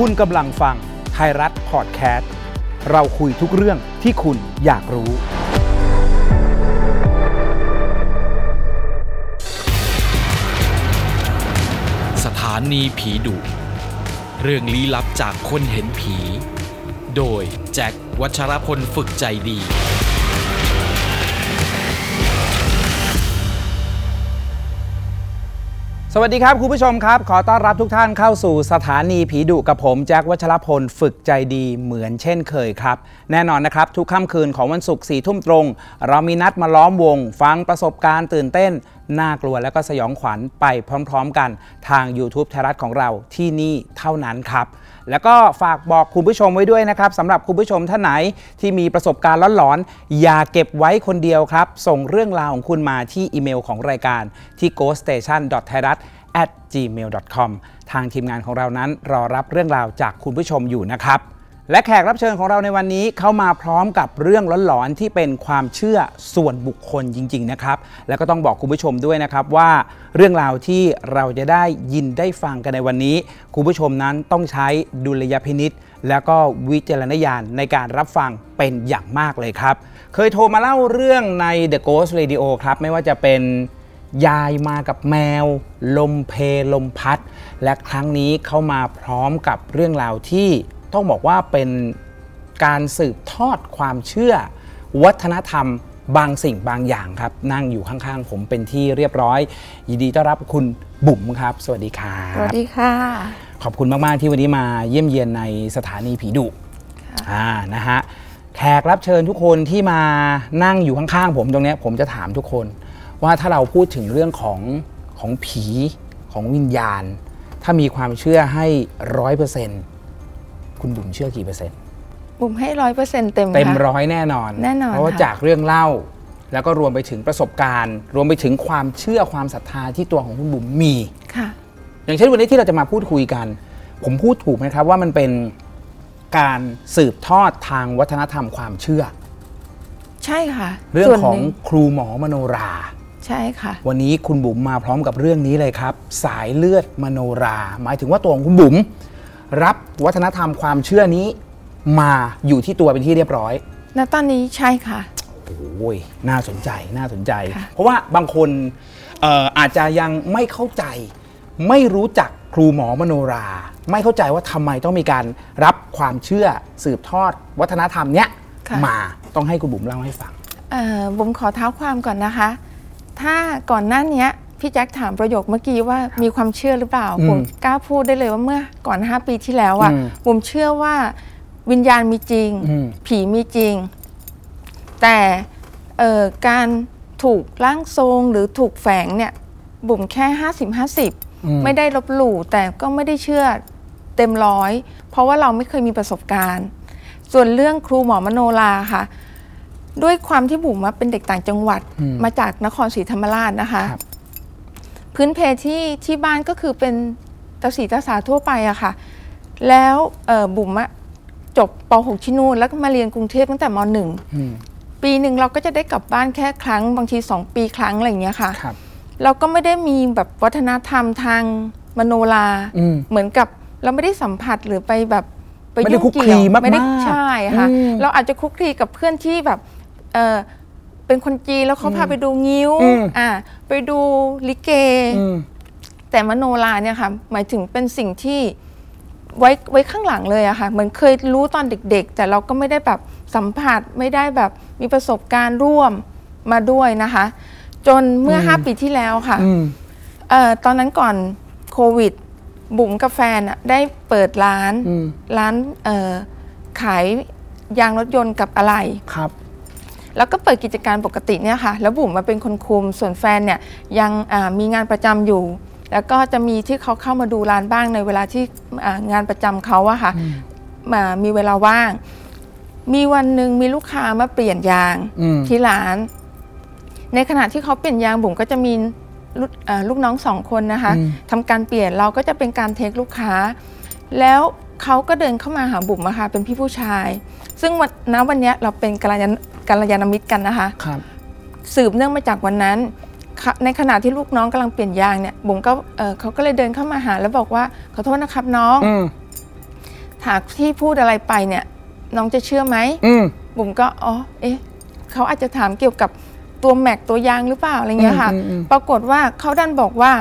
คุณกำลังฟังไทยรัฐพอดแคสต์ เราคุยทุกเรื่องที่คุณอยากรู้ สถานีผีดุ เรื่องลี้ลับจากคนเห็นผี โดยแจ็ควัชรพลฝึกใจดี สวัสดีครับคุณผู้ชมครับ ขอต้อนรับทุกท่านเข้าสู่สถานีผีดุกับผมแจ็ควัชรพลฝึกใจดีเหมือนเช่นเคยครับ แน่นอนนะครับ ทุกค่ำคืนของวันศุกร์สี่ทุ่มตรง เรามีนัดมาล้อมวง ฟังประสบการณ์ตื่นเต้น น่ากลัวและก็สยองขวัญไปพร้อมๆกัน ทาง YouTube ไทยรัฐของเราที่นี่เท่านั้นครับ แล้วก็ฝากบอกคุณผู้ชมไว้ด้วยนะครับสำหรับคุณผู้ชมท่านไหนที่มีประสบการณ์หลอนๆอย่าเก็บไว้คนเดียวครับ ส่งเรื่องราวของคุณมาที่อีเมลของรายการที่ ghoststation.thairat at gmail.com ทางทีมงานของเรานั้นรอรับเรื่องราวจากคุณผู้ชมอยู่นะครับ และแขกรับเชิญของเราในวันนี้เข้ามาพร้อมกับเรื่องหลอนๆที่เป็นความเชื่อส่วนบุคคลจริง ๆ นะครับ แล้วก็ต้องบอกคุณผู้ชมด้วยนะครับว่า เรื่องราวที่เราจะได้ยินได้ฟังกันในวันนี้ คุณผู้ชมนั้นต้องใช้ดุลยพินิษแล้วก็วิจารณญาณในการรับฟังเป็นอย่างมากเลยครับ เคยโทรมาเล่าเรื่องใน The Ghost Radio ครับไม่ว่าจะเป็นยายมากับแมว ลมเพลมพัด และครั้งนี้เข้ามาพร้อมกับเรื่องราวที่ ต้องบอกว่าเป็นการสืบทอดความเชื่อ วัฒนธรรมบางสิ่งบางอย่างครับ นั่งอยู่ข้างๆ ผมเป็นที่เรียบร้อย ยินดีต้อนรับคุณบุ๋มครับ สวัสดีครัสวับสดีค่ะ ขอบคุณมากๆที่วันนี้มาเยี่ยมเยียนในสถานีผีดุค่ะอ่านะฮะแขกรับเชิญทุกคนที่มานั่งอยู่ข้างๆผมตรงเนี้ยผมจะถามทุกคน ว่าถ้าเราพูดถึงเรื่องของของผีของวิญญาณ ถ้ามีความเชื่อให้ร้อยเปอร์เซ็นต์ คุณบุ๋มเชื่อกี่เปอร์เซ็นต์บุ๋มให้ร้อยเปอร์เซ็นต์เต็มเต็มค่ะ ร้อยแน่นอน แน่นอนเพราะว่าค่ะ จากเรื่องเล่า แล้วก็รวมไปถึงประสบการณ์ รวมไปถึงความเชื่อความศรัทธาที่ตัวของคุณบุ๋มมี ค่ะ อย่างเช่นวันนี้ที่เราจะมาพูดคุยกัน ผมพูดถูกไหมครับว่ามันเป็นการสืบทอดทางวัฒนธรรมความเชื่อ ใช่ค่ะเรื่องส่วนของหนึ่ครูหมอมโนรา ใช่ค่ะ วันนี้คุณบุ๋มมาพร้อมกับเรื่องนี้เลยครับ สายเลือดมโนรา หมายถึงว่าตัวของคุณบุ๋ม รับวัฒนธรรมความเชื่อนี้มาอยู่ที่ตัวเป็นที่เรียบร้อย ณ ตอนนี้ใช่ค่ะ โอ้ยน่าสนใจ น่าสนใจค่ะเพราะว่าบางคนเอ่ออาจจะยังไม่เข้าใจ ไม่รู้จักครูหมอมโนรา ไม่เข้าใจว่าทำไมต้องมีการรับความเชื่อสืบทอด วัฒนธรรมเนี้ยค่ะมาต้องให้คุณบุ๋มเล่าให้ฟังเอ่อบุ๋มขอเท้าความก่อนนะคะ ถ้าก่อนหน้าเนี้ย พี่แจ็คถามประโยคเมื่อกี้ว่ามีความเชื่อหรือเปล่าอืมผมกล้าพูดได้เลยว่าเมื่อก่อน 5 ปีที่แล้วอะอืมบุ๋มเชื่อว่าวิญญาณมีจริงอืมผีมีจริง แต่เอ่อการถูกร่างทรงหรือถูกแฝงเนี่ยบุ๋มแค่50 50อืมไม่ได้ลบหลู่แต่ก็ไม่ได้เชื่อเต็มร้อย เพราะว่าเราไม่เคยมีประสบการณ์ ส่วนเรื่องครูหมอมโนราค่ะ ด้วยความที่บุ๋มอะเป็นเด็กต่างจังหวัดอืมมาจากนครศรีธรรมราชนะคะครับ พื้นเพที่ที่บ้านก็คือเป็นตาสีตาสาทั่วไปอะค่ะ แล้วเอ่อบุ๋มอะจบป .6 ที่นู่นแล้วก็มาเรียนกรุงเทพตั้งแต่ม .1 อืมปีหนึ่งเราก็จะได้กลับบ้านแค่ครั้ง บางที2ปีครั้งอะไรอย่างเงี้ยค่ะครับเราก็ไม่ได้มีแบบวัฒนธรรมทางมโนราอืมเหมือนกับเราไม่ได้สัมผัสหรือไปแบบไปไม่ได้ยุ่งคุกคลีเกี่ยวมากๆไม่ได้ใช่ค่ะอืมเราอาจจะคุกคลีกับเพื่อนที่แบบ เออเป็นคนจีนแล้วเขาพาไปดูงิ้วอืมอ่าไปดูลิเกอืมแต่มโนราเนี่ยค่ะหมายถึงเป็นสิ่งที่ไว้ไว้ข้างหลังเลยอะค่ะเหมือนเคยรู้ตอนเด็ก ๆ แต่เราก็ไม่ได้แบบสัมผัสไม่ได้แบบมีประสบการณ์ร่วมมาด้วยนะคะ จนเมื่ออืม5ปีที่แล้วค่ะอืมเอ่อตอนนั้นก่อนโควิด บุ๋มกับแฟนอะได้เปิดร้านอืมร้านเอ่อขายยางรถยนต์กับอะไรครับ แล้วก็เปิดกิจการปกติเนี่ยค่ะ แล้วบุ๋มมาเป็นคนคุม ส่วนแฟนเนี่ยยังอ่ามีงานประจำอยู่ แล้วก็จะมีที่เขาเข้ามาดูร้านบ้างในเวลาที่อ่างานประจำเขาอะค่ะมามีเวลาว่าง มีวันหนึ่งมีลูกค้ามาเปลี่ยนยางอืมที่ร้าน ในขณะที่เขาเปลี่ยนยางบุ๋มก็จะมีลูกอ่าลูกน้องสองคนนะคะอืมทำการเปลี่ยนเราก็จะเป็นการเทคลูกค้า แล้วเขาก็เดินเข้ามาหาบุ๋มอะค่ะเป็นพี่ผู้ชาย ซึ่งวันณวันเนี้ยเราเป็นกัลยาณ กัลยาณมิตรกันนะคะครับสืบเนื่องมาจากวันนั้นค่ะในขณะที่ลูกน้องกำลังเปลี่ยนยางเนี่ยบุ๋มก็เอ่อเขาก็เลยเดินเข้ามาหา แล้วบอกว่าขอโทษนะครับน้องอืมหากที่พูดอะไรไปเนี่ย น้องจะเชื่อไหมอืมบุ๋มก็อ๋อเอ๊ะเขาอาจจะถามเกี่ยวกับตัวแม็กตัวยางหรือเปล่าอะไรเงี้ยค่ะอืมอืมอืมปรากฏว่าเขาดันบอกว่า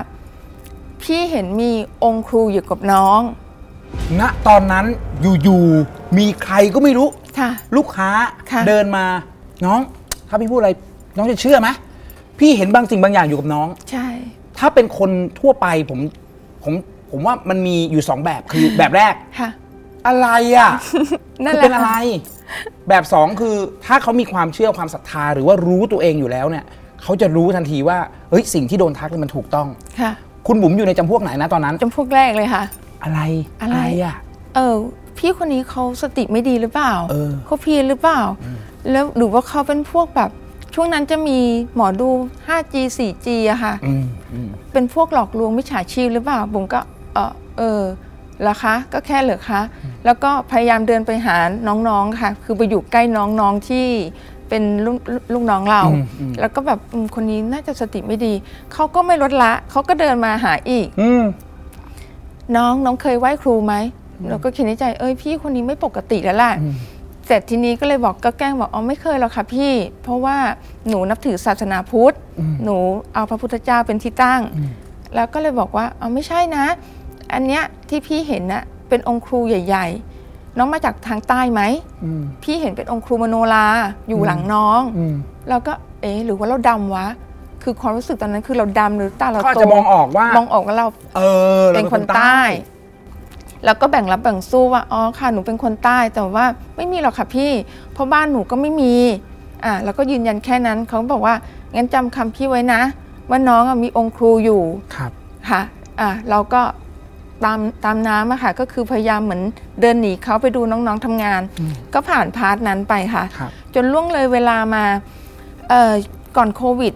พี่เห็นมีองค์ครูอยู่กับน้อง ณตอนนั้นอยู่ๆมีใครก็ไม่รู้ค่ะลูกค้าค่ะเดินมา น้อง ถ้าพี่พูดอะไรน้องจะเชื่อไหมพี่เห็นบางสิ่งบางอย่างอยู่กับน้อง ใช่ ถ้าเป็นคนทั่วไปผมผมผมว่ามันมีอยู่สองแบบคือแบบแรกค่ะ อะไรอะนั่นคือแหละเป็นอะไรค่ะแบบสองคือถ้าเขามีความเชื่อความศรัทธาหรือว่ารู้ตัวเองอยู่แล้วเนี่ยเขาจะรู้ทันทีว่าเฮ้ยสิ่งที่โดนทักเนี่ยมันถูกต้อง ค่ะคุณบุ๋มอยู่ในจำพวกไหนนะตอนนั้น จำพวกแรกเลยค่ะ อะไรอะไร อะ เออ พี่คนนี้เขาสติไม่ดีหรือเปล่าเออ เขาเพี้ยนหรือเปล่า แล้วหรือว่าเขาเป็นพวกแบบ ช่วงนั้นจะมีหมอดู 5G 4G อะค่ะ อืมอืมเป็นพวกหลอกลวงมิจฉาชีพหรือเปล่าบุ๋มก็เออเออเหรอคะก็แค่เหรอคะแล้วก็พยายามเดินไปหาน้องๆค่ะ คือไปอยู่ใกล้น้องๆที่เป็นลูกลูกน้องเรา อืมอืมแล้วก็แบบอืมคนนี้น่าจะสติไม่ดี เขาก็ไม่ลดละเขาก็เดินมาหาอีก อืม น้องน้องเคยไหว้ครูไหมเราก็คิดในใจ เอ้ยพี่คนนี้ไม่ปกติแล้วล่ะ อืม เสร็จทีนี้ก็เลยบอกก็แกล้งบอกอ๋อไม่เคยหรอกค่ะพี่ เพราะว่าหนูนับถือศาสนาพุทธ หนูเอาพระพุทธเจ้าเป็นที่ตั้ง แล้วก็เลยบอกว่าอ๋อไม่ใช่นะ อันเนี้ยที่พี่เห็นน่ะเป็นองค์ครูใหญ่ ๆ น้องมาจากทางใต้ไหมอืมพี่เห็นเป็นองค์ครูมโนราอยู่หลังน้องอืมเราก็เอ๊ะหรือว่าเราดำวะ คือความรู้สึกตอนนั้นคือเราดำหรือตาเราเขาอาจโตจะมองออกว่ามองออกว่าเราเออราเป็นคนใต้ แล้วก็แบ่งรับแบ่งสู้ว่าอ๋อค่ะหนูเป็นคนใต้แต่ว่าไม่มีหรอกค่ะพี่ เพราะบ้านหนูก็ไม่มีอ่าแล้วก็ยืนยันแค่นั้นเขาบอกว่างั้นจำคำพี่ไว้นะ ว่าน้องอะมีองค์ครูอยู่ครับค่ะอ่าเราก็ตามตามน้ำอะค่ะก็คือพยายามเหมือนเดินหนีเขาไปดูน้องๆทำงาน ก็ผ่าน part นั้นไปค่ะครับจนล่วงเลยเวลามาเอ่อก่อนโควิด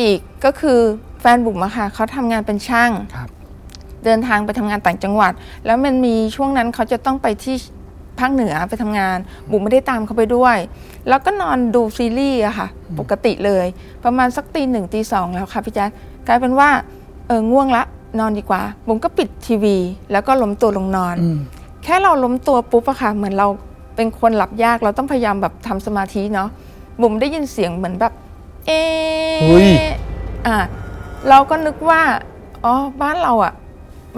อีกก็คือแฟนบุ๋มอะค่ะเขาทำงานเป็นช่างครับ เดินทางไปทำงานต่างจังหวัด แล้วมันมีช่วงนั้นเขาจะต้องไปที่ภาคเหนือไปทำงาน บุ๋มไม่ได้ตามเขาไปด้วย แล้วก็นอนดูซีรีส์อะค่ะ ปกติเลย ประมาณสักตีหนึ่งตีสองแล้วค่ะพี่แจ๊คกลายเป็นว่าเออง่วงละนอนดีกว่า บุ๋มก็ปิดทีวี แล้วก็ล้มตัวลงนอนอืมแค่เราล้มตัวปุ๊บอะค่ะ เหมือนเราเป็นคนหลับยากเราต้องพยายามแบบทำสมาธิเนาะบุ๋มได้ยินเสียงเหมือนแบบ เอเฮ้ยอะเราก็นึกว่าอ๋อบ้านเราอะ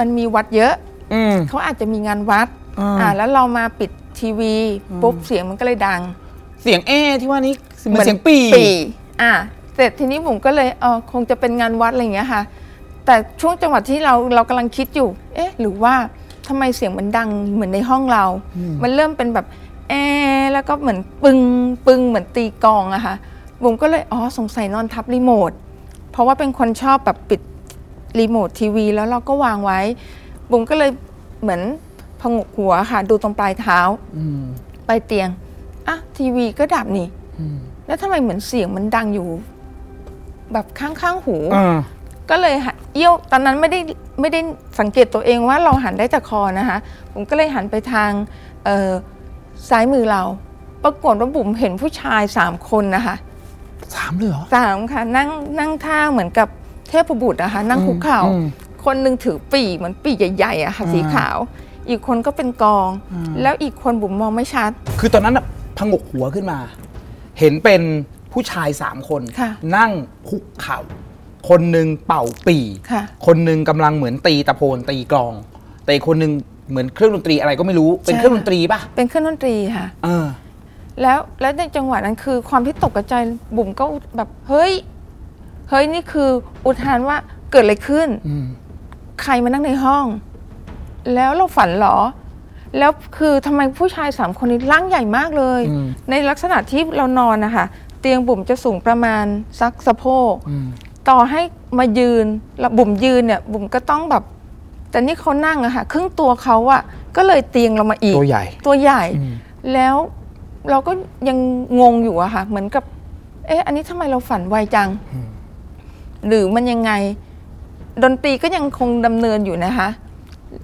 มันมีวัดเยอะอืม เขาอาจจะมีงานวัดอ่าอ่า แล้วเรามาปิดทีวีปุ๊บเสียงมันก็เลยดัง เสียงเอที่ว่านี้เหมือนเสียงปีปี อะเสร็จทีนี้ผมก็เลยเออคงจะเป็นงานวัดอะไรอย่างเงี้ยค่ะ แต่ช่วงจังหวะที่เราเรากำลังคิดอยู่ เอ๊ะ หรือว่าทำไมเสียงมันดังเหมือนในห้องเรา มันเริ่มเป็นแบบแอร์แล้วก็เหมือนปึงปึงเหมือนตีกลองอะค่ะ บุ๋มก็เลยอ๋อสงสัยนอนทับรีโมท เพราะว่าเป็นคนชอบแบบปิด รีโมททีวีแล้วเราก็วางไว้ บุ๋มก็เลยเหมือนพงกหัวค่ะ ดูตรงปลายเท้าอืมไปเตียงอะทีวีก็ดับนี่อืมแล้วทำไมเหมือนเสียงมันดังอยู่ แบบข้างๆหูอ่าก็เลยหันเอี้ยวตอนนั้นไม่ได้ไม่ได้สังเกตตัวเองว่าเราหันได้จากคอนะคะ ผมก็เลยหันไปทางเอ่อซ้ายมือเรา ปรากฏว่าบุ๋มเห็นผู้ชายสามคนนะคะสามเลยเหรอสามค่ะ นั่งนั่งท่าเหมือนกับ เทพบุตรนะคะนั่งคุกเข่าอืมคนหนึ่งถือปีกเหมือนปีกใหญ่ๆอะค่ะอ่าสีขาว อีกคนก็เป็นกองอ่าแล้วอีกคนบุ๋มมองไม่ชัด คือตอนนั้นน่ะพงกหัวขึ้นมา เห็นเป็นผู้ชายสามคนค่ะนั่งคุกเข่า คนหนึ่งเป่าปีค่ะคนหนึ่งกำลังเหมือนตีตะโพนตีกลอง แต่อีกคนหนึ่งเหมือนเครื่องดนตรีอะไรก็ไม่รู้ เป็นใช่เครื่องดนตรีป่ะ เป็นเครื่องดนตรีค่ะเออแล้วแล้วในจังหวะนั้นคือความที่ตกใจบุ๋มก็แบบเฮ้ย เฮ้ยนี่คืออุทานว่าเกิดอะไรขึ้นอืมใครมานั่งในห้อง แล้วเราฝันเหรอ แล้วคือทำไมผู้ชายสามคนนี้ร่างใหญ่มากเลยอืมในลักษณะที่เรานอนนะคะเตียงบุ๋มจะสูงประมาณสักสะโพกอืมต่อให้มายืนแล้วบุ๋มยืนเนี่ย บุ๋มก็ต้องแบบ แต่นี่เขานั่งอะค่ะครึ่งตัวเขาอะก็เลยเตียงเรามาอีกตัวใหญ่ ตัวใหญ่อืมแล้วเราก็ยังงงอยู่อะค่ะ เหมือนกับ เอ๊ะ อันนี้ทำไมเราฝันไวจัง หรือมันยังไง ดนตรีก็ยังคงดำเนินอยู่นะคะ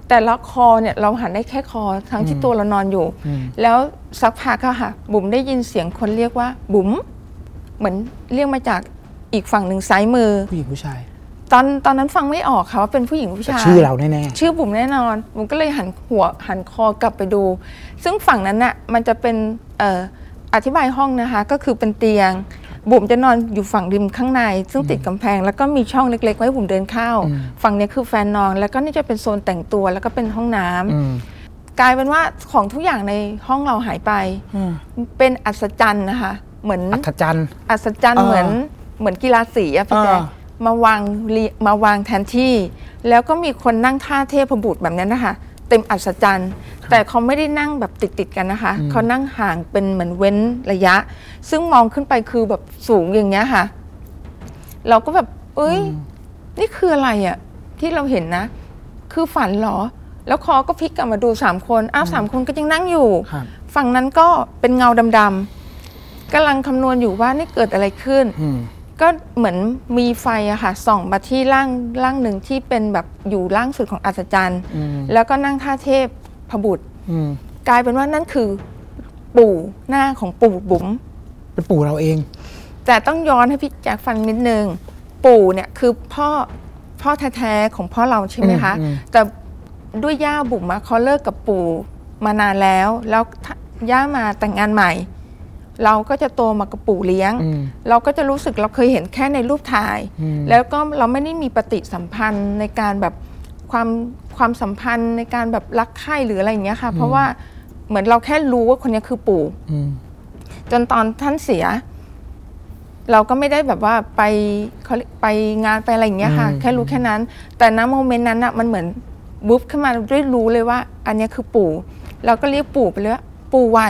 แต่ละคอเนี่ยเราหันได้แค่คอทั้งที่ตัวเรานอนอยู่อืมแล้วสักพักอะค่ะ บุ๋มได้ยินเสียงคนเรียกว่า บุ๋มเหมือนเรียกมาจากอีกฝั่งหนึ่งซ้ายมือผู้หญิงผู้ชาย ตอนตอนนั้นฟังไม่ออกค่ะว่าเป็นผู้หญิงหรือผู้แต่ชายชื่อเราแน่ชื่อบุ๋มแน่นอนบุ๋มก็เลยหันหัวหันคอกลับไปดู ซึ่งฝั่งนั้นน่ะมันจะเป็นเอ่ออธิบายห้องนะคะ ก็คือเป็นเตียง บุ๋มจะนอนอยู่ฝั่งริมข้างใน ซึ่งติดกำแพง แล้วก็มีช่องเล็ก ๆ ไว้บุ๋มเดินเข้า ฝั่งเนี้ยคือแฟนนอน แล้วก็นี่จะเป็นโซนแต่งตัวแล้วก็เป็นห้องน้ำๆอืมกลายเป็นว่าของทุกอย่างในห้องเราหายไปอืมเป็นอัศจรรย์นะคะ เหมือนอัศจรรย์อัศจรรย์อ่าเหมือนเหมือนกีฬาสีอะพี่แจ๊คอ่ามาวางเรียมาวางแทนที่ แล้วก็มีคนนั่งท่าเทพบุตรแบบนั้นนะคะ เต็มอัศจรรย์ แต่เขาไม่ได้นั่งแบบติดติดๆกันนะคะ เขานั่งห่างเป็นเหมือนเว้นระยะ ซึ่งมองขึ้นไปคือแบบสูงอย่างเงี้ยค่ะ เราก็แบบ เอ้ย นี่คืออะไรอะที่เราเห็นนะ คือฝันเหรอ แล้วคอก็พลิกกลับมาดูสามคน อ้าวสามคนก็ยังนั่งอยู่ครับฝั่งนั้นก็เป็นเงาดำๆกำลังคำนวณอยู่ว่านี่เกิดอะไรขึ้นอืมก็เหมือนมีไฟอะค่ะส่องมาที่ร่างร่างหนึ่งที่เป็นแบบอยู่ล่างสุดของอัศจรรย์อืมแล้วก็นั่งท่าเทพ พบุตรอืมกลายเป็นว่านั่นคือปู่หน้าของปู่บุ๋มเป็นปู่เราเอง แต่ต้องย้อนให้พี่แจ็คฟังนิดนึง ปู่เนี่ยคือพ่อพ่อแท้ๆของพ่อเราใช่ไหมคะอืมอืมแต่ด้วยย่าบุ๋มอะเขาเลิกกับปู่มานานแล้ว แล้วถ้าย่ามาแต่งงานใหม่ เราก็จะโตมากับปู่เลี้ยงอืมเราก็จะรู้สึกเราเคยเห็นแค่ในรูปถ่ายอืมแล้วก็เราไม่ได้มีปฏิสัมพันธ์ในการแบบ ความความสัมพันธ์ในการแบบรักใคร่หรืออะไรอย่างเงี้ยค่ะ เพราะว่าเหมือนเราแค่รู้ว่าคนนี้คือปู่อืมจนตอนท่านเสีย เราก็ไม่ได้แบบว่าไปเขาเรียกไปงานไปอะไรอย่างเงี้ยค่ะอืมแค่รู้แค่นั้น แต่ณโมเมนต์นั้นอะมันเหมือนบุ๊บขึ้นมาด้วยรู้เลยว่า อันเนี้ยคือปู่ เราก็เรียกปู่ไปเลยว่าปู่ไหว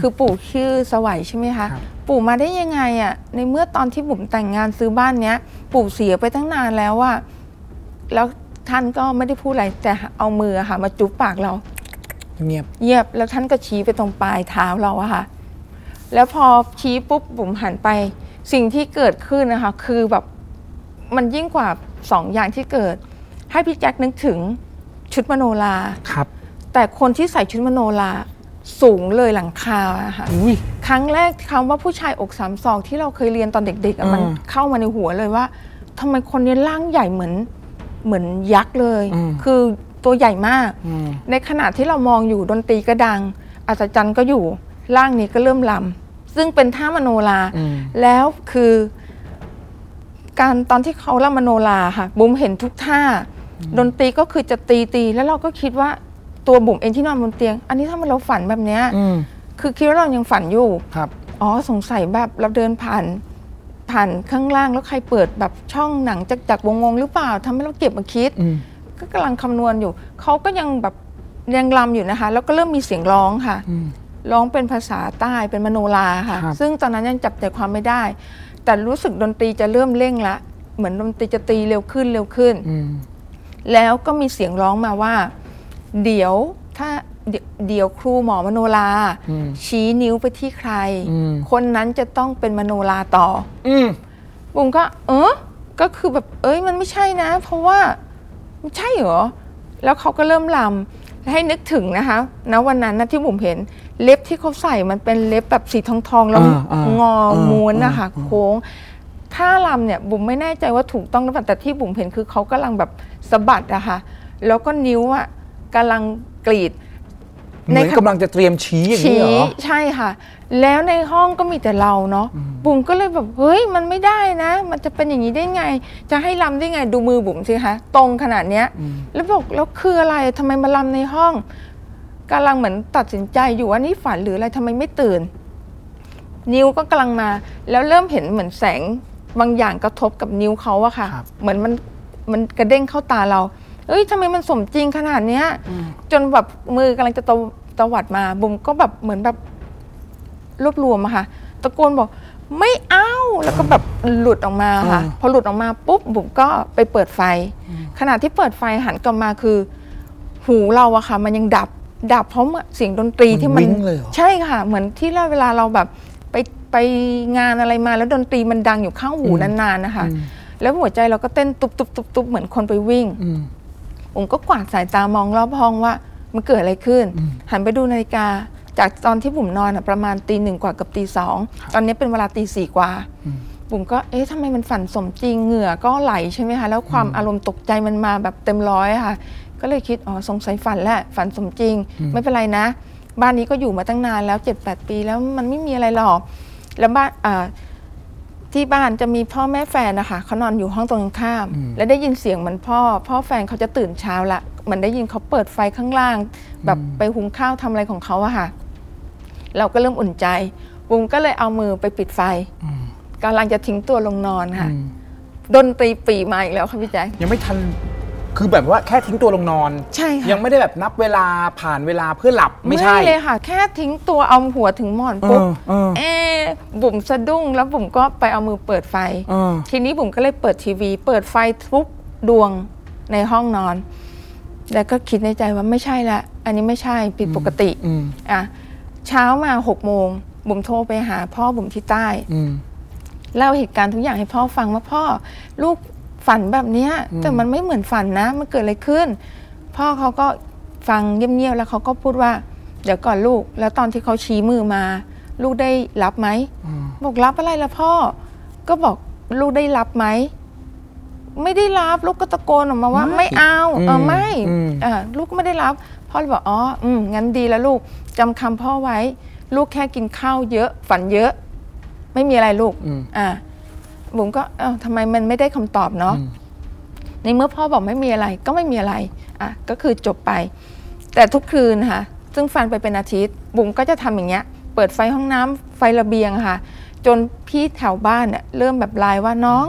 คือปู่ชื่อสวัยใช่ไหมคะครับปู่มาได้ยังไงอะในเมื่อตอนที่บุ๋มแต่งงานซื้อบ้านเนี้ย ปู่เสียไปตั้งนานแล้วอะแล้ว ท่านก็ไม่ได้พูดอะไรแต่เอามืออะค่ะ มาจุ๊บปากเรา เงียบเยียบแล้วท่านก็ชี้ไปตรงปลายเท้าเราอะค่ะ แล้วพอชี้ปุ๊บบุ๋มหันไป สิ่งที่เกิดขึ้นนะคะ คือแบบมันยิ่งกว่าสองอย่างที่เกิด ให้พี่แจ็คนึกถึงชุดมโนราครับ แต่คนที่ใส่ชุดมโนราสูงเลยหลังคาอะค่ะอุ้ยครั้งแรกคำว่าผู้ชายอกสามศอกที่เราเคยเรียนตอนเด็กๆอะอ่ามัมันเข้ามาในหัวเลยว่าทำไมคนนี้ร่างใหญ่เหมือน เหมือนยักษ์เลย อืม คือตัวใหญ่มาก อืมในขณะที่เรามองอยู่ดนตรีก็ดัง อัศจรรย์ก็อยู่ ร่างนี้ก็เริ่มลำซึ่งเป็นท่ามโนรา อืม แล้วคือ การตอนที่เขาล่ำมโนราค่ะ บุ๋มเห็นทุกท่า ดนตรีก็คือจะตีตีแล้วเราก็คิดว่าตัวบุ๋มเองที่นอนบนเตียง อันนี้ถ้ามันเราฝันแบบเนี้ย อืมคือคิดว่าเรายังฝันอยู่ ครับ อ๋อสงสัยแบบเราเดินผ่าน ผ่านข้างล่างแล้วใครเปิดแบบช่องหนังจากจากวงวงๆหรือเปล่าทำให้เราเก็บมาคิดอืมก็กำลังคำนวณอยู่ เขาก็ยังแบบยังลำอยู่นะคะ แล้วก็เริ่มมีเสียงร้องค่ะอืมร้องเป็นภาษาใต้เป็นมโนราค่ะครับซึ่งตอนนั้นยังจับใจความไม่ได้ แต่รู้สึกดนตรีจะเริ่มเร่งละ เหมือนดนตรีจะตีเร็วขึ้นเร็วขึ้นอืมแล้วก็มีเสียงร้องมาว่า เดี๋ยวถ้า เดี๋ยวเดี๋ยวครูหมอมโนราอืมชี้นิ้วไปที่ใครอืมคนนั้นจะต้องเป็นมโนราต่ออืมบุ๋มก็ เออก็คือแบบ เอ้ยมันไม่ใช่นะ เพราะว่ามันใช่เหรอแล้วเขาก็เริ่มลำให้นึกถึงนะคะณวันนั้นนะที่บุ๋มเห็นเล็บที่เขาใส่มันเป็นเล็บแบบสีทองทองๆแล้วอ่าอ่างออ่าม้วนนะคะอ่าโค้งท่าลำเนี่ยบุ๋มไม่แน่ใจว่าถูกต้องหรือเปล่าแต่ที่บุ๋มเห็นคือเขากำลังแบบสะบัดอะค่ะแล้วก็นิ้วอะกำลังกรีด เหมือนในขณะกำลังจะเตรียมชี้อย่างนี้ชี้เหรอใช่ค่ะ แล้วในห้องก็มีแต่เราเนาะบุ๋มก็เลยแบบเฮ้ยมันไม่ได้นะ มันจะเป็นอย่างนี้ได้ไง จะให้ลำได้ไงดูมือบุ๋มสิคะตรงขนาดเนี้ย แล้วบอกแล้วคืออะไรทำไมมาลำในห้องกำลังเหมือนตัดสินใจอยู่ว่านี่ฝันหรืออะไรทำไมไม่ตื่น นิ้วก็กำลังมา แล้วเริ่มเห็นเหมือนแสงบางอย่างกระทบกับนิ้วเขาอะค่ะครับเหมือนมันมันกระเด้งเข้าตาเรา เอ้ยทำไมมันสมจริงขนาดเนี้ย จนแบบมือกำลังจะตะตวัดมาบุ๋มก็แบบเหมือนแบบรวบรวมอะค่ะ ตะโกนบอกไม่เอาแล้วก็แบบหลุดออกมาค่ะอ่าพอหลุดออกมาปุ๊บบุ๋มก็ไปเปิดไฟ ขณะที่เปิดไฟหันกลับมาคือ หูเราอะค่ะ มันยังดับดับเพราะเสียงดนตรีที่มันวิ่งเลยเหรอใช่ค่ะ เหมือนที่เราเวลาเราแบบไปไปงานอะไรมา แล้วดนตรีมันดังอยู่ข้างหูนานๆนะคะ แล้วหัวใจเราก็เต้นตุบตุบตุบตุบเหมือนคนไปวิ่งอืม ผมก็กวาดสายตามองรอบห้องว่ามันเกิดอะไรขึ้น หันไปดูนาฬิกา จากตอนที่ผมนอนอะประมาณตีหนึ่งกว่ากับตีสองตอนนี้เป็นเวลาตีสี่กว่าบุ๋มก็เอ๊ะทำไมมันฝันสมจริงเหงื่อก็ไหลใช่ไหมคะแล้วความอารมณ์ตกใจมันมาแบบเต็มร้อยอะค่ะ ก็เลยคิดอ๋อสงสัยฝันแหละฝันสมจริง ไม่เป็นไรนะ บ้านนี้ก็อยู่มาตั้งนานแล้วเจ็ดแปดปีแล้วมันไม่มีอะไรหรอกแล้วบ้านอ่า ที่บ้านจะมีพ่อแม่แฟนนะคะเขานอนอยู่ห้องตรงกันข้ามแล้วได้ยินเสียงเหมือนพ่อ พ่อแฟนเขาจะตื่นเช้าละมันได้ยินเขาเปิดไฟข้างล่าง แบบไปหุงข้าวทำอะไรของเขาอะค่ะ เราก็เริ่มอุ่นใจบุ้มก็เลยเอามือไปปิดไฟกำลังจะทิ้งตัวลงนอนค่ะดนตรีปีมาอีกแล้วค่ะพี่แจ๊คยังไม่ทัน คือแบบว่าแค่ทิ้งตัวลงนอน ใช่ค่ะยังไม่ได้แบบนับเวลาผ่านเวลาเพื่อหลับไม่ใช่ เลยค่ะ แค่ทิ้งตัวเอาหัวถึงหมอนปุ๊บเออเออเอะบุ๋มสะดุ้งแล้วบุ๋มก็ไปเอามือเปิดไฟ เออ ทีนี้บุ๋มก็เลยเปิดทีวี เปิดไฟทุกดวงในห้องนอน แล้วก็คิดในใจว่าไม่ใช่ละอันนี้ไม่ใช่ผิดปกติอืม อะเช้ามาหกโมงบุ๋มโทรไปหา พ่อบุ๋มที่ใต้ อืม เล่าเหตุการณ์ทุกอย่างให้พ่อฟังว่าพ่อ ลูก ฝันแบบเนี้ยแต่มันไม่เหมือนฝันนะ มันเกิดอะไรขึ้น พ่อเขาก็ฟังเงียบๆแล้วเขาก็พูดว่า เดี๋ยวก่อนลูก แล้วตอนที่เขาชี้มือมา ลูกได้รับไหมบอกรับอะไรละพ่อ ก็บอกลูกได้รับไหมไม่ได้รับลูกก็ตะโกนออกมาว่าไม่ไม่เอาเออไม่อืมอ่าลูกก็ไม่ได้รับ พ่อเลยบอกอ๋ออืมงั้นดีแล้วลูกจำคำพ่อไว้ ลูกแค่กินข้าวเยอะ ฝันเยอะ ไม่มีอะไรลูกอืมอ่า บุ๋มก็เอ้าทำไมมันไม่ได้คำตอบเนาะอืมในเมื่อพ่อบอกไม่มีอะไรก็ไม่มีอะไรอะก็คือจบไป แต่ทุกคืนค่ะ ซึ่งฟันไปเป็นอาทิตย์ บุ๋มก็จะทำอย่างเงี้ย เปิดไฟห้องน้ำไฟระเบียงค่ะ จนพี่แถวบ้านเนี่ยเริ่มแบบไลน์ว่าน้อง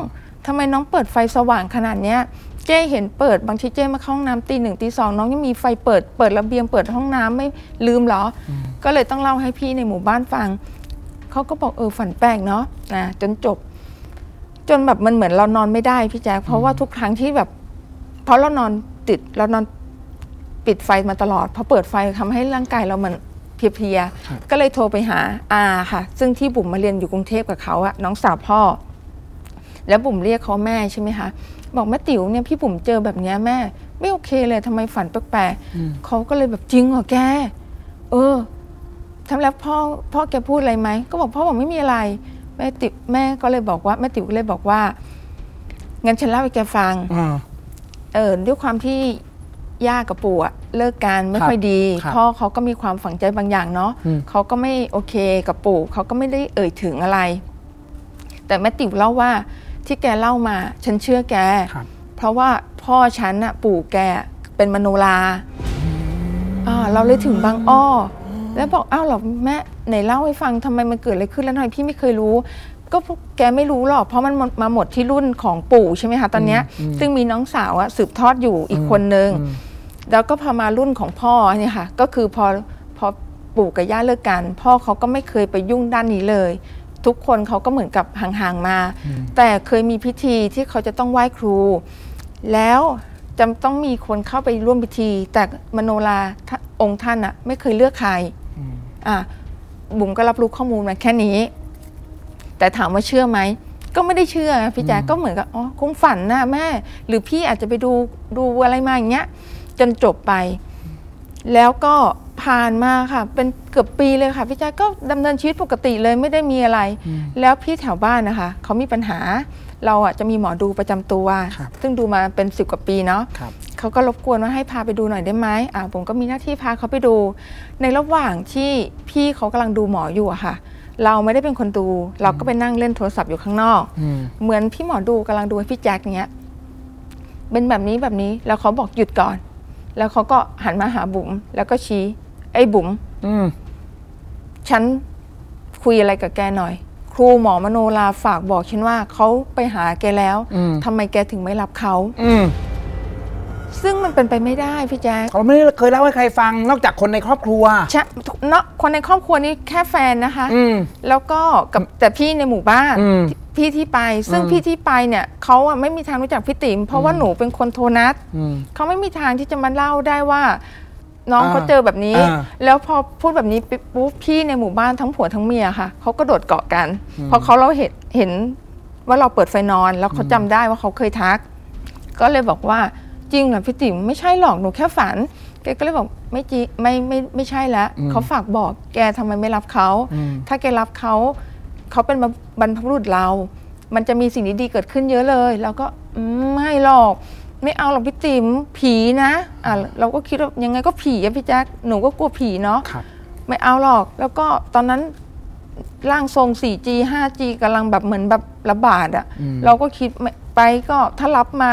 ทำไมน้องเปิดไฟสว่างขนาดเนี้ยเจ้เห็นเปิดบางทีเจ้มาเข้าห้องน้ำตีหนึ่งตีสองน้องยังมีไฟเปิดเปิดระเบียงเปิดห้องน้ำไม่ลืมเหรออก็เลยต้องเล่าให้พี่ในหมู่บ้านฟังเขาก็บอกเออฝันแปลกเนาะนะจนจบ จนแบบมันเหมือนเรานอนไม่ได้พี่แจ๊คเพราะว่าทุกครั้งที่แบบ เพราะเรานอนติดเรานอนปิดไฟมาตลอดพอเปิดไฟทำให้ร่างกายเรามันเพลียๆก็เลยโทรไปหาอาค่ะ ซึ่งที่บุ๋มมาเรียนอยู่กรุงเทพกับเขาอะน้องสาวพ่อ แล้วบุ๋มเรียกเขาแม่ใช่ไหมคะบอกแม่ติ๋วเนี่ยพี่บุ๋มเจอแบบเนี้ยแม่ ไม่โอเคเลยทำไมฝันแปลกๆเขาก็เลยแบบจริงเหรอแก เออทำแล้วพ่อพ่อแกพูดอะไรไหมก็บอกพ่อบอกไม่มีอะไร แม่ติ๋วแม่ก็เลยบอกว่าแม่ติ๋วก็เลยบอกว่างั้นฉันเล่าให้แกฟังอ่า เออด้วยความที่ย่ากับปู่อะเลิกกันไม่ค่อยดีครับพ่อเขาก็มีความฝังใจบางอย่างเนาะอืม เขาก็ไม่โอเคกับปู่เขาก็ไม่ได้เอ่ยถึงอะไร แต่แม่ติ๋วเล่าว่าที่แกเล่ามา ฉันเชื่อแก ครับ เพราะว่าพ่อฉันอะปู่แกเป็นมโนราอ่าเราเลยถึงบางอ้อ แล้วบอกอ้าวเหรอแม่ไหนเล่าให้ฟังทำไมมันเกิดอะไรขึ้นแล้วทำไมพี่ไม่เคยรู้ ก็พวกแกไม่รู้หรอกเพราะมันหมดมาหมดที่รุ่นของปู่ใช่ไหมคะตอนเนี้ย ซึ่งมีน้องสาวอะสืบทอดอยู่อีกคนนึงแล้วก็พอมารุ่นของพ่อเนี่ยค่ะ ก็คือพอพอปู่กับย่าเลิกกัน พ่อเขาก็ไม่เคยไปยุ่งด้านนี้เลย ทุกคนเขาก็เหมือนกับห่างๆมา แต่เคยมีพิธีที่เขาจะต้องไหว้ครู แล้วจะต้องมีคนเข้าไปร่วมพิธี แต่มโนราท่านองค์ท่านอะไม่เคยเลือกใคร อะบุ๋มก็รับรู้ข้อมูลมาแค่นี้ แต่ถามว่าเชื่อไหมก็ไม่ได้เชื่อนะพี่แจ๊คก็เหมือนกับอ๋อคงฝันนะแม่ หรือพี่อาจจะไปดูดูอะไรมาอย่างเงี้ย จนจบไป แล้วก็ผ่านมาค่ะ เป็นเกือบปีเลยค่ะพี่แจ๊คก็ดำเนินชีวิตปกติเลยไม่ได้มีอะไร แล้วพี่แถวบ้านนะคะเขามีปัญหา เราอะจะมีหมอดูประจำตัวครับซึ่งดูมาเป็นสิบกว่าปีเนาะครับเขาก็รบกวนว่าให้พาไปดูหน่อยได้ไหมอ่าผมก็มีหน้าที่พาเขาไปดู ในระหว่างที่พี่เขากำลังดูหมออยู่อะค่ะ เราไม่ได้เป็นคนดู เราก็ไปนั่งเล่นโทรศัพท์อยู่ข้างนอกอืมเหมือนพี่หมอดูกำลังดูให้พี่แจ็คเนี้ยเป็นแบบนี้แบบนี้แล้วเขาบอกหยุดก่อน แล้วเขาก็หันมาหาบุ๋มแล้วก็ชี้ ไอ้บุ๋มอืมฉันคุยอะไรกับแกหน่อย ครูหมอมโนราฝากบอกฉันว่าเขาไปหาแกแล้วอืมทำไมแกถึงไม่รับเขาอืมซึ่งมันเป็นไปไม่ได้พี่แจ๊คเขาไม่ได้เคยเล่าให้ใครฟังนอกจากคนในครอบครัวใช่เนาะคนในครอบครัวนี้แค่แฟนนะคะอืมแล้วก็กับแต่พี่ในหมู่บ้านอืมพี่ที่ไป ซึ่งอืมพี่ที่ไปเนี่ยเขาอะไม่มีทางรู้จักพี่ติ๋มเพราะว่าหนูเป็นคนโทรนัดอืมเขาไม่มีทางที่จะมาเล่าได้ว่า น้องอ่าเขาเจอแบบนี้อ่าแล้วพอพูดแบบนี้ปุ๊บปุ๊บพี่ในหมู่บ้านทั้งผัวทั้งเมียค่ะเขาก็โดดเกาะกันเพราะเขาเราเห็นเห็นว่าเราเปิดไฟนอนแล้วเขาจำได้ว่าเขาเคยทัก ก็เลยบอกว่าจริงเหรอพี่ติ๋มไม่ใช่หรอกหนูแค่ฝันแกก็เลยบอกไม่จริงไม่ไม่ไม่ใช่แล้วเขาฝากบอกแกทำไมไม่รับเขาอืมถ้าแกรับเขาเขาเป็นบรรพบุรุษเรา มันจะมีสิ่งดีๆเกิดขึ้นเยอะเลยเราก็อืมไม่หรอก ไม่เอาหรอกพี่ติ๋มผีนะอะเราก็คิดว่ายังไงก็ผีอะพี่แจ๊คหนูก็กลัวผีเนาะครับ ไม่เอาหรอก แล้วก็ตอนนั้นร่างทรง 4G 5G กำลังแบบเหมือนแบบระบาดอะอืม เราก็คิดไม่ไปก็ถ้ารับมา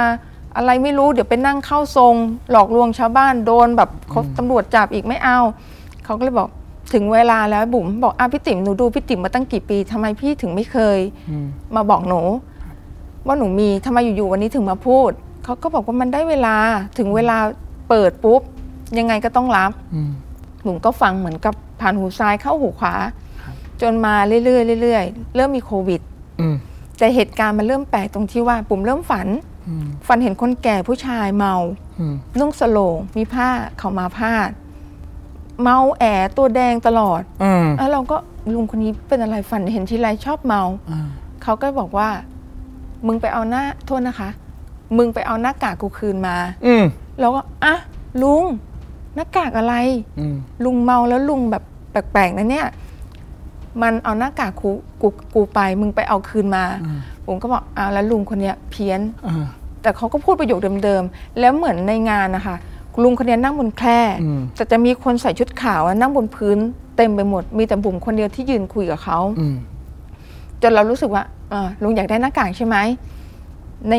อะไรไม่รู้เดี๋ยวไปนั่งเข้าทรง หลอกลวงชาวบ้านโดนแบบเขาตำรวจจับอีกไม่เอา เขาก็เลยบอกถึงเวลาแล้วบุ๋มบอกอะพี่ติ๋มหนูดูพี่ติ๋มมาตั้งกี่ปีทำไมพี่ถึงไม่เคย อืม มาบอกหนู ว่าหนูมีทำไมอยู่ๆวันนี้ถึงมาพูด เขาก็บอกว่ามันได้เวลาถึงเวลาเปิดปุ๊บ ยังไงก็ต้องรับอืมหนูก็ฟังเหมือนกับผ่านหูซ้ายเข้าหูขวาครับจนมาเรื่อยๆเรื่อยๆเริ่มมีโควิดอืมแต่เหตุการณ์มันเริ่มแปลกตรงที่ว่าปุ่มเริ่มฝันอืมฝันเห็นคนแก่ผู้ชายเมาอืมนุ่งสโลงมีผ้าเขาวมาพาด เมาแอตัวแดงตลอดอืมแล้วเราก็ลุงคนนี้เป็นอะไรฝันเห็นทีไรชอบเมาอ่าเขาก็บอกว่า มึงไปเอาหน้าโทษนะคะ มึงไปเอาหน้ากากกูคืนมาอืมเราก็อะลุงหน้ากากอะไร อืมลุงเมาแล้วลุงแบบแปลกๆนะเนี่ย มันเอาหน้ากากกูกูกูไป มึงไปเอาคืนมา อืมผมก็บอกอ้าวแล้วลุงคนเนี้ยเพี้ยน อ่า แต่เขาก็พูดประโยคเดิมๆ แล้วเหมือนในงานนะคะลุงคนเนี้ยนั่งบนแคร่อืม แต่จะมีคนใส่ชุดขาวอะนั่งบนพื้นเต็มไปหมด มีแต่บุ๋มคนเดียวที่ยืนคุยกับเขา อืม จนเรารู้สึกว่าอ่าลุงอยากได้หน้ากากใช่ไหมใน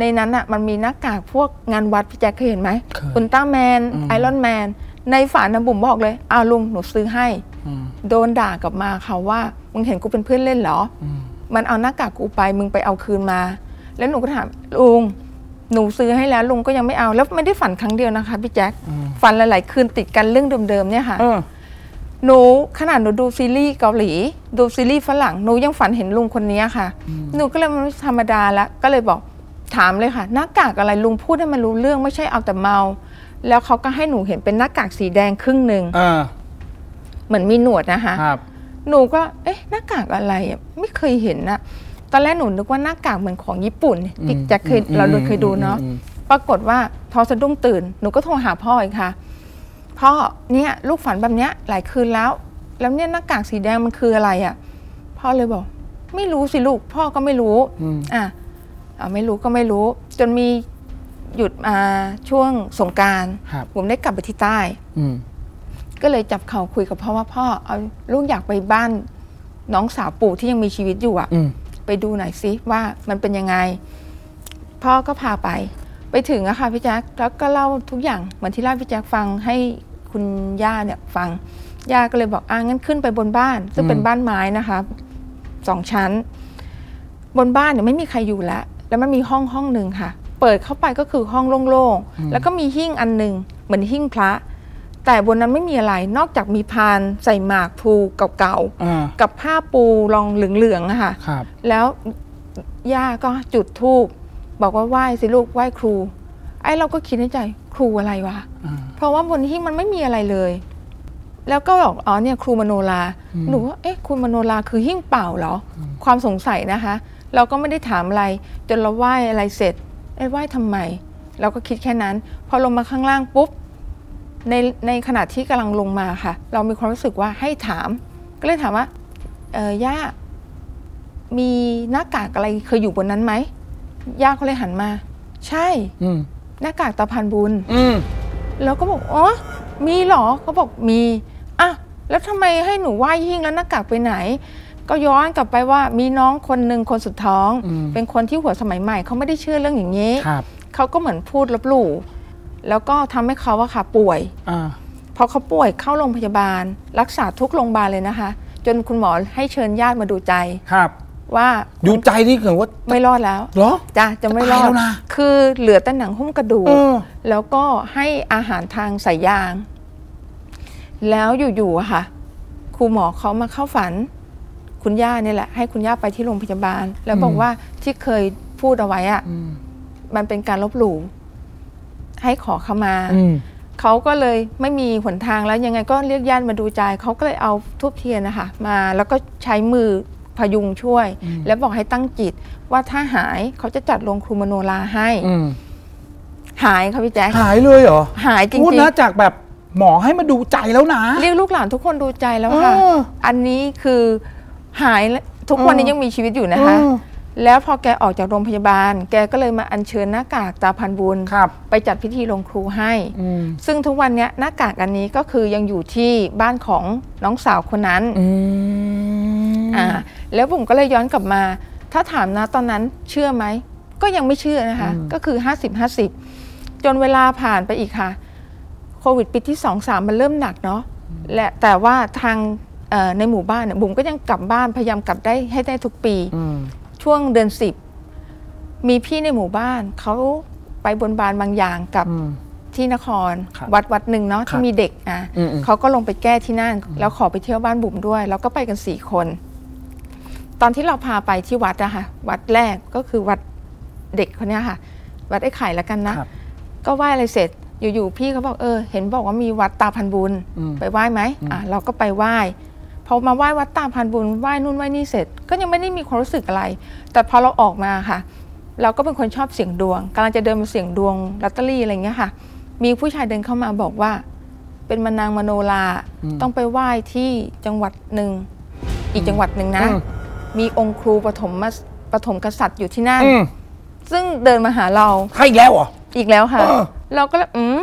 ในนั้นอะมันมีหน้ากากพวกงานวัดพี่แจ๊คเคยเห็นไหมเคยอุลตร้าแมนอืมไอรอนแมนในฝันนะบุ๋มบอกเลยอ้าวลุงหนูซื้อให้อืมโดนด่ากลับมาค่ะว่ามึงเห็นกูเป็นเพื่อนเล่นเหรออืมมันเอาหน้ากากกูไปมึงไปเอาคืนมา แล้วหนูก็ถามลุงหนูซื้อให้แล้วลุงก็ยังไม่เอาแล้วไม่ได้ฝันครั้งเดียวนะคะพี่แจ๊คอืมฝันหลาย ๆ คืนติดกันเรื่องเดิม ๆ เนี่ยค่ะเออหนูขนาดหนูดูซีรีส์เกาหลี ดูซีรีส์ฝรั่งหนูยังฝันเห็นลุงคนนี้ค่ะ หนูก็เลยมันไม่ธรรมดาละก็เลยบอก ถามเลยค่ะ หน้ากากอะไรลุงพูดให้มันรู้เรื่องไม่ใช่เอาแต่เมา แล้วเขาก็ให้หนูเห็นเป็นหน้ากากสีแดงครึ่งหนึ่งเออเหมือนมีหนวดนะคะครับ หนูก็เอ๊ะหน้ากากอะไรอะไม่เคยเห็นนะตอนแรกหนูนึกว่าหน้ากากเหมือนของญี่ปุ่นพี่แจ็คเคยอืมเราดูเคยดูเนาะอืม ปรากฏว่าพอสะดุ้งตื่นหนูก็โทรหาพ่ออีกค่ะพ่อเนี่ยลูกฝันแบบเนี้ยหลายคืนแล้ว แล้วเนี่ยหน้ากากสีแดงมันคืออะไรอะพ่อเลยบอก ไม่รู้สิลูกพ่อก็ไม่รู้ อืม อะ เอาไม่รู้ก็ไม่รู้ จนมีหยุดมาช่วงสงกรารครับ ผมได้กลับไปที่ใต้ อืม ก็เลยจับเข่าคุยกับพ่อว่าพ่อเอาลูกอยากไปบ้านน้องสาวปู่ที่ยังมีชีวิตอยู่อะอืม ไปดูหน่อยสิว่ามันเป็นยังไง พ่อก็พาไป ไปถึงอะค่ะพี่แจ๊คแล้วก็เล่าทุกอย่างเหมือนที่เล่าให้พี่แจ๊คฟังให้คุณย่าเนี่ยฟังย่าก็เลยบอกอ่างั้นขึ้นไปบนบ้าน ซึ่งเป็นบ้านไม้นะคะสองชั้น บนบ้านเนี่ยไม่มีใครอยู่แล้ว แล้วมันมีห้องห้องหนึ่งค่ะ เปิดเข้าไปก็คือห้องโล่งๆแล้วก็มีหิ้งอันหนึ่งเหมือนหิ้งพระ แต่บนนั้นไม่มีอะไรนอกจากมีพานใส่หมากพลูเก่าอ่าๆกับผ้าปูรองเหลืองๆอะค่ะครับแล้วย่าก็จุดธูปบอกว่าไหว้สิลูกไหว้ครู ไอ้เราก็คิดในใจครูอะไรวะอ่าเพราะว่าบนที่มันไม่มีอะไรเลยแล้วก็บอกอ๋อเนี่ยครูมโนราอืมหนูว่าเอ๊ะครูมโนราคือหิ้งเปล่าเหรออความสงสัยนะคะ เราก็ไม่ได้ถามอะไร จนเราไหว้อะไรเสร็จเอ้ไหว้ทำไม เราก็คิดแค่นั้น พอลงมาข้างล่างปุ๊บในในขณะที่กำลังลงมาค่ะ เรามีความรู้สึกว่าให้ถาม ก็เลยถามว่าเออย่ามีหน้ากากอะไรเคยอยู่บนนั้นไหมย่าเขาเลยหันมา ใช่อืมหน้ากากตาพันบุญอืมแล้วก็บอกอ๋อมีเหรอเขาบอกมีอะแล้วทำไมให้หนูไหว้หิ้งแล้วหน้ากากไปไหน ก็ย้อนกลับไปว่ามีน้องคนหนึ่งคนสุดท้องอืมเป็นคนที่หัวสมัยใหม่เขาไม่ได้เชื่อเรื่องอย่างนี้ครับเขาก็เหมือนพูดลบหลู่แล้วก็ทำให้เขาอะค่ะป่วยอ่าพอเขาป่วยเข้าโรงพยาบาล รักษาทุกโรงพยาบาลเลยนะคะ จนคุณหมอให้เชิญญาติมาดูใจครับว่าดูใจนี่คือว่าไม่รอดแล้วเหรอจ้ะจะไม่รอจะตายแล้ดวนะคือเหลือแต่หนังหุ้มกระดูกเออแล้วก็ให้อาหารทางสายยาง แล้วอยู่ๆอะค่ะครูหมอเขามาเข้าฝัน คุณย่าเนี่ยแหละให้คุณย่าไปที่โรงพยาบาล แล้วบอกว่าที่เคยพูดเอาไว้อะอืมมันเป็นการลบหลู่ให้ขอขมาอืมเขาก็เลยไม่มีหนทางแล้วยังไงก็เรียกญาติมาดูใจเขาก็เลยเอาทูบเทียนนะคะมาแล้วก็ใช้มือพยุงช่วย แล้วบอกให้ตั้งจิต ว่าถ้าหายเขาจะจัดโรงครูมโนราให้อืมหายค่ะพี่แจ๊คหายเลยเหรอหายจริงพูดๆนะจากแบบหมอให้มาดูใจแล้วนะ เรียกลูกหลานทุกคนดูใจแล้วค่ะเอออันนี้คือ หายแล้วทุกวันนี้เออยังมีชีวิตอยู่นะคะเออแล้วพอแกออกจากโรงพยาบาล แกก็เลยมาอัญเชิญหน้ากากตาพันบุญครับไปจัดพิธีลงครูให้อืมซึ่งทุกวันเนี้ยหน้ากากอันนี้ก็คือยังอยู่ที่บ้านของน้องสาวคนนั้นอืมอ่าแล้วบุ๋มก็เลยย้อนกลับมา ถ้าถามนะตอนนั้นเชื่อไหม ก็ยังไม่เชื่อนะคะ ก็คือ50 50จนเวลาผ่านไปอีกค่ะ โควิดปีที่2 3มันเริ่มหนักเนาะและแต่ว่าทางเอ่อ ในหมู่บ้านเนี่ยบุ๋มก็ยังกลับบ้านพยายามกลับได้ให้ได้ทุกปีอืมช่วงเดือน10มีพี่ในหมู่บ้านเขาไปบนบานบางอย่างกับอืมที่นครครับวัดวัดหนึ่งเนาะครับที่มีเด็กอะอืมอืมเขาก็ลงไปแก้ที่นั่นแล้วขอไปเที่ยวบ้านบุ๋มด้วย แล้วก็ไปกันสี่คน ตอนที่เราพาไปที่วัดอะค่ะ วัดแรกก็คือวัดเด็กคนเนี้ยค่ะ วัดไอ้ไข่แล้วกันนะครับก็ไหว้อะไรเสร็จอยู่ๆพี่เขาบอกเออ เห็นบอกว่ามีวัดตาพันบุญอืมไปไหว้ไหมอะเราก็ไปไหว้ พอมาไหว้วัดตาพันบุญไหว้นู่นไหว้นี่เสร็จ ก็ยังไม่ได้มีความรู้สึกอะไร แต่พอเราออกมาค่ะ เราก็เป็นคนชอบเสี่ยงดวงกำลังจะเดินมาเสี่ยงดวงลอตเตอรี่อะไรเงี้ยค่ะ มีผู้ชายเดินเข้ามาบอกว่า เป็นมานางมโนราต้องไปไหว้ที่จังหวัดหนึ่งอีกจังหวัดหนึ่งนะอืมมีองค์ครูปฐมมาปฐมกษัตริย์อยู่ที่นั่นอืมซึ่งเดินมาหาเราให้อีกแล้วเหรออีกแล้วค่ะเออเราก็เลยอืม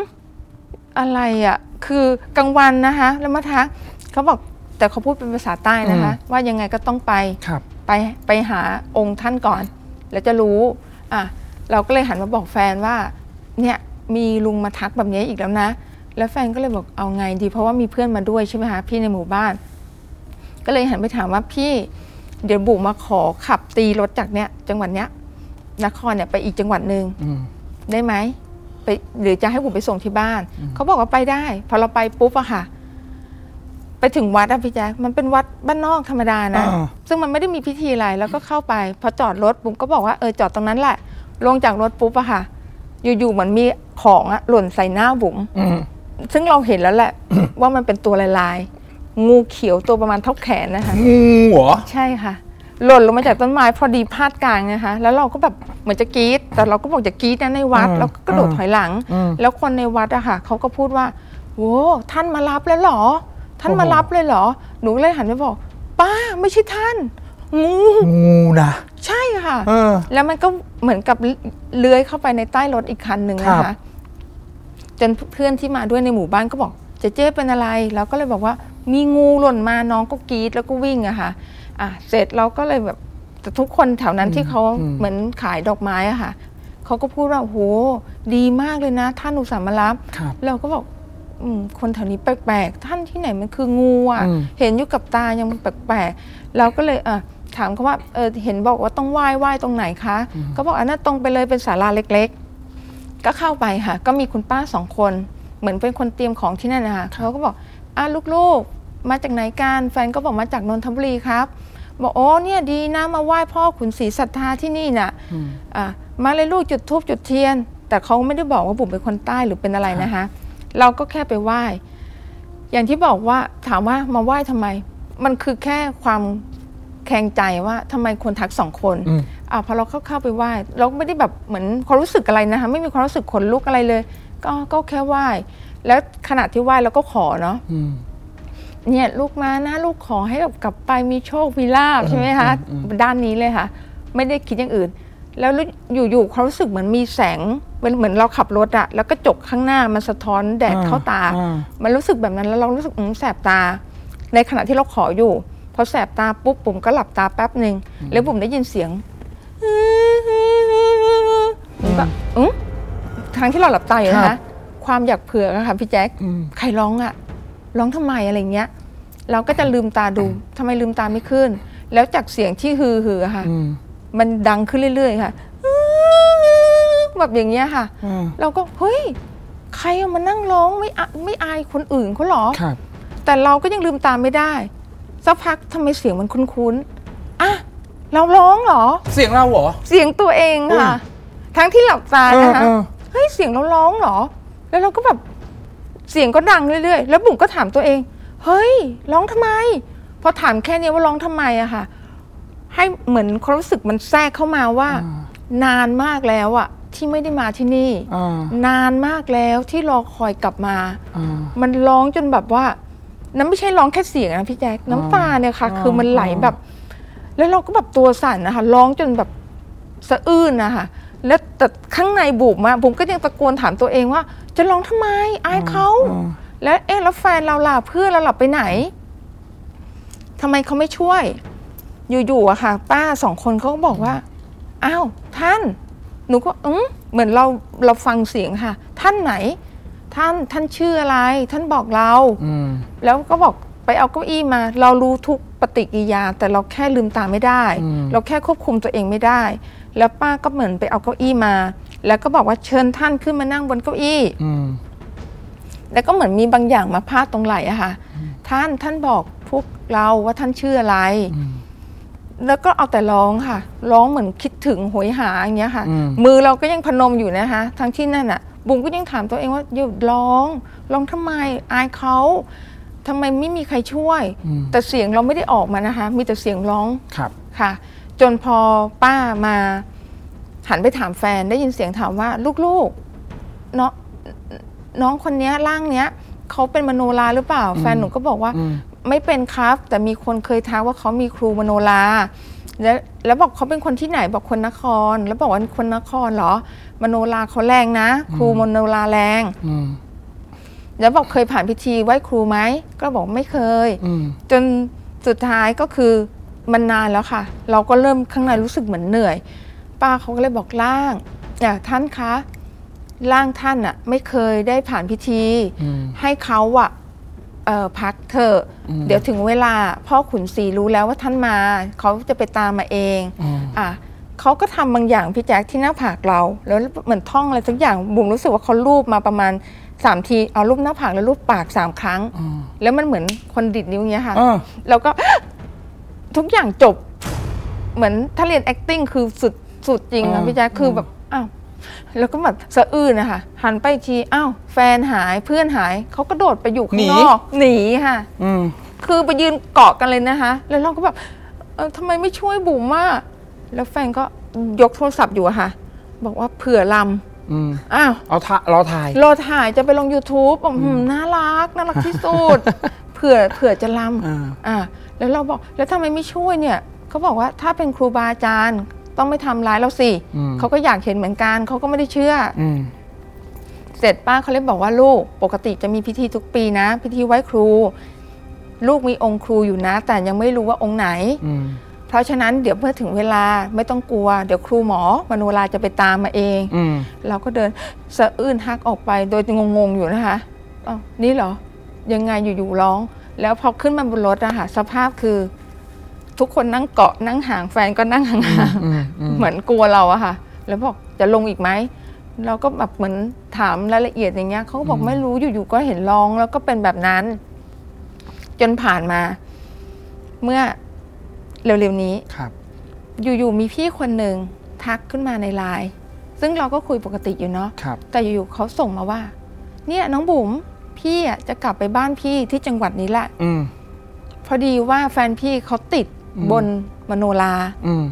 อะไรอะ คือกลางวันนะคะ แล้วมาทักเขาบอก แต่เขาพูดเป็นภาษาใต้นะคะ ว่ายังไงก็ต้องไปครับ ไปไปหาองค์ท่านก่อน แล้วจะรู้อะเราก็เลยหันมาบอกแฟนว่า เนี่ยมีลุงมาทักแบบนี้อีกแล้วนะ แล้วแฟนก็เลยบอกเอาไงดี เพราะว่ามีเพื่อนมาด้วยใช่ไหมคะพี่ในหมู่บ้าน ก็เลยหันไปถามว่าพี่เดี๋ยวบุ๋มมาขอขับตีรถจากเนี้ยจังหวัดเนี้ยนครเนี่ยไปอีกจังหวัดหนึ่งอืมได้ไหมไปหรือจะให้ผมไปส่งที่บ้าน เขาบอกว่าไปได้ พอเราไปปุ๊บอะค่ะ ไปถึงวัดอะพี่แจ๊คมันเป็นวัดบ้านนอกธรรมดานะ อ่า ซึ่งมันไม่ได้มีพิธีอะไรแล้วก็เข้าไปพอจอดรถบุ๋มก็บอกว่าเออจอดตรงนั้นแหละ ลงจากรถปุ๊บอะค่ะ อยู่ๆเหมือนมีของอะหล่นใส่หน้าบุ๋ม อืม ซึ่งเราเห็นแล้วแหละ ว่ามันเป็นตัวลายๆ งูเขียวตัวประมาณเท่าแขนนะคะ งูเหรอ ใช่ค่ะ หล่นลงมาจากต้นไม้พอดีพาดกลางนะคะ แล้วเราก็แบบเหมือนจะกรีดแต่เราก็บอกจะกรีดนะในวัด อืมแล้วก็กระโดดอืมถอยหลัง อืม แล้วคนในวัดอะค่ะเขาก็พูดว่าโว้ท่านมารับแล้วเหรอ ท่านมาโอ้โหรับเลยเหรอ หนูเลยหันไปบอก ป้าไม่ใช่ท่าน งูงูนะใช่ค่ะเออแล้วมันก็เหมือนกับเลื้อยเข้าไปในใต้รถอีกคันหนึ่งนะครัคะบจนเพื่อนที่มาด้วยในหมู่บ้านก็บอกเจ๊เจ๊เป็นอะไรเราก็เลยบอกว่า มีงูหล่นมาน้องก็กรีดแล้วก็วิ่งอะค่ะ อะเสร็จเราก็เลยแบบแต่ทุกคนแถวนั้นที่เขาเหมือนขายดอกไม้อะค่ะเขาก็พูดว่าโอ้โหดีมากเลยนะ ท่านอุตส่าห์มารับครับเราก็บอกอม คนแถวนี้แปลกๆ ท่านที่ไหนมันคืองูอะอืมเห็นอยู่กับตายังแปลกๆ เราก็เลยอะถามเขาว่าเออเห็นบอกว่าต้องไหว้ไหว้ตรงไหนคะก็บอกอันนั้นตรงไปเลยเป็นศาลาเล็ก ๆ ก็เข้าไปค่ะ ก็มีคุณป้าสองคน เหมือนเป็นคนเตรียมของที่นั่นนะคะเขาก็บอกอะลูกๆ มาจากไหนกันแฟนก็บอกมาจากนนทบุรีครับบอกโอ้เนี่ยดีนะมาไหว้พ่อขุนศรีศรัทธาที่นี่น่ะอะมาเลยลูกจุดธูปจุดเทียน แต่เขาไม่ได้บอกว่าบุ๋มเป็นคนใต้หรือเป็นอะไรนะคะ เราก็แค่ไปไหว้ อย่างที่บอกว่าถามว่ามาไหว้ทำไม มันคือแค่ความแข็งใจว่าทำไมคนทักสองคนอืมอะพอเราเข้าเข้าไปไหว้เราก็ไม่ได้แบบเหมือนความรู้สึกอะไรนะคะไม่มีความรู้สึกขนลุกอะไรเลย ก็ก็แค่ไหว้ แล้วขณะที่ไหว้เราก็ขอเนาะอืมเนี่ยลูกมานะลูกขอให้แบบกลับไปมีโชคมีลาบใช่ไหมคะอืมอืมด้านนี้เลยค่ะ ไม่ได้คิดอย่างอื่น แล้วอยู่ๆความรู้สึกเหมือนมีแสงเหมือนเหมือนเราขับรถอะแล้วก็จกข้างหน้ามันสะท้อนแดดเข้าตาอ่ามันรู้สึกแบบนั้นแล้วเรารู้สึกอืมแสบตา ในขณะที่เราขออยู่พอแสบตาปุ๊บบุ๋มก็หลับตาแป๊บหนึ่งแล้วบุ๋มได้ยินเสียงบุ๋มก็อืมทั้งที่เราหลับตาอยู่นะครัคะบความอยากเผือกอะค่ะพี่แจ๊คอืมใครร้องอะร้องทำไมอะไรเงี้ย เราก็จะลืมตาดูทำไมลืมตาไม่ขึ้น แล้วจากเสียงที่ฮือฮืออะค่ะอื มมันดังขึ้นเรื่อยๆค่ะแบบอย่างเงี้ยค่ะอ่าเราก็เฮ้ยใครเอามานั่งร้องไม่อะไม่อายคนอื่นเขาหรอครับแต่เราก็ยังลืมตาไม่ได้สักพักทำไมเสียงมันคุ้นๆอะเราร้องเหรอ เสียงเราเหรอ เสียงตัวเองค่ะ ทั้งที่หลับตาเออนะคะเออเฮ้ยเสียงเราร้องเหรอ แล้วเราก็แบบเสียงก็ดังเรื่อยๆ แล้วบุ๋มก็ถามตัวเอง เฮ้ย ร้องทำไม พอถามแค่เนี้ยว่าร้องทำไมอะค่ะ ให้เหมือนความรู้สึกมันแทรกเข้ามาว่า นานมากแล้วอะที่ไม่ได้มาที่นี่อ่านานมากแล้วที่รอคอยกลับมาอ่ามันร้องจนแบบว่าน้ำไม่ใช่ร้องแค่เสียงนะพี่แจ๊คน้ำตาเนี่ยค่ะอ่าคือมันไหลแบบ แล้วเราก็แบบตัวสั่นนะคะร้องจนแบบสะอื้นนะคะแล้วแต่ข้างในบุ๋มอะบุ๋มก็ยังตะโกนถามตัวเองว่า จะร้องทำไมอายเขาอืมแล้วเอ๊ะแล้วแฟนเราล่ะเพื่อนเราหลับไปไหนทำไมเขาไม่ช่วย อยู่ๆอะค่ะ ป้าสองคนเขาก็บอกว่าอ้าวท่าน หนูก็อืมเหมือนเราเราฟังเสียงค่ะ ท่านไหน ท่านท่านชื่ออะไร ท่านบอกเราอืมแล้วก็บอกไปเอาเก้าอี้มา เรารู้ทุกปฏิกิริยา แต่เราแค่ลืมตาไม่ได้อืมเราแค่ควบคุมตัวเองไม่ได้ แล้วป้าก็เหมือนไปเอาเก้าอี้มา แล้วก็บอกว่าเชิญท่านขึ้นมานั่งบนเก้าอี้อืมแล้วก็เหมือนมีบางอย่างมาพาดตรงไหล่อะค่ะ ท่านท่านบอกพวกเราว่าท่านชื่ออะไรอืม แล้วก็เอาแต่ร้องค่ะ ร้องเหมือนคิดถึงโหยหาอย่างเงี้ยค่ะ อืม มือเราก็ยังพนมอยู่นะคะ ทั้งที่นั่นอะบุ๋มก็ยังถามตัวเองว่าอย่าร้อง ร้องทำไม อายเขาทำไมไม่มีใครช่วย อืมแต่เสียงเราไม่ได้ออกมานะคะ มีแต่เสียงร้อง ครับ ค่ะ จนพอป้ามาหันไปถามแฟนได้ยินเสียงถามว่าลูกๆน้องน้องคนเนี้ยร่างเนี้ยเขาเป็นมโนราหรือเปล่า แฟนหนูก็บอกว่า อืม ไม่เป็นครับ แต่มีคนเคยทักว่าเขามีครูมโนราแล้วแล้วบอกเขาเป็นคนที่ไหนบอกคนนคร แล้วบอกว่าคนนครเหรอ มโนราเขาแรงนะ ครูมโนราแรงอืมแล้วบอกเคยผ่านพิธีไหว้ครูไหมก็บอกไม่เคยอืมจนสุดท้ายก็คือมันนานแล้วค่ะ เราก็เริ่มข้างในรู้สึกเหมือนเหนื่อย ป้าเขาก็เลยบอกล่างอะท่านคะร่างท่านอะไม่เคยได้ผ่านพิธีอืมให้เขาอะ เอ่อพักเถอะอืมเดี๋ยวถึงเวลาพ่อขุนศรีรู้แล้วว่าท่านมาเขาจะไปตามมาเองอืมอะเขาก็ทำบางอย่างพี่แจ๊คที่หน้าผากเรา แล้วเหมือนท่องอะไรสักอย่างบุ๋มรู้สึกว่าเขารูปมาประมาณสามทีเอารูปหน้าผากแล้วรูปปากสามครั้งอืมแล้วมันเหมือนคนดิดนิ้วอย่างเงี้ยค่ะเออแล้วก็ทุกอย่างจบ เหมือนถ้าเรียน acting คือสุดสุดจริงอ่าอะพี่แจ๊คคือแบบอ้าว แล้วก็แบบสะอื้นนะคะหันไปอีกทีอ้าวแฟนหายเพื่อนหายเขาก็โดดไปอยู่ข้างนอกหนีค่ะ อืม คือไปยืนเกาะกันเลยนะคะ แล้วเราก็แบบเออทำไมไม่ช่วยบุ๋มอะแล้วแฟนก็ยกโทรศัพท์อยู่อะค่ะ บอกว่าเผื่อลอืมำอ้าว เอาท่าเราถ่าย รอถ่ายจะไปลง YouTube บอกหืมน่ารัก น่ารักที่สุด เผื่อเผื่อจะลำอ่าอ่าแล้วเราบอกแล้วทำไมไม่ช่วยเนี่ยเขาบอกว่าถ้าเป็นครูบาอาจารย์ ต้องไม่ทำร้ายเราสิอืมเขาก็อยากเห็นเหมือนกันเขาก็ไม่ได้เชื่ออืมเสร็จป้าเขาเลยบอกว่าลูกปกติจะมีพิธีทุกปีนะ พิธีไหว้ครู ลูกมีองค์ครูอยู่นะ แต่ยังไม่รู้ว่าองค์ไหนอืมเพราะฉะนั้นเดี๋ยวเมื่อถึงเวลาไม่ต้องกลัว เดี๋ยวครูหมอมโนราจะไปตามมาเองอืมเราก็เดินสะอื้นฮักออกไปโดยงงๆอยู่นะคะอ๋อนี่เหรอ ยังไงอยู่ๆร้อง แล้วพอขึ้นมาบนรถอะค่ะสภาพคือ ทุกคนนั่งเกาะนั่งห่างแฟนก็นั่งห่างอืมอืมๆเหมือนกลัวเราอะค่ะ แล้วบอกจะลงอีกไหมเราก็แบบเหมือนถามรายละเอียดอย่างเงี้ยเขาก็บอกไม่รู้อยู่ๆก็เห็นร้องแล้วก็เป็นแบบนั้น จนผ่านมา เมื่อเร็วๆนี้ครับ อยู่ๆมีพี่คนหนึ่งทักขึ้นมาในไลน์ซึ่งเราก็คุยปกติอยู่เนาะครับแต่อยู่ๆเขาส่งมาว่า เนี่ยน้องบุ๋มพี่อะจะกลับไปบ้านพี่ที่จังหวัดนี้แหละอืมพอดีว่าแฟนพี่เขาติดอืม บนมโนราอืม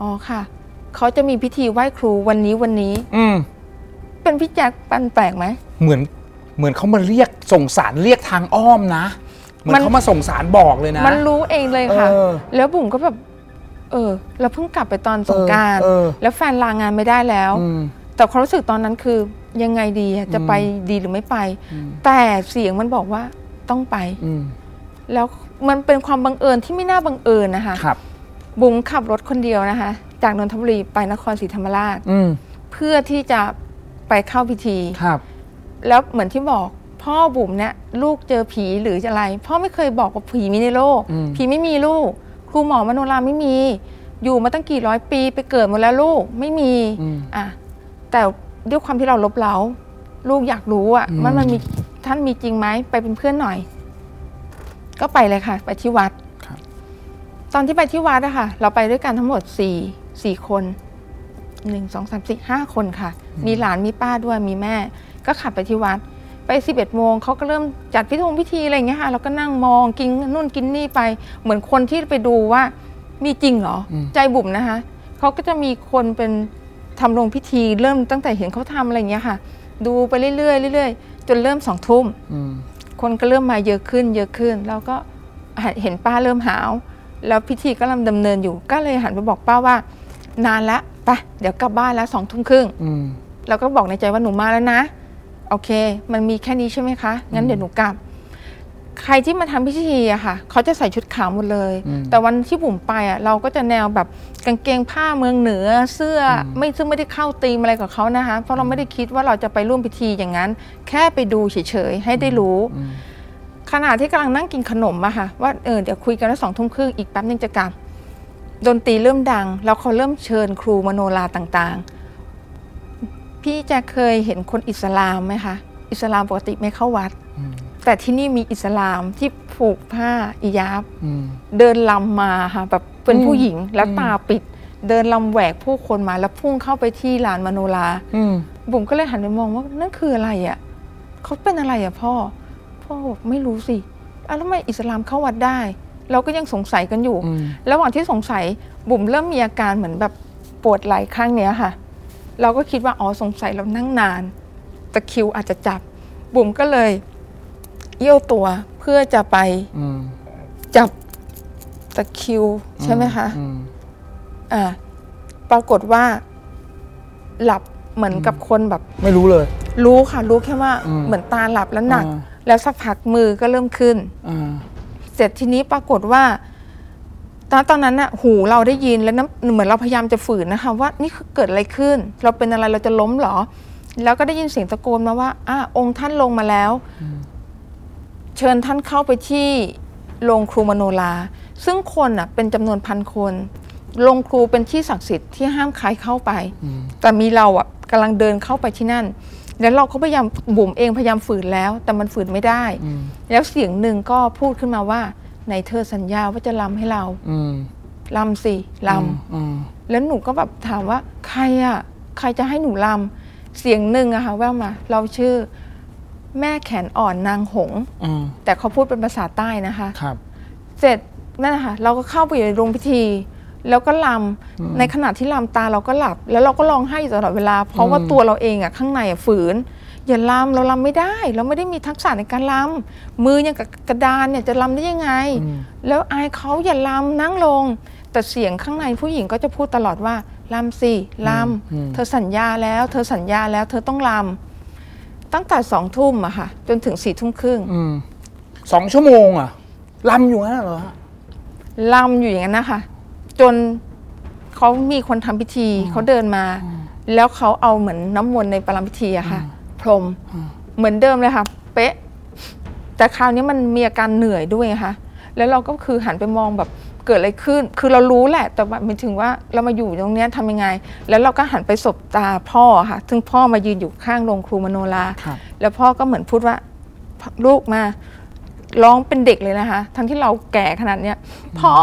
อ๋อค่ะ เขาจะมีพิธีไหว้ครูวันนี้วันนี้ อืมเป็นพี่แจ็คปันแปลกไหมเหมือน เหมือนเขามาเรียกส่งสารเรียกทางอ้อมนะเหมือมันนเขามาส่งสารบอกเลยนะ มันรู้เองเลยค่ะเออแล้วบุ๋มก็แบบ เออ เราเพิ่งกลับไปตอนสงกรารเออเออแล้วแฟนลางานไม่ได้แล้วอืมแต่ความรู้สึกตอนนั้นคือยังไงดีอะจะไปดีหรือไม่ไปอืมแต่เสียงมันบอกว่าต้องไปอืมแล้ว มันเป็นความบังเอิญที่ไม่น่าบังเอิญนะคะครับบุ๋มขับรถคนเดียวนะคะ จากนนทบุรีไปนครศรีธรรมราชอืมเพื่อที่จะไปเข้าพิธี ครับ แล้วเหมือนที่บอกพ่อบุ๋มเนี่ยลูกเจอผีหรืออะไร พ่อไม่เคยบอกว่าผีมีในโลก อืม ผีไม่มีลูก ครูหมอมโนราไม่มี อยู่มาตั้งกี่ร้อยปีไปเกิดหมดแล้วลูกไม่มี อืม อะแต่ด้วยความที่เราลบเล้า ลูกอยากรู้อะอืมมันมันมีท่านมีจริงไหมไปเป็นเพื่อนหน่อย ก็ไปเลยค่ะ ไปที่วัดครับตอนที่ไปที่วัดอะค่ะ เราไปด้วยกันทั้งหมดสี่สี่คนหนึ่งสองสามสี่ห้าคนค่ะ มีหลานมีป้าด้วยมีแม่ ก็ขับไปที่วัด ไปสิบเอ็ดโมงเขาก็เริ่มจัดพิธงพิธีอะไรอย่างเงี้ยค่ะเราก็นั่งมองกินนู่นกินนี่ไป เหมือนคนที่ไปดูว่า มีจริงเหรออมใจบุ๋มนะคะเขาก็จะมีคนเป็นทำลงพิธีเริ่มตั้งแต่เห็นเขาทำอะไรอย่างเงี้ยค่ะ ดูไปเรื่อยๆเรื่อยๆจนเริ่มสองทุ่มอืม คนก็เริ่มมาเยอะขึ้น เยอะขึ้น แล้วก็เห็นป้าเริ่มหาว แล้วพิธีก็กำลังดำเนินอยู่ ก็เลยหันไปบอกป้าว่า นานละไปเดี๋ยวกลับบ้านแล้วสองทุ่มครึ่งอืมแล้วก็บอกในใจว่าหนูมาแล้วนะ โอเค มันมีแค่นี้ใช่ไหมคะ งั้นเดี๋ยวหนูกลับ ใครที่มาทำพิธีอะค่ะเขาจะใส่ชุดขาวหมดเลยอืมแต่วันที่บุ๋มไปอะเราก็จะแนวแบบกางเกงผ้าเมืองเหนือเสื้ออไม่ซึ่งไม่ได้เข้าตีมอะไรกับเขานะคะ เพราะเราไม่ได้คิดว่าเราจะไปร่วมพิธีอย่างนั้น แค่ไปดูเฉยๆให้ได้รู้อืมขณะที่กำลังนั่งกินขนมอะค่ะว่าเออเดี๋ยวคุยกันแล้วสองทุ่มครึ่งอีกแป๊บนึงจะกลับดนตรีเริ่มดัง แล้วเขาเริ่มเชิญครูมโนราต่างๆ พี่แจะเคยเห็นคนอิสลามไหมคะ อิสลามปกติไม่เข้าวัดอืม แต่ที่นี่มีอิสลามที่ผูกผ้าอิยาบอืมเดินลำมาค่ะแบบเป็นอืมผู้หญิงแล้วอืมตาปิด เดินลำแหวกผู้คนมาแล้วพุ่งเข้าไปที่ลานมโนราอืมบุ๋มก็เลยหันไปมองว่านั่นคืออะไรอะ่ะเขาเป็นอะไรอะ่ะพ่อ พ่อบอกไม่รู้สิอะแล้วทำไมอิสลามเข้าวัดได้ เราก็ยังสงสัยกันอยู่อืมระหว่างที่สงสัยบุ๋มเริ่มมีอาการเหมือนแบบปวดไหล่ข้างเนี้ยค่ะ เราก็คิดว่าอ๋อสงสัยเรานั่งนานตะคริวอาจจะจับบุ๋มก็เลย เอี้ยวตัวเพื่อจะไปอืมจับตะคริวใช่ไหมคะอืมอ่าปรากฏว่า หลับเหมือนกับคนแบบ ไม่รู้เลย รู้ค่ะ รู้แค่ว่าอืมเหมือนตาหลับแล้วหนัก อ่า แล้วสักพักมือก็เริ่มขึ้น อ่าเสร็จทีนี้ปรากฏว่า ตอนตอนนั้นน่ะหูเราได้ยินแล้วน้ำเหมือนเราพยายามจะฝืนนะคะ ว่านี่คือเกิดอะไรขึ้น เราเป็นอะไรเราจะล้มเหรอ แล้วก็ได้ยินเสียงตะโกนมาว่าอะองค์ท่านลงมาแล้ว เชิญท่านเข้าไปที่โรงครูมโนราซึ่งคนอะเป็นจำนวนพันคนโรงครูเป็นที่ศักดิ์สิทธิ์ที่ห้ามใครเข้าไปอืมแต่มีเราอะกำลังเดินเข้าไปที่นั่น แล้วเราก็พยายามบุ๋มเองพยายามฝืนแล้ว แต่มันฝืนไม่ได้อืมแล้วเสียงหนึ่งก็พูดขึ้นมาว่าไหนเธอสัญญาว่าจะลำให้เราอืมลำสิลอืมำแล้วหนูก็แบบถามว่าใครอะ ใครจะให้หนูลำเสียงหนึ่งอะค่ะแววมา เราชื่อ แม่แขนอ่อนนางหง อืมแต่เขาพูดเป็นภาษาใต้นะคะ ครับ เสร็จนั่นนะคะเราก็เข้าไปอยู่ในโรงพิธี แล้วก็ลำในขณะที่ลำตาเราก็หลับ แล้วเราก็ร้องไห้อยู่ตลอดเวลา เพราะว่าอืม ตัวเราเองอะข้างในอะฝืน อย่าลำเราลำไม่ได้ เราไม่ได้มีทักษะในการลำมือยังกับกระดานเนี่ยจะลำได้ยังไง อืมแล้วอายเขาอย่าลำนั่งลง แต่เสียงข้างในผู้หญิงก็จะพูดตลอดว่าลำสิลอืมำเธอสัญญาแล้ว เธอสัญญาแล้ว เธอต้องลำ ตั้งแต่สองทุ่มอะค่ะ จนถึงสี่ทุ่มครึ่งอืมสองชั่วโมงอะลำอยู่นั่นเหรอฮะ ลำอยู่อย่างนั้นนะคะ จนเขามีคนทำพิธีเขาเดินมา แล้วเขาเอาเหมือนน้ำมนต์ในปรำพิธีอะค่ะ พรมเหมือนเดิมเลยค่ะ เป๊ะ แต่คราวนี้มันมีอาการเหนื่อยด้วยไงคะแล้วเราก็คือหันไปมองแบบ เกิดอะไรขึ้น คือเรารู้แหละ แต่แบบหมายถึงว่าเรามาอยู่ตรงเนี้ยทำยังไง แล้วเราก็หันไปสบตาพ่อค่ะ ซึ่งพ่อมายืนอยู่ข้างโรงครูมโนราครับแล้วพ่อก็เหมือนพูดว่าลูกมาร้องเป็นเด็กเลยนะคะ ทั้งที่เราแก่ขนาดเนี้ยพ่อ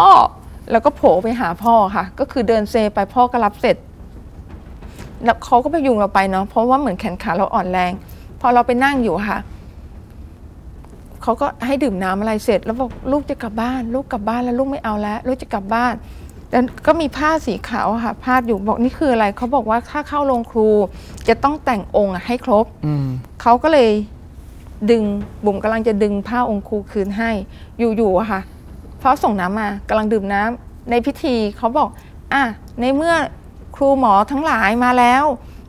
แล้วก็โผล่ไปหาพ่อค่ะ ก็คือเดินเซไปพ่อก็รับเสร็จ แล้วเขาก็พยุงเราไปเนาะเพราะว่าเหมือนแขนขาเราอ่อนแรง พอเราไปนั่งอยู่ค่ะ เขาก็ให้ดื่มน้ำอะไรเสร็จ แล้วบอกลูกจะกลับบ้าน ลูกกลับบ้านแล้วลูกไม่เอาแล้ว ลูกจะกลับบ้านแล้วก็มีผ้าสีขาวอะค่ะพาดอยู่บอกนี่คืออะไรเขาบอกว่าถ้าเข้าโรงครู จะต้องแต่งองค์อะให้ครบอืมเขาก็เลยดึงบุ๋มกำลังจะดึงผ้าองค์ครูคืนให้ อยู่ๆอะค่ะเพราะส่งน้ำมากำลังดื่มน้ำในพิธีเขาบอกอะในเมื่อครูหมอทั้งหลายมาแล้ว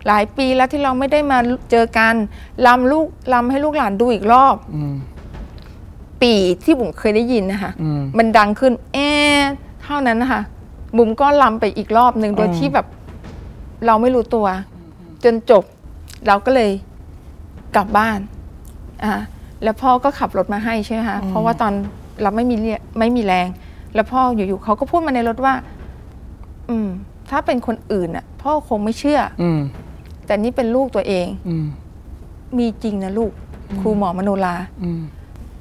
หลายปีแล้วที่เราไม่ได้มาเจอกันลำลูกลำให้ลูกหลานดูอีกรอบอืม ปีที่บุ๋มเคยได้ยินนะคะ อืม มันดังขึ้นเอ๊ะเท่านั้นนะคะบุ๋มก็ลำไปอีกรอบหนึ่งโดยอืม ที่แบบ เราไม่รู้ตัว จนจบ เราก็เลยกลับบ้านอ่าแล้วพ่อก็ขับรถมาให้ใช่ไหมคะเพราะว่าตอนเราไม่มีเรียไม่มีแรง แล้วพ่ออยู่ๆเขาก็พูดมาในรถว่า อืม ถ้าเป็นคนอื่นอะ พ่อคงไม่เชื่อ อืม แต่นี่เป็นลูกตัวเอง อืม มีจริงนะลูก ครูหมอมโนรา อืม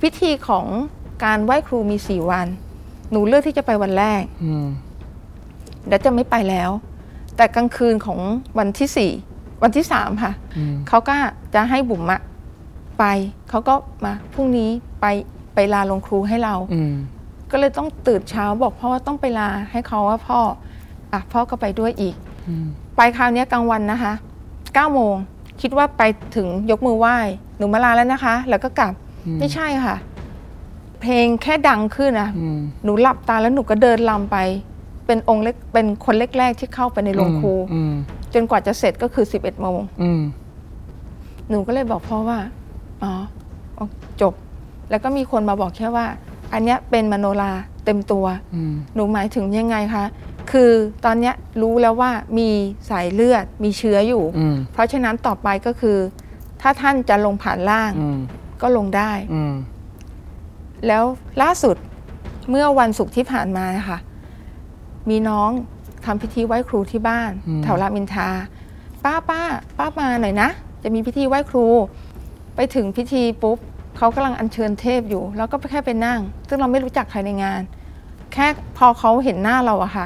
พิธีของการไหว้ครูมีสี่วัน หนูเลือกที่จะไปวันแรกอืมแล้วจะไม่ไปแล้ว แต่กลางคืนของวันที่สี่วันที่สามค่ะอืมเขาก็จะให้บุ๋มอะไปเขาก็มาพรุ่งนี้ไปไปลาลงครูให้เราอืมก็เลยต้องตื่นเช้าบอกพ่อว่าต้องไปลาให้เขาว่าพ่ออะพ่อก็ไปด้วยอีกอืมไปคราวเนี้ยกลางวันนะคะเก้าโมงคิดว่าไปถึงยกมือไหว้หนูมาลาแล้วนะคะ แล้วก็กลับ ไม่ใช่ค่ะ เพลงแค่ดังขึ้นอะอืมหนูหลับตาแล้วหนูก็เดินลำไป เป็นองค์เล็กเป็นคนแรกๆที่เข้าไปในโรงครูอืมจนกว่าจะเสร็จก็คือ11โมงอืมหนูก็เลยบอกพ่อว่าอ๋ออ๋อจบ แล้วก็มีคนมาบอกแค่ว่า อันเนี้ยเป็นมโนราเต็มตัวอืมหนูหมายถึงยังไงคะคือตอนเนี้ยรู้แล้วว่ามีสายเลือดมีเชื้ออยู่อืมเพราะฉะนั้นต่อไปก็คือ ถ้าท่านจะลงผ่านล่างอืม ก็ลงได้อืมแล้วล่าสุดเมื่อวันศุกร์ที่ผ่านมาค่ะ มีน้องทำพิธีไหว้ครูที่บ้านอืมแถวรามอินทราป้าป้า ป้ามาหน่อยนะ จะมีพิธีไหว้ครู ไปถึงพิธีปุ๊บเขากำลังอัญเชิญเทพอยู่ แล้วก็แค่ไปนั่ง ซึ่งเราไม่รู้จักใครในงาน แค่พอเขาเห็นหน้าเราอะค่ะ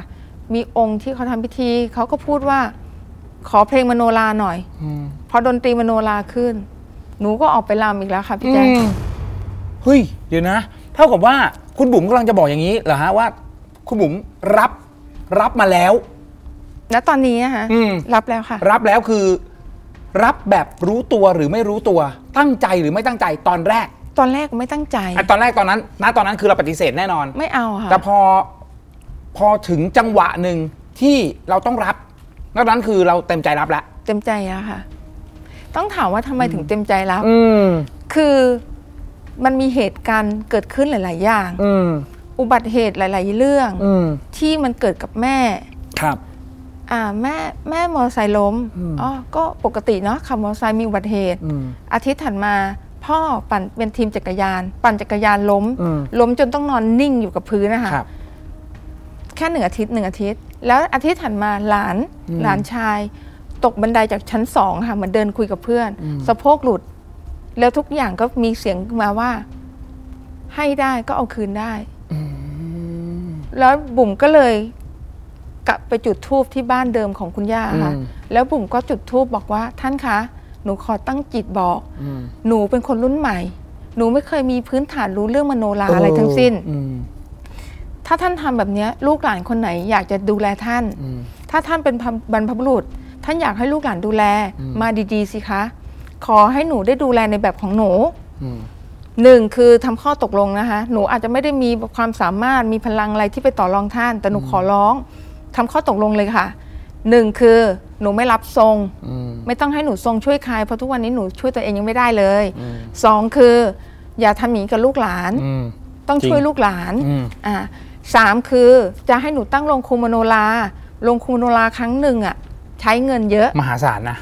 มีองค์ที่เขาทำพิธีเขาก็พูดว่า ขอเพลงมโนราหน่อยอืมพอดนตรีมโนราขึ้น หนูก็ออกไปรำอีกแล้วค่ะพี่แจ๊คอืมเฮ้ย เดี๋ยวนะ เท่ากับว่าคุณบุ๋มกำลังจะบอกอย่างนี้เหรอฮะว่า คุณบุ๋มรับรับมาแล้ว ณตอนนี้อะฮะอืม รับแล้วค่ะ รับแล้วคือ รับแบบรู้ตัวหรือไม่รู้ตัว ตั้งใจหรือไม่ตั้งใจตอนแรกตอนแรกไม่ตั้งใจ อะตอนแรกตอนนั้นณตอนนั้นคือเราปฏิเสธแน่นอน ไม่เอาค่ะ แต่พอพอถึงจังหวะหนึ่งที่เราต้องรับนอกนั้นคือเราเต็มใจรับแล้ว เต็มใจแล้วค่ะ ต้องถามว่าทำไมถึงเต็มใจรับอืมคือมันมีเหตุการณ์เกิดขึ้นหลาย ๆ อย่าง อืมอุบัติเหตุหลาย ๆ เรื่อง อืมที่มันเกิดกับแม่ ครับ อ่าแม่แม่มอเตอร์ไซค์ล้มอืม อ๋อก็ปกติเนาะขับมอเตอร์ไซค์มีอุบัติเหตุ อืมอาทิตย์ถัดมาพ่อปั่นเป็นทีมจักรยาน ปั่นจักรยานล้ม อืมล้มจนต้องนอนนิ่งอยู่กับพื้นนะคะ ครับ แค่หนึ่งอาทิตย์หนึ่งอาทิตย์ แล้วอาทิตย์ถัดมาหลานอืม หลานชาย ตกบันไดจากชั้นสองค่ะเหมือนเดินคุยกับเพื่อนอืมสะโพกหลุด แล้วทุกอย่างก็มีเสียงมาว่า ให้ได้ก็เอาคืนได้แล้วบุ๋มก็เลยกลับไปจุดทูบที่บ้านเดิมของคุณย่าค่ะอืมแล้วบุ๋มก็จุดทูบบอกว่าท่านคะหนูขอตั้งจิตบอกอืมหนูเป็นคนรุ่นใหม่ หนูไม่เคยมีพื้นฐานรู้เรื่องมโนราอะไรทั้งสิ้นอืมถ้าท่านทำแบบเนี้ยลูกหลานคนไหนอยากจะดูแลท่านอืมถ้าท่านเป็นบรรพบุรุษ ท่านอยากให้ลูกหลานดูแลอืมมาดีๆสิคะ ขอให้หนูได้ดูแลในแบบของหนูอืมหนึ่งคือทำข้อตกลงนะคะ หนูอาจจะไม่ได้มีความสามารถมีพลังอะไรที่ไปต่อรองท่าน แต่หนูขอร้องทำข้อตกลงเลยค่ะหนึ่งคือหนูไม่รับทรงอืมไม่ต้องให้หนูทรงช่วยใครเพราะทุกวันนี้หนูช่วยตัวเองยังไม่ได้เลยอืมสองคือ อย่าทำหนีกับลูกหลานอืมต้องจริงช่วยลูกหลานอืมอ่าสามคือจะให้หนูตั้งโรงครูมโนราโรงครูมโนราครั้งหนึ่งอะ ใช้เงินเยอะมหาศาลนะ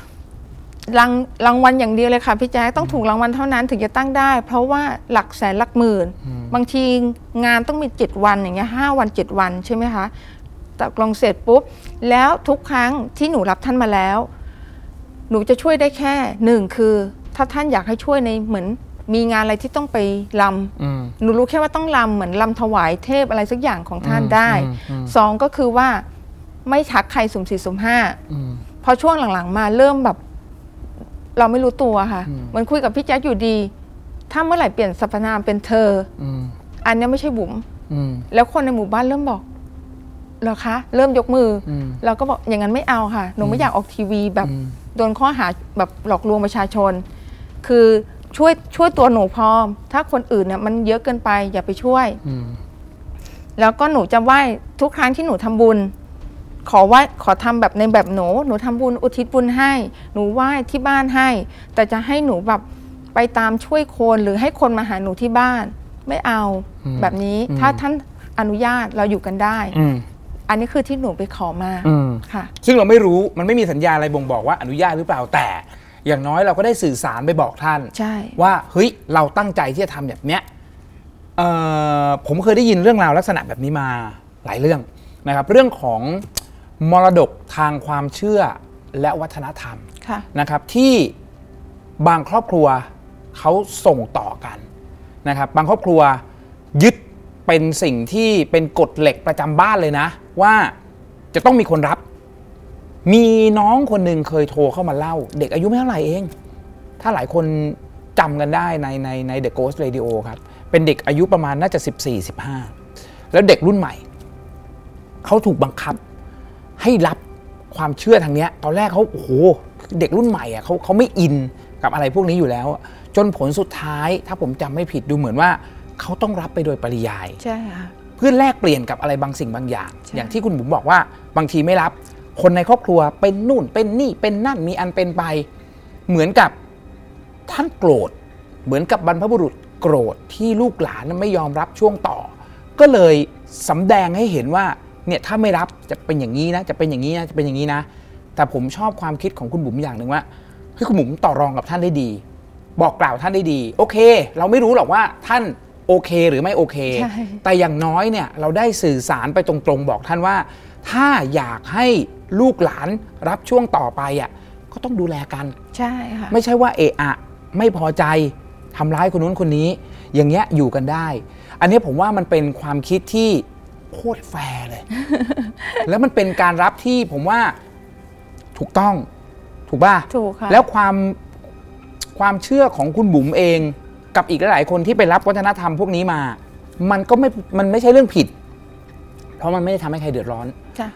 รางรางวัลอย่างเดียวเลยค่ะพี่แจ๊คต้องถูกรางวัลเท่านั้นถึงจะตั้งได้ เพราะว่าหลักแสนหลักหมื่น บางทีงานต้องมี7วันอย่างเงี้ยห้าวัน7วันใช่ไหมคะตกลงเสร็จปุ๊บ แล้วทุกครั้งที่หนูรับท่านมาแล้ว หนูจะช่วยได้แค่หนึ่งคือ ถ้าท่านอยากให้ช่วยในเหมือนมีงานอะไรที่ต้องไปลำอืมหนูรู้แค่ว่าต้องลำเหมือนลำถวายเทพอะไรสักอย่างของท่านอืมได้อืมอืมสองก็คือว่า ไม่ทักใครสุ่มสี่สุ่มห้าอืมพอช่วงหลังๆ มาเริ่มแบบ เราไม่รู้ตัวค่ะอืมเหมันคุยกับพี่แจ๊คอยู่ดี ถ้าเมื่อไหร่เปลี่ยนสรรพนามเป็นเธออืมอันเนี้ยไม่ใช่บุ๋มอืมแล้วคนในหมู่บ้านเริ่มบอกเหรอคะเริ่มยกมืออมเราก็บอกอย่างนั้นไม่เอาค่ะหนูไม่อยากออกทีวีแบบอืมโดนข้อหาแบบหลอกลวงประชาชน คือช่วยช่วยตัวหนูพอถ้าคนอื่นเนี่ยมันเยอะเกินไปอย่าไปช่วยอืมแล้วก็หนูจะไหว้ทุกครั้งที่หนูทำบุญ ขอไหว้ขอทำแบบในแบบหนูหนูทำบุญอุทิศบุญให้ หนูไหว้ที่บ้านให้ แต่จะให้หนูแบบไปตามช่วยคนหรือให้คนมาหาหนูที่บ้าน ไม่เอาอืมแบบนี้อืมถ้าท่านอนุญาตเราอยู่กันได้อืมอันนี้คือที่หนูไปขอมาอืมค่ะ ซึ่งเราไม่รู้มันไม่มีสัญญาอะไรบ่งบอกว่าอนุญาตหรือเปล่าแต่ อย่างน้อยเราก็ได้สื่อสารไปบอกท่านใช่ว่าเฮ้ยเราตั้งใจที่จะทำแบบเนี้ยเอ่อผมเคยได้ยินเรื่องราวลักษณะแบบนี้มาหลายเรื่องนะครับ เรื่องของ มรดกทางความเชื่อและวัฒนธรรมค่ะนะครับ ที่บางครอบครัวเขาส่งต่อกันนะครับ บางครอบครัวยึดเป็นสิ่งที่เป็นกฎเหล็กประจำบ้านเลยนะ ว่าจะต้องมีคนรับ มีน้องคนหนึ่งเคยโทรเข้ามาเล่า เด็กอายุไม่เท่าไหร่เอง ถ้าหลายคนจำกันได้ในในใน The Ghost Radio ครับ เป็นเด็กอายุประมาณน่าจะ 14 15 แล้วเด็กรุ่นใหม่ เขาถูกบังคับ ให้รับความเชื่อทางเนี้ย ตอนแรกเขาโอ้โหเด็กรุ่นใหม่อะเขาเขาไม่อินกับอะไรพวกนี้อยู่แล้วอะจนผลสุดท้ายถ้าผมจำไม่ผิดดูเหมือนว่าเขาต้องรับไปโดยปริยาย ใช่ค่ะ เพื่อแลกเปลี่ยนกับอะไรบางสิ่งบางอย่าง ใช่ อย่างที่คุณบุ๋มบอกว่าบางทีไม่รับ คนในครอบครัวเป็นนู่นเป็นนี่เป็นนั่นมีอันเป็นไป เหมือนกับท่านโกรธ เหมือนกับบรรพบุรุษโกรธที่ลูกหลานไม่ยอมรับช่วงต่อ ก็เลยสำแดงให้เห็นว่า เนี่ยถ้าไม่รับจะเป็นอย่างนี้นะจะเป็นอย่างนี้นะจะเป็นอย่างนี้นะ แต่ผมชอบความคิดของคุณบุ๋มอย่างหนึ่งว่าเฮ้ยคุณบุ๋มต่อรองกับท่านได้ดี บอกกล่าวท่านได้ดี โอเค เราไม่รู้หรอกว่าท่านโอเคหรือไม่โอเคใช่แต่อย่างน้อยเนี่ยเราได้สื่อสารไปตรงๆ บอกท่านว่า ถ้าอยากให้ลูกหลานรับช่วงต่อไปอะก็ต้องดูแลกัน ใช่ค่ะไม่ใช่ว่าเอะอะไม่พอใจทำร้ายคนนู้นคนนี้ อย่างเงี้ยอยู่กันได้ อันนี้ผมว่ามันเป็นความคิดที่ โคตรแฟร์เลย แล้วมันเป็นการรับที่ผมว่าถูกต้อง ถูกป่ะถูกค่ะแล้วความความเชื่อของคุณบุ๋มเองกับอีกหลายๆคนที่ไปรับวัฒนธรรมพวกนี้มา มันก็ไม่ มันไม่ใช่เรื่องผิด เพราะมันไม่ได้ทำให้ใครเดือดร้อนจ้ะ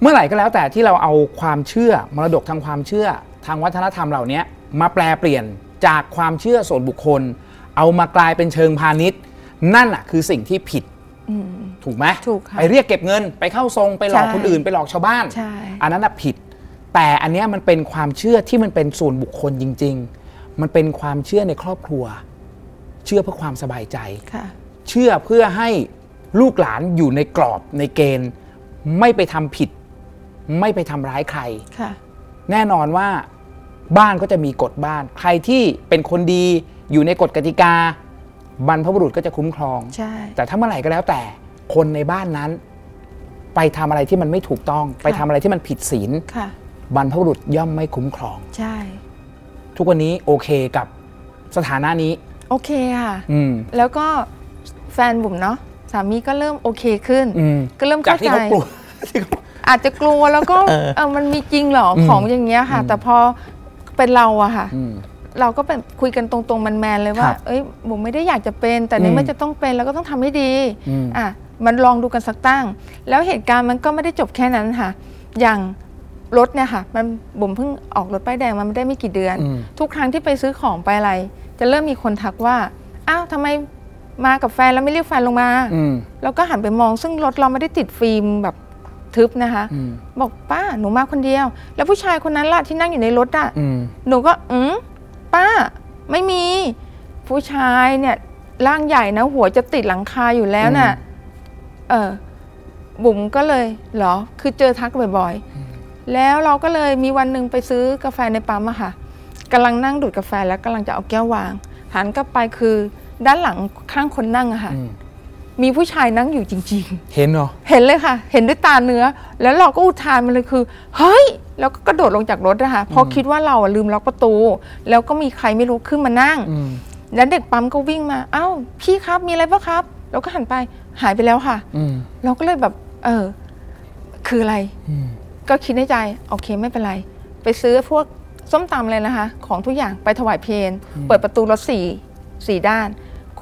เมื่อไหร่ก็แล้วแต่ที่เราเอาความเชื่อมรดกทางความเชื่อ ทางวัฒนธรรมเหล่านี้มาแปลเปลี่ยนจากความเชื่อส่วนบุคคล เอามากลายเป็นเชิงพาณิชย์ นั่นอะคือสิ่งที่ผิดอืม ถูกไหมถูกค่ะไปเรียกเก็บเงินไปเข้าทรงไปหลอกใช่คนอื่นไปหลอกชาวบ้านใช่อันนั้นน่ะผิด แต่อันเนี้ยมันเป็นความเชื่อที่มันเป็นส่วนบุคคลจริง ๆ มันเป็นความเชื่อในครอบครัว เชื่อเพื่อความสบายใจค่ะเชื่อเพื่อให้ลูกหลานอยู่ในกรอบในเกณฑ์ ไม่ไปทำผิด ไม่ไปทำร้ายใครค่ะแน่นอนว่าบ้านก็จะมีกฎบ้าน ใครที่เป็นคนดีอยู่ในกฎกติกา บรรพบุรุษก็จะคุ้มครอง ใช่ แต่ถ้าเมื่อไหร่ก็แล้วแต่คนในบ้านนั้น ไปทำอะไรที่มันไม่ถูกต้อง ไปทำอะไรที่มันผิดศีลค่ะ บรรพบุรุษย่อมไม่คุ้มครอง ใช่ ทุกวันนี้โอเคกับสถานะนี้ โอเคค่ะ อืม แล้วก็แฟนบุ๋มเนาะสามีก็เริ่มโอเคขึ้น อืมก็เริ่มจากเข้าที่ใจ เขากลัวที่เขาอาจจะกลัวแล้วก็เออเออมันมีจริงเหรออืมของอย่างเงี้ยค่ะอืมแต่พอเป็นเราอะค่ะ อืม เราก็เป็นคุยกันตรงๆมันแมนๆเลยว่า ครับเอ้ยบุ๋มไม่ได้อยากจะเป็น แต่ในอืมเมื่อจะต้องเป็นเราก็ต้องทำให้ดีอืม อะมันลองดูกันสักตั้ง แล้วเหตุการณ์มันก็ไม่ได้จบแค่นั้นค่ะ อย่างรถเนี่ยค่ะ มันบุ๋มเพิ่งออกรถป้ายแดงมาไม่ได้ไม่กี่เดือน อืม ทุกครั้งที่ไปซื้อของไปอะไร จะเริ่มมีคนทักว่าอ้าวทำไมมากับแฟนแล้วไม่เรียกแฟนลงมา อืมแล้วก็หันไปมองซึ่งรถเราไม่ได้ติดฟิล์มแบบทึบนะคะ อืมบอกป้าหนูมาคนเดียว แล้วผู้ชายคนนั้นล่ะที่นั่งอยู่ในรถอะอืม หนูก็อืม ป้า ไม่มี ผู้ชายเนี่ยร่างใหญ่นะ หัวจะติดหลังคาอยู่แล้วน่ะ เออ บุ๋มก็เลยเหรอ คือเจอทักบ่อยๆ แล้วเราก็เลยมีวันหนึ่งไปซื้อกาแฟในปั๊มอะค่ะกำลังนั่งดูดกาแฟแล้วกำลังจะเอาแก้ววางหันกลับไปคือด้านหลังข้างคนนั่งอะค่ะอื มมีผู้ชายนั่งอยู่จริงๆเห็นเหรอเห็นเลยค่ะ เห็นด้วยตาเนื้อ แล้วเราก็อุทานมันเลยคือ เฮ้ย แล้วก็กระโดดลงจากรถนะคะเพราะคิดว่าเราอะลืมล็อกประตู แล้วก็มีใครไม่รู้ขึ้นมานั่ง อืม แล้วเด็กปั๊มก็วิ่งมา เอ้า พี่ครับ มีอะไรปะครับเราก็หันไป หายไปแล้วค่ะ อืม เราก็เลยแบบ เออ คืออะไร อืม ก็คิดในใจ โอเคไม่เป็นไร ไปซื้อพวกส้มตำเลยนะคะ ของทุกอย่างไปถวายเพลนเปิดประตูรถสี่สี่ด้าน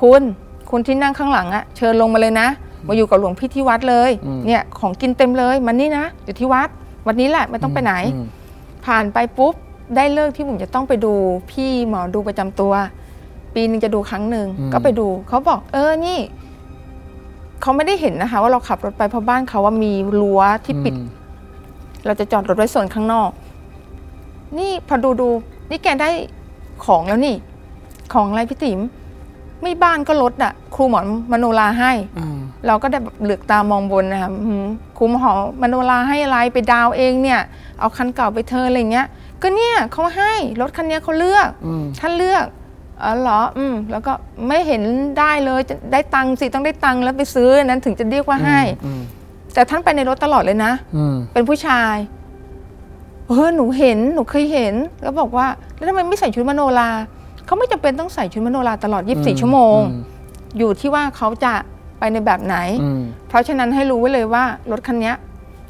คุณ คุณที่นั่งข้างหลังอะเชิญลงมาเลยนะ มาอยู่กับหลวงพี่ที่วัดเลย เนี่ยของกินเต็มเลยมันนี่นะอยู่ที่วัด วันนี้แหละไม่ต้องไปไหนอืมผ่านไปปุ๊บได้เลิกที่ผมจะต้องไปดูพี่หมอดูประจำตัว ปีหนึ่งจะดูครั้งหนึ่งอืมก็ไปดูเขาบอก เออนี่เขาไม่ได้เห็นนะคะ ว่าเราขับรถไปเพราะบ้านเขาว่ามีรั้วที่ปิดอืมเราจะจอดรถไว้ส่วนข้างนอก นี่พอดูดูนี่แกได้ของแล้วนี่ ของอะไรพี่ติ๋ม ไม่บ้านก็รถอะครูหมอนมโนราให้อืมเราก็ได้แบบเหลือกตามองบนนะคะหืมครูหมอมโนราให้อะไรไปดาวเองเนี่ย เอาคันเก่าไปเธออะไรเงี้ย ก็เนี่ยเขาให้รถคันเนี้ยเขาเลือกอืมท่านเลือกอ๋อเหรออืมแล้วก็ไม่เห็นได้เลยจะได้ตังค์สิต้องได้ตังค์แล้วไปซื้อนั้นถึงจะเรียกว่าให้อืมแต่ท่านไปในรถตลอดเลยนะอืมเป็นผู้ชายเออหนูเห็นหนูเคยเห็น แล้วบอกว่า แล้วทำไมไม่ใส่ชุดมโนรา เขาไม่จำเป็นต้องใส่ชุดมโนราตลอด 24 ชั่วโมง อยู่ที่ว่าเขาจะไปในแบบไหนอืมเพราะฉะนั้นให้รู้ไว้เลยว่ารถคันเนี้ย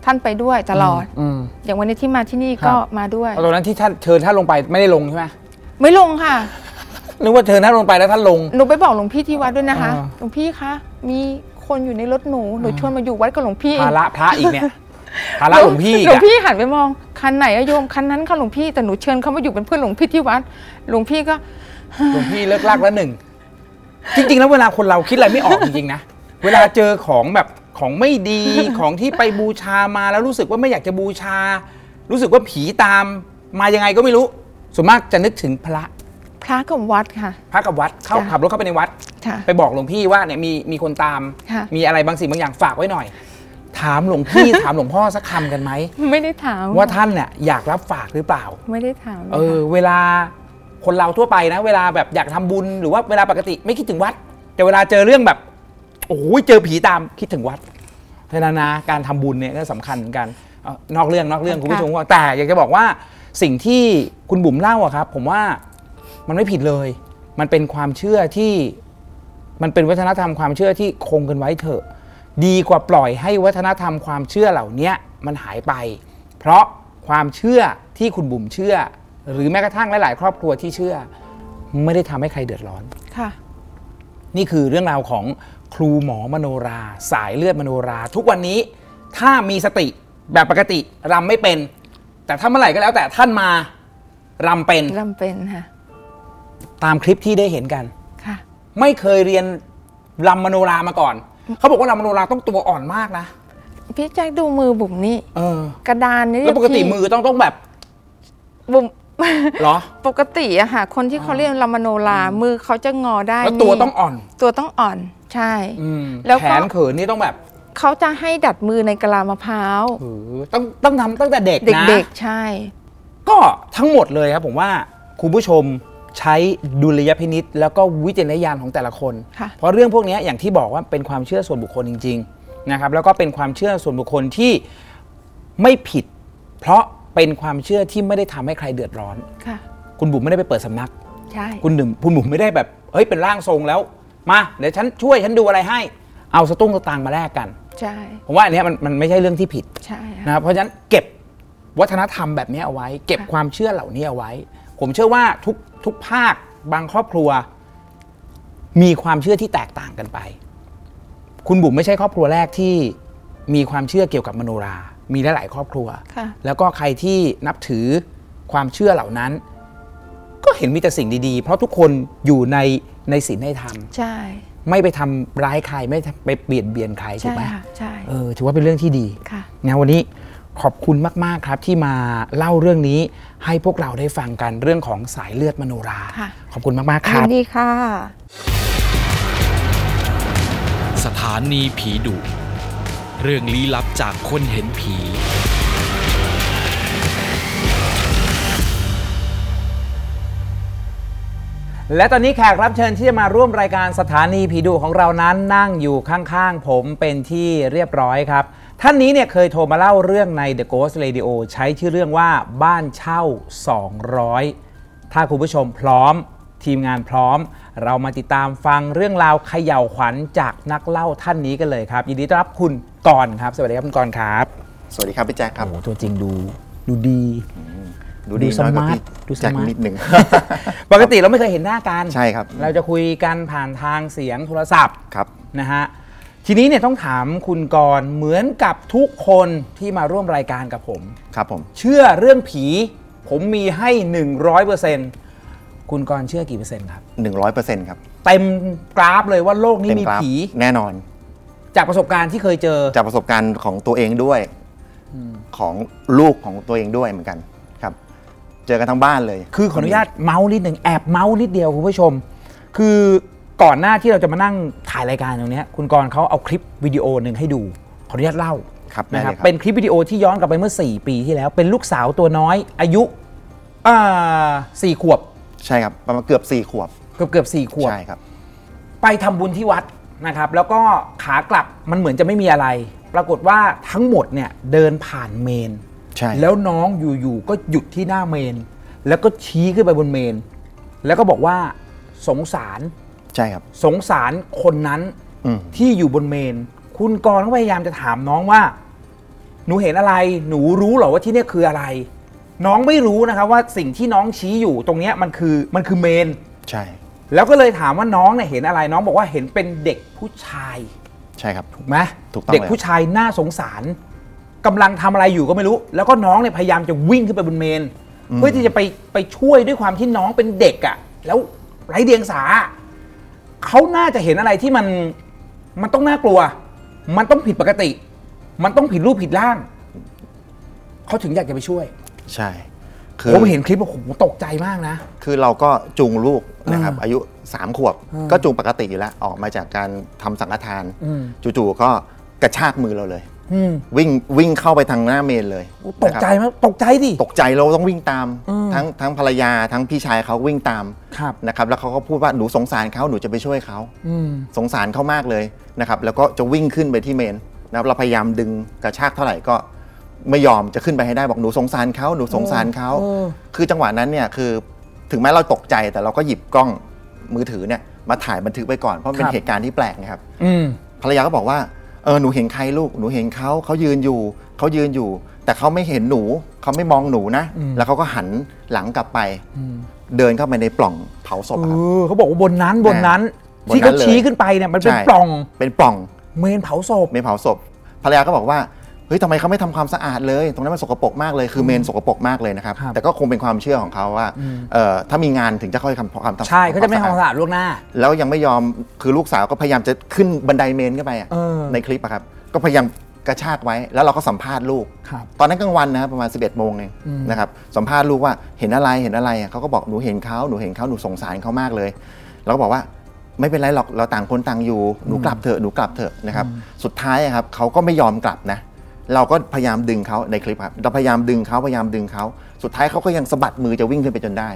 ท่านไปด้วยตลอดอืมอย่างวันนี้ที่มาที่นี่ครับก็มาด้วยเอาตอนนั้นที่ท่านเชิญท่านลงไปไม่ได้ลงใช่ไหมไม่ลงค่ะนึกว่าเชิญท่านลงไปแล้วท่านลงหนูไปบอกหลวงพี่ที่วัดด้วยนะคะอ่าหลวงพี่คะมีคนอยู่ในรถหนูหนูชวนมาอยู่วัดกับหลวงพี่ภาระพระอีกเนี่ยภาระหลวงพี่อีกหลวงอะพี่หันไปมองคันไหนอะโยมคันนั้นค่ะหลวงพี่แต่หนูเชิญเขามาอยู่เป็นเพื่อนหลวงพี่ที่วัดหลวงพี่ก็ หลวงพี่เลิกลากแล้วหนึ่ง จริง ๆ แล้วเวลาคนเราคิดอะไรไม่ออกจริงๆนะ เวลาเจอของแบบของไม่ดีของที่ไปบูชามาแล้วรู้สึกว่าไม่อยากจะบูชา รู้สึกว่าผีตาม มายังไงก็ไม่รู้ ส่วนมากจะนึกถึงพระ พระกับวัดค่ะ พระกับวัดเข้าจ้ะขับรถเข้าไปในวัด ค่ะ ไปบอกหลวงพี่ว่าเนี่ยมีมีคนตาม ค่ะ มีอะไรบางสิ่งบางอย่างฝากไว้หน่อย ถามหลวงพี่ ถามหลวงพ่อสักคำกันไหมไม่ได้ถามว่าท่านเนี่ยอยากรับฝากหรือเปล่า ไม่ได้ถามลยเออ ค่ะเวลา คนเราทั่วไปนะ เวลาแบบอยากทำบุญหรือว่าเวลาปกติไม่คิดถึงวัด แต่เวลาเจอเรื่องแบบโอ้ยเจอผีตามคิดถึงวัดเพราะฉะนั้นนะการทำบุญเนี่ยก็สำคัญเหมือนกันเอานอกเรื่องนอกเรื่องคุณผู้ชมว่าแต่อยากจะบอกว่าสิ่งที่คุณบุ๋มเล่าอะครับ ผมว่ามันไม่ผิดเลย มันเป็นความเชื่อที่มันเป็นวัฒนธรรมความเชื่อที่คงกันไว้เถอะ ดีกว่าปล่อยให้วัฒนธรรมความเชื่อเหล่านี้มันหายไป เพราะความเชื่อที่คุณบุ๋มเชื่อ หรือแม้กระทั่งหลาย ๆ ครอบครัวที่เชื่อ ไม่ได้ทำให้ใครเดือดร้อนค่ะ นี่คือเรื่องราวของครูหมอมโนรา สายเลือดมโนรา ทุกวันนี้ถ้ามีสติแบบปกติรำไม่เป็น แต่ถ้าเมื่อไหร่ก็แล้วแต่ท่านมารำเป็นรำเป็นค่ะ ตามคลิปที่ได้เห็นกันค่ะ ไม่เคยเรียนรำมโนรามาก่อน เขาบอกว่ารำมโนราต้องตัวอ่อนมากนะพี่แจ็คดูมือบุ๋มนี่เออกระดานนี่แล้วปกติพี่มือต้องต้องแบบบุ๋ม เหรอ ปกติอะค่ะ คนที่เขาเรียนลามโนรามือเขาจะงอได้แล้วตัวนี่ต้องอ่อน ตัวต้องอ่อนใช่ อืมแล้วก็ แขนเขินนี่ต้องแบบเขาจะให้ดัดมือในกะลามะพร้าว เออต้องต้องทำตั้งแต่เด็กนะ เด็กๆใช่ ก็ทั้งหมดเลยครับผมว่าคุณผู้ชมใช้ดุลยพินิษแล้วก็วิจารณญาณของแต่ละคน ค่ะ เพราะเรื่องพวกนี้อย่างที่บอกว่าเป็นความเชื่อส่วนบุคคลจริง ๆ นะครับ แล้วก็เป็นความเชื่อส่วนบุคคลที่ไม่ผิด เพราะ เป็นความเชื่อที่ไม่ได้ทำให้ใครเดือดร้อน ค่ะ คุณบุ๋มไม่ได้ไปเปิดสำนัก ใช่ คุณหนึ่งคุณบุ๋มไม่ได้แบบ เฮ้ย เป็นร่างทรงแล้ว มาเดี๋ยวฉันช่วยฉันดูอะไรให้ เอาสตุ้งสตางค์มาแลกกัน ใช่ ผมว่าอันเนี้ยมันมันไม่ใช่เรื่องที่ผิด ใช่ค่ะนะครับเพราะฉะนั้นเก็บวัฒนธรรมแบบนี้เอาไว้ เก็บค่ะความเชื่อเหล่านี้เอาไว้ ผมเชื่อว่าทุกทุกภาคบางครอบครัว มีความเชื่อที่แตกต่างกันไป คุณบุ๋มไม่ใช่ครอบครัวแรกที่มีความเชื่อเกี่ยวกับมโนรา มีหลายๆครอบครัวค่ะแล้วก็ใครที่นับถือความเชื่อเหล่านั้น ก็เห็นมีแต่สิ่งดีๆ เพราะทุกคนอยู่ในในศีลในธรรมใช่ ไม่ไปทำร้ายใครไม่ไปเบียดเบียนใครถูใช่กไหมค่ะใช่เออถือว่าเป็นเรื่องที่ดีค่ะนะวันนี้ขอบคุณมาก ๆ ครับที่มาเล่าเรื่องนี้ให้พวกเราได้ฟังกันเรื่องของสายเลือดมโนราค่ะขอบคุณมาก ๆคยิรับนดีค่ะ สถานีผีดุ เรื่องลี้ลับจากคนเห็นผี และตอนนี้แขกรับเชิญที่จะมาร่วมรายการสถานีผีดุของเรานั้นนั่งอยู่ข้างๆผมเป็นที่เรียบร้อยครับ ท่านนี้เนี่ยเคยโทรมาเล่าเรื่องใน The Ghost Radio ใช้ชื่อเรื่องว่าบ้านเช่า 200 ถ้าคุณผู้ชมพร้อม ทีมงานพร้อม เรามาติดตามฟังเรื่องราวเขย่าวขวัญจากนักเล่าท่านนี้กันเลยครับยินดีต้อนรับคุณกรณ์ครับ สวัสดีครับคุณกรณ์ครับสวัสดีครับพี่แจ็คครับโอ้โหตัวจริงดูดูดี ดูดีดู smart น้อยกว่าสมาร์ทพี่แจ็ค นิดหนึ่ง ปกติเราไม่เคยเห็นหน้ากันใช่ครับ เราจะคุยกันผ่านทางเสียงโทรศัพท์ ครับ นะฮะทีนี้เนี่ยต้องถามคุณกรณ์เหมือนกับทุกคนที่มาร่วมรายการกับผม ครับผม เชื่อเรื่องผี ผมมีให้ 100% คุณกรณ์เชื่อกี่เปอร์เซ็นต์ครับ100%ครับเต็มกราฟเลยว่าโลกนี้เต็มมีกราฟผีแน่นอน จากประสบการณ์ที่เคยเจอจากประสบการณ์ของตัวเองด้วยของลูกของตัวเองด้วยเหมือนกันครับ เจอกันทั้งบ้านเลยคือขออนุญาตเมาส์นิดหนึ่งแอบเมาส์นิดเดียวคุณผู้ชม คือก่อนหน้าที่เราจะมานั่งถ่ายรายการตรงเนี้ยคุณกรณ์เขาเอาคลิปวิดีโอหนึ่งให้ดูขออนุญาตเล่า ครับได้นะครับเลยครับ เป็นคลิปวิดีโอที่ย้อนกลับไปเมื่อ 4 ปีที่แล้ว เป็นลูกสาวตัวน้อยอายุอ่าสี่ขวบ ใช่ครับประมาณเกือบ4ขวบเกือบเกือบสี่ขวบใช่ครับ ไปทำบุญที่วัดนะครับ แล้วก็ขากลับมันเหมือนจะไม่มีอะไร ปรากฏว่าทั้งหมดเนี่ยเดินผ่านเมน ใช่แล้วน้องอยู่ๆก็หยุดที่หน้าเมน แล้วก็ชี้ขึ้นไปบนเมน แล้วก็บอกว่าสงสารใช่ครับ สงสารคนนั้นอืม ที่อยู่บนเมน คุณกรณ์ก็พยายามจะถามน้องว่า หนูเห็นอะไร หนูรู้เหรอว่าที่เนี่ยคืออะไร น้องไม่รู้นะครับว่าสิ่งที่น้องชี้อยู่ตรงเนี้ยมันคือมันคือเมน ใช่ แล้วก็เลยถามว่าน้องเนี่ยเห็นอะไรน้องบอกว่าเห็นเป็นเด็กผู้ชายใช่ครับ ถูกไหมถูกต้องเด็กผู้ชายน่าสงสารกำลังทำอะไรอยู่ก็ไม่รู้ แล้วก็น้องเนี่ยพยายามจะวิ่งขึ้นไปบนเมน เพื่อที่จะไปไปช่วยด้วยความที่น้องเป็นเด็กอะ่ะ แล้วไร้เดียงสาเขาน่าจะเห็นอะไรที่มันมันต้องน่ากลัว มันต้องผิดปกติ มันต้องผิดรูปผิดร่างเขาถึงอยากจะไปช่วย ใช่ คือผมเห็นคลิปโอ้โหตกใจมากนะ คือเราก็จูงลูกนะครับอ่าอายุ3ขวบอ่าก็จูงปกติอยู่แล้วออกมาจากการทำสังฆทานอืมจู่ๆก็กระชากมือเราเลยอืมวิ่งวิ่งเข้าไปทางหน้าเมนเลย ตกใจนะครับไหมตกใจดิตกใจเราต้องวิ่งตามอืมทั้งทั้งภรรยาทั้งพี่ชายเขาวิ่งตามครับนะครับ แล้วเขาก็พูดว่าหนูสงสารเขาหนูจะไปช่วยเขาอืมสงสารเขามากเลยนะครับ แล้วก็จะวิ่งขึ้นไปที่เมนนะครับเราพยายามดึงกระชากเท่าไหร่ก็ ไม่ยอมจะขึ้นไปให้ได้บอกหนูสงสารเขาหนูสงสารเขาเออคือจังหวะนั้นเนี่ยคือถึงแม้เราตกใจแต่เราก็หยิบกล้องมือถือเนี่ยมาถ่ายบันทึกไว้ก่อนเพราะมันเป็ครันบเหตุการณ์ที่แปลกนะครับอืมภรรยาก็บอกว่าเออหนูเห็นใครลูกหนูเห็นเขาเขายืนอยู่เขายืนอยู่ แต่เขาไม่เห็นหนูเขาไม่มองหนูนะอืมแล้วเขาก็หันหลังกลับไปอืมเดินเข้าไปในปล่องเผาศพเออะครับอเขาบอกว่าบนนั้นบนนั้นบนนั้นที่เขาเลยชี้ขึ้นไปเนี่ยมันเป็นใช่ปล่องเป็นปล่องเมนเผาศพเมนเผาศพภรรยาก็บอกว่า เฮ้ยทำไมเขาไม่ทำความสะอาดเลย ตรงนั้นมันสกปรกมากเลยคือเมนสกปรกมากเลยนะครับครับแต่ก็คงเป็นความเชื่อของเขาว่าอืมเอ่อถ้ามีงานถึงจะค่อยทำความทำใช่เขาจะไม่ควทำความสะอาดล่วงหน้า แล้วยังไม่ยอมคือลูกสาวก็พยายามจะขึ้นบันไดเมนขึ้นไปอะเออในคลิปอะครับก็พยายามกระชากไว้แล้วเราก็สัมภาษณ์ลูกครับตอนนั้นกลางวันนะครับประมาณ 11โมงเองอืมนะครับสัมภาษณ์ลูกว่าเห็นอะไรเห็นอะไรอะเขาก็บอกหนูเห็นเขาหนูเห็นเขาหนูสงสารเขามากเลยเราก็บอกว่าไม่เป็นไรหรอกเราต่างคนต่างอยู่หนูกลับเถอะหนูกลับเถอะนะครับ สุดท้ายอะครับเขาก็ไม่ยอมกลับนะ เราก็พยายามดึงเขาในคลิปครับเราพยายามดึงเขาพยายามดึงเขาสุดท้ายเขาก็ยังสะบัดมือจะวิ่งขึ้นไปจนได้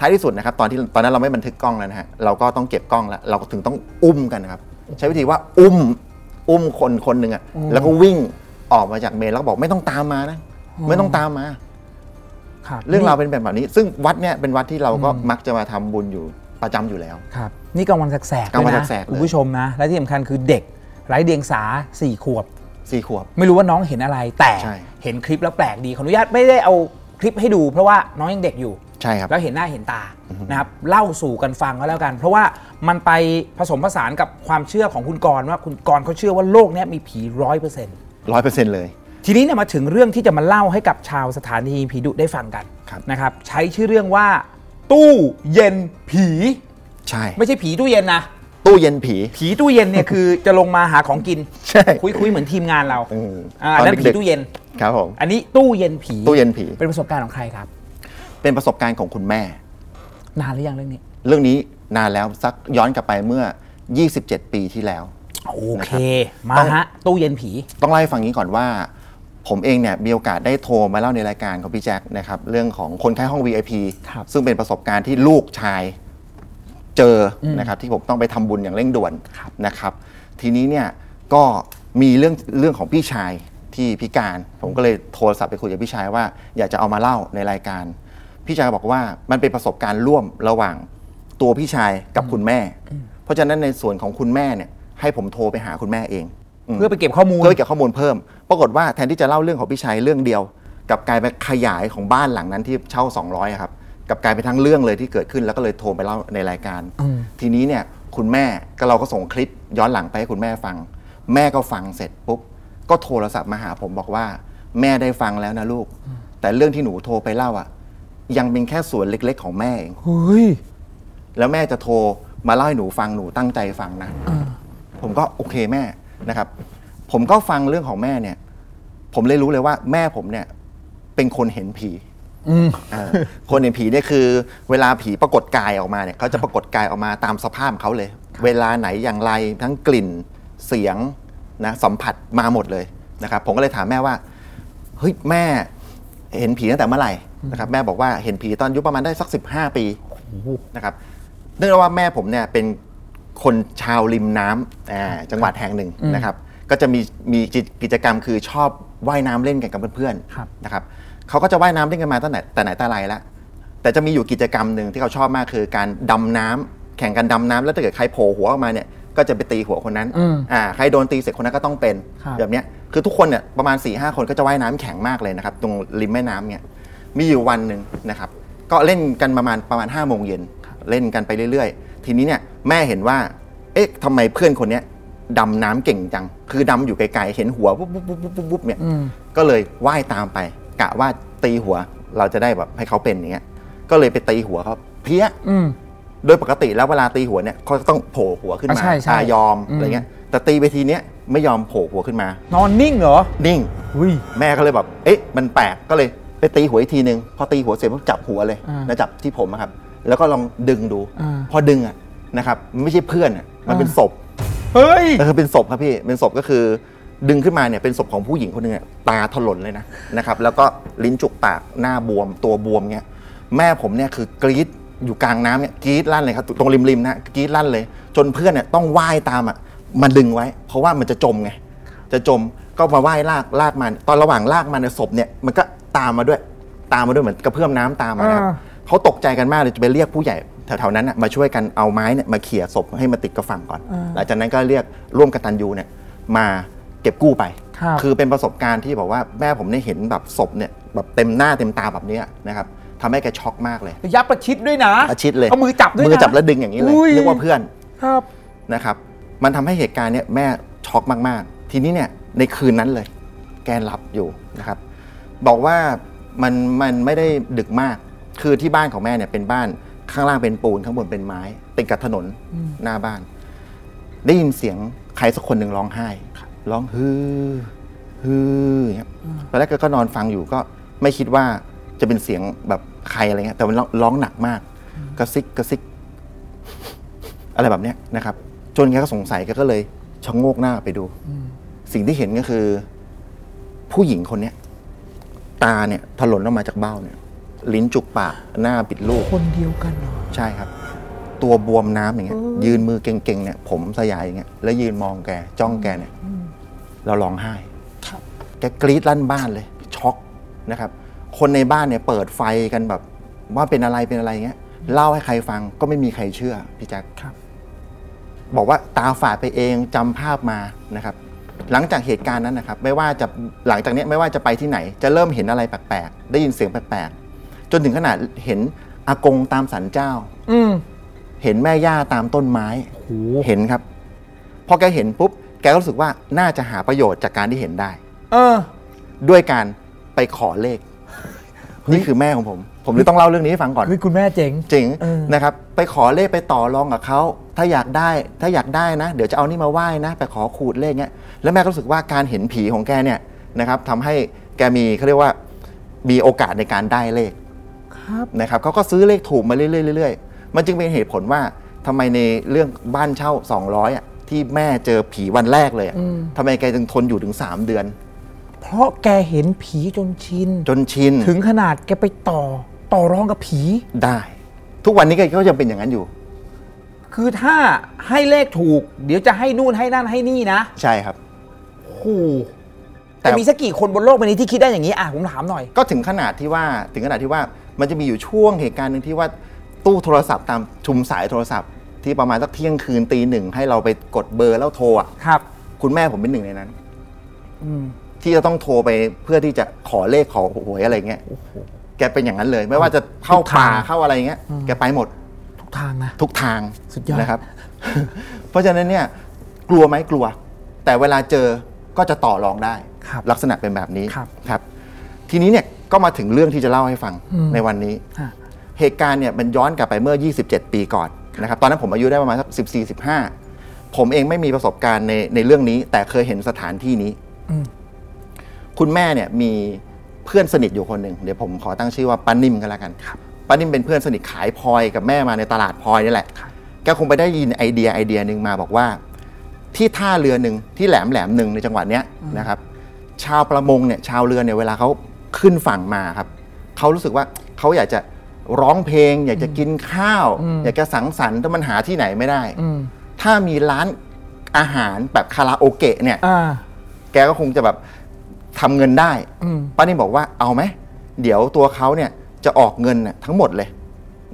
ท้ายที่สุดนะครับตอนที่ตอนนั้นเราไม่บันทึกกล้องแล้วนะฮะเราก็ต้องเก็บกล้องแล้วเราก็ถึงต้องอุ้มกันนะครับใช้วิธีว่าอุ้มอุ้มคนคนหนึ่งอะแล้วก็วิ่งออกมาจากเมนแล้วก็บอกไม่ต้องตามมานะไม่ต้องตามมาครับเรื่องราวเป็นแบบนี้ ซึ่งวัดเนี่ยเป็นวัดที่เราก็มักจะมาทำบุญอยู่ประจำอยู่แล้วครับ นี่กลางวันแสกๆกลางวันด้วยะแสกๆเลยคุณผู้ชมนะ และที่สำคัญคือเด็กไร้เดียงสาสี่ขวบ สี่ขวบ ไม่รู้ว่าน้องเห็นอะไร แต่ใช่ เห็นคลิปแล้วแปลกดีขออนุญาตไม่ได้เอาคลิปให้ดู เพราะว่าน้องยังเด็กอยู่ ใช่ครับ แล้วเห็นหน้าเห็นตานะครับเล่าสู่กันฟังก็แล้วกัน เพราะว่ามันไปผสมผสานกับความเชื่อของคุณกรณ์ว่าคุณกรณ์เขาเชื่อว่าโลกเนี้ยมีผีร้อยเปอร์เซ็นต์ร้อยเปอร์เซ็นต์เลย ทีนี้เนี่ยมาถึงเรื่องที่จะมาเล่าให้กับชาวสถานีผีดุได้ฟังกันครับ นะครับ ใช้ชื่อเรื่องว่า ตู้เย็นผี ใช่ ไม่ใช่ผีตู้เย็นนะ ตู้เย็นผี ผีตู้เย็นเนี่ยคือจะลงมาหาของกินใช่ คุยคุยๆเหมือนทีมงานเราอืมอ่าตอนนั่นผีดึกๆ ตู้เย็น ครับผม อันนี้ตู้เย็นผีตู้เย็นผี เป็นประสบการณ์ของใครครับ เป็นประสบการณ์ของคุณแม่ นานหรือยังเรื่องนี้ เรื่องนี้นานแล้วสักย้อนกลับไปเมื่อ 27 ปีที่แล้ว โอเค มาต้องฮะ ตู้เย็นผี ต้องเล่าให้ฟังนี้ก่อนว่า ผมเองเนี่ยมีโอกาสได้โทรมาเล่าในรายการของพี่แจ็คนะครับเรื่องของคนไข้ห้อง VIP ครับ ซึ่งเป็นประสบการณ์ที่ลูกชาย เจออนะครับที่ผมต้องไปทำบุญอย่างเร่งด่วนนะครับ ทีนี้เนี่ยก็มีเรื่องเรื่องของพี่ชายที่พิการ ผมก็เลยโทรศัพท์ไปคุยกับพี่ชายว่าอยากจะเอามาเล่าในรายการ พี่ชายบอกว่ามันเป็นประสบการณ์ร่วมระหว่างตัวพี่ชายกับคุณแม่ เพราะฉะนั้นในส่วนของคุณแม่เนี่ยให้ผมโทรไปหาคุณแม่เอง เพื่อไปเก็บข้อมูลเพื่อเก็บข้อมูลเพิ่ม ปรากฏว่าแทนที่จะเล่าเรื่องของพี่ชัยเรื่องเดียวกลับกลายไปขยายของบ้านหลังนั้นที่เช่า 200อะครับ กลับกลายไปทั้งเรื่องเลยที่เกิดขึ้นแล้วก็เลยโทรไปเล่าในรายการอืมทีนี้เนี่ยคุณแม่ก็เราก็ส่งคลิปย้อนหลังไปให้คุณแม่ฟัง แม่ก็ฟังเสร็จปุ๊บก็โทรศัพท์มาหาผมบอกว่า แม่ได้ฟังแล้วนะลูก แต่เรื่องที่หนูโทรไปเล่าอะ ยังเป็นแค่ส่วนเล็ก ๆ ของแม่เองเฮ้ยแล้วแม่จะโทรมาเล่าให้หนูฟังหนูตั้งใจฟังนะผมก็โอเคแม่นะครับ ผมก็ฟังเรื่องของแม่เนี่ย ผมเลยรู้เลยว่า แม่ผมเนี่ย เป็นคนเห็นผี อืม อ่าคนเห็นผีเนี่ยคือเวลาผีปรากฏกายออกมาเนี่ยเขาจะปรากฏกายออกมาตามสภาพของเขาเลย เวลาไหนอย่างไรทั้งกลิ่นเสียงนะสัมผัสมาหมดเลยนะครับผมก็เลยถามแม่ว่าเฮ้ยแม่เห็นผีตั้งแต่เมื่อไหร่นะครับแม่บอกว่าเห็นผีตอนอายุประมาณได้สักสิบห้าปีนะครับเนื่องจากว่าแม่ผมเนี่ยเป็นคนชาวริมน้ำอ่าจังหวัดแห่งหนึ่งนะครับ ก็จะมีมีกิจกิจกรรมคือชอบว่ายน้ำเล่นกันกับเพื่อนครับ ๆนะครับ เขาก็จะว่ายน้ำเล่นกันมาตั้งแต่แต่ไหนแต่ไรแล้วแต่จะมีอยู่กิจกรรมหนึ่งที่เขาชอบมากคือการดำน้ำแข่งกันดำน้ำแล้วถ้าเกิดใครโผล่หัวออกมาเนี่ยก็จะไปตีหัวคนนั้นอืมอ่าใครโดนตีเสร็จคนนั้นก็ต้องเป็นครับ แบบเนี้ยคือทุกคนเนี่ยประมาณ4ี่ห้าคนก็จะว่ายน้ำแข็งมากเลยนะครับตรงริมแม่น้ำเนี่ยมีอยู่วันหนึ่งนะครับ ก็เล่นกันประมาณประมาณ5้าโมงเย็นเล่นกันไปเรื่อยๆ ทีนี้เนี่ยแม่เห็นว่า เอ๊ะทำไมเพื่อนคนเนี้ยดำน้ำเก่งจัง คือดำอยู่ไกลๆเห็นหัวปุ๊บปุ๊บปุ๊บปุ๊บปุ๊บปุ๊บเนี่ย อืม ก็เลยว่ายตามไป กะว่าตีหัวเราจะได้แบบให้เขาเป็นอย่างเงี้ย ก็เลยไปตีหัวเขาเพี้ยอืม โดยปกติแล้วเวลาตีหัวเนี่ยเขาจะต้องโผล่หัวขึ้นมาอะใช่ใช่ อะยอมอืมอะไรเงี้ย แต่ตีไปทีเนี้ยไม่ยอมโผล่หัวขึ้นมา นอนนิ่งเหรอนิ่ง อุ้ย แม่ก็เลยแบบเอ๊ะมันแปลกก็เลยไปตีหัวอีกทีนึงพอตีหัวเสร็จปุ๊บจับหัวเลยอ่านะจับที่ผมอะครับ แล้วก็ลองดึงดู อ่า พอดึงอะนะครับมันไม่ใช่เพื่อนอะมันเป็นศพ เฮ้ยเออเป็นศพครับพี่ เป็นศพก็คือ ดึงขึ้นมาเนี่ยเป็นศพของผู้หญิงคนหนึ่งอะตาถลนเลยนะนะครับ แล้วก็ลิ้นจุกปากหน้าบวมตัวบวมเงี้ยแม่ผมเนี่ยคือกรี๊ดอยู่กลางน้ำเนี่ยกรี๊ดลั่นเลยครับตรงริมๆนะกรี๊ดลั่นเลย จนเพื่อนเนี่ยต้องว่ายตามอะมาดึงไว้ เพราะว่ามันจะจมไงจะจมก็มาว่ายลากลากมัน ตอนระหว่างลากมันในยศพเนี่ยมันก็ตามมาด้วยตามมาด้วยเหมือนกระเพื่อมน้ำตามมานะครับอ่า เขาตกใจกันมากเลยจะไปเรียกผู้ใหญ่แถวๆนั้นน่ะมาช่วยกันเอาไม้เนี่ยมาเขี่ยศพให้มาติดกับฝั่งก่อน หลังจากนั้นก็เรียกร่วมกตันยูเนี่ยมา เก็บกู้ไป ครับคือเป็นประสบการณ์ที่บอกว่าแม่ผมเนี่ยเห็นแบบศพเนี่ยแบบเต็มหน้าเต็มตาแบบเนี้ยนะครับทำให้แกช็อกมากเลยยับประชิดด้วยนะอาชิดเลยเอามือจับด้วยนะมือจับแล้วดึงอย่างนี้เลยอุ้ยนึกว่าเพื่อน ครับ นะครับมันทำให้เหตุการณ์เนี้ยแม่ช็อกมากๆ ทีนี้เนี่ยในคืนนั้นเลย แกหลับอยู่นะครับ บอกว่ามันมันไม่ได้ดึกมาก คือที่บ้านของแม่เนี่ยเป็นบ้านข้างล่างเป็นปูนข้างบนเป็นไม้ติดกับถนนหน้าบ้าน ได้ยินเสียงใครสักคนหนึ่งร้องไห้ ร้องฮือฮืออย่างเงี้ยตอนแรกก็นอนฟังอยู่ก็ไม่คิดว่าจะเป็นเสียงแบบใครอะไรเงี้ย แต่มันร้องร้องหนักมาก กระซิกกระซิก อะไรแบบเนี้ยนะครับ จนแกก็สงสัยแกก็เลยชะโงกหน้าไปดู สิ่งที่เห็นก็คือ ผู้หญิงคนเนี้ยตาเนี่ยถลนออกมาจากเบ้าเนี่ย ลิ้นจุกปากหน้าปิดลูก คนเดียวกันเหรอใช่ครับ ตัวบวมน้ำอย่างเงี้ย ยืนมือเก่งๆเนี่ย ผมสยายอย่างเงี้ยแล้วยืนมองแกจ้องแกเนี่ย เราร้องไห้ครับแกกรี๊ดลั่นบ้านเลยช็อกนะครับ คนในบ้านเนี่ยเปิดไฟกันแบบว่าเป็นอะไรเป็นอะไรเงี้ยเล่าให้ใครฟังก็ไม่มีใครเชื่อพี่แจ๊คครับ บอกว่าตาฝาดไปเองจำภาพมานะครับ หลังจากเหตุการณ์นั้นนะครับ ไม่ว่าจะหลังจากเนี้ยไม่ว่าจะไปที่ไหน จะเริ่มเห็นอะไรแปลกๆได้ยินเสียงแปลกๆจนถึงขนาดเห็นอากงตามสันเจ้า อืมเห็นแม่ย่าตามต้นไม้โหเห็นครับพอแกเห็นปุ๊บ แกก็รู้สึกว่าน่าจะหาประโยชน์จากการที่เห็นได้ เออ ด้วยการไปขอเลขนี่คือแม่ของผม ผมเลยต้องเล่าเรื่องนี้ให้ฟังก่อน เฮ้ยคุณแม่เจ๋ง จริงเออ นะครับ ไปขอเลขไปต่อรองกับเขาถ้าอยากได้ ถ้าอยากได้นะ เดี๋ยวจะเอานี่มาไหว้นะ ไปขอขูดเลขเงี้ยแล้วแม่ก็รู้สึกว่าการเห็นผีของแกเนี่ยนะครับทำให้แกมีเขาเรียกว่ามีโอกาสในการได้เลข ครับนะครับเขาก็ซื้อเลขถูกมาเรื่อยๆเรื่อยๆมันจึงเป็นเหตุผลว่าทำไมในเรื่องบ้านเช่า 200อะ ที่แม่เจอผีวันแรกเลยอะทำไมแกจึงทนอยู่ถึง3เดือน เพราะแกเห็นผีจนชินจนชินถึงขนาดแกไปต่อต่อรองกับผี ได้ ทุกวันนี้แกก็ยังเป็นอย่างนั้นอยู่ คือถ้าให้เลขถูก เดี๋ยวจะให้นู่นให้นั่นให้นี่นะใช่ครับ โอ้โหแต่แต่มีสักกี่คนบนโลกใบนี้ที่คิดได้อย่างนี้อะผมถามหน่อย ก็ถึงขนาดที่ว่าถึงขนาดที่ว่ามันจะมีอยู่ช่วงเหตุการณ์หนึ่งที่ว่าตู้โทรศัพท์ตามชุมสายโทรศัพท์ ที่ประมาณสักเที่ยงคืนตีหนึ่งให้เราไปกดเบอร์แล้วโทรอะครับ คุณแม่ผมเป็นหนึ่งในนั้น อืม ที่จะต้องโทรไปเพื่อที่จะขอเลขขอหวยอะไรเงี้ยแกเป็นอย่างนั้นเลย ไม่ว่าจะเข้าทุกทางป่าเข้าอะไรเงี้ยแกไปหมดทุกทางนะ ทุกทางสุดยอด นะครับ เพราะฉะนั้นเนี่ยกลัวไหมกลัว แต่เวลาเจอก็จะต่อรองได้ ครับ ลักษณะเป็นแบบนี้ครับครับ ทีนี้เนี่ยก็มาถึงเรื่องที่จะเล่าให้ฟังอืม ในวันนี้ ฮะเหตุการณ์เนี่ยมันย้อนกลับไปเมื่อ 27 ปีก่อน นะครับตอนนั้นผมอายุได้ประมาณสัก14 15ผมเองไม่มีประสบการณ์ในในเรื่องนี้ แต่เคยเห็นสถานที่นี้อืมคุณแม่เนี่ยมีเพื่อนสนิทอยู่คนหนึ่งเดี๋ยวผมขอตั้งชื่อว่าป้านิ่มกันแล้วกันป้านิ่มเป็นเพื่อนสนิทขายพลอยกับแม่มาในตลาดพลอยนี่แหละแกคงไปได้ยินไอเดียไอเดียหนึ่งมาบอกว่า ที่ท่าเรือหนึ่งที่แหลมแหลมหนึ่งในจังหวัดเนี้ยนะครับ ชาวประมงเนี่ยชาวเรือเนี่ยเวลาเขาขึ้นฝั่งมาครับเขารู้สึกว่าเขาอยากจะ ร้องเพลง อยากจะกินข้าว อยากจะสังสรรค์แต่มันหาที่ไหนไม่ได้อืมถ้ามีร้านอาหารแบบคาราโอเกะเนี่ยอ่าแกก็คงจะแบบทำเงินได้อืมป้านิ่มบอกว่าเอาไหมเดี๋ยวตัวเขาเนี่ยจะออกเงินน่ะทั้งหมดเลย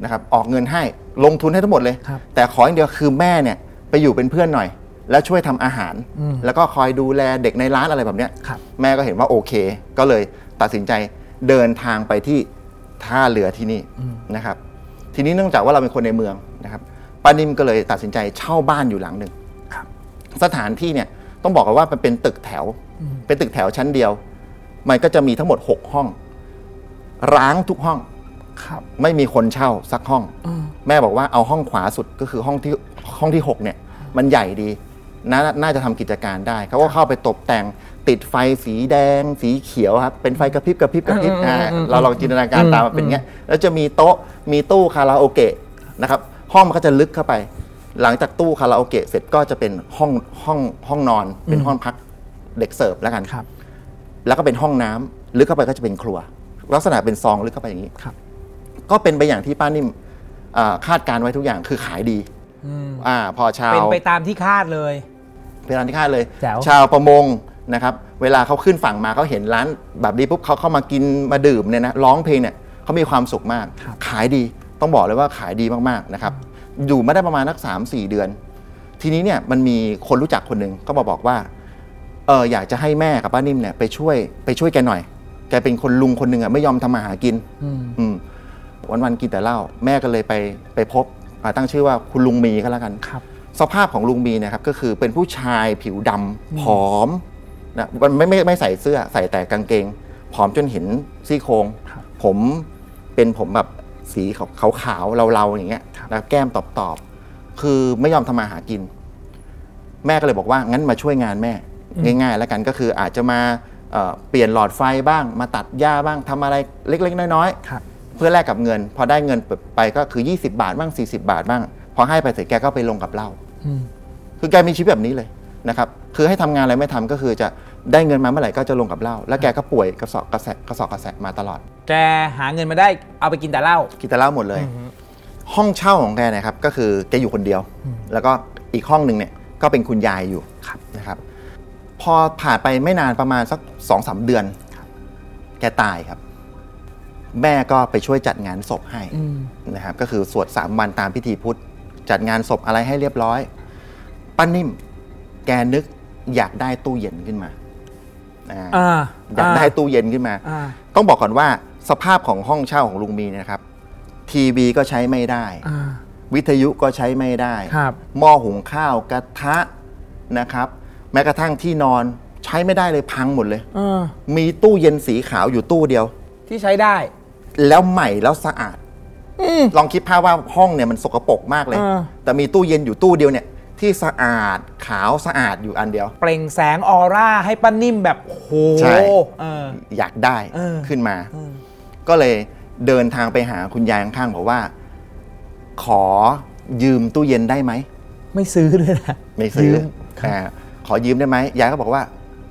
นะครับออกเงินให้ลงทุนให้ทั้งหมดเลยครับแต่ขออย่างเดียวคือแม่เนี่ยไปอยู่เป็นเพื่อนหน่อย แล้วช่วยทำอาหารอืมแล้วก็คอยดูแลเด็กในร้านอะไรแบบเนี้ยครับแม่ก็เห็นว่าโอเค ก็เลยตัดสินใจเดินทางไปที่ ท่าเรือที่นี่นะครับ ทีนี้เนื่องจากว่าเราเป็นคนในเมืองนะครับป้านิ่มก็เลยตัดสินใจเช่าบ้านอยู่หลังหนึ่งครับสถานที่เนี่ยต้องบอกกันว่ามันเป็นตึกแถว เป็นตึกแถวชั้นเดียว มันก็จะมีทั้งหมด 6 ห้อง ร้างทุกห้องครับไม่มีคนเช่าสักห้องแม่บอกว่าเอาห้องขวาสุดก็คือห้องที่ห้องที่หกเนี่ย มันใหญ่ดีนาน่าจะทำกิจการได้เขาก็เข้าไปตกแต่ง ติดไฟสีแดง สีเขียวครับเป็นไฟกระพริบกระพริบกระพริบอืมอ่าอืมอืมเราลองจินตนาการตามมาเป็นอย่างเงี้ยแล้วจะมีโต๊ะมีตู้คาราโอเกะนะครับห้องมันก็จะลึกเข้าไป หลังจากตู้คาราโอเกะเสร็จก็จะเป็นห้องห้องห้องนอนเป็นห้องพักเด็กเสิร์ฟแล้วกันครับ แล้วก็เป็นห้องน้ำลึกเข้าไปก็จะเป็นครัว ลักษณะเป็นซองลึกเข้าไปอย่างนี้ครับ ก็เป็นไปอย่างที่ป้านิ่มอ่าคาดการไว้ทุกอย่างคือขายดีอ่าพอชาวเป็นไปตามที่คาดเลยเป็นร้านที่คาดเลยแจ๋วชาวประมง นะครับเวลาเขาขึ้นฝั่งมาเขาเห็นร้านแบบนี้ปุ๊บเขาเข้ามากินมาดื่มเนี่ยนะร้องเพลงเนี่ยเขามีความสุขมาก ขายดีต้องบอกเลยว่าขายดีมากๆนะครับอยู่มาได้ประมาณนักสามสี่เดือน ทีนี้เนี่ยมันมีคนรู้จักคนหนึ่งก็มาบอกว่าเอออยากจะให้แม่กับป้านิ่มเนี่ยไปช่วยไปช่วยแกหน่อย แกเป็นคนลุงคนหนึ่งอะไม่ยอมทำมาหากินอืมวันๆกินแต่เหล้าแม่ก็เลยไปไปพบอ่าตั้งชื่อว่าคุณลุงมีก็แล้วกัน ครับ สภาพของลุงมีเนะครับก็คือเป็นผู้ชายผิวดำผอม นะมันไม่ไม่ไม่ใส่เสื้อใส่แต่กางเกง ผอมจนเห็นซี่โครงครับผมเป็นผมแบบสีขาวขาวๆเราๆอย่างเงี้ยครับแล้วแก้มตอบๆคือไม่ยอมทำมาหากิน แม่ก็เลยบอกว่างั้นมาช่วยงานแม่ ง่าย ๆ แล้วกันก็คืออาจจะมาเอ่อเปลี่ยนหลอดไฟบ้าง มาตัดหญ้าบ้างทำอะไรเล็ก ๆ น้อยๆครับเพื่อแลกกับเงิน พอได้เงินไปก็คือ 20 บาทบ้าง 40 บาทบ้าง พอให้ไปเสร็จแกก็ไปลงกับเหล้าคือแกมีชีวิตแบบนี้เลย นะครับคือให้ทำงานอะไรไม่ทำก็คือจะได้เงินมาเมื่อไหร่ก็จะลงกับเหล้าแล้วแกก็ป่วยกระสอบกระแสะกระสอบกระแสะมาตลอด แกหาเงินมาได้เอาไปกินแต่เหล้ากินแต่เหล้าหมดเลย ห้องเช่าของแกเนะครับก็คือแกอยู่คนเดียว แล้วก็อีกห้องหนึ่งเนี่ยก็เป็นคุณยายอยู่นะครับ พอผ่านไปไม่นานประมาณสักสองสามเดือน แกตายครับ แม่ก็ไปช่วยจัดงานศพให้นะครับ ก็คือสวดสามวันตามพิธีพุทธ จัดงานศพอะไรให้เรียบร้อยป้านิ่มแกนึกอยากได้ตู้เย็นขึ้นมาอ่าอ่าอยากได้ตู้เย็นขึ้นมาอ่าต้องบอกก่อนว่าสภาพของห้องเช่าของลุงมีเนยนะครับ ทีวีก็ใช้ไม่ได้อ่าวิทยุก็ใช้ไม่ได้ครับหม้อหุงข้าวกระทะนะครับ แม้กระทั่งที่นอนใช้ไม่ได้เลยพังหมดเลยเออมีตู้เย็นสีขาวอยู่ตู้เดียว ที่ใช้ได้ แล้วใหม่แล้วสะอาดลองคิดภาพว่าห้องเนี่ยมันสกปรกมากเลยเออแต่มีตู้เย็นอยู่ตู้เดียวเนี่ย ที่สะอาดขาวสะอาดอยู่อันเดียว เปล่งแสงออร่าให้ป้านิ่มแบบโอ้โหใช่ เออ อยากได้เออ ขึ้นมา เออก็เลยเดินทางไปหาคุณยายข้างๆบอกว่า ขอยืมตู้เย็นได้ไหม ไม่ซื้อด้วยนะ ไม่ซื้อยืมครับอ่าขอยืมได้ไหมยายก็บอกว่า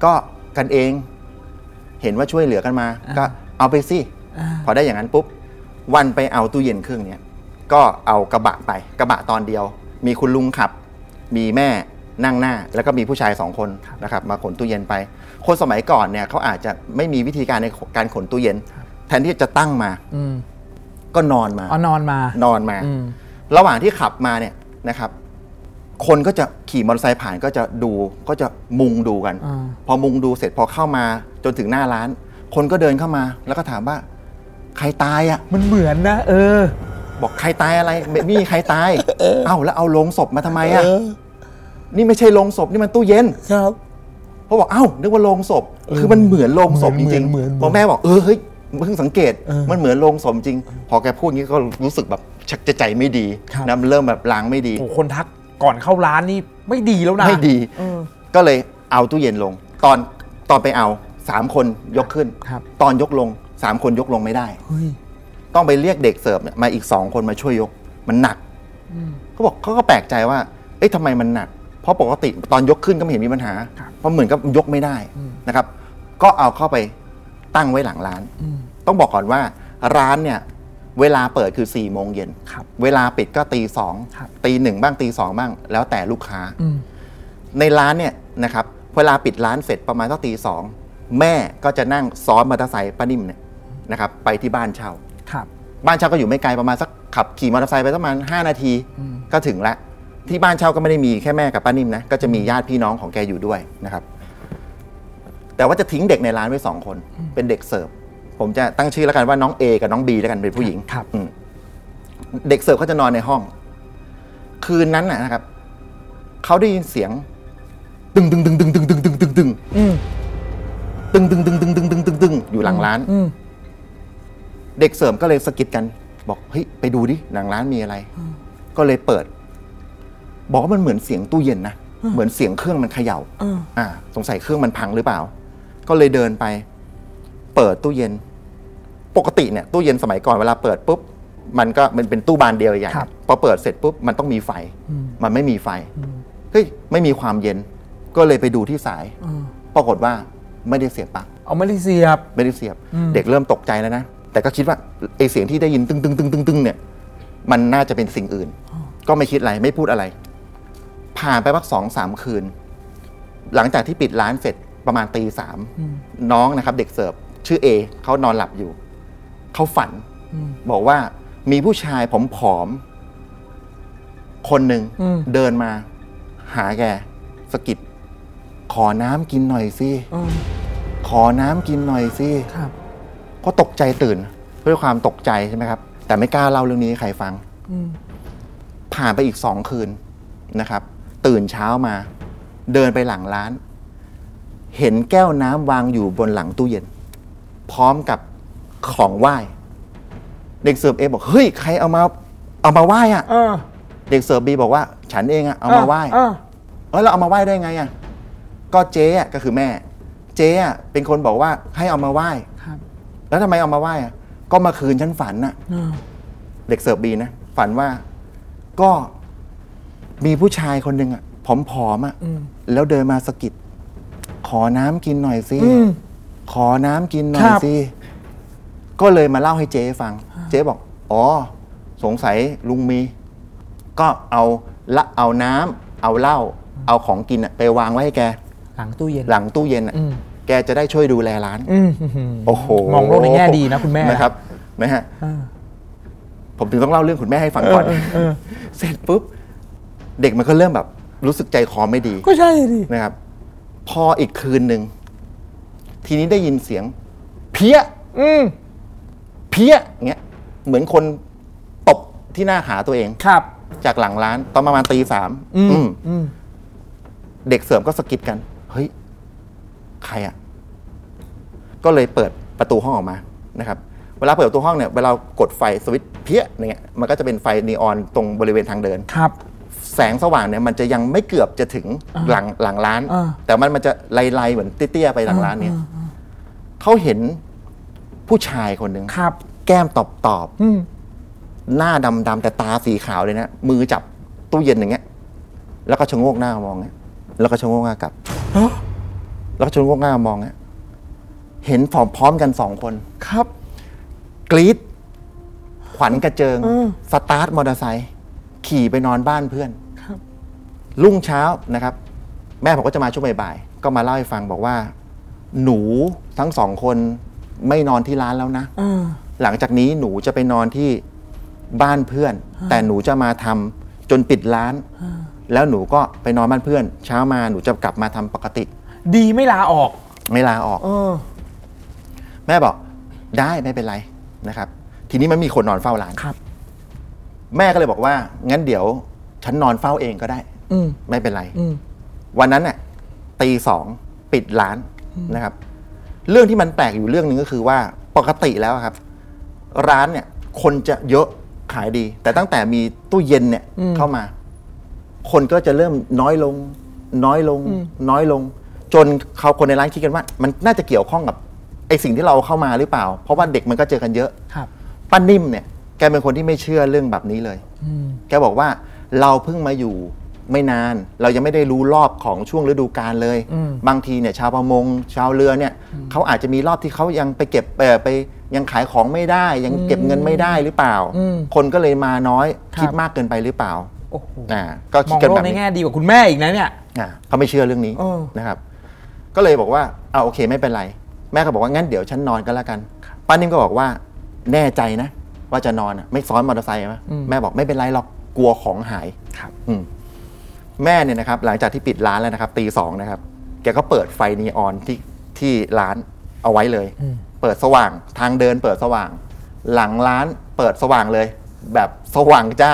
ก็กันเอง เห็นว่าช่วยเหลือกันมา ก็เอาไปสิ อ่าพอได้อย่างนั้นปุ๊บ วันไปเอาตู้เย็นเครื่องเนี้ยก็เอากระบะไป กระบะตอนเดียว มีคุณลุงขับ มีแม่นั่งหน้า แล้วก็มีผู้ชายสองคนนะครับมาขนตู้เย็นไป คนสมัยก่อนเนี่ยเขาอาจจะไม่มีวิธีการในการขนตู้เย็น แทนที่จะตั้งมาอืมก็นอนมาเอานอนมานอนมา อืมระหว่างที่ขับมาเนี่ยนะครับ คนก็จะขี่มอเตอร์ไซค์ผ่านก็จะดูก็จะมุงดูกัน อ่าพอมุงดูเสร็จพอเข้ามาจนถึงหน้าร้าน คนก็เดินเข้ามา แล้วก็ถามว่า ใครตายอะมันเหมือนนะ เออ บอกใครตายอะไรไม่ไม่มีใครตาย เอ้าแล้วเอาโลงศพมาทำไมอะนี่ไม่ใช่โลงศพนี่มันตู้เย็นครับ เขาบอกเอ้านึกว่าโลงศพคือมันเหมือนโลงศพจริงเหมือนเหมือนๆพอแม่บอกเออเฮ้ยเพิ่งสังเกตเออมันเหมือนโลงศพจริง พอแกพูดงี้ก็รู้สึกแบบชักจะใจไม่ดีครับ นะมันเริ่มแบบล้างไม่ดี โอ้คนทักก่อนเข้าร้านนี่ไม่ดีแล้วนะ ไม่ดี เออก็เลยเอาตู้เย็นลง ตอนตอนไปเอาสามคนยกขึ้น ครับ ตอนยกลงสามคนยกลงไม่ได้ เฮ้ย ต้องไปเรียกเด็กเสิร์ฟเนี่ยมาอีกสองคนมาช่วยยก มันหนักเขาบอกเขาก็แปลกใจว่า เอ๊ะทำไมมันหนัก เพราะปกติตอนยกขึ้นก็ไม่เห็นมีปัญหาครับเพราะเหมือนกับยกไม่ได้นะครับ ก็เอาเข้าไปตั้งไว้หลังร้านอืมต้องบอกก่อนว่าร้านเนี่ยเวลาเปิดคือ4ี่โมงเย็นครับเวลาปิดก็ตีสองครับตีหนึ่งบ้างตีสองบ้าง แล้วแต่ลูกค้าอืมในร้านเนี่ยนะครับ เวลาปิดร้านเสร็จประมาณสักตีสองแม่ก็จะนั่งซ้อนมอเตอร์ไซค์ป้านิ่มเนี่ยนะครับ ไปที่บ้านเช่า ครับ บ้านเช่าก็อยู่ไม่ไกลประมาณสักขับขี่มอเตอร์ไซค์ไปประมาณ5นาทีอืมก็ถึงละ ที่บ้านเช่าก็ไม่ได้มีแค่แม่กับป้านิ่มนะก็จะมีญาติพี่น้องของแกอยู่ด้วยนะครับ แต่ว่าจะทิ้งเด็กในร้านไว้สองคน เป็นเด็กเสิร์ฟผมจะตั้งชื่อแล้วกันว่าน้องเอกับน้องบีแล้วกันเป็นผู้หญิงครับอืมเด็กเสิร์ฟเขาจะนอนในห้อง คืนนั้นนะนะครับเขาได้ยินเสียง ตึงตึงตึงตึงตึงตึงตึงตึงตึงอืมตึงตึงตึงตึงตึงตึงตึงตึงอยู่หลังร้านอืม เด็กเสริมก็เลยสะกิดกัน บอกเฮ้ยไปดูดิหลังร้านมีอะไร ก็เลยเปิด บอกว่ามันเหมือนเสียงตู้เย็นนะเหมือนเสียงเครื่องมันเขย่าเอออ่า สงสัยเครื่องมันพังหรือเปล่า ก็เลยเดินไป เปิดตู้เย็น ปกติเนี่ยตู้เย็นสมัยก่อนเวลาเปิดปุ๊บมันก็มันเป็นตู้บานเดียวใหญ่ครับพอเปิดเสร็จปุ๊บมันต้องมีไฟอืมมันไม่มีไฟเฮ้ยไม่มีความเย็น ก็เลยไปดูที่สายเออปรากฏว่าไม่ได้เสียบปลั๊กเอาไม่ได้เสียบ ไม่ได้เสียบอืมเด็กเริ่มตกใจแล้วนะ แต่ก็คิดว่าไอเสียงที่ได้ยินตึงตึงตึงตึงตึงเนี่ย มันน่าจะเป็นสิ่งอื่น ก็ไม่คิดอะไรไม่พูดอะไร ผ่านไปพักสองสามคืน หลังจากที่ปิดร้านเสร็จประมาณตีสามน้องนะครับ เด็กเสิร์ฟชื่อเอเขานอนหลับอยู่เขาฝันอืมบอกว่ามีผู้ชายผอมๆคนหนึ่งอืมเดินมา หาแกสะกิดขอน้ำกินหน่อยสิเออขอน้ำกินหน่อยสิครับ ก็ตกใจตื่นด้วยความตกใจใช่ไหมครับ แต่ไม่กล้าเล่าเรื่องนี้ให้ใครฟัง อืม ผ่านไปอีกสองคืนนะครับ ตื่นเช้ามา เดินไปหลังร้าน เห็นแก้วน้ำวางอยู่บนหลังตู้เย็น พร้อมกับของไหว้ เด็กเสิร์ฟเอบอกเฮ้ยใครเอามาเอามาไหว้อะเออเด็กเสิร์ฟบีบอกว่า ฉันเองอะเอามาไหว้ เออเออแล้วเอามาไหว้ได้ไงอะก็เจ๊อะก็คือแม่ เจ๊อะเป็นคนบอกว่าให้เอามาไหว้ครับ แล้วทำไมเอามาไหว้อะก็เมาคืนฉันฝันน่ะเออเด็กเสิร์ฟบีนะฝันว่าก็มีผู้ชายคนหนึ่งอะผอมๆอะอืมแล้วเดินมาสะกิดขอน้ำกินหน่อยสิอืมขอน้ำกินหน่อคยรับสิก็เลยมาเล่าให้เจ๊ฟัง เจ๊บอก อ๋อ สงสัยลุงมี ก็เอาละเอาน้ำเอาเหล้าเอาของกินอะไปวางไว้ให้แก หลังตู้เย็น หลังตู้เย็นอะอืม แกจะได้ช่วยดูแลร้าน อืมโอ้โหมองโลกในแง่ดีนะคุณแม่นะครับนะฮะเออผมถึงต้องเล่าเรื่องคุณแม่ให้ฟังก่อนเออเออเสร็จปุ๊บ เด็กมันก็เริ่มแบบ รู้สึกใจคอไม่ดี ก็ใช่ดินะครับ พออีกคืนหนึ่งทีนี้ได้ยินเสียง เพี้ยอืมเพี้ยเงี้ย เหมือนคนตบที่หน้าขาตัวเองครับ จากหลังร้าน ตอนประมาณตีสามอืมอืมอืมเด็กเสริมก็สะกิดกัน เฮ้ย ใครอะก็เลยเปิดประตูห้องออกมานะครับ เวลาเปิดประตูห้องเนี่ยเวลากดไฟสวิตช์เพี้ยเนี่ยมันก็จะเป็นไฟนีออนตรงบริเวณทางเดินครับ แสงสว่างเนี่ยมันจะยังไม่เกือบจะถึงหลังหลังร้านอ่าแต่มันมันจะไล่ๆเหมือนเตี้ยๆไปหลังร้านเนี่ยเขาเห็นผู้ชายคนหนึ่งครับ แก้มตอบตอบอืมๆหน้าดำๆแต่ตาสีขาวเลยนะมือจับตู้เย็นอย่างเงี้ย แล้วก็ชะโงกหน้ามองเงี้ย แล้วก็ชะโงกหน้ากลับฮะ แล้วก็ชะโงกหน้ามองเงี้ยเห็นพร้อมพร้อมกันสองคน ครับ กรีดขวัญกระเจิงเออสตาร์ทมอเตอร์ไซค์ขี่ไปนอนบ้านเพื่อน ครับ รุ่งเช้านะครับ แม่ผมก็จะมาช่วงบ่ายๆ ก็มาเล่าให้ฟังบอกว่า หนูทั้งสองคนไม่นอนที่ร้านแล้วนะเออหลังจากนี้หนูจะไปนอนที่บ้านเพื่อน แต่หนูจะมาทำจนปิดร้าน แล้วหนูก็ไปนอนบ้านเพื่อน เช้ามาหนูจะกลับมาทำปกติ ดีไม่ลาออกไม่ลาออก เออ แม่บอกได้ไม่เป็นไรนะครับ ทีนี้มันมีคนนอนเฝ้าร้าน ครับ แม่ก็เลยบอกว่า งั้นเดี๋ยวฉันนอนเฝ้าเองก็ได้ อืมไม่เป็นไร อืมวันนั้นเนี่ยตีสองปิดร้านนะครับ เรื่องที่มันแปลกอยู่เรื่องหนึ่งก็คือว่าปกติแล้วครับ ร้านเนี่ย คนจะเยอะขายดี แต่ตั้งแต่มีตู้เย็นเนี่ยอืมเข้ามา คนก็จะเริ่มน้อยลง น้อยลงอืมน้อยลง จนเขาคนในร้านคิดกันว่า มันน่าจะเกี่ยวข้องกับไอสิ่งที่เราเอาเข้ามาหรือเปล่า เพราะว่าเด็กมันก็เจอกันเยอะครับป้านิ่มเนี่ยแกเป็นคนที่ไม่เชื่อเรื่องแบบนี้เลยอืมแกบอกว่าเราเพิ่งมาอยู่ไม่นาน เรายังไม่ได้รู้รอบของช่วงฤดูกาลเลยอืมบางทีเนี่ยชาวประมง ชาวเรือเนี่ยเขาอาจจะมีรอบที่เขายังไปเก็บเอ่อไปยังขายของไม่ได้ ยังเก็บเงินไม่ได้หรือเปล่าอืมคนก็เลยมาน้อยครับคิดมากเกินไปหรือเปล่าโอ้โหอ่าก็มคิดองกันโลแบกบในนี้แง่ดีกว่าคุณแม่อีกนะเนี่ยอ่าเขาไม่เชื่อเรื่องนี้เออนะครับ ก็เลยบอกว่าเอาโอเคไม่เป็นไร แม่ก็บอกว่างั้นเดี๋ยวฉันนอนก็แล้วกันป้านิ่มก็บอกว่าแน่ใจนะ ว่าจะนอนอะไม่ซ้อนมอเตอร์ไซค์ไหมอืมแม่บอกไม่เป็นไรหรอกกลัวของหายครับอืมแม่เนี่ยนะครับ หลังจากที่ปิดร้านแล้วนะครับตีสองนะครับ แกก็เปิดไฟนีออนที่ที่ร้านเอาไว้เลยอืมเปิดสว่างทางเดินเปิดสว่าง หลังร้านเปิดสว่างเลย แบบสว่างจ้า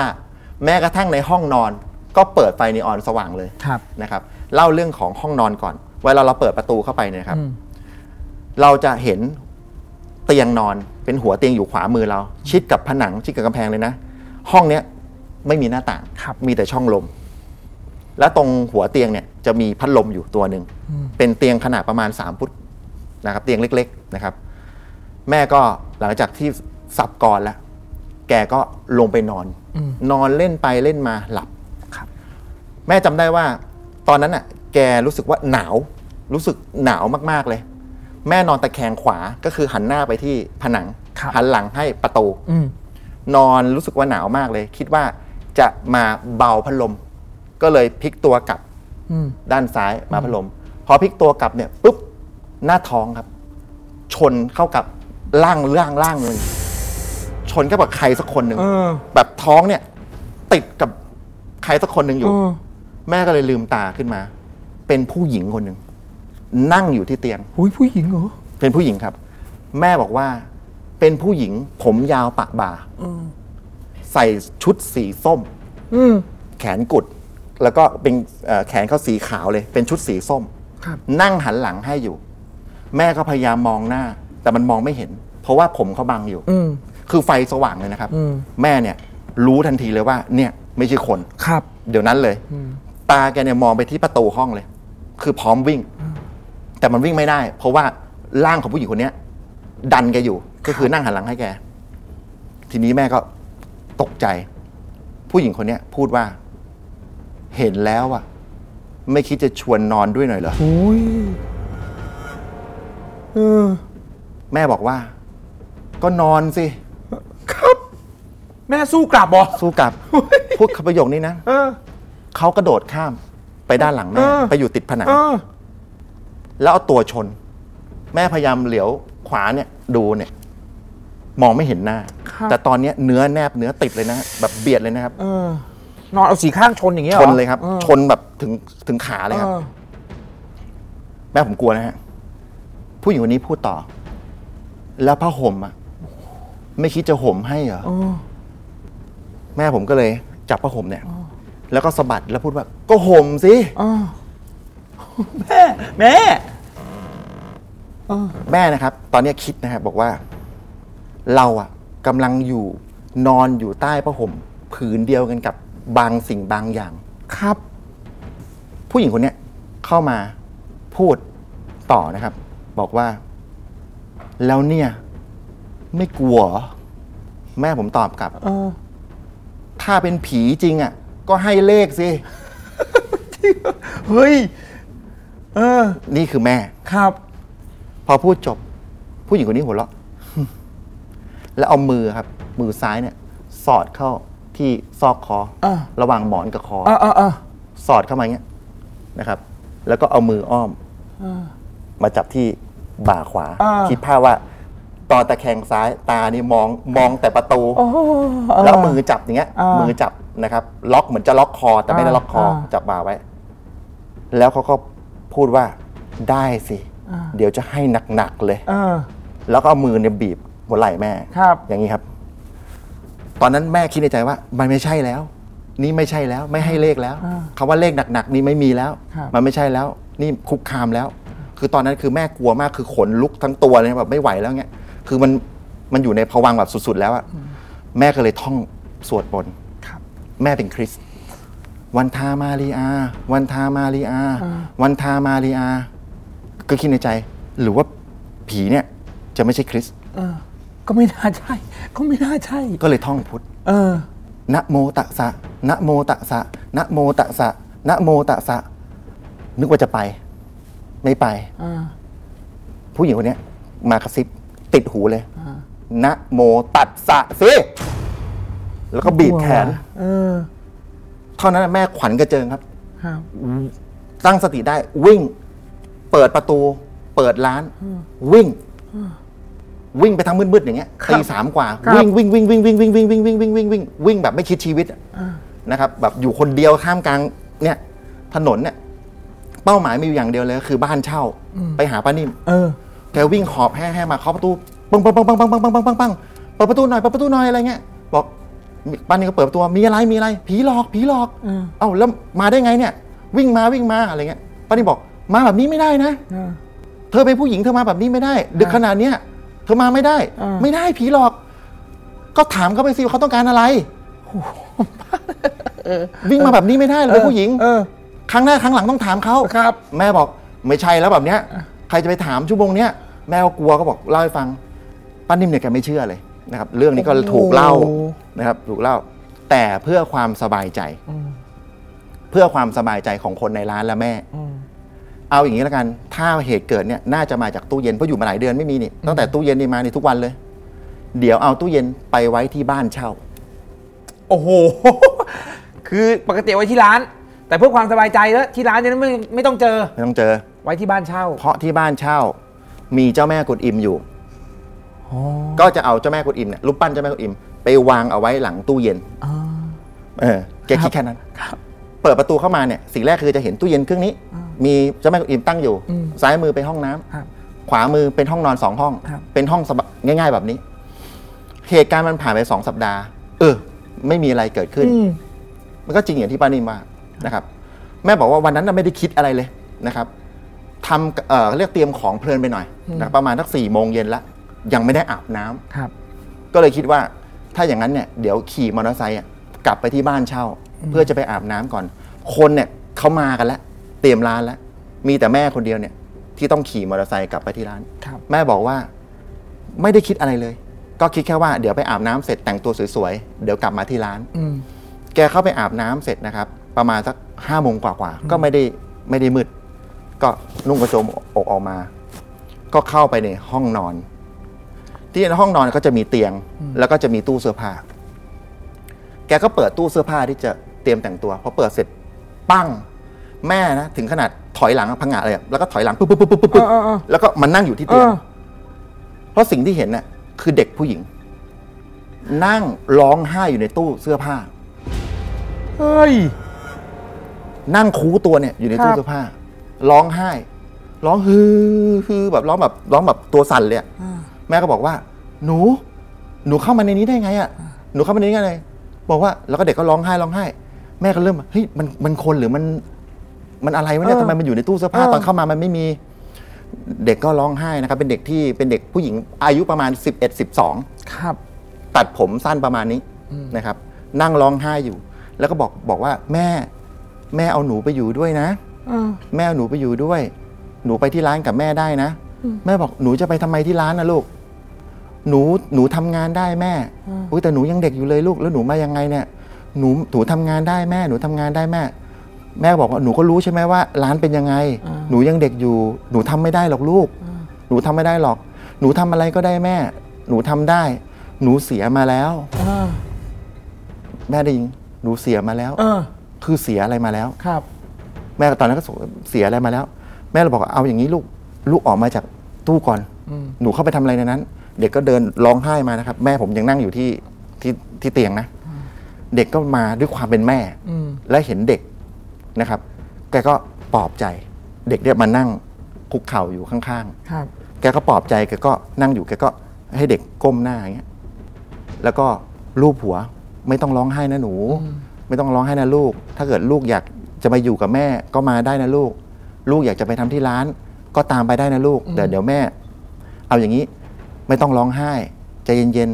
แม้กระทั่งในห้องนอน ก็เปิดไฟนีออนสว่างเลยครับนะครับ เล่าเรื่องของห้องนอนก่อน เวลาเราเปิดประตูเข้าไปเนี่ยนะครับอืมเราจะเห็นเตียงนอนเป็นหัวเตียงอยู่ขวามือเรา ชิดกับผนังชิดกับกำแพงเลยนะ ห้องเนี้ยไม่มีหน้าต่างครับมีแต่ช่องลม แล้วตรงหัวเตียงเนี่ยจะมีพัดลมอยู่ตัวหนึ่งเป็นเตียงขนาดประมาณสามฟุตนะครับ เตียงเล็ก ๆนะครับ แม่ก็หลังจากที่สับกรแล้วแกก็ลงไปนอน นอนเล่นไปเล่นมาหลับครับแม่จำได้ว่า ตอนนั้นน่ะแกรู้สึกว่าหนาว รู้สึกหนาวมากๆเลย แม่นอนตะแคงขวาก็คือหันหน้าไปที่ผนัง ครับหันหลังให้ประตูอืม นอนรู้สึกว่าหนาวมากเลย คิดว่าจะมาเบาพัดลม ก็เลยพลิกตัวกลับ อืม ด้านซ้ายมาพัดลม พอพลิกตัวกลับเนี่ยปุ๊บหน้าท้องครับ ชนเข้ากับร่างร่างร่างหนึ่งชนเข้ากับใครสักคนหนึ่งเออ แบบท้องเนี่ย ติดกับใครสักคนหนึ่งอยู่ เออ แม่ก็เลยลืมตาขึ้นมา เป็นผู้หญิงคนหนึ่งนั่งอยู่ที่เตียงหุยผู้หญิงเหรอ เป็นผู้หญิงครับ แม่บอกว่า เป็นผู้หญิงผมยาวปะบ่าใส่ชุดสีส้มอืมแขนกุด แล้วก็เป็นเอ่อแขนเขาสีขาวเลย เป็นชุดสีส้มครับนั่งหันหลังให้อยู่ แม่ก็พยายามมองหน้า แต่มันมองไม่เห็น เพราะว่าผมเขาบังอยู่อืมคือไฟสว่างเลยนะครับอืมแม่เนี่ย รู้ทันทีเลยว่า เนี่ย ไม่ใช่คนครับ เดี๋ยวนั้นเลย ตาแกเนี่ยมองไปที่ประตูห้องเลย คือพร้อมวิ่ง แต่มันวิ่งไม่ได้ เพราะว่าร่างของผู้หญิงคนเนี้ย ดันแกอยู่ ก็คือนั่งหันหลังให้แก ทีนี้แม่ก็ตกใจ ผู้หญิงคนเนี้ยพูดว่า เห็นแล้วอะไม่คิดจะชวนนอนด้วยหน่อยเหรอโอ้ยเออแม่บอกว่า ก็นอนสิ ครับ แม่สู้กลับบ่สู้กลับ พูดคำประโยคนี้นะเออเขากระโดดข้าม ไปด้านหลังแม่เออไปอยู่ติดผนังเออแล้วเอาตัวชน แม่พยายามเหลียวขวาเนี่ยดูเนี่ย มองไม่เห็นหน้าครับแต่ตอนเนี้ยเนื้อแนบเนื้อติดเลยนะแบบเบียดเลยนะครับเออนอนเอาสีข้างชนอย่างเงี้ยหชรอนเลยครับออชนแบบถึงถึงขาเลยครับออแม่ผมกลัวนะฮะผู้หญิงคนนี้พูดต่อ แล้วผ้าห่มอะ ไม่คิดจะห่มให้เหรอเออแม่ผมก็เลย จับผ้าห่มเนี่ย แล้วก็สะบัดแล้วพูดว่า ก็ห่มสิเออแม่แม่แม่นะครับ ตอนเนี้ยคิดนะครับบอกว่า เราอะกำลังอยู่นอนอยู่ใต้ผ้าห่มผืนเดียวกันกับบางสิ่งบางอย่าง ครับ ผู้หญิงคนเนี้ยเข้ามาพูดต่อนะครับ บอกว่า แล้วเนี่ย ไม่กลัวเหรอแม่ผมตอบกลับ เออ ถ้าเป็นผีจริงอะ ก็ให้เลขสิ เฮ้ย เออ นี่คือแม่ ครับ พอพูดจบ ผู้หญิงคนนี้หัวเราะ แล้วเอามือครับ มือซ้ายเนี่ย สอดเข้าที่ซอกคอ อ่าระหว่างหมอนกับคอเออเออเออสอดเข้ามาอย่างเงี้ยนะครับ แล้วก็เอามืออ้อมมาจับที่บ่าขวา อ่า คิดภาพว่าตอนตะแคงซ้ายตานี่มองมองแต่ประตู โอ้ แล้วมือจับอย่างเงี้ยมืมือจับ นะครับ ล็อกเหมือนจะล็อกคอ แต่ไม่ได้ล็อกคออ่าจับบ่าไว้ แล้วเขาก็พูดว่าได้สิเดี๋ยวจะให้หนักๆเลย เออ แล้วก็เอามือเนี่ยบีบหัวไหล่แม่ ครับ อย่างนี้ครับ ตอนนั้นแม่คิดในใจว่า มันไม่ใช่แล้ว นี่ไม่ใช่แล้ว ไม่ให้เลขแล้วอ่าคำว่าเลขหนักๆนี่ไม่มีแล้ว ครับ มันไม่ใช่แล้ว นี่คุกคามแล้ว คือตอนนั้นคือแม่กลัวมากคือขนลุกทั้งตัวเลยนะแบบไม่ไหวแล้วเงี้ย คือมันมันอยู่ในภวังค์แบบสุดๆแล้วอะแม่ก็เลยท่องสวดบนต์ครับ แม่เป็นคริสต์วันทามารีอา วันทามารีอา วันทามารีอา ก็คิดในใจ หรือว่าผีเนี่ยจะไม่ใช่คริสต์เออก็ไม่น่าใช่ ก็ไม่น่าใช่ ก็เลยท่องพุทธเออนะโมตัสสะนะโมตัสสะนะโมตัสสะนะโมตัสสะนึกว่าจะไป ไม่ไปอ่าผู้หญิงคนเนี้ยมากระซิบติดหูเลยนะโมตัสสะสิ แล้วก็บีบแขนเออเท่านั้นแม่ขวัญกระเจิงครับ ครับตั้งสติได้วิ่ง เปิดประตู เปิดร้าน วิ่ง วิ่งไปทางมืดๆอย่างเงี้ยครับตีสามกว่าครับวิ่งวิ่งวิ่งวิ่งวิ่งวิ่งวิ่งวิ่งวิ่งวิ่งวิ่งวิ่งวิ่งแบบไม่คิดชีวิตอะนะครับ แบบอยู่คนเดียวข้ามกลาง เนี่ย ถนนเนี่ย เป้าหมายมีอยู่อย่างเดียวเลยคือบ้านเช่า ไปหาป้านิ่มเออแกวิ่งหอบแห่ๆมาเคาะประตูปังปังปังปังปังปังปังปังปังปังเปิดประตูหน่อยเปิดประตูหน่อยอะไรเงี้ยบอก ป้านิ่มก็เปิดประตูมีอะไรมีอะไร ผีหลอกผีหลอกอืมเอ้าแล้วมาได้ไงเนี่ย วิ่งมาวิ่งมาอะไรเงี้ยป้านิ่มบอกมาแบบนี้ไม่ได้นะเออเธอเป็นผู้หญิงเธอมาแบบนี้ไม่ได้ ดึกขนาดเนี้ยเธอมาไม่ได้อ่าไม่ได้ผีหลอก ก็ถามเขาไปสิว่าเขาต้องการอะไรวิ่งมาแบบนี้ไม่ได้เลยเป็นผู้หญิงเออครั้งหน้าครั้งหลังต้องถามเขาครับ แม่บอกไม่ใช่แล้วแบบเนี้ย ใครจะไปถามชั่วโมงเนี้ยแม่ก็กลัวก็บอกเล่าให้ฟังป้านิ่มเนี่ยแกไม่เชื่อเลย นะครับเรื่องนี้ก็ถูกเล่าโอ้โหนะครับถูกเล่า แต่เพื่อความสบายใจ เพื่อความสบายใจของคนในร้านและแม่เอาอย่างนี้แล้วกันถ้าเหตุเกิดเนี่ยน่าจะมาจากตู้เย็นเพราะอยู่มาหลายเดือนไม่มีนี่ตั้งแต่ตู้เย็นนี่มานี่ทุกวันเลย เดี๋ยวเอาตู้เย็นไปไว้ที่บ้านเช่า โอ้โห คือปกติไว้ที่ร้าน แต่เพื่อความสบายใจแล้วที่ร้านเนี่ยไม่ไม่ต้องเจอ ไม่ต้องเจอ ไว้ที่บ้านเช่า เพราะที่บ้านเช่า มีเจ้าแม่กุดอิมอยู่ ก็จะเอาเจ้าแม่กุดอิมเนี่ยรูปปั้นเจ้าแม่กุดอิมไปวางเอาไว้หลังตู้เย็นเออแกคิดแค่นั้นเปิดประตูเข้ามาเนี่ยสิ่งแรกคือจะเห็นตู้เย็นเครื่องนี้ มีเจ้าแม่กุดอิมตั้งอยู่อืมซ้ายมือเป็นห้องน้ำครับขวามือเป็นห้องนอนสองห้องครับเป็นห้องสบายง่าย ๆ แบบนี้ เหตุการณ์มันผ่านไปสองสัปดาห์ เออ ไม่มีอะไรเกิดขึ้นอืมมันก็จริงอย่างที่ป้านิ่มว่านะครับ แม่บอกว่าวันนั้นน่ะไม่ได้คิดอะไรเลยนะครับทำเอ่อเรียกเตรียมของเพลินไปหน่อยนะประมาณสักสี่โมงเย็นละ ยังไม่ได้อาบน้ำครับ ก็เลยคิดว่าถ้าอย่างนั้นเนี่ยเดี๋ยวขี่มอเตอร์ไซค์อะกลับไปที่บ้านเช่า เพื่อจะไปอาบน้ำก่อน คนเนี่ยเขามากันแล้ว เตรียมร้านแล้ว มีแต่แม่คนเดียวเนี่ย ที่ต้องขี่มอเตอร์ไซค์กลับไปที่ร้านครับแม่บอกว่าไม่ได้คิดอะไรเลย ก็คิดแค่ว่าเดี๋ยวไปอาบน้ำเสร็จแต่งตัวสวยๆเดี๋ยวกลับมาที่ร้านอืมแกเข้าไปอาบน้ำเสร็จนะครับ ประมาณสักห้าโมงกว่าๆก็ไม่ได้ไม่ได้มืด ก็นุ่งกระโจมอกออกมา ก็เข้าไปในห้องนอน ที่ในห้องนอนก็จะมีเตียง แล้วก็จะมีตู้เสื้อผ้า แกก็เปิดตู้เสื้อผ้าที่จะเตรียมแต่งตัวพอเปิดเสร็จปั้งแม่นะถึงขนาดถอยหลังอะพังงะเลยอะแล้วก็ถอยหลังปุ๊บปุ๊บปุ๊บปุ๊บปุ๊บเออเออเออแล้วก็มันนั่งอยู่ที่เอเตียงอเพราะสิ่งที่เห็นน่ะคือเด็กผู้หญิง นั่งร้องไห้อยู่ในตู้เสื้อผ้าเฮ้ยนั่งคูตัวเนี่ยอยู่ในตู้ครับเสื้อผ้า ร้องไห้ ร้องฮือฮือแบบร้องแบบร้องแบบตัวสั่นเลยอะ แม่ก็บอกว่า หนู หนูเข้ามาในนี้ได้ไงอะหนูเข้ามาในนี้ได้ไงบอกว่าแล้วก็เด็กก็ร้องไห้ร้องไห้ แม่ก็เริ่มเฮ้ยมันมันคนหรือมัน มันอะไรวะเนี่ยเออทำไมมันอยู่ในตู้เสื้อผ้าเออตอนเข้ามามันไม่มี เด็กก็ร้องไห้นะครับ เป็นเด็กที่เป็นเด็กผู้หญิงอายุประมาณ11 12ครับตัดผมสั้นประมาณนี้นะครับ นั่งร้องไห้อยู่ แล้วก็บอกบอกว่าแม่ แม่เอาหนูไปอยู่ด้วยนะเออแม่เอาหนูไปอยู่ด้วย หนูไปที่ร้านกับแม่ได้นะ แม่บอกหนูจะไปทำไมที่ร้านนะลูก หนูหนูทำงานได้แม่อุ้ยแต่หนูยังเด็กอยู่เลยลูกแล้วหนูมายังไงเนี่ยหนูหนูทำงานได้แม่ หนูทำงานได้แม่ แม่บอกว่าหนูก็รู้ใช่ไหมว่า ร้านเป็นยังไง หนูยังเด็กอยู่ หนูทำไม่ได้หรอกลูก หนูทำไม่ได้หรอก หนูทำอะไรก็ได้แม่ หนูทำได้ หนูเสียมาแล้วเออแม่ได้ยินหนูเสียมาแล้วเออคือเสียอะไรมาแล้วครับ แม่ก็ตอนนั้นก็สงเสียอะไรมาแล้ว แม่เราบอกว่าเอาอย่างนี้ลูก ลูกออกมาจากตู้ก่อนอืมหนูเข้าไปทำอะไรในนั้น เด็กก็เดินร้องไห้มานะครับ แม่ผมยังนั่งอยู่ที่ที่ที่เตียงนะ เด็กก็มาด้วยความเป็นแม่ อืมและเห็นเด็กนะครับ แกก็ปลอบใจ เด็กเนี่ยมานั่งคุกเข่าอยู่ข้างครับๆแกก็ปลอบใจแกก็นั่งอยู่แกก็ให้เด็กก้มหน้าอย่างเงี้ยแล้วก็ลูบหัวไม่ต้องร้องไห้นะหนู ไม่ต้องร้องไห้นะลูก ถ้าเกิดลูกอยากจะมาอยู่กับแม่ก็มาได้นะลูก ลูกอยากจะไปทำที่ร้าน ก็ตามไปได้นะลูก แต่เดี๋ยวแม่ เอาอย่างนี้ ไม่ต้องร้องไห้ใจเย็น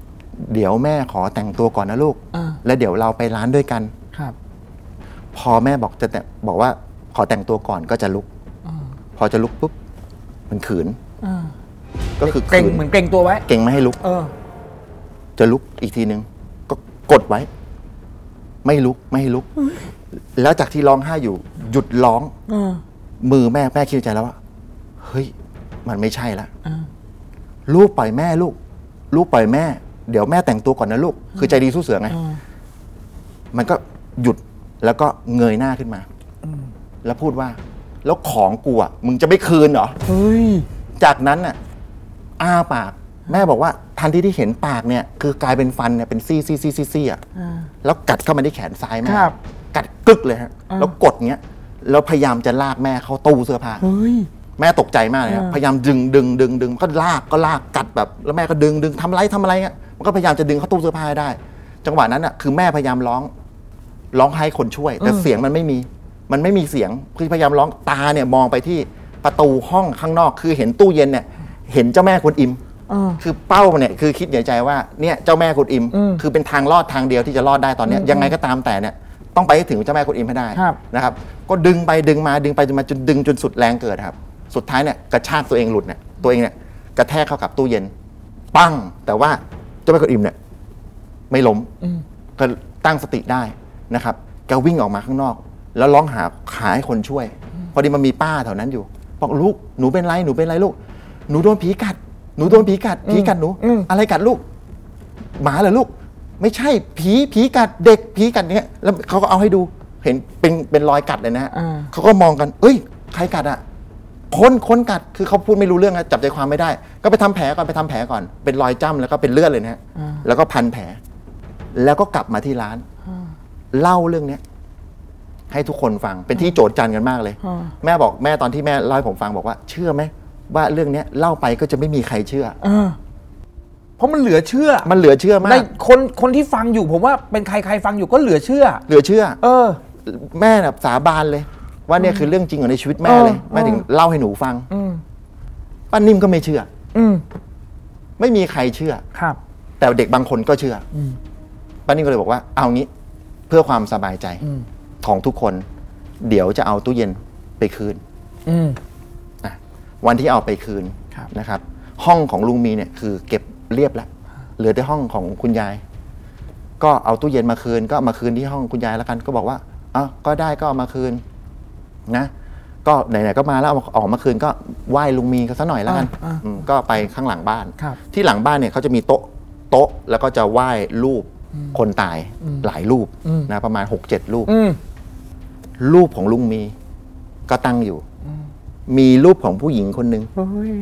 ๆเดี๋ยวแม่ขอแต่งตัวก่อนนะลูก อ่า แล้วเดี๋ยวเราไปร้านด้วยกัน ครับพอแม่บอกจะแต่บอกว่าขอแต่งตัวก่อนก็จะลุก อ่าพอจะลุกปุ๊บมันขืนอ่าก็คือเกรงขืนเหมือนเกรงตัวไว้ เก่งไม่ให้ลุก เออ จะลุกอีกทีนึง ก็กดไว้ ไม่ลุกไม่ให้ลุก แล้วจากที่ร้องไห้อยู่ หยุดร้อง เออมือแม่แม่คิดในใจแล้วว่าเฮ้ย มันไม่ใช่ละอ่า ลูกปล่อยแม่ลูก ลูกปล่อยแม่ เดี๋ยวแม่แต่งตัวก่อนนะลูก คือใจดีสู้เสือไงอ่ามันก็หยุดแล้วก็เงยหน้าขึ้นมาแล้วพูดว่า แล้วของกูอะมึงจะไม่คืนเหรอเฮ้ยจากนั้นน่ะอ้าปาก แม่บอกว่าทันทีที่เห็นปากเนี่ย คือกลายเป็นฟันเนี่ยเป็นซี่ซี่ซี่ซี่ซี่อะอ่าแล้วกัดเข้ามาที่แขนซ้ายแม่ครับกัดกึกเลยฮะอ่าแล้วกดเงี้ยแล้วพยายามจะลากแม่เข้าตู้เสื้อผ้าเฮ้ย แม่ตกใจมากเลยครับอ่าพยายามดึงดึงดึงดึงก็ลากก็ลากกัดแบบแล้วแม่ก็ดึงดึงทำอะไรทำอะไรเงี้ยมันก็พยายามจะดึงเข้าตู้เสื้อผ้าให้ได้ จังหวะนั้นอะคือแม่พยายามร้อง ร้องให้คนช่วย แต่เสียงมันไม่มี มันไม่มีเสียงคือพยายามร้องตาเนี่ยมองไปที่ประตูห้องข้างนอก คือเห็นตู้เย็นเนี่ย เห็นเจ้าแม่กวนอิมเออคือเป้าเนี่ยคือคิดในใจว่าเนี่ยเจ้าแม่กุดอิมอืมคือเป็นทางรอดทางเดียวที่จะรอดได้ตอนเนี้ยยังไงก็ตามแต่เนี่ยต้องไปให้ถึงเจ้าแม่กุดอิมให้ได้ครับนะครับ ก็ดึงไปดึงมาดึงไปดึงมาจนดึงจนสุดแรงเกิดครับ สุดท้ายเนี่ยกระชากตัวเองหลุดเนี่ยตัวเองเนี่ยกระแทกเข้ากับตู้เย็น ปั้ง แต่ว่าเจ้าแม่กุดอิมเนี่ย ไม่ล้มอืมก็ตั้งสติได้นะครับแกวิ่งออกมาข้างนอก แล้วร้องหาหาให้คนช่วย พอดีมันมีป้าแถวนั้นอยู่บอกลูกหนูเป็นไรหนูเป็นไรลูก หนูโดนผีกัด หนูโดนผีกัดผีกัดหนูอืมอะไรกัดลูก หมาเหรอลูก ไม่ใช่ผีผีกัดเด็กผีกัดเนี่ยแล้วเขาก็เอาให้ดูเห็นเป็นเป็นรอยกัดเลยนะฮะอ่าเขาก็มองกัน เอ้ย ใครกัดอะ คนคนกัดคือเขาพูดไม่รู้เรื่องนะจับใจความไม่ได้ ก็ไปทำแผลก่อนไปทำแผลก่อนเป็นรอยจ้ำแล้วก็เป็นเลือดเลยนะฮะแล้วก็พันแผล แล้วก็กลับมาที่ร้านเล่าเรื่องเนี้ยให้ทุกคนฟังเป็นที่โจทย์จันกันมากเลยอ่าแม่บอกแม่ตอนที่แม่เล่าให้ผมฟังบอกว่า เชื่อไหมว่าเรื่องเนี้ยเล่าไปก็จะไม่มีใครเชื่อเออเพราะมันเหลือเชื่อ มันเหลือเชื่อมาในกคนคนที่ฟังอยู่ผมว่าเป็นใครใครฟังอยู่ก็เหลือเชื่อ เหลือเชื่อ เออ แม่แบบสาบานเลย ว่าเนี่ยคือเรื่องจริงของในชีวิตแม่เลยเออแม่ถึงเล่าให้หนูฟังอืมป้านิ่มก็ไม่เชื่อ อืมไม่มีใครเชื่อครับ แต่เด็กบางคนก็เชื่ออมป้านิ่มก็เลยบอกว่า เอางี้ เพื่อความสบายใจอืมของทุกคน เดี๋ยวจะเอาตู้เย็นไปคืนอืมอะวันที่เอาไปคืนครับนะครับ ห้องของลุงมีเนี่ยคือ เก็บเรียบแล้วเหลือแต่ห้องของคุณยาย ก็เอาตู้เย็นมาคืน ก็เอามาคืนที่ห้องคุณยายแล้วกัน ก็บอกว่าอะก็ได้ก็เอามาคืน นะก็ไหนๆก็มาแล้วเอาออกมาคืนก็ไหว้ลุงมีก็สักหน่อยแล้วกันอ่าอ่าอืมก็ไปข้างหลังบ้าน ครับที่หลังบ้านเนี่ยเขาจะมีโต๊ะโต๊ะแล้วก็จะไหว้รูปคนตายหลายรูปอืม นะประมาณหกเจ็ดรูป อืม รูปของลุงมีก็ตั้งอยู่ มีรูปของผู้หญิงคนหนึ่งเฮ้ย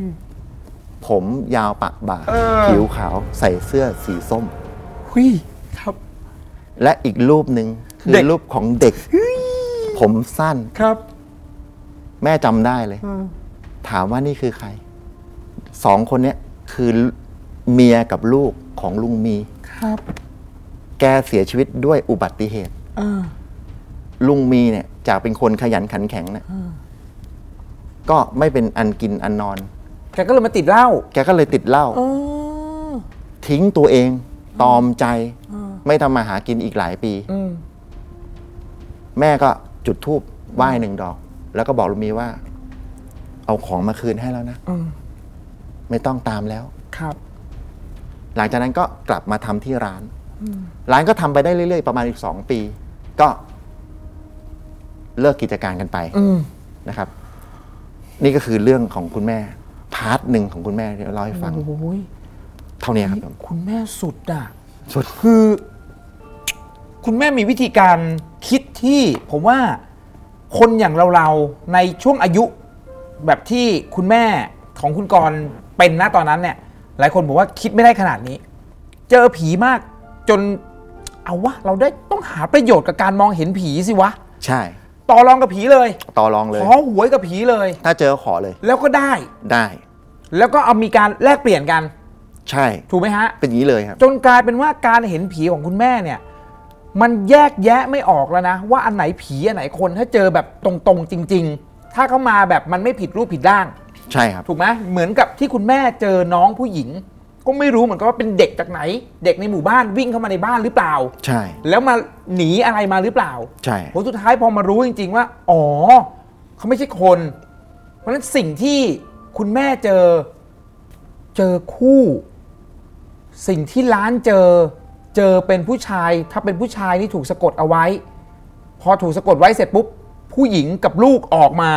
ผมยาวปะบ่าเออ ผิวขาวใส่เสื้อสีส้ม หุยครับ และอีกรูปหนึ่งคือเด็กรูปของเด็ก ผมสั้นครับ แม่จำได้เลยถามว่านี่คือใครสองคนเนี้ยคือเมียกับลูกของลุงมีครับ แกเสียชีวิตด้วยอุบัติเหตุเออลุงมีเนี่ยจากเป็นคนขยันขันแข็งเนี่ยก็ไม่เป็นอันกินอันนอน แกก็เลยมาติดเหล้าแกก็เลยติดเหล้าอ๋อทิ้งตัวเอง ตอมใจไม่ทำมาหากินอีกหลายปีอืมแม่ก็จุดธูปไหว้หนึ่งดอก แล้วก็บอกลุงมีว่า เอาของมาคืนให้แล้วนะอืมไม่ต้องตามแล้ว ครับหลังจากนั้นก็กลับมาทำที่ร้านร้านก็ทำไปได้เรื่อยๆประมาณอีกสองปี ก็เลิกกิจการกันไปอืมนะครับ นี่ก็คือเรื่องของคุณแม่ part หนึ่งของคุณแม่ที่เราเล่าให้ฟัง โอ้ย เท่านี้ครับคุณแม่สุดอะสุดคือ คุณแม่มีวิธีการคิดที่ผมว่า คนอย่างเราๆในช่วงอายุแบบที่คุณแม่ของคุณกรณ์เป็นนะตอนนั้นเนี่ย หลายคนบอกว่าคิดไม่ได้ขนาดนี้ เจอผีมากจนเอาวะเราได้ต้องหาประโยชน์กับการมองเห็นผีสิวะ ใช่ ต่อรองกับผีเลยต่อรองเลย ขอหวยกับผีเลย ถ้าเจอขอเลย แล้วก็ได้ ได้ แล้วก็เอามีการแลกเปลี่ยนกัน ใช่ ถูกไหมฮะ เป็นอย่างนี้เลยครับ จนกลายเป็นว่าการเห็นผีของคุณแม่เนี่ย มันแยกแยะไม่ออกแล้วนะ ว่าอันไหนผีอันไหนคนถ้าเจอแบบตรงๆจริง ๆ ถ้าเขามาแบบมันไม่ผิดรูปผิดร่าง ใช่ครับ ถูกไหมเหมือนกับที่คุณแม่เจอน้องผู้หญิง ก็ไม่รู้เหมือนกันว่าเป็นเด็กจากไหน เด็กในหมู่บ้านวิ่งเข้ามาในบ้านหรือเปล่า ใช่ แล้วมาหนีอะไรมาหรือเปล่าใช่ ผลสุดท้ายพอมารู้จริง ๆ ว่า อ๋อเขาไม่ใช่คน เพราะฉะนั้นสิ่งที่คุณแม่เจอ เจอคู่ สิ่งที่ร้านเจอ เจอเป็นผู้ชายถ้าเป็นผู้ชายนี่ถูกสะกดเอาไว้ พอถูกสะกดไว้เสร็จปุ๊บ ผู้หญิงกับลูกออกมา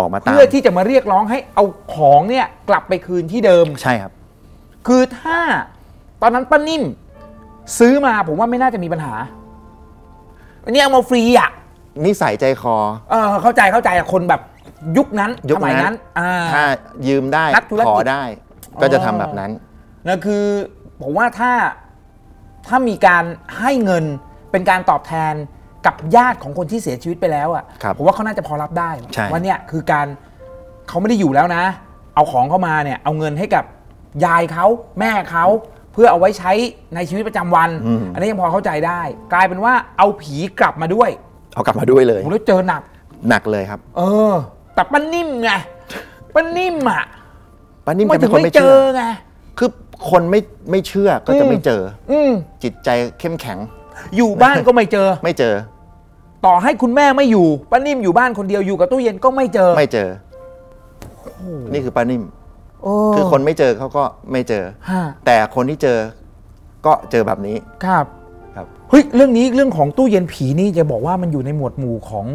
ออกมาตามเพื่อที่จะมาเรียกร้องให้เอาของเนี่ยกลับไปคืนที่เดิม ใช่ครับ คือถ้าตอนนั้นป้านิ่มซื้อมาผมว่าไม่น่าจะมีปัญหาอันนี้เอามาฟรีอะนิสัยใจคอ เออเข้าใจเข้าใจอะคนแบบยุคนั้นยุคสมัยนั้นั้นน อ่า ถ้ายืมได้นักธุรกิจ ขอได้ ก็จะอ๋อทำแบบนั้นนั่นคือผมว่าถ้า ถ้ามีการให้เงินเป็นการตอบแทนกับญาติของคนที่เสียชีวิตไปแล้วอะครับผมว่าเขาน่าจะพอรับได้ใช่ ว่าเนี่ยคือการเขาไม่ได้อยู่แล้วนะ เอาของเข้ามาเนี่ย เอาเงินให้กับยายเขาแม่เขาเพื่อเอาไว้ใช้ในชีวิตประจำวันอืมอันนี้ยังพอเข้าใจได้ กลายเป็นว่าเอาผีกลับมาด้วยเอากลับมาด้วยเลย ผมแล้วเจอหนัก หนักเลยครับเออ แต่ป้านิ่มไงป้านิ่มอะป้านิ่มไม่แกถึเป็นงคนไม่ไม่เจเชื่ออไง คือคนไม่ไม่เชื่อก็จะไม่เจอ อืมจิตใจเข้มแข็ง อยู่บ้านก็ไม่เจอ ไม่เจอ ต่อให้คุณแม่ไม่อยู่ป้านิ่มอยู่บ้านคนเดียวอยู่กับตู้เย็นก็ไม่เจอไม่เจอ นี่คือป้านิ่มโอ้คือคนไม่เจอเขาก็ไม่เจอ ฮะแต่คนที่เจอก็เจอแบบนี้ครับครับ เฮ้ยเรื่องนี้เรื่องของตู้เย็นผีนี่จะบอกว่ามันอยู่ในหมวดหมู่ของ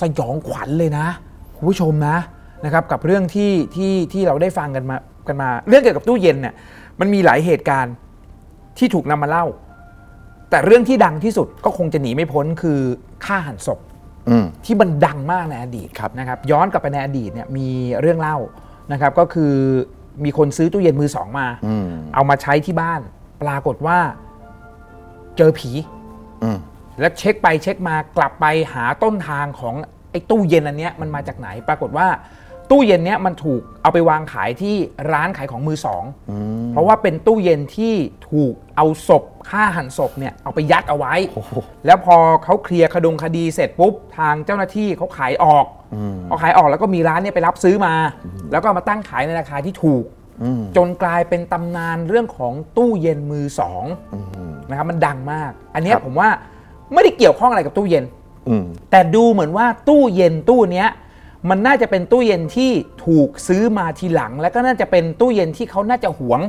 สยองขวัญเลยนะคุณผู้ชมนะนะครับ กับเรื่องที่ที่ที่เราได้ฟังกันมากันมา เรื่องเกี่ยวกับตู้เย็นเนี่ย มันมีหลายเหตุการณ์ที่ถูกนำมาเล่า แต่เรื่องที่ดังที่สุดก็คงจะหนีไม่พ้นคือฆ่าหันศพอืมที่มันดังมากในอดีตครับนะครับ ย้อนกลับไปในอดีตเนี่ยมีเรื่องเล่านะครับ ก็คือมีคนซื้อตู้เย็นมือสองมาอืมเอามาใช้ที่บ้าน ปรากฏว่า เจอผีอืมแล้วเช็คไปเช็คมากลับไปหาต้นทางของไอ้ตู้เย็นอันเนี้ยมันมาจากไหน ปรากฏว่า ตู้เย็นเนี้ยมันถูกเอาไปวางขายที่ร้านขายของมือสองอืมเพราะว่าเป็นตู้เย็นที่ถูกเอาศพฆ่าหันศพเนี่ยเอาไปยัดเอาไว้ แล้วพอเขาเคลียร์คดงคดีเสร็จปุ๊บทางเจ้าหน้าที่เขาขายออกอืมพอขายออกแล้วก็มีร้านเนี่ยไปรับซื้อมา แล้วก็เอามาตั้งขายในราคาที่ถูกอืมจนกลายเป็นตำนานเรื่องของตู้เย็นมือสองอืมนะครับมันดังมาก อันเนี้ยครับผมว่าไม่ได้เกี่ยวข้องอะไรกับตู้เย็นอืมแต่ดูเหมือนว่าตู้เย็นตู้เนี้ย มันน่าจะเป็นตู้เย็นที่ถูกซื้อมาทีหลัง แล้วก็น่าจะเป็นตู้เย็นที่เขาน่าจะหวง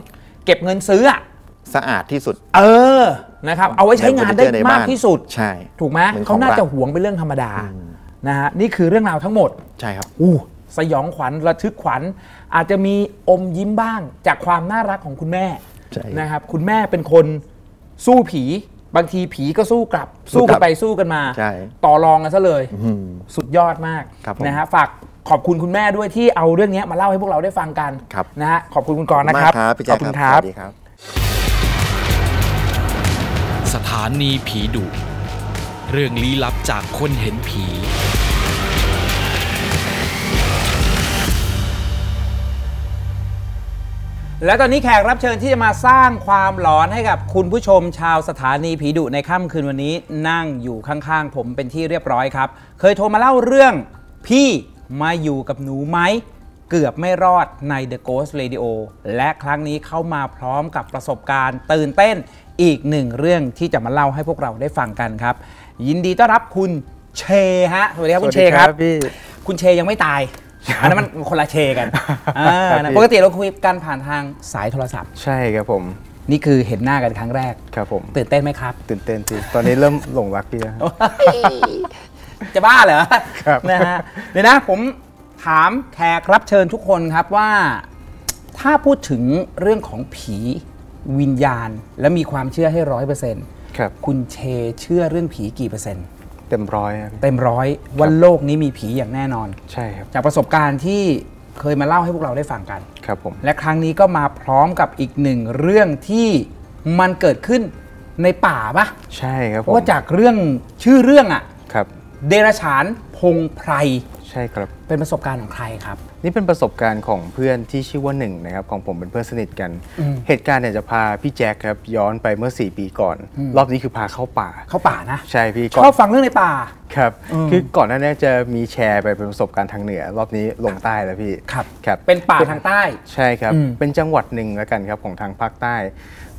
เก็บเงินซื้ออะสะอาดที่สุด เออนะครับ เอาไว้ใช้งานได้เฟอร์นิเจอร์ในมากบ้านที่สุดใช่ ถูกไหมเหมือนของเขาน่าจะรักหวงเป็นเรื่องธรรมดานะฮะนี่คือเรื่องราวทั้งหมด ใช่ครับ อู้สยองขวัญระทึกขวัญ อาจจะมีอมยิ้มบ้างจากความน่ารักของคุณแม่ใช่ นะครับ คุณแม่เป็นคนสู้ผี บางทีผีก็สู้กลับ สู้สู้กลักันบไปสู้กันมา ใช่ต่อรองกันซะเลยอืมสุดยอดมากครับผมนะฮะฝากขอบคุณคุณแม่ด้วยที่เอาเรื่องนี้มาเล่าให้พวกเราได้ฟังกันครับ นะฮะขอบคุณคุณกรณ์นะครับมากครับพี่แจ๊ขคอบคุณคครัรับบสวัสดีครับ สถานีผีดุ เรื่องลี้ลับจากคนเห็นผี และตอนนี้แขกรับเชิญที่จะมาสร้างความหลอนให้กับคุณผู้ชมชาวสถานีผีดุในค่ำคืนวันนี้นั่งอยู่ข้างๆ ผมเป็นที่เรียบร้อยครับ เคยโทรมาเล่าเรื่อง พี่มาอยู่กับหนูไหม เกือบไม่รอดใน The Ghost Radio และครั้งนี้เข้ามาพร้อมกับประสบการณ์ตื่นเต้นอีกหนึ่งเรื่องที่จะมาเล่าให้พวกเราได้ฟังกันครับ ยินดีต้อนรับคุณเชฮะสวัสดีครับคุณเชครับ พี่ คุณเชยังไม่ตาย อันนั้นมันคนละเชกันอ่านะปกติเราคุยกันผ่านทางสายโทรศัพท์ ใช่ครับผม นี่คือเห็นหน้ากันครั้งแรก ครับผม ตื่นเต้นไหมครับ ตื่นเต้นพี่ตอนนี้เริ่มหลงรักพี่แล้วจะบ้าเหรอครับนะฮะเดี๋ยวนะผมถามแขกรับเชิญทุกคนครับว่า ถ้าพูดถึงเรื่องของผีวิญญาณ และมีความเชื่อให้ร้อยเปอร์เซ็นต์ครับคุณเชเชื่อเรื่องผีกี่เปอร์เซ็นต์ เต็มร้อยครับพี่เต็มร้อยว่าโลกนี้มีผีอย่างแน่นอน ใช่ครับจากประสบการณ์ที่เคยมาเล่าให้พวกเราได้ฟังกัน ครับผม และครั้งนี้ก็มาพร้อมกับอีกหนึ่งเรื่องที่มันเกิดขึ้นในป่าปะใช่ครับเพผมราะว่าจากเรื่องชื่อเรื่องอะครับ เดรฉานพงไพร ใช่ครับ เป็นประสบการณ์ของใครครับ นี่เป็นประสบการณ์ของเพื่อนที่ชื่อว่าหนึ่งนะครับของผมเป็นเพื่อนสนิทกันอืมเหตุการณ์เนี่ยจะพาพี่แจ็คครับย้อนไปเมื่อ 4 ปีก่อน รอบนี้คือพาเข้าป่า เข้าป่านะ ใช่พี่ชก่ออนบฟังเรื่องในป่า ครับอืมคือก่อนหน้านี้จะมีแชร์ไปเป็นประสบการณ์ทางเหนือ รอบนี้ลงใต้แล้วพี่ ครับครับ เป็นป่าทางใต้ ใช่ครับอืมเป็นจังหวัดหนึ่งแล้วกันครับของทางภาคใต้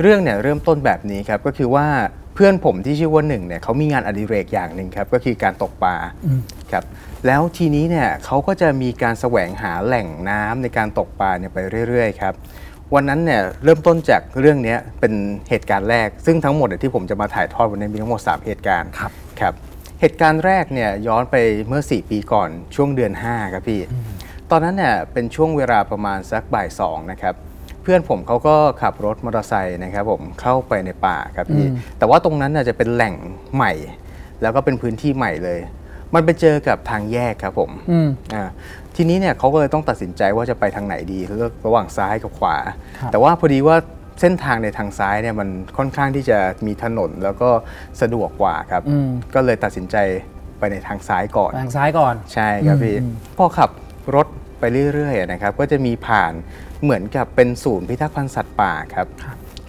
เรื่องเนี่ยเริ่มต้นแบบนี้ครับก็คือว่าเพื่อนผมที่ชื่อว่าหนึ่งเนี่ยเขามีงานอดิเรกอย่างหนึ่งครับก็คือการตกปลาครับแล้วทีนี้เนี่ยเขาก็จะมีการแสวงหาแหล่งน้ำในการตกปลาเนี่ยไปเรื่อยๆครับวันนั้นเนี่ยเริ่มต้นจากเรื่องเนี้ยเป็นเหตุการณ์แรก ซึ่งทั้งหมดเนี่ยที่ผมจะมาถ่ายทอดวันนี้มีทั้งหมด 3 เหตุการณ์ครับครับ เหตุการณ์แรกเนี่ยย้อนไปเมื่อ 4 ปีก่อนช่วงเดือน 5 ครับพี่ ตอนนั้นเนี่ยเป็นช่วงเวลาประมาณสักบ่ายสองนะครับเพื่อนผมเขาก็ขับรถมอเตอร์ไซค์นะครับผมเข้าไปในป่าครับพี่แต่ว่าตรงนั้นน่ะจะเป็นแหล่งใหม่ แล้วก็เป็นพื้นที่ใหม่เลย มันไปเจอกับทางแยกครับผมอืมอ่าทีนี้เนี่ยเขาก็เลยต้องตัดสินใจว่าจะไปทางไหนดีเลือกระหว่างซ้ายกับขวาครับแต่ว่าพอดีว่าเส้นทางในทางซ้ายเนี่ยมันค่อนข้างที่จะมีถนนแล้วก็สะดวกกว่าครับอืมก็เลยตัดสินใจไปในทางซ้ายก่อนทางซ้ายก่อนใช่ครับพี่อืมพอขับรถไปเรื่อยๆอะนะครับ ก็จะมีผ่านเหมือนกับเป็นศูนย์พิทักษ์พันธุ์สัตว์ป่าครับ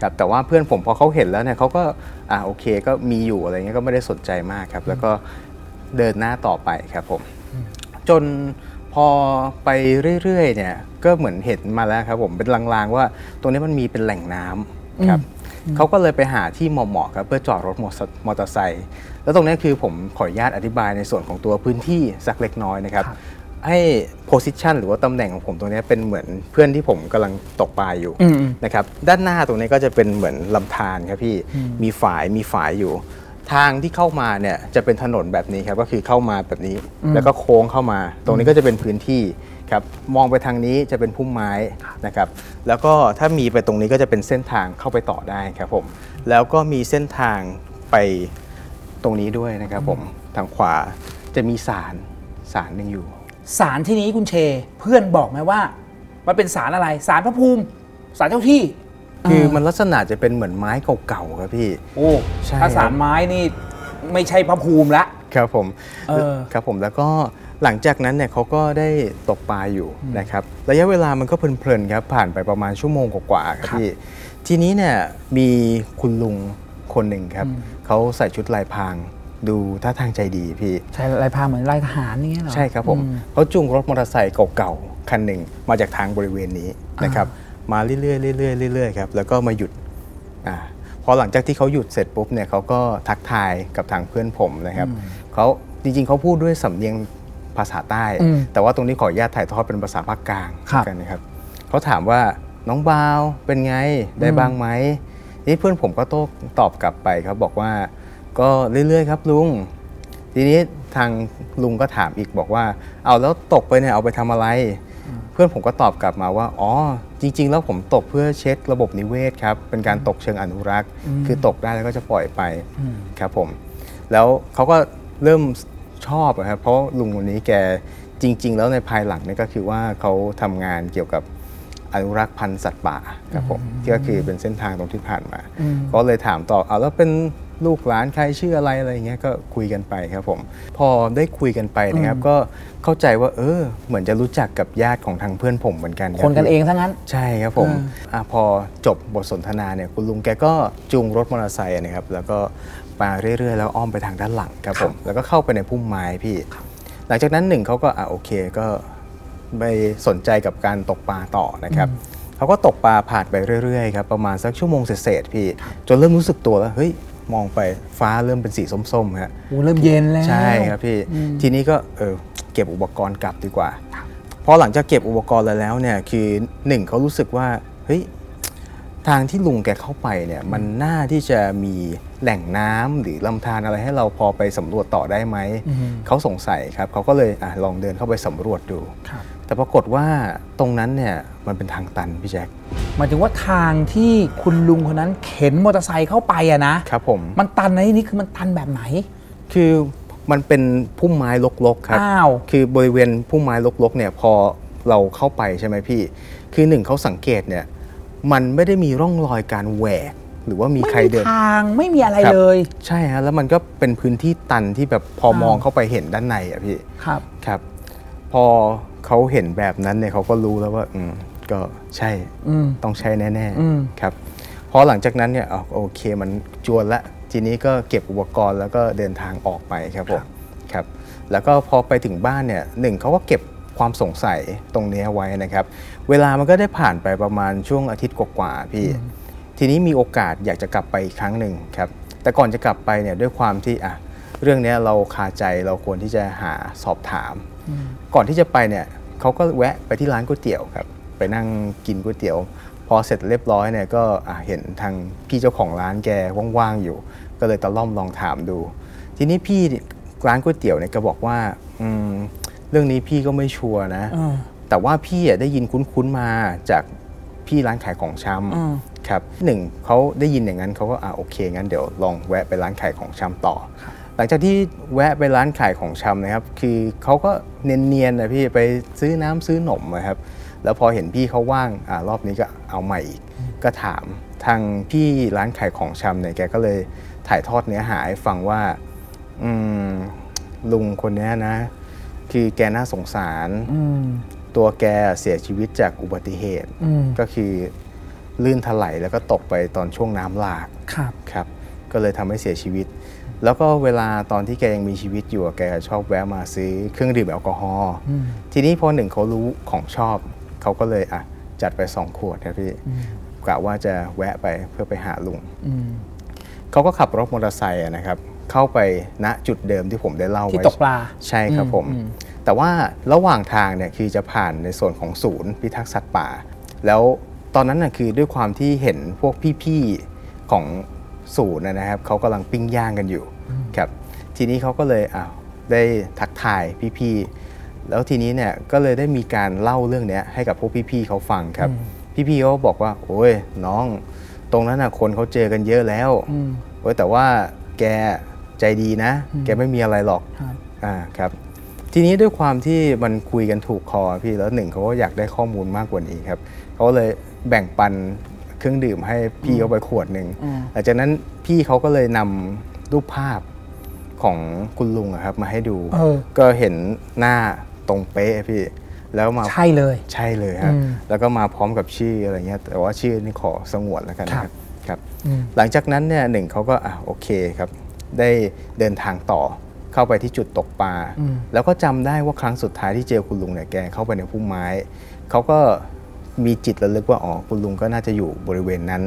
ครับแต่ว่าเพื่อนผมพอเขาเห็นแล้วเนี่ยเขาก็อ่าโอเคก็มีอยู่อะไรเงี้ยก็ไม่ได้สนใจมากครับ แล้วก็ เดินหน้าต่อไปครับผม จนพอพอไปเรื่อยๆเนี่ยก็เหมือนเห็นมาแล้วครับผมเป็นลางๆว่าตรงนี้มันมีเป็นแหล่งน้ำครับเขาก็เลยไปหาที่เหมาะๆครับเพื่อจอดรถมอเตอร์มอเตอร์ไซค์แล้วตรงนี้คือผมขออนุญาตอธิบายในส่วนของตัวพื้นที่สักเล็กน้อยนะครับ ให้ position หรือว่าตำแหน่งของผมตรงนี้เป็นเหมือนเพื่อนที่ผมกำลังตกปลาอยู่อืมนะครับด้านหน้าตรงนี้ก็จะเป็นเหมือนลำธารครับพี่มีฝายมีฝายอยู่ ทางที่เข้ามาเนี่ยจะเป็นถนนแบบนี้ครับก็คือเข้ามาแบบนี้ แล้วก็โค้งเข้ามา ตรงนี้ก็จะเป็นพื้นที่ครับมองไปทางนี้จะเป็นพุ่มไม้นะครับแล้วก็ถ้ามีไปตรงนี้ก็จะเป็นเส้นทางเข้าไปต่อได้ครับผมแล้วก็มีเส้นทางไปตรงนี้ด้วยนะครับผมทางขวาจะมีศาลศาลหนึ่งอยู่ สารที่นี้คุณเช เพื่อนบอกไหมว่า มันเป็นสารอะไรสารพระภูมิสารเจ้าที่ คือมันลักษณะจะเป็นเหมือนไม้เก่าๆครับพี่ โอ้ใช่ถ้าคสารับรไม้นี่ไม่ใช่พระภูมิละครับผมเออครับผมแล้วก็หลังจากนั้นเนี่ยเขาก็ได้ตกปลาอยู่นะครับระยะเวลามันก็เพลินๆครับผ่านไปประมาณชั่วโมงกว่าๆครับพี่ทีนี้เนี่ยมีคุณลุงคนหนึ่งครับเขาใส่ชุดลายพรางดูท่าทางใจดีพี่ใช่ลายพรางเหมือนลายทหารนี่เหรอใช่ครับผมอืเขาจูงรถมอเตอร์ไซค์เก่าๆคันหนึ่งมาจากทางบริเวณนี้นะครับ มาเรื่อยๆเรื่อยๆเรื่อยๆครับแล้วก็มาหยุดอ่าพอหลังจากที่เขาหยุดเสร็จปุ๊บเนี่ยเขาก็ทักทายกับทางเพื่อนผมนะครับเขาจริงๆเขาพูดด้วยสำเนียงภาษาใต้อืมแต่ว่าตรงนี้ขออนุญาตถ่ายทอดเป็นภาษาภาคกลางครับกันนะครับเขาถามว่าน้องบาวเป็นไงได้บ้างไหมนี่เพื่อนผมก็โต้ตอบกลับไปครับบอกว่าก็เรื่อยๆครับลุง ทีนี้ทางลุงก็ถามอีกบอกว่า เอาแล้วตกไปเนี่ยเอาไปทำอะไรเพื่อนผมก็ตอบกลับมาว่าอ๋อจริง ๆ แล้วผมตกเพื่อเช็คระบบนิเวศครับเป็นการตกเชิงอนุรักษ์ คือตกได้แล้วก็จะปล่อยไปครับผม แล้วเขาก็เริ่มชอบอะครับเพราะลุงคนนี้แกจริง ๆ แล้วในภายหลังเนี่ยก็คือว่าเขาทำงานเกี่ยวกับอนุรักษ์พันธุ์สัตว์ป่าครับผมที่ก็คือเป็นเส้นทางตรงที่ผ่านมา ก็เลยถามต่อเอาแล้วเป็น ลูกหลานใครชื่ออะไรอะไรอย่างเงี้ยก็คุยกันไปครับผม พอได้คุยกันไปนะครับ ก็เข้าใจว่า เออ เหมือนจะรู้จักกับญาติของทางเพื่อนผมเหมือนกันรับคนกันพี่เองทั้งนั้น ใช่ครับผมอะพอจบบทสนทนาเนี่ยคุณลุงแกก็จูงรถมอเตอร์ไซค์นะครับ แล้วก็มาเรื่อยๆ แล้วอ้อมไปทางด้านหลังครับผมแล้วก็เข้าไปในพุ่มไม้พี่ หลังจากนั้นหนึ่งเขาก็อะโอเคก็ไปสนใจกับการตกปลาต่อนะครับเขาก็ตกปลาผ่านไปเรื่อยๆครับประมาณสักชั่วโมงเศษๆพี่ จนเริ่มรู้สึกตัวแล้วเฮ้ย มองไปฟ้าเริ่มเป็นสีส้มๆฮะโอ้เริ่มเย็นแล้วใช่ครับพี่ทีนี้ก็เออเก็บอุปกรณ์กลับดีกว่าพอหลังจากเก็บอุปกรณ์แล้วเนี่ยคือหนึ่งเขารู้สึกว่าเฮ้ยทางที่ลุงแกเข้าไปเนี่ยมันน่าที่จะมีแหล่งน้ำหรือลำธารอะไรให้เราพอไปสำรวจต่อได้ไหม เขาสงสัยครับเขาก็เลยอะลองเดินเข้าไปสำรวจดูครับ แต่ปรากฏว่าตรงนั้นเนี่ยมันเป็นทางตันพี่แจ็คหมายถึงว่าทางที่คุณลุงคนนั้นเข็นมอเตอร์ไซค์เข้าไปอะนะครับผมมันตันในที่นี้คือมันตันแบบไหน คือมันเป็นพุ่มไม้รกๆครับอ้าว คือบริเวณพุ่มไม้รกๆเนี่ยพอเราเข้าไปใช่ไหมพี่ คือหนึ่งเขาสังเกตเนี่ยมันไม่ได้มีร่องรอยการแหวก หรือว่ามีไม่ใครมีเดิน ทางไม่มีอะไรครับ เลย ใช่ฮะแล้วมันก็เป็นพื้นที่ตันที่แบบพออ้าวมองเข้าไปเห็นด้านในอะพี่ ครับ ครับ พอ เขาเห็นแบบนั้นเนี่ยเขาก็รู้แล้วว่า อืมก็ใช่อืมต้องใช่แน่อืมๆครับพอหลังจากนั้นเนี่ยอะโอเคมันจวนละทีนี้ก็เก็บอุปกรณ์แล้วก็เดินทางออกไปครับผมครับ แล้วก็พอไปถึงบ้านเนี่ยหนึ่งเขาก็เก็บความสงสัยตรงเนี้ยไว้นะครับ เวลามันก็ได้ผ่านไปประมาณช่วงอาทิตย์กว่าๆพี่ ทีนี้มีโอกาสอยากจะกลับไปอีกครั้งหนึ่งครับ แต่ก่อนจะกลับไปเนี่ยด้วยความที่อะเรื่องเนี้ยเราคาใจเราควรที่จะหาสอบถาม ก่อนที่จะไปเนี่ย เขาก็แวะไปที่ร้านก๋วยเตี๋ยวครับไปนั่งกินก๋วยเตี๋ยว พอเสร็จเรียบร้อยเนี่ยก็อะเห็นทางพี่เจ้าของร้านแกว่างๆอยู่ ก็เลยตะล่อมลองถามดู ทีนี้พี่ร้านก๋วยเตี๋ยวเนี่ยก็บอกว่าอืมเรื่องนี้พี่ก็ไม่ชัวร์นะอ่าแต่ว่าพี่อะได้ยินคุ้นๆมาจากพี่ร้านขายของชอืมำครับหนึ่งเขาได้ยินอย่างนั้นเขาก็อ่าโอเคงั้นเดี๋ยวลองแวะไปร้านขายของชำต่อ หลังจากที่แวะไปร้านขายของชำนะครับ คือเขาก็เนียนๆนะพี่ไปซื้อน้ำซื้อหนมนะครับ แล้วพอเห็นพี่เขาว่างอ่ารอบนี้ก็เอาใหม่อีก ก็ถามทางพี่ร้านขายของชำเนี่ยแกก็เลยถ่ายทอดเนื้อหาให้ฟังว่า อืมลุงคนเนี้ยนะ คือแกน่าสงสารอืมตัวแกเสียชีวิตจากอุบัติเหตุอืมก็คือลื่นถลายแล้วก็ตกไปตอนช่วงน้ำหลากครับครับ ก็เลยทำให้เสียชีวิต แล้วก็เวลาตอนที่แกยังมีชีวิตอยู่อะแกชอบแวะมาซื้อเครื่องดื่มแอลกอฮอล์ทีนี้พอหนึ่งเขารู้ของชอบ เขาก็เลยอะจัดไปสองขวดครับพี่กะว่าจะแวะไปเพื่อไปหาลุงอืมเขาก็ขับรถมอเตอร์ไซค์อะนะครับ เข้าไปณจุดเดิมที่ผมได้เล่าที่ไว้ตกปลาใช่ครับผมอืมแต่ว่าระหว่างทางเนี่ยคือจะผ่านในส่วนของศูนย์พิทักษ์สัตว์ป่า แล้วตอนนั้นน่ะคือด้วยความที่เห็นพวกพี่ๆของ ศูนย์นะนะครับเขากำลังปิ้งย่างกันอยู่ครับทีนี้เขาก็เลยอ้าวได้ทักทายพี่ๆแล้วทีนี้เนี่ยก็เลยได้มีการเล่าเรื่องเนี้ยให้กับพวกพี่ๆเขาฟังครับ พี่ๆเขาบอกว่า โอ้ยน้อง ตรงนั้นน่ะคนเขาเจอกันเยอะแล้วอืมโอ้ยแต่ว่าแกใจดีนะ แกไม่มีอะไรหรอกครับอ่าครับ ทีนี้ด้วยความที่มันคุยกันถูกคอพี่แล้วหนึ่งเขาก็อยากได้ข้อมูลมากกว่านี้ครับเขาเลยแบ่งปัน เครื่องดื่มให้พี่เขาไปขวดหนึ่งอืมหลังจากนั้นพี่เขาก็เลยนำรูปภาพของคุณลุงอะครับ มาให้ดูเออก็เห็นหน้าตรงเป๊ะพี่ แล้วมาใช่เลย ใช่เลยครับอืมแล้วก็มาพร้อมกับชื่ออะไรเงี้ย แต่ว่าชื่อนี่ขอสงวนแล้วกันนะครับครับอืมหลังจากนั้นเนี่ยหนึ่งเขาก็อะโอเคครับ ได้เดินทางต่อเข้าไปที่จุดตกปลาอืมแล้วก็จำได้ว่าครั้งสุดท้ายที่เจอคุณลุงเนี่ยแกเข้าไปในพุ่มไม้เขาก็ มีจิตระลึกว่าอ๋อคุณลุงก็น่าจะอยู่บริเวณนั้น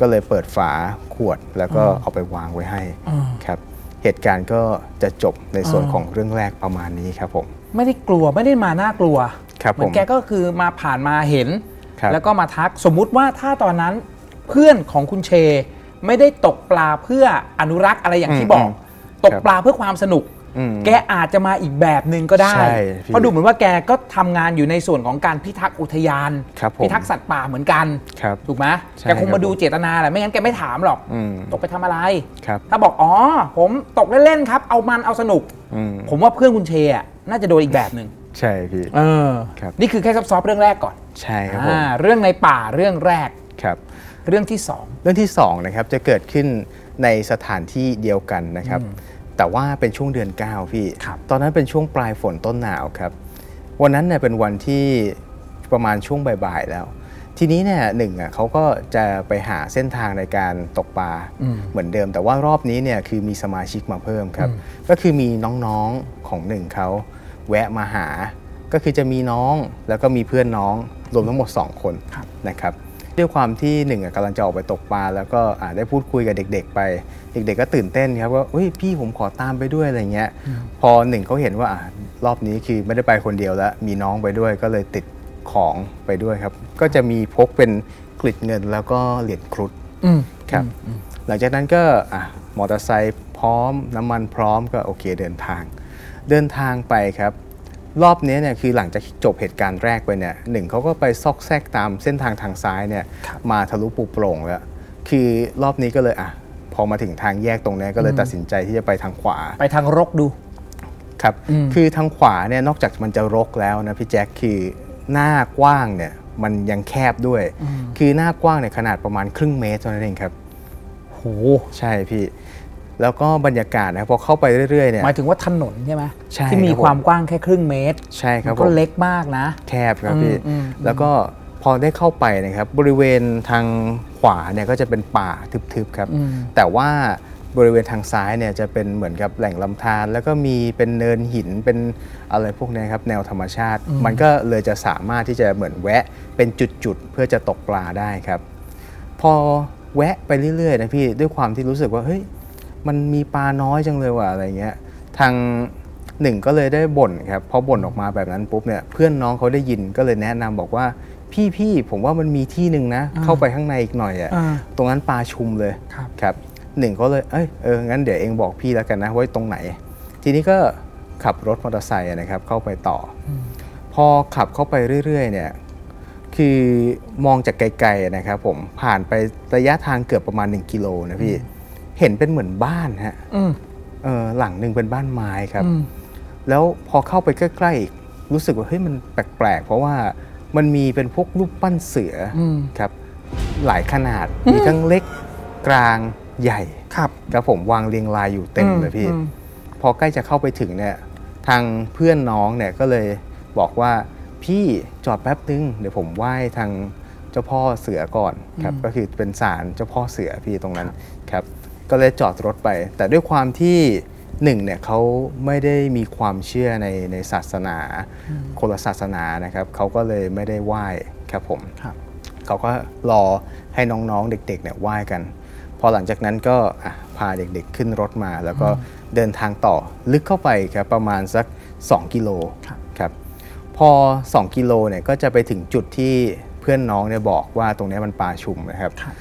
ก็เลยเปิดฝาขวดแล้วก็เอาไปวางไว้ให้อ่าครับเหตุการณ์ก็จะจบในส่วนอ่าของเรื่องแรกประมาณนี้ครับผมไม่ได้กลัวไม่ได้มาน่ากลัวครับเหมือผมนแกก็คือมาผ่านมาเห็นครับแล้วก็มาทักสมมุติว่าถ้าตอนนั้นเพื่อนของคุณเช ไม่ได้ตกปลาเพื่ออนุรักษ์อะไรอย่างที่บอก ตกปลาเพื่อความสนุกอืม แกอาจจะมาอีกแบบหนึ่งก็ได้ใช่พี่เพราะดูเหมือนว่าแกก็ทำงานอยู่ในส่วนของการพิทักษ์อุทยานครับผมพิทักษ์สัตว์ป่าเหมือนกันครับถูกไหมใช่แกคงครัมาบดูเจตนาแหละไม่งั้นแกไม่ถามหรอกอืมตกไปทำอะไรครับถ้าบอกอ๋อ ผมตกเล่นๆครับ เอามันเอาสนุกอืมผมว่าเพื่อนคุณเชอะน่าจะโดนอีกแบบหนึ่งใช่พี่เออครับนี่คือแค่ซอฟต์ๆเรื่องแรกก่อน ใช่ครับผมอ่าเรื่องในป่าเรื่องแรกครับ เรื่องที่สองเรื่องที่2นะครับจะเกิดขึ้นในสถานที่เดียวกันนะครับ แต่ว่าเป็นช่วงเดือน 9 พี่ครับตอนนั้นเป็นช่วงปลายฝนต้นหนาวครับ วันนั้นเนี่ยเป็นวันที่ประมาณช่วงบ่ายๆแล้ว ทีนี้เนี่ยหนึ่งอะเขาก็จะไปหาเส้นทางในการตกปลาอืมเหมือนเดิม แต่ว่ารอบนี้เนี่ยคือมีสมาชิกมาเพิ่มครับ ก็คือมีน้องๆของหนึ่งเขาแวะมาหา ก็คือจะมีน้องแล้วก็มีเพื่อนน้องรวมทั้งหมด 2 คนครับนะครับ ด้วยความที่หนึ่งอะกำลังจะออกไปตกปลาแล้วก็อ่าได้พูดคุยกับเด็ก ๆ ไป เด็ก ๆ ก็ตื่นเต้นครับว่าเฮ้ยพี่ผมขอตามไปด้วยอะไรเงี้ย พอหนึ่งเขาเห็นว่าอ่ารอบนี้คือไม่ได้ไปคนเดียวแล้ว มีน้องไปด้วยก็เลยติดของไปด้วยครับ ก็จะมีพกเป็นกลิดเงินแล้วก็เหรียญครุฑอืมครับหลังจากนั้นก็อะมอเตอร์ไซค์พร้อมน้ำมันพร้อมก็โอเคเดินทาง เดินทางไปครับ รอบนี้เนี่ยคือหลังจากจบเหตุการณ์แรกไปเนี่ยหนึ่งเขาก็ไปซอกแซกตามเส้นทางทางซ้ายเนี่ยมาทะลุปูโปร่งแล้ว คือรอบนี้ก็เลยอะพอมาถึงทางแยกตรงเนี้ยก็เลยตัดสินใจที่จะไปทางขวา ไปทางรกดูครับอืมคือทางขวาเนี่ยนอกจากมันจะรกแล้วนะพี่แจ็คคือหน้ากว้างเนี่ยมันยังแคบด้วย คือหน้ากว้างเนี่ยขนาดประมาณครึ่งเมตรเท่านั้นเองครับโหใช่พี่ แล้วก็บรรยากาศนะครับพอเข้าไปเรื่อยๆเนี่ยหมายถึงว่าถนนใช่ไหมใช่ที่มีครับผมความกว้างแค่ครึ่งเมตร ใช่ครับมันก็ผมเล็กมากนะ แคบครับพี่อืมอืมแล้วก็พอได้เข้าไปนะครับ บริเวณทางขวาเนี่ยก็จะเป็นป่าทึบๆครับอืมแต่ว่าบริเวณทางซ้ายเนี่ยจะเป็นเหมือนกับแหล่งลำธารแล้วก็มีเป็นเนินหินเป็นอะไรพวกเนี้ยครับแนวธรรมชาติ มันก็เลยจะสามารถที่จะเหมือนแวะเป็นจุดๆเพื่อจะตกปลาได้ครับ พอแวะไปเรื่อยๆนะพี่ด้วยความที่รู้สึกว่าเฮ้ย มันมีปลาน้อยจังเลยว่ะอะไรเงี้ยทางหนึ่งก็เลยได้บ่นครับพอบ่นออกมาแบบนั้นปุ๊บเนี่ยเพื่อนน้องเขาได้ยินก็เลยแนะนำบอกว่าพี่พี่ผมว่ามันมีที่หนึ่งนะ เข้าไปข้างในอีกหน่อยอะอ่าตรงนั้นปลาชุมเลยครับครับหนึ่งก็เลยเอ้ยเอองั้นเดี๋ยวเองบอกพี่แล้วกันนะว่าตรงไหน ทีนี้ก็ขับรถมอเตอร์ไซค์อะนะครับ เข้าไปต่ออพอขับเข้าไปเรื่อย ๆ เนี่ยคือมองจากไกลๆนะครับ ผมผ่านไประยะทางเกือบประมาณ 1 กิโลนะพี่ เห็นเป็นเหมือนบ้านฮะอืมเออหลังหนึ่งเป็นบ้านไม้ครับอืมแล้วพอเข้าไปใกล้ๆอีกรู้สึกว่าเฮ้ยมันแปลกๆ เพราะว่ามันมีเป็นพวกรูปปั้นเสืออมครับ หลายขนาดมีทั้งเล็กกลางใหญ่ครับครับผมวางเรียงรายอยู่เต็มเลยพี่อืมพอใกล้จะเข้าไปถึงเนี่ย ทางเพื่อนน้องเนี่ยก็เลยบอกว่าพี่จอดแป๊บนึงเดี๋ยวผมไหว้ทางเจ้าพ่อเสือก่อนครับ ก็คือเป็นศาลเจ้าพ่อเสือพี่ตรงนั้นครับ ก็เลยจอดรถไป แต่ด้วยความที่หนึ่งเนี่ยเขาไม่ได้มีความเชื่อในในศาสนาคนละศาสนานะครับเขาก็เลยไม่ได้ไหว้ครับผมครับเขาก็รอให้น้องๆเด็กๆเนี่ยไหว้กัน พอหลังจากนั้นก็อะพาเด็กๆขึ้นรถมา แล้วก็เดินทางต่อลึกเข้าไปครับประมาณสัก 2 กิโลครับครับพอ 2 กิโลเนี่ยก็จะไปถึงจุดที่เพื่อนน้องเนี่ยบอกว่าตรงเนี้ยมันป่าชุมนะครับครับ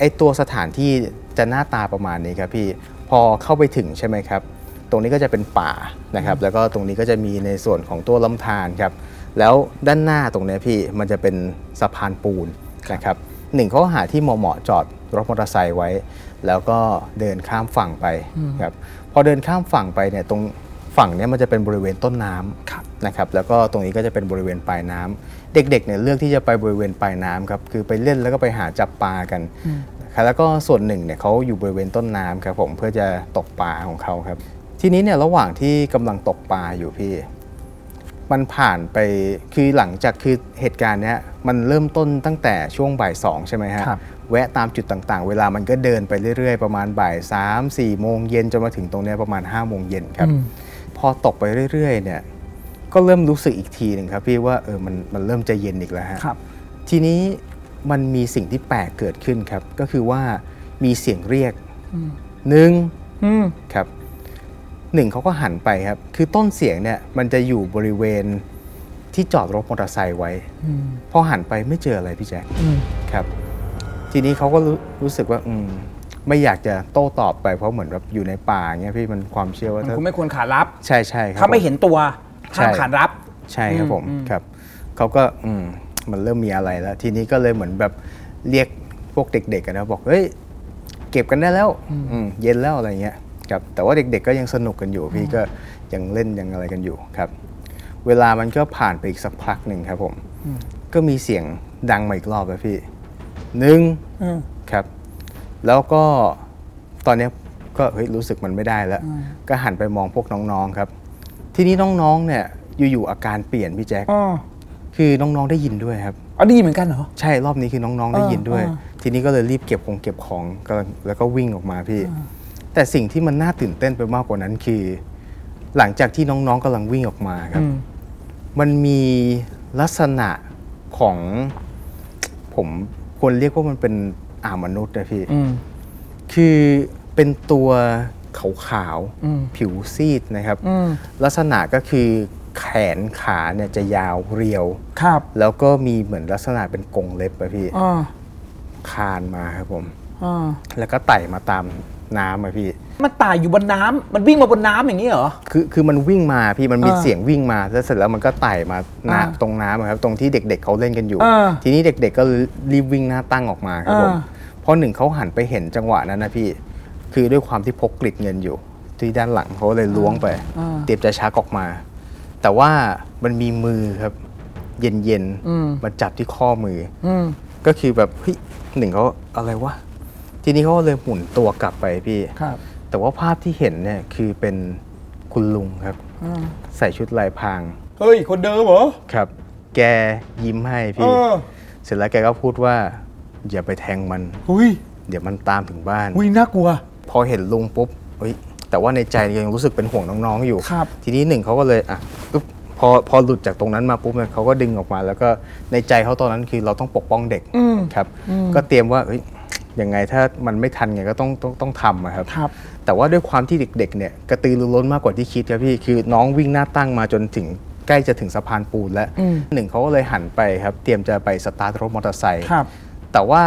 ไอตัวสถานที่จะหน้าตาประมาณนี้ครับพี่พอเข้าไปถึงใช่ไหมครับ ตรงนี้ก็จะเป็นป่านะครับ แล้วก็ตรงนี้ก็จะมีในส่วนของตัวลำธารครับ แล้วด้านหน้าตรงเนี้ยพี่มันจะเป็นสะพานปูนนะครับหนึ่งเขาหาที่เหมาะๆจอดรถมอเตอร์ไซค์ไว้ แล้วก็เดินข้ามฝั่งไปครับพอเดินข้ามฝั่งไปเนี่ยตรงฝั่งเนี้ยมันจะเป็นบริเวณต้นน้ำครับนะครับ แล้วก็ตรงนี้ก็จะเป็นบริเวณปลายน้ำ เด็กๆเนี่ยเลือกที่จะไปบริเวณปลายน้ำครับคือไปเล่นแล้วก็ไปหาจับปลากันนะครับแล้วก็ส่วนหนึ่งเนี่ยเขาอยู่บริเวณต้นน้ำครับผมเพื่อจะตกปลาของเขาครับ ทีนี้เนี่ยระหว่างที่กำลังตกปลาอยู่พี่ มันผ่านไปคือหลังจากคือเหตุการณ์เนี้ยมันเริ่มต้นตั้งแต่ช่วงบ่ายสองใช่ไหมฮะครับแวะตามจุดต่างๆ เวลามันก็เดินไปเรื่อยๆ ประมาณบ่ายสามสี่โมงเย็นจนมาถึงตรงเนี้ยประมาณ5้าโมงเย็นครับอืมพอตกไปเรื่อยๆเนี่ย ก็เริ่มรู้สึกอีกทีหนึ่งครับพี่ว่าเออมันมันเริ่มจะเย็นอีกแล้วฮะครับ ทีนี้มันมีสิ่งที่แปลกเกิดขึ้นครับ ก็คือว่ามีเสียงเรียกหนึ่งอืมครับหนึ่งเขาก็หันไปครับ คือต้นเสียงเนี่ย มันจะอยู่บริเวณที่จอดรถมอเตอร์ไซค์ไว้อืมพอหันไปไม่เจออะไรพี่แจ๊คอืมครับ ทีนี้เขาก็รู้รู้สึกว่า อืมไม่อยากจะโต้ตอบไปเพราะเหมือนแบบอยู่ในป่าเงี้ยพี่มันความเชื่อว่ามันถ้าคุณไม่ควรขารับ ใช่ใช่ครับถ้าไม่ผเห็นตัว ห้ามใช่ขานรับ ใช่ครับผมอืมครับเขาก็อืมมันเริ่มมีอะไรแล้ว ทีนี้ก็เลยเหมือนแบบเรียกพวกเด็กๆกันนะบอกเฮ้ยเก็บกันได้แล้วอืมเย็นแล้วอะไรเงี้ยครับแต่ว่าเด็กๆก็ยังสนุกกันอยู่พี่ก็ยังเล่นยังอะไรกันอยู่ครับ เวลามันก็ผ่านไปอีกสักพักหนึ่งครับผมก็มีเสียงดังมาอีกรอบแล้วพี่หนึ่งอืมครับ แล้วก็ตอนเนี้ยก็เฮ้ยรู้สึกมันไม่ได้แล้ว ก็หันไปมองพวกน้องๆครับ ทีนี้น้องๆเนี่ยอยู่ๆอาการเปลี่ยนพี่แจ๊คอ๋อคือน้องๆได้ยินด้วยครับอ๋อดีเหมือนกันเหรอ ใช่รอบนี้คือน้องๆได้ยินด้วยเออทีนี้ก็เลยรีบเก็บของเก็บของก็แล้วก็วิ่งออกมาพี่ แต่สิ่งที่มันน่าตื่นเต้นไปมากกว่านั้นคือ หลังจากที่น้องๆกำลังวิ่งออกมาครับอืมมันมีลักษณะของ ผมควรเรียกว่ามันเป็นอ่ามนุษย์นะพี่อืมคือเป็นตัว ขาวอืมๆผิวซีดนะครับอืมลักษณะก็คือแขนขาเนี่ยจะยาวเรียวครับ แล้วก็มีเหมือนลักษณะเป็นกรงเล็บอะพี่อ่าคานมาครับผมอ่าแล้วก็ไต่มาตามน้ำอะพี่ มันตายอยู่บนน้ำมันวิ่งมาบนน้ำอย่างนี้เหรอ คือคือมันวิ่งมาพี่มันมีอ่าเสียงวิ่งมาแล้วเสร็จแล้วมันก็ไต่มาหน้าอ่าตรงน้ำอะครับ ตรงที่เด็ก ๆเขาเล่นกันอยู่อ่าทีนี้เด็ก ๆ ก็รีบวิ่งหน้าตั้งออกมาครับผมอ่าพอหนึ่งเขาหันไปเห็นจังหวะนั้นนะพี่ คือด้วยความที่พกกลิดเงินอยู่ ที่ด้านหลังเขาเลยล้วงไป อ่า เตรียมจะชักออกมา แต่ว่ามันมีมือครับ เย็นอืมๆมาจับที่ข้อมือ อืมก็คือแบบเฮ้ยหนึ่งเขาอะไรวะทีนี้เขาก็เลยหมุนตัวกลับไปพี่ ครับแต่ว่าภาพที่เห็นเนี่ยคือเป็นคุณลุงครับอ่าใส่ชุดลายพรางเฮ้ย คนเดิมเหรอครับ แกยิ้มให้เอพี่ อเสร็จแล้วแกก็พูดว่า อย่าไปแทงมัน หุ้ยเดี๋ยวมันตามถึงบ้าน หุ้ยน่ากลัว พอเห็นลุงปุ๊บเฮ้ยแต่ว่าในใจยังรู้สึกเป็นห่วงน้องๆอยู่ ครับ ทีนี้หนึ่งเขาก็เลยอะปึ๊บพอพอหลุดจากตรงนั้นมาปุ๊บเนี่ยเขาก็ดึงออกมา แล้วก็ในใจเขาตอนนั้นคือเราต้องปกป้องเด็กอืม ครับ ก็เตรียมว่าเฮ้ยยังไงถ้ามันไม่ทันไงก็ต้องต้องต้องทำอะครับ ครับ แต่ว่าด้วยความที่เด็กๆเนี่ยกระตือรือร้นมากกว่าที่คิดครับพี่คือน้องวิ่งหน้าตั้งมาจนถึงใกล้จะถึงสะพานปูนแล้วอืมหนึ่งเขาก็เลยหันไปครับ เตรียมจะไปสตาร์ทรถมอเตอร์ไซค์ครับ แต่ว่า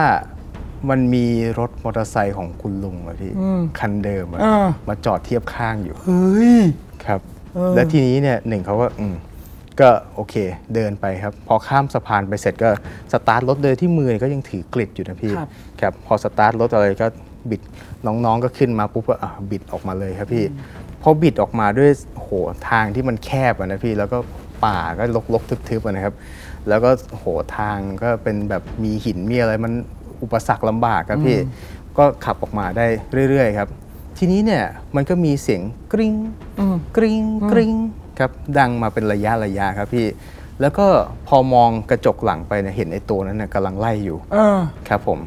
มันมีรถมอเตอร์ไซค์ของคุณลุงอะพี่อืมคันเดิมอะอ่ามาจอดเทียบข้างอยู่เฮ้ยครับเออแล้วทีนี้เนี่ยหนึ่งเขาก็อืมก็โอเคเดินไปครับ พอข้ามสะพานไปเสร็จก็สตาร์ทรถโดยที่มือก็ยังถือกลิดอยู่นะพี่ครับครับพอสตาร์ทรถอะไรก็บิดน้องๆก็ขึ้นมาปุ๊บก็อะบิดออกมาเลยครับพี่พอบิดออกมาด้วยโหทางที่มันแคบอะนะพี่แล้วก็ป่าก็ลกๆทึบๆอะนะครับ แล้วก็โหทางก็เป็นแบบมีหินมีอะไรมัน อุปสรรคลำบากครับพี่ก็ขับออกมาได้เรื่อยๆครับ ทีนี้เนี่ยมันก็มีเสียงกริ๊งอืมกริ๊งกริ๊งครับดังมาเป็นระยะระยะครับพี่ แล้วก็พอมองกระจกหลังไปเนี่ยเห็นไอ้ตัวนั้นน่ะกำลังไล่อยู่เออครับผม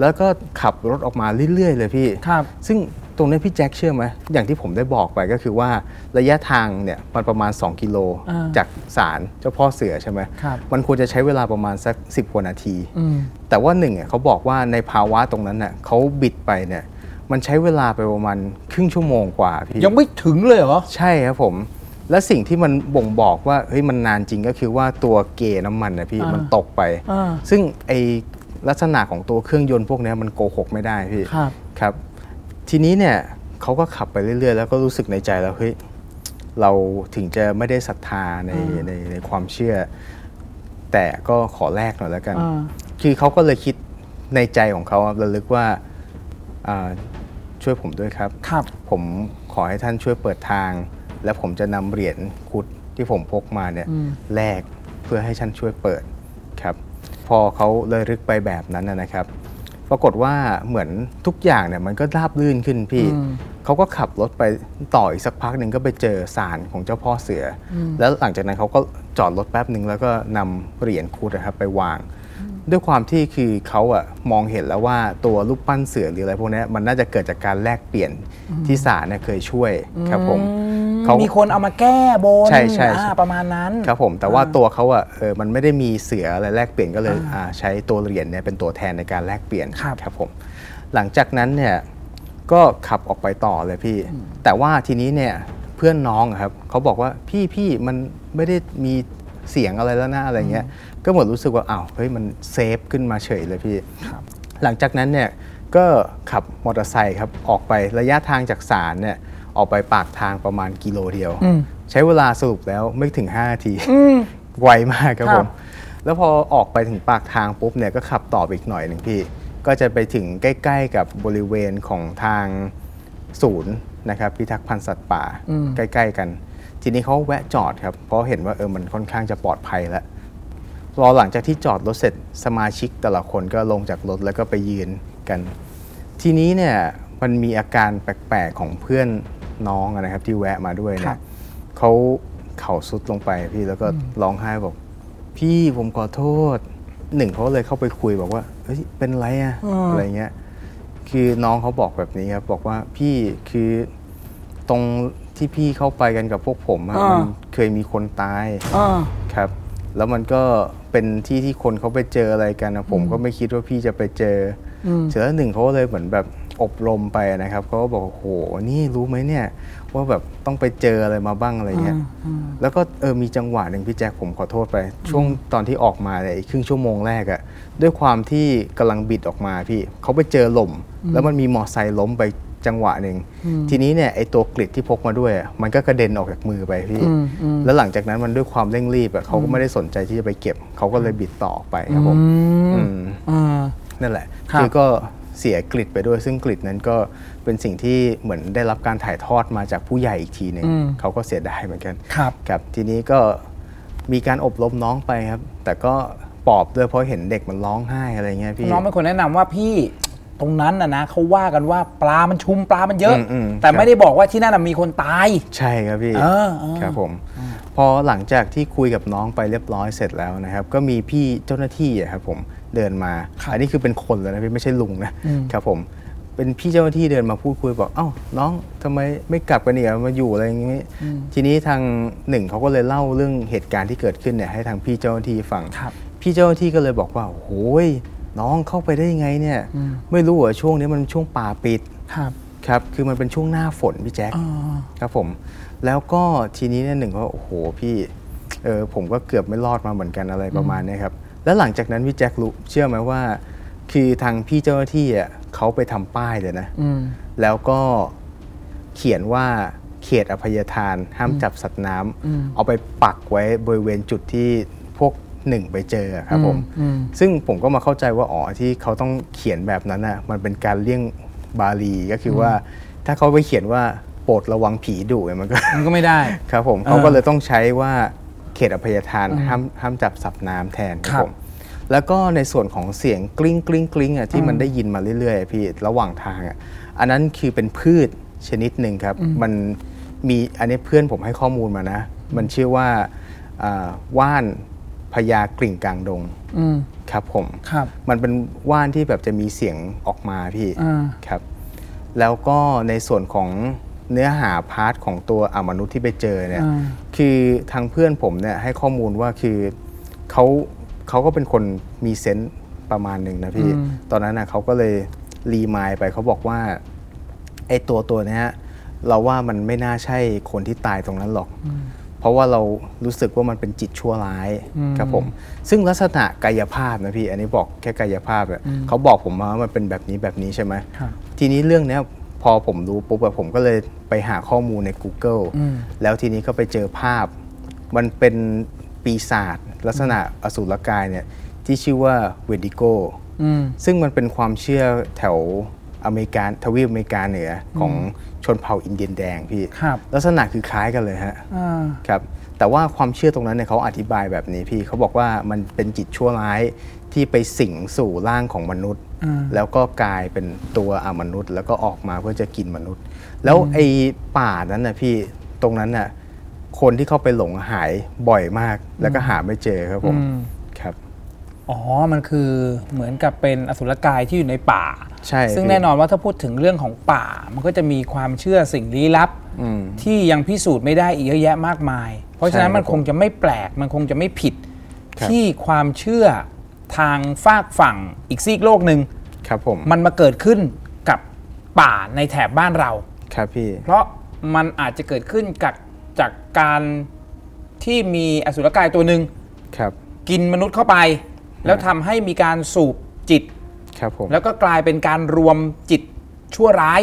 แล้วก็ขับรถออกมาเรื่อยๆเลยพี่ครับซึ่ง ตรงนี้พี่แจ็คเชื่อไหมอย่างที่ผมได้บอกไปก็คือว่าระยะทางเนี่ยมันประมาณ 2 กิโลอ่าจากศาลเจ้าพ่อเสือใช่ไหมครับมันควรจะใช้เวลาประมาณสัก 10กว่านาที อืม แต่ว่าหนึ่งอะเขาบอกว่าในภาวะตรงนั้นน่ะเขาบิดไปเนี่ยมันใช้เวลาไปประมาณครึ่งชั่วโมงกว่าพี่ ยังไม่ถึงเลยเหรอ ใช่ครับผม และสิ่งที่มันบ่งบอกว่าเฮ้ยมันนานจริงก็คือว่าตัวเกน้ำมันนะพี่อ่ามัมันตกไป อ่าซึ่งไอลักษณะของตัวเครื่องยนต์พวกเนี้ยมันโกหกไม่ได้พี่ครับ ครับ ทีนี้เนี่ยเขาก็ขับไปเรื่อยๆ แล้วก็รู้สึกในใจแล้วเฮ้ยเราถึงจะไม่ได้ศรัทธาในในในความเชื่อ แต่ก็ขอแลกหน่อยแล้วกันอ่าคือเขาก็เลยคิดในใจของเขาอะระลึกว่าอ่าช่วยผมด้วยครับครับผมขอให้ท่านช่วยเปิดทาง และผมจะนำเหรียญคุดที่ผมพกมาเนี่ยอืมแลกเพื่อให้ท่านช่วยเปิดครับ พอเขาเลยรึกไปแบบนั้นนะนะครับ ปรากฏว่าเหมือนทุกอย่างเนี่ยมันก็ราบลื่นขึ้นพี่อืมเขาก็ขับรถไปต่ออีกสักพักหนึ่งก็ไปเจอศาลของเจ้าพ่อเสืออแล้วหลังจากนั้นเขาก็จอดรถแป๊บหนึ่งแล้วก็นำเหรียญคุดนะครับไปวาง ด้วยความที่คือเขาอะมองเห็นแล้วว่าตัวรูปปั้นเสือหรืออะไรพวกเนี้ยมันน่าจะเกิดจากการแลกเปลี่ยนที่ศาลเนี่ยเคยช่วยครับผมเขามีคนเอามาแก้บนใช่ใช่อ่าประมาณนั้นครับผม แต่ว่าตัวเขาอะเออมันไม่ได้มีเสืออะไรแลกเปลี่ยนก็เลยอ่าใช้ตัวเหรียญเนี่ยเป็นตัวแทนในการแลกเปลี่ยนครับครับผม หลังจากนั้นเนี่ยก็ขับออกไปต่อเลยพี่ แต่ว่าทีนี้เนี่ยเพื่อนน้องอะครับเขาบอกว่าพี่พี่มันไม่ได้มี เสียงอะไรแล้วนะอะไรเงี้ยก็เหมือนรู้สึกว่าอ้าวเฮ้ยมันเซฟขึ้นมาเฉยเลยพี่ครับหลังจากนั้นเนี่ยก็ขับมอเตอร์ไซค์ครับออกไประยะทางจากศาลเนี่ยออกไปปากทางประมาณกิโลเดียวอืมใช้เวลาสรุปแล้วไม่ถึง 5 นาทีไวมากครับครัผบมแล้วพอออกไปถึงปากทางปุ๊บเนี่ยก็ขับต่อไปอีกหน่อยหนึ่งพี่ ก็จะไปถึงใกล้ ๆ กับบริเวณของทางศูนย์นะครับพิทักษ์พันธุ์สัตว์ป่าอืมใกล้ ๆ กัน ทีนี้เขาแวะจอดครับเพราะเห็นว่าเออมันค่อนข้างจะปลอดภัยแล้วรอหลังจากที่จอดรถเสร็จสมาชิกแต่ละคนก็ลงจากรถแล้วก็ไปยืนกัน ทีนี้เนี่ยมันมีอาการแปลกๆของเพื่อนน้องอะนะครับ ที่แวะมาด้วยครัเนี่ยบเขาเข่าสุดลงไปพี่แล้วก็ร้องไห้บอก พี่ผมขอโทษหนึ่งเขาเลยเข้าไปคุยบอกว่าเฮ้ยเป็นไรอะอะไรเงี้ย คือน้องเขาบอกแบบนี้ครับบอกว่าพี่คือตรง ที่พี่เข้าไปกันกับพวกผมอะอ่ามั มันเคยมีคนตายอ่าครับ แล้วมันก็เป็นที่ที่คนเขาไปเจออะไรกันนะผมก็ไม่คิดว่าพี่จะไปเจออมเสร็จแล้วหนึ่งเขาก็เลยเหมือนแบบอบรมไปนะครับเขาก็บอกโอ้โหนี่รู้ไหมเนี่ย ว่าแบบต้องไปเจออะไรมาบ้างอะไรเงี้ยแล้วก็เออมีจังหวะหนึ่งพี่แจ็คผมขอโทษไป ช่วงตอนที่ออกมาเนี่ยไอ้ครึ่งชั่วโมงแรกอะด้วยความที่กำลังบิดออกมาพี่เขาไปเจอหล่มแล้วมันมีมอไซค์ล้มไป จังหวะหนึ่งทีนี้เนี่ยไอ้ตัวกริดที่พกมาด้วยอะมันก็กระเด็นออกจากมือไปพี่อืมอืมแล้วหลังจากนั้นมันด้วยความเร่งรีบอะเขาก็ไม่ได้สนใจที่จะไปเก็บ เขาก็เลยบิดต่อออกไปครับผมอือืมมอ่านั่นแหละครับคือก็เสียกริดไปด้วย ซึ่งกริดนั้นก็เป็นสิ่งที่เหมือนได้รับการถ่ายทอดมาจากผู้ใหญ่อีกทีหนึ่งอืมเขาก็เสียดายเหมือนกันครับครับ ทีนี้ก็มีการอบรมน้องไปครับ แต่ก็ปลอบด้วยเพราะเห็นเด็กมันร้องไห้อะไรเงี้ยพี่น้องเป็นคนแนะนำว่าพี่ต รงนั้นนะนะเขาว่ากันว่าปลามันชุมปลามันเยอะอืมอืมแต่ครับไม่ได้บอกว่าที่นั่นนะมีคนตาย ใช่ครับพี่เออเออครับผม พอหลังจากที่คุยกับน้องไปเรียบร้อยเสร็จแล้วนะครับ ก็มีพี่เจ้าหน้าที่อะครับผมเดินมาครับอันนี้คือเป็นคนเลยนะพี่ไม่ใช่ลุงนะอืมครับผมเป็นพี่เจ้าหน้าที่เดินมาพูดคุยบอกเอ้าน้องทำไมไม่กลับกันเนี่ยมาอยู่อะไรอย่างงี้ ทีนี้ทางหนึ่งเขาก็เลยเล่าเรื่องเหตุการณ์ที่เกิดขึ้นเนี่ยให้ทางพี่เจ้าหน้าที่ฟังครับพี่เจ้าหน้าที่ก็เลยบอกว่าโอ้ย น้องเข้าไปได้ยังไงเนี่ยอืมไม่รู้เหรอช่วงนี้มันช่วงป่าปิดครับครับ คือมันเป็นช่วงหน้าฝนพี่แจ๊คอ่าครับผม แล้วก็ทีนี้เนี่ยหนึ่งก็โอ้โหพี่เออผมก็เกือบไม่รอดมาเหมือนกันอะไรประมาณเนี้ยครับแล้วหลังจากนั้นพี่แจ็ครู้เชื่อไหมว่า คือทางพี่เจ้าหน้าที่อะเขาไปทำป้ายเลยนะอืมแล้วก็เขียนว่าเขตอภัยทานห้ามจับสัตว์น้ำอืมเอาไปปักไว้บริเวณจุดที่พวก หนึ่งไปเจอครับผมอืมซึ่งผมก็มาเข้าใจว่าอ๋อที่เขาต้องเขียนแบบนั้นน่ะมันเป็นการเลี่ยงบาลีก็คือว่า ถ้าเขาไปเขียนว่าโปรดระวังผีดุเนี่ยมันก็มันก็ไม่ได้ครับผมเออเขาก็เลยต้องใช้ว่าเขตอภัยทานห้ามห้ามจับสับน้ำแทนคครัรับบผมแล้วก็ในส่วนของเสียงกลิ้งกลิ้งกลิ้งอะที่มันได้ยินมาเรื่อยๆพี่ระหว่างทางอะอันนั้นคือเป็นพืชชนิดหนึ่งครับ มันมีอันนี้เพื่อนผมให้ข้อมูลมานะ มันชื่อว่าอ่าว่าน พญากลิ้งกลางดงอืมครับผมครับมันเป็นว่านที่แบบจะมีเสียงออกมาพี่อ่าครับ แล้วก็ในส่วนของเนื้อหา part ของตัวอมนุษย์ที่ไปเจอเนี่ยอ่าคือทางเพื่อนผมเนี่ยให้ข้อมูลว่าคือเขาเขาก็เป็นคนมีเซนส์ประมาณหนึ่งนะพี่ ตอนนั้นนะเขาก็เลยรีมายไปเขาบอกว่าไอ้ตัวตัวเนี้ยเราว่ามันไม่น่าใช่คนที่ตายตรงนั้นหรอก เพราะว่าเรารู้สึกว่ามันเป็นจิตชั่วร้ายครับผม ซึ่งลักษณะกายภาพนะพี่อันนี้บอกแค่กายภาพอะเขาบอกผมมาว่ามันเป็นแบบนี้แบบนี้ใช่ไหมครับทีนี้เรื่องเนี้ยพอผมรู้ปุ๊บอะผมก็เลยไปหาข้อมูลใน Google อืมแล้วทีนี้ก็ไปเจอภาพ มันเป็นปีศาจลักษณะอสูรกายเนี่ยที่ชื่อว่าเวดิโกอืมซึ่งมันเป็นความเชื่อแถว อเมริกาทวีปอเมริกาเหนือของชนเผ่าอินเดียนแดงพี่ครับลักษณะคือคล้ายกันเลยฮะอ่าครับแต่ว่าความเชื่อตรงนั้นเนี่ยเขาอธิบายแบบนี้พี่เขาบอกว่ามันเป็นจิตชั่วร้ายที่ไปสิงสู่ร่างของมนุษย์อ่าแล้วก็กลายเป็นตัวอมนุษย์ แล้วก็ออกมาเพื่อจะกินมนุษย์ แล้วไอ้ป่านั้นนะพี่ตรงนั้นน่ะคนที่เข้าไปหลงหายบ่อยมาก แล้วก็หาไม่เจอครับผมอืมครับอ๋อมันคือเหมือนกับเป็นอสุรกายที่อยู่ในป่า ใช่ซึ่งพี่แน่นอนว่าถ้าพูดถึงเรื่องของป่า มันก็จะมีความเชื่อสิ่งลี้ลับอืมที่ยังพิสูจน์ไม่ได้อีกเยอะแยะมากมาย เพราะฉะนั้นใช่ครับมันคงจะไม่แปลกมันคงจะไม่ผิดครับที่ความเชื่อทางฝากฝั่งอีกซีกโลกหนึ่งครับผมมันมาเกิดขึ้นกับป่าในแถบบ้านเราครับพี่เพราะมันอาจจะเกิดขึ้นกับจากการที่มีอสุรกายตัวหนึ่งครับ กินมนุษย์เข้าไป แล้วทำให้มีการสูบจิต ครับผมแล้วก็กลายเป็นการรวมจิตชั่วร้าย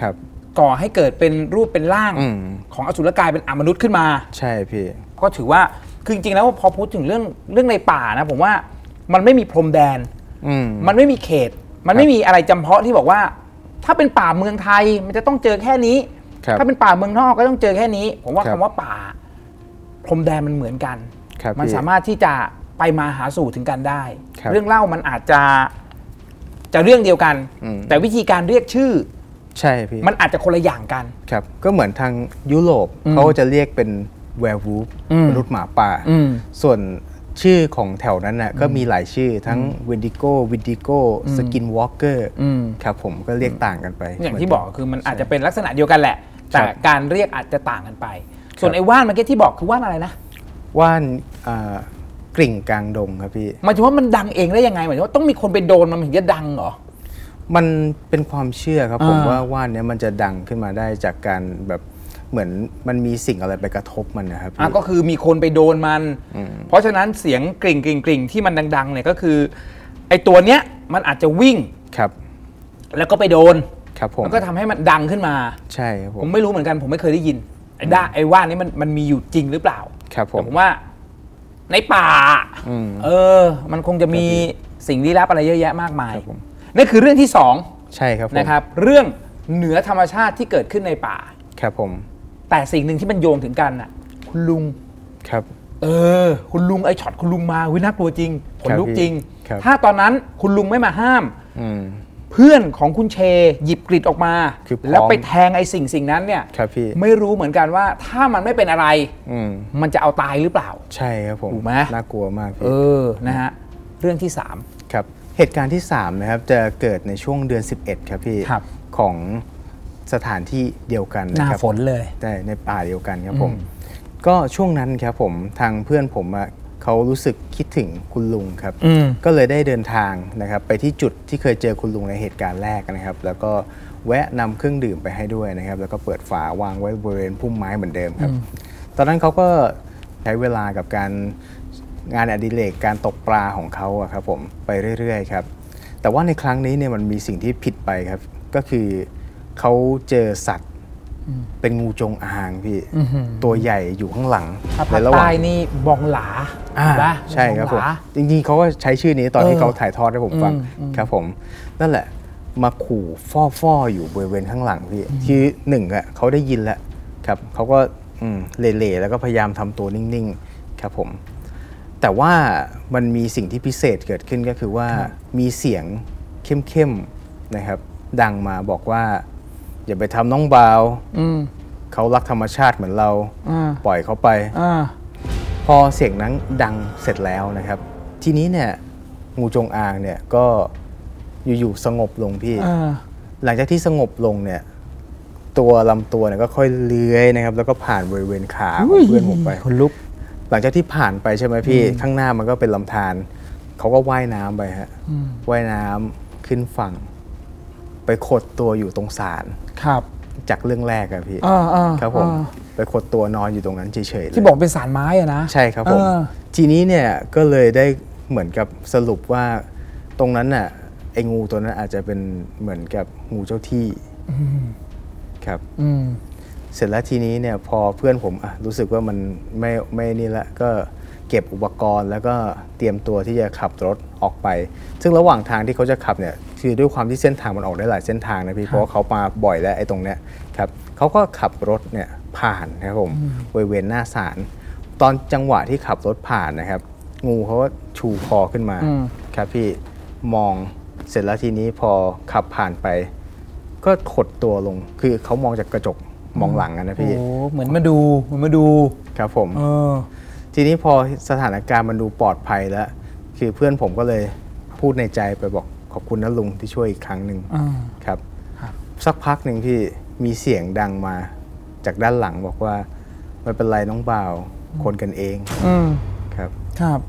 ครับ ก่อให้เกิดเป็นรูปเป็นร่างอืม ของอสุรกายเป็นอมนุษย์ขึ้นมา ใช่พี่ ก็ถือว่าคือจริงๆแล้วพอพูดถึงเรื่องเรื่องในป่านะ ผมว่ามันไม่มีพรมแดน อืม มันไม่มีเขต มันไม่มีอะไรจำเพาะที่บอกว่า ถ้าเป็นป่าเมืองไทยมันจะต้องเจอแค่นี้ ครับถ้าเป็นป่าเมืองนอกก็ต้องเจอแค่นี้ ผมว่าครัคำบว่าป่า พรมแดนมันเหมือนกัน ครับมันพี่สามารถที่จะไปมาหาสู่ถึงกันได้ ครับ เรื่องเล่ามันอาจจะ จะเรื่องเดียวกันอืมแต่วิธีการเรียกชื่อ ใช่พี่มันอาจจะคนละอย่างกันครับ ก็เหมือนทางยุโรปอืมเขาจะเรียกเป็น werewolf อืมมนุษย์หมาป่าอืมส่วนชื่อของแถวนั้นน่ะก็มีหลายชื่อทั้ง wendigo wendigo skinwalker อืมครับผมก็เรียกต่างกันไป อย่างเหมือนที่บอกคือมันอาจจะเป็นลักษณะเดียวกันแหละ แต่ครับการเรียกอาจจะต่างกันไป ส่วนครับไอ้ว่านเมื่อกี้ที่บอกคือว่านอะไรนะ ว่านอ่า กริ่งกลางดงครับพี่ หมายถึงว่ามันดังเองได้ยังไงหมายถึงว่าต้องมีคนไปโดนมันถึงจะดังเหรอ มันเป็นความเชื่อครับ ผมอ่า ว่าว่านเนี้ยมันจะดังขึ้นมาได้จากการแบบเหมือนมันมีสิ่งอะไรไปกระทบมันนะครับอะพี่ก็คือมีคนไปโดนมันอืมเพราะฉะนั้นเสียงกริ่งกริ่งกริ่งที่มันดังๆเนี่ยก็คือ ไอ้ตัวเนี้ยมันอาจจะวิ่งครับแล้วก็ไปโดนครับผมแล้วก็ทำให้มันดังขึ้นมา ใช่ครับผผมมไม่รู้เหมือนกันผมไม่เคยได้ยินไอ้ด้าไอ้ว่านนี้มันมันมีอยู่จริงหรือเปล่าครับผแต่ม ผมว่า ในป่า อืม เออ มันคงจะมีสิ่งลี้ลับอะไรเยอะแยะมากมายครับผม นั่นคือเรื่องที่สองใช่ครับผมนะครับ เรื่องเหนือธรรมชาติที่เกิดขึ้นในป่า ครับผมแต่สิ่งหนึ่งที่มันโยงถึงกันน่ะ คุณลุง ครับ เออ คุณลุงไอ้ช็อตคุณลุงมาวิน่ากลัวจริงขนลุกครับพี่จริงครับ ถ้าตอนนั้นคุณลุงไม่มาห้าม อืม เพื่อนของคุณเชหยิบกริดออกมา คือพร้อม แล้วไปแทงไอ้สิ่งสิ่งนั้นเนี่ย ครับพี่ ไม่รู้เหมือนกันว่าถ้ามันไม่เป็นอะไร อืม มันจะเอาตายหรือเปล่า ใช่ครับผมถูกไหม น่ากลัวมากเอพี่อนะฮะเรื่องที่สาม ครับเหตุการณ์ที่ 3 นะครับ จะเกิดในช่วงเดือน 11 ครับพี่ครับของสถานที่เดียวกันหนะน้าครับฝนเลยได้ในป่าเดียวกันครับผมอืมก็ช่วงนั้นครับผมทางเพื่อนผมอะ เขารู้สึกคิดถึงคุณลุงครับอืมก็เลยได้เดินทางนะครับไปที่จุดที่เคยเจอคุณลุงในเหตุการณ์แรกนะครับ แล้วก็แวะนำเครื่องดื่มไปให้ด้วยนะครับ แล้วก็เปิดฝาวางไว้บริเวณพุ่มไม้เหมือนเดิมครับ ตอนนั้นเขาก็ใช้เวลากับการงานอดิเรกการตกปลาของเขาอะครับผมไปเรื่อยๆครับ แต่ว่าในครั้งนี้เนี่ยมันมีสิ่งที่ผิดไปครับ ก็คือเขาเจอสัตว์ เป็นงูจงอางพี่อื้อหือตัวใหญ่อยู่ข้างหลังถ้าภาคในระหว่าใต้งนี่บองหลาอ่าปะใช่ครับผมองหลาจริงๆเขาก็ใช้ชื่อนี้ตอนที่เออเขาถ่ายทอดให้ผมฟังอืมอืมครับผม นั่นแหละ มาขู่ฟ่อฟ่อๆอยู่บริเวณข้างหลังพี่คือหนึ่งอะเขาได้ยินแล้วครับเขาก็อืมเหล่ๆแล้วก็พยายามทำตัวนิ่งๆครับผม แต่ว่ามันมีสิ่งที่พิเศษเกิดขึ้นก็คือว่ามีเสียงเข้มๆนะครับ ดังมาบอกว่า อย่าไปทำน้องบาวอืมเขารักธรรมชาติเหมือนเราอ่าปล่อยเขาไปอ่าพอเสียงนั้นดังเสร็จแล้วนะครับ ทีนี้เนี่ยงูจงอางเนี่ยก็อยู่ๆสงบลงพี่อ่าหลังจากที่สงบลงเนี่ย ตัวลำตัวเนี่ยก็ค่อยเลื้อยนะครับ แล้วก็ผ่านบริเวณขาของเพื่อนผมไปคนลุก หลังจากที่ผ่านไปใช่ไหมพี่ข้างหน้ามันก็เป็นลำธารเขาก็ว่ายน้ำไปฮะว่ายน้ำขึ้นฝั่ง ไปขดตัวอยู่ตรงศาล ครับจากเรื่องแรกอะพี่อ่าอ่าครับผมอ่า ไปขดตัวนอนอยู่ตรงนั้นเฉยๆเลย ที่บอกเป็นสารไม้อะนะ ใช่ครับผมเออทีนี้เนี่ยก็เลยได้เหมือนกับสรุปว่าตรงนั้นน่ะไอ้งูตัวนั้นอาจจะเป็นเหมือนกับงูเจ้าที่ครับ อืม เสร็จแล้วทีนี้เนี่ยพอเพื่อนผมอะรู้สึกว่ามันไม่ไม่นี่ละก็ เก็บอุปกรณ์ แล้วก็เตรียมตัวที่จะขับรถออกไป ซึ่งระหว่างทางที่เขาจะขับเนี่ยคือด้วยความที่เส้นทางมันออกได้หลายเส้นทางนะพี่เพราะว่าเขามาบ่อยแล้วไอ้ตรงเนี้ยครับเขาก็ขับรถเนี่ยผ่านนะครับผมบริเวณหน้าศาลตอนจังหวะที่ขับรถผ่านนะครับ งูเขาก็ชูคอขึ้นมาอืมครับพี่มองเสร็จแล้วทีนี้พอขับผ่านไป ก็ขดตัวลงคือเขามองจากกระจกมองหลังอะนะโอ้พี่เหมือนมาดูเหมือนมาดูครับผมเออ ทีนี้พอสถานการณ์มันดูปลอดภัยแล้ว คือเพื่อนผมก็เลยพูดในใจไปบอกขอบคุณนะลุงที่ช่วยอีกครั้งหนึ่งอ่าครับครับ สักพักหนึ่งพี่มีเสียงดังมา จากด้านหลังบอกว่าไม่เป็นไรน้องบ่าว คนกันเองอืมครับครับ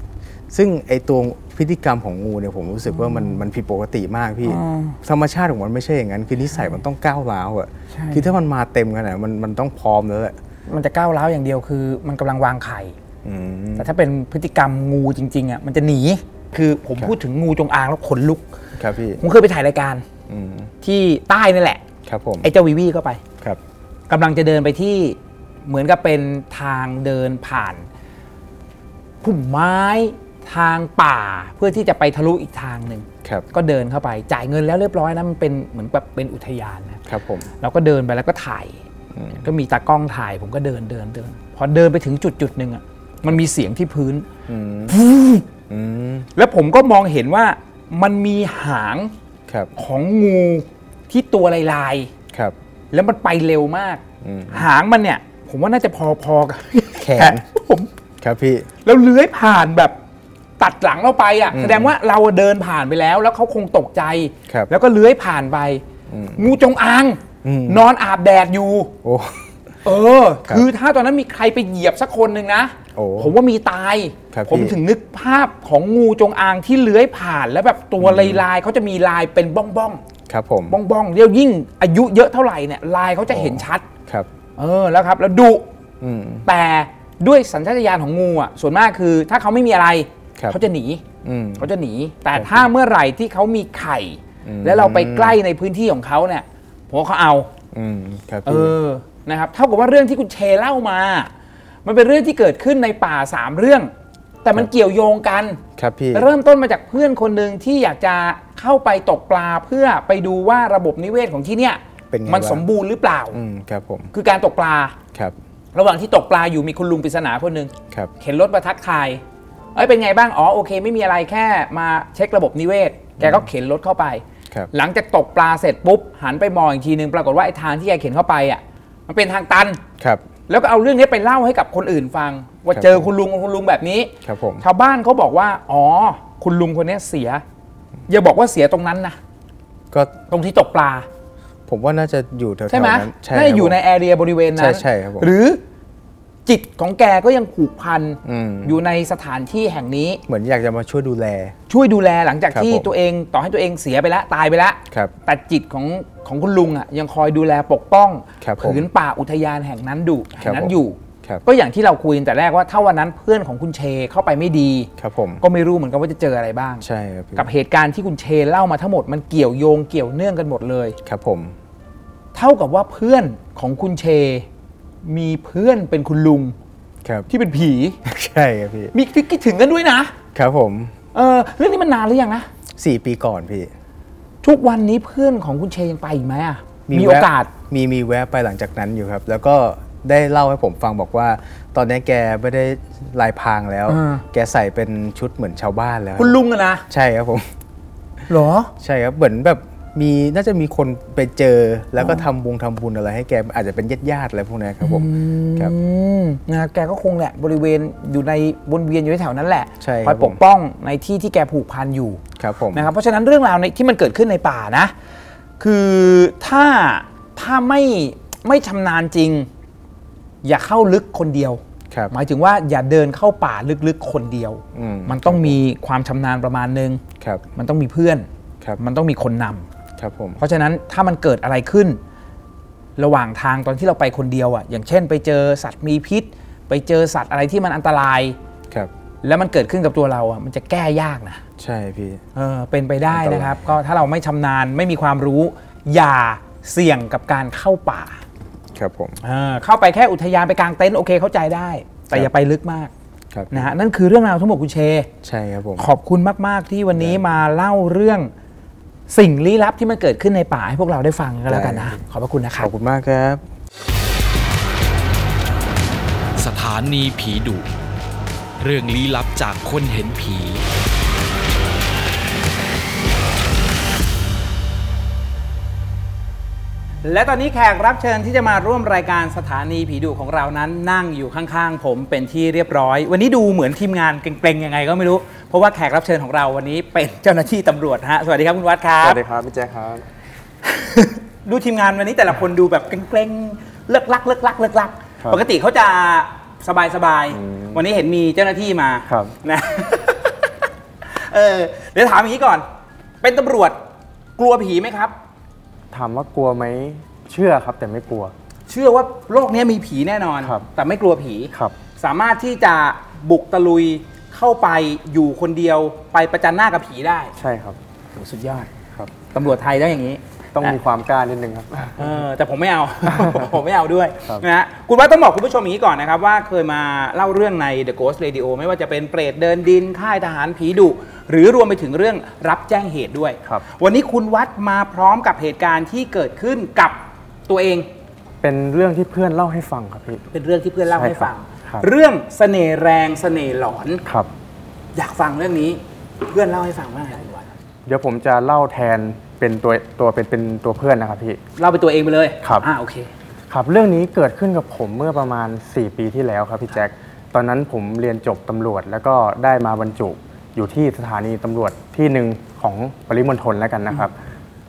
ซึ่งไอตัวพฤติกรรมของงูเนี่ยผมรู้สึกว่ามันมันผิดปกติมากพี่อ่าธรรมชาติของมันไม่ใช่อย่างนั้น คือนิสัยมันต้องก้าวร้าวอะใช่คือถ้ามันมาเต็มขนาดนั้นมันมันต้องพร้อมแล้วแหละมันจะก้าวร้าวอย่างเดียวคือ มันกำลังวางไข่อืม แต่ถ้าเป็นพฤติกรรมงูจริงๆอะมันจะหนี คือผมครับพูดถึงงูจงอางแล้วขนลุก ครับพี่ผมเคยไปถ่ายรายการอืมที่ใต้นี่แหละ ครับผมไอ้เจ้าวีวีก็ไป ครับกำลังจะเดินไปที่เหมือนกับเป็นทางเดินผ่านพุ่มไม้ทางป่าเพื่อที่จะไปทะลุอีกทางหนึ่งครับก็เดินเข้าไปจ่ายเงินแล้วเรียบร้อยนะมันเป็นเหมือนแบบเป็นอุทยานนะครับผมเราก็เดินไปแล้วก็ถ่าย ก็มีตากล้องถ่ายผมก็เดินเดินเดิน พอเดินไปถึงจุดจุดหนึ่งอะ มันมีเสียงที่พื้นอืมอืมแล้วผมก็มองเห็นว่ามันมีหางครับของงูที่ตัวลายครับๆแล้วมันไปเร็วมากอืมหางมันเนี่ย ผมว่าน่าจะพอๆกับแขนผมครับพี่แล้วเลื้อยผ่านแบบตัดหลังเราไปอะอืมแสดงว่าเราเดินผ่านไปแล้ว แล้วเขาคงตกใจครับแล้วก็เลื้อยผ่านไปอืมงูจงอางอืมนอนอาบแดดอยู่โอ้เออครับคือถ้าตอนนั้นมีใครไปเหยียบสักคนหนึ่งนะโอ้ ผมว่ามีตายครับผมพี่ถึงนึกภาพของงูจงอางที่เลื้อยผ่านแล้วแบบตัวลายๆเขาจะมีลายเป็นบ้องบ้องครับผมบ้องบ้องๆเรียวยิ่งอายุเยอะเท่าไหร่เนี่ยลายเขาจะเห็นชัดครับ เออแล้วครับ แล้วดุอืมแต่ด้วยสัญชาตญาณของงูอะส่วนมากคือ ถ้าเขาไม่มีอะไรครับเขาจะหนีอืมเขาจะหนี แต่ถ้าเมื่อไหร่ที่เขามีไข่อืมแล้วเราไปใกล้ในพื้นที่ของเขาเนี่ยผมว่าเขาเอาอืมครับเอพี่อนะครับ เท่ากับว่าเรื่องที่คุณเชเล่ามา มันเป็นเรื่องที่เกิดขึ้นในป่าสามเรื่อง แต่มันเกี่ยวโยงกันครับพี่เริ่มต้นมาจากเพื่อนคนหนึ่งที่อยากจะเข้าไปตกปลาเพื่อไปดูว่าระบบนิเวศของที่เนี่ยเป็นไงมันบ้างสมบูรณ์หรือเปล่าอืมครับผมคือการตกปลาครับ ระหว่างที่ตกปลาอยู่มีคุณลุงปริศนาคนหนึ่งครับเข็นรถมาทักทายเอ้ยเป็นไงบ้างอ๋อโอเค ไม่มีอะไรแค่มาเช็คระบบนิเวศ แกก็เข็นรถเข้าไปครับหลังจากตกปลาเสร็จปุ๊บหันไปมองอีกทีนึงปรากฏว่าไอ้ทางที่แกเข็นเข้าไปอะมันเป็นทางตันครับ แล้วก็เอาเรื่องนี้ไปเล่าให้กับคนอื่นฟัง ว่าครับเจอคุณลุงคุณลุงแบบนี้ครับผมชาวบ้านเขาบอกว่า อ๋อ คุณลุงคนนี้เสีย อย่าบอกว่าเสียตรงนั้นนะก็ตรงที่ตกปลา ผมว่าน่าจะอยู่แถวๆใช่ไหมนั้นใช่น่าจะอยู่ในครับแอเรียบริเวณนั้นใช่ใช่ครับผมหรือ จิตของแกก็ยังผูกพันอืมอยู่ในสถานที่แห่งนี้ เหมือนอยากจะมาช่วยดูแล ช่วยดูแลหลังจากครับที่ผมตัวเองต่อให้ตัวเองเสียไปแล้วตายไปแล้วครับแต่จิตของของคุณลุงอะยังคอยดูแลปกป้องครับผมผืนป่าอุทยานแห่งนั้นดูคแห่รับงนั้นผมอยู่ครับก็อย่างที่เราคุยกันแต่แรกว่าถ้าวันนั้นเพื่อนของคุณเชเข้าไปไม่ดีครับผมก็ไม่รู้เหมือนกันว่าจะเจออะไรบ้างใช่ครับพี่กับเหตุการณ์ที่คุณเชเล่ามาทั้งหมดมันเกี่ยวโยงเกี่ยวเนื่องกันหมดเลยครับผม เท่ากับว่าเพื่อนของคุณเช มีเพื่อนเป็นคุณลุงครับที่เป็นผี ใช่ครับพี่มีคิดถึงกันด้วยนะ ครับผมเออเรื่องนี้มันนานหรือยังนะสี่ปีก่อนพี่ ทุกวันนี้เพื่อนของคุณเชยังไปอีกไหมอะมีโอแวะกาสมีมีแวะไปหลังจากนั้นอยู่ครับ แล้วก็ได้เล่าให้ผมฟังบอกว่า ตอนนี้แกไม่ได้ลายพรางแล้วอ่าแกใส่เป็นชุดเหมือนชาวบ้านแล้ว คุณลุงอะนะใช่ครับผมหรอ ใช่ครับเหมือนแบบ มีน่าจะมีคนไปเจอแล้วก็ทำวงทำบุญอะไรให้แกอาจจะเป็นญาติญาติๆอะไรพวกนี้ครับผมครับอืมนะแกก็คงแหละบริเวณอยู่ในวนเวียนอยู่แถวนั้นแหละใช่ครับคอยปกป้องในที่ที่แกผูกพันอยู่ครับผมนะครับเพราะฉะนั้นเรื่องราวในที่มันเกิดขึ้นในป่านะ คือถ้าถ้าไม่ไม่ชำนาญจริง อย่าเข้าลึกคนเดียวครับหมายถึงว่าอย่าเดินเข้าป่าลึกๆคนเดียวอืมมันต้องมีความชำนาญประมาณนึงครับมันต้องมีเพื่อนครับมันต้องมีคนนำ ครับผมเพราะฉะนั้นถ้ามันเกิดอะไรขึ้น ระหว่างทางตอนที่เราไปคนเดียวอะอย่างเช่น ไปเจอสัตว์มีพิษ ไปเจอสัตว์อะไรที่มันอันตรายครับ แล้วมันเกิดขึ้นกับตัวเราอะมันจะแก้ยากนะใช่พี่เออเป็นไปได้อันตรายนะครับ ก็ถ้าเราไม่ชำนาญไม่มีความรู้ อย่าเสี่ยงกับการเข้าป่า ครับผมเออเข้าไปแค่อุทยานไปกางเต็นท์โอเคเข้าใจได้ แต่ครับอย่าไปลึกมากครับนะฮะนั่นคือเรื่องราวทั้งหมดคุณเช ใช่ครับผมขอบคุณมาก ๆ ที่วันนี้มาเล่าเรื่อง สิ่งลี้ลับที่มันเกิดขึ้นในป่าให้พวกเราได้ฟังกันแล้วกันนะได้ขอบพระคุณนะคขรับอบคุณมากครับ สถานีผีดุ เรื่องลี้ลับจากคนเห็นผี และตอนนี้แขกรับเชิญที่จะมาร่วมรายการสถานีผีดุของเรานั้นนั่งอยู่ข้างๆ ผมเป็นที่เรียบร้อย วันนี้ดูเหมือนทีมงานเกรงๆยังไงก็ไม่รู้ เพราะว่าแขกรับเชิญของเราวันนี้เป็นเจ้าหน้าที่ตำรวจฮะสวัสดีครับคุณวัดครับ สวัสดีครับพี่แจ๊คครับ ดูทีมงานวันนี้แต่ละคนดูแบบเกรงๆเลิกลักเลิกลักเลิกลัก ครับปกติเขาจะสบายๆวันนี้เห็นมีเจ้าหน้าที่มาครับ นะ เออเดี๋ยวถามอย่างนี้ก่อน เป็นตำรวจกลัวผีไหมครับ ถามว่ากลัวไหมเชื่อครับแต่ไม่กลัว เชื่อว่าโลกนี้มีผีแน่นอน ครับแต่ไม่กลัวผีครับ สามารถที่จะบุกตะลุยเข้าไปอยู่คนเดียวไปประจันหน้ากับผีได้ใช่ครับ โหสุดยอดครับ ตำรวจไทยต้องอย่างนี้ ต้องมีความกล้านิดนึงครับ เออแต่ผมไม่เอา ผมไม่เอาด้วยครับ นะฮะคุณว่าต้องบอกคุณผู้ชมอย่างนี้ก่อนนะครับ ว่าเคยมาเล่าเรื่องใน The Ghost Radio ไม่ว่าจะเป็นเปรตเดินดิน ค่ายทหารผีดุ หรือรวมไปถึงเรื่องรับแจ้งเหตุด้วย ครับ วันนี้คุณวัดมาพร้อมกับเหตุการณ์ที่เกิดขึ้นกับตัวเอง เป็นเรื่องที่เพื่อนเล่าให้ฟังครับพี่ เป็นเรื่องที่เพื่อนเล่าใช่ให้ฟังครับ เรื่องเสน่ห์แรงเสน่ห์หลอน ครับ อยากฟังเรื่องนี้ เพื่อนเล่าให้ฟังว่าไงคุณวัด เดี๋ยวผมจะเล่าแทน เป็นตัวตัวเป็นเป็นตัวเพื่อนนะครับพี่ เล่าไปนตัวเองไปเลยครับ อ่าโอเค ครับเรื่องนี้เกิดขึ้นกับผมเมื่อประมาณ 4 ปีที่แล้วครับพี่แจ็คตอนนั้นผมเรียนจบตำรวจ แล้วก็ได้มาบรรจุอยู่ที่สถานีตำรวจที่หนึ่งของปริมณฑลแล้วกันนะครับ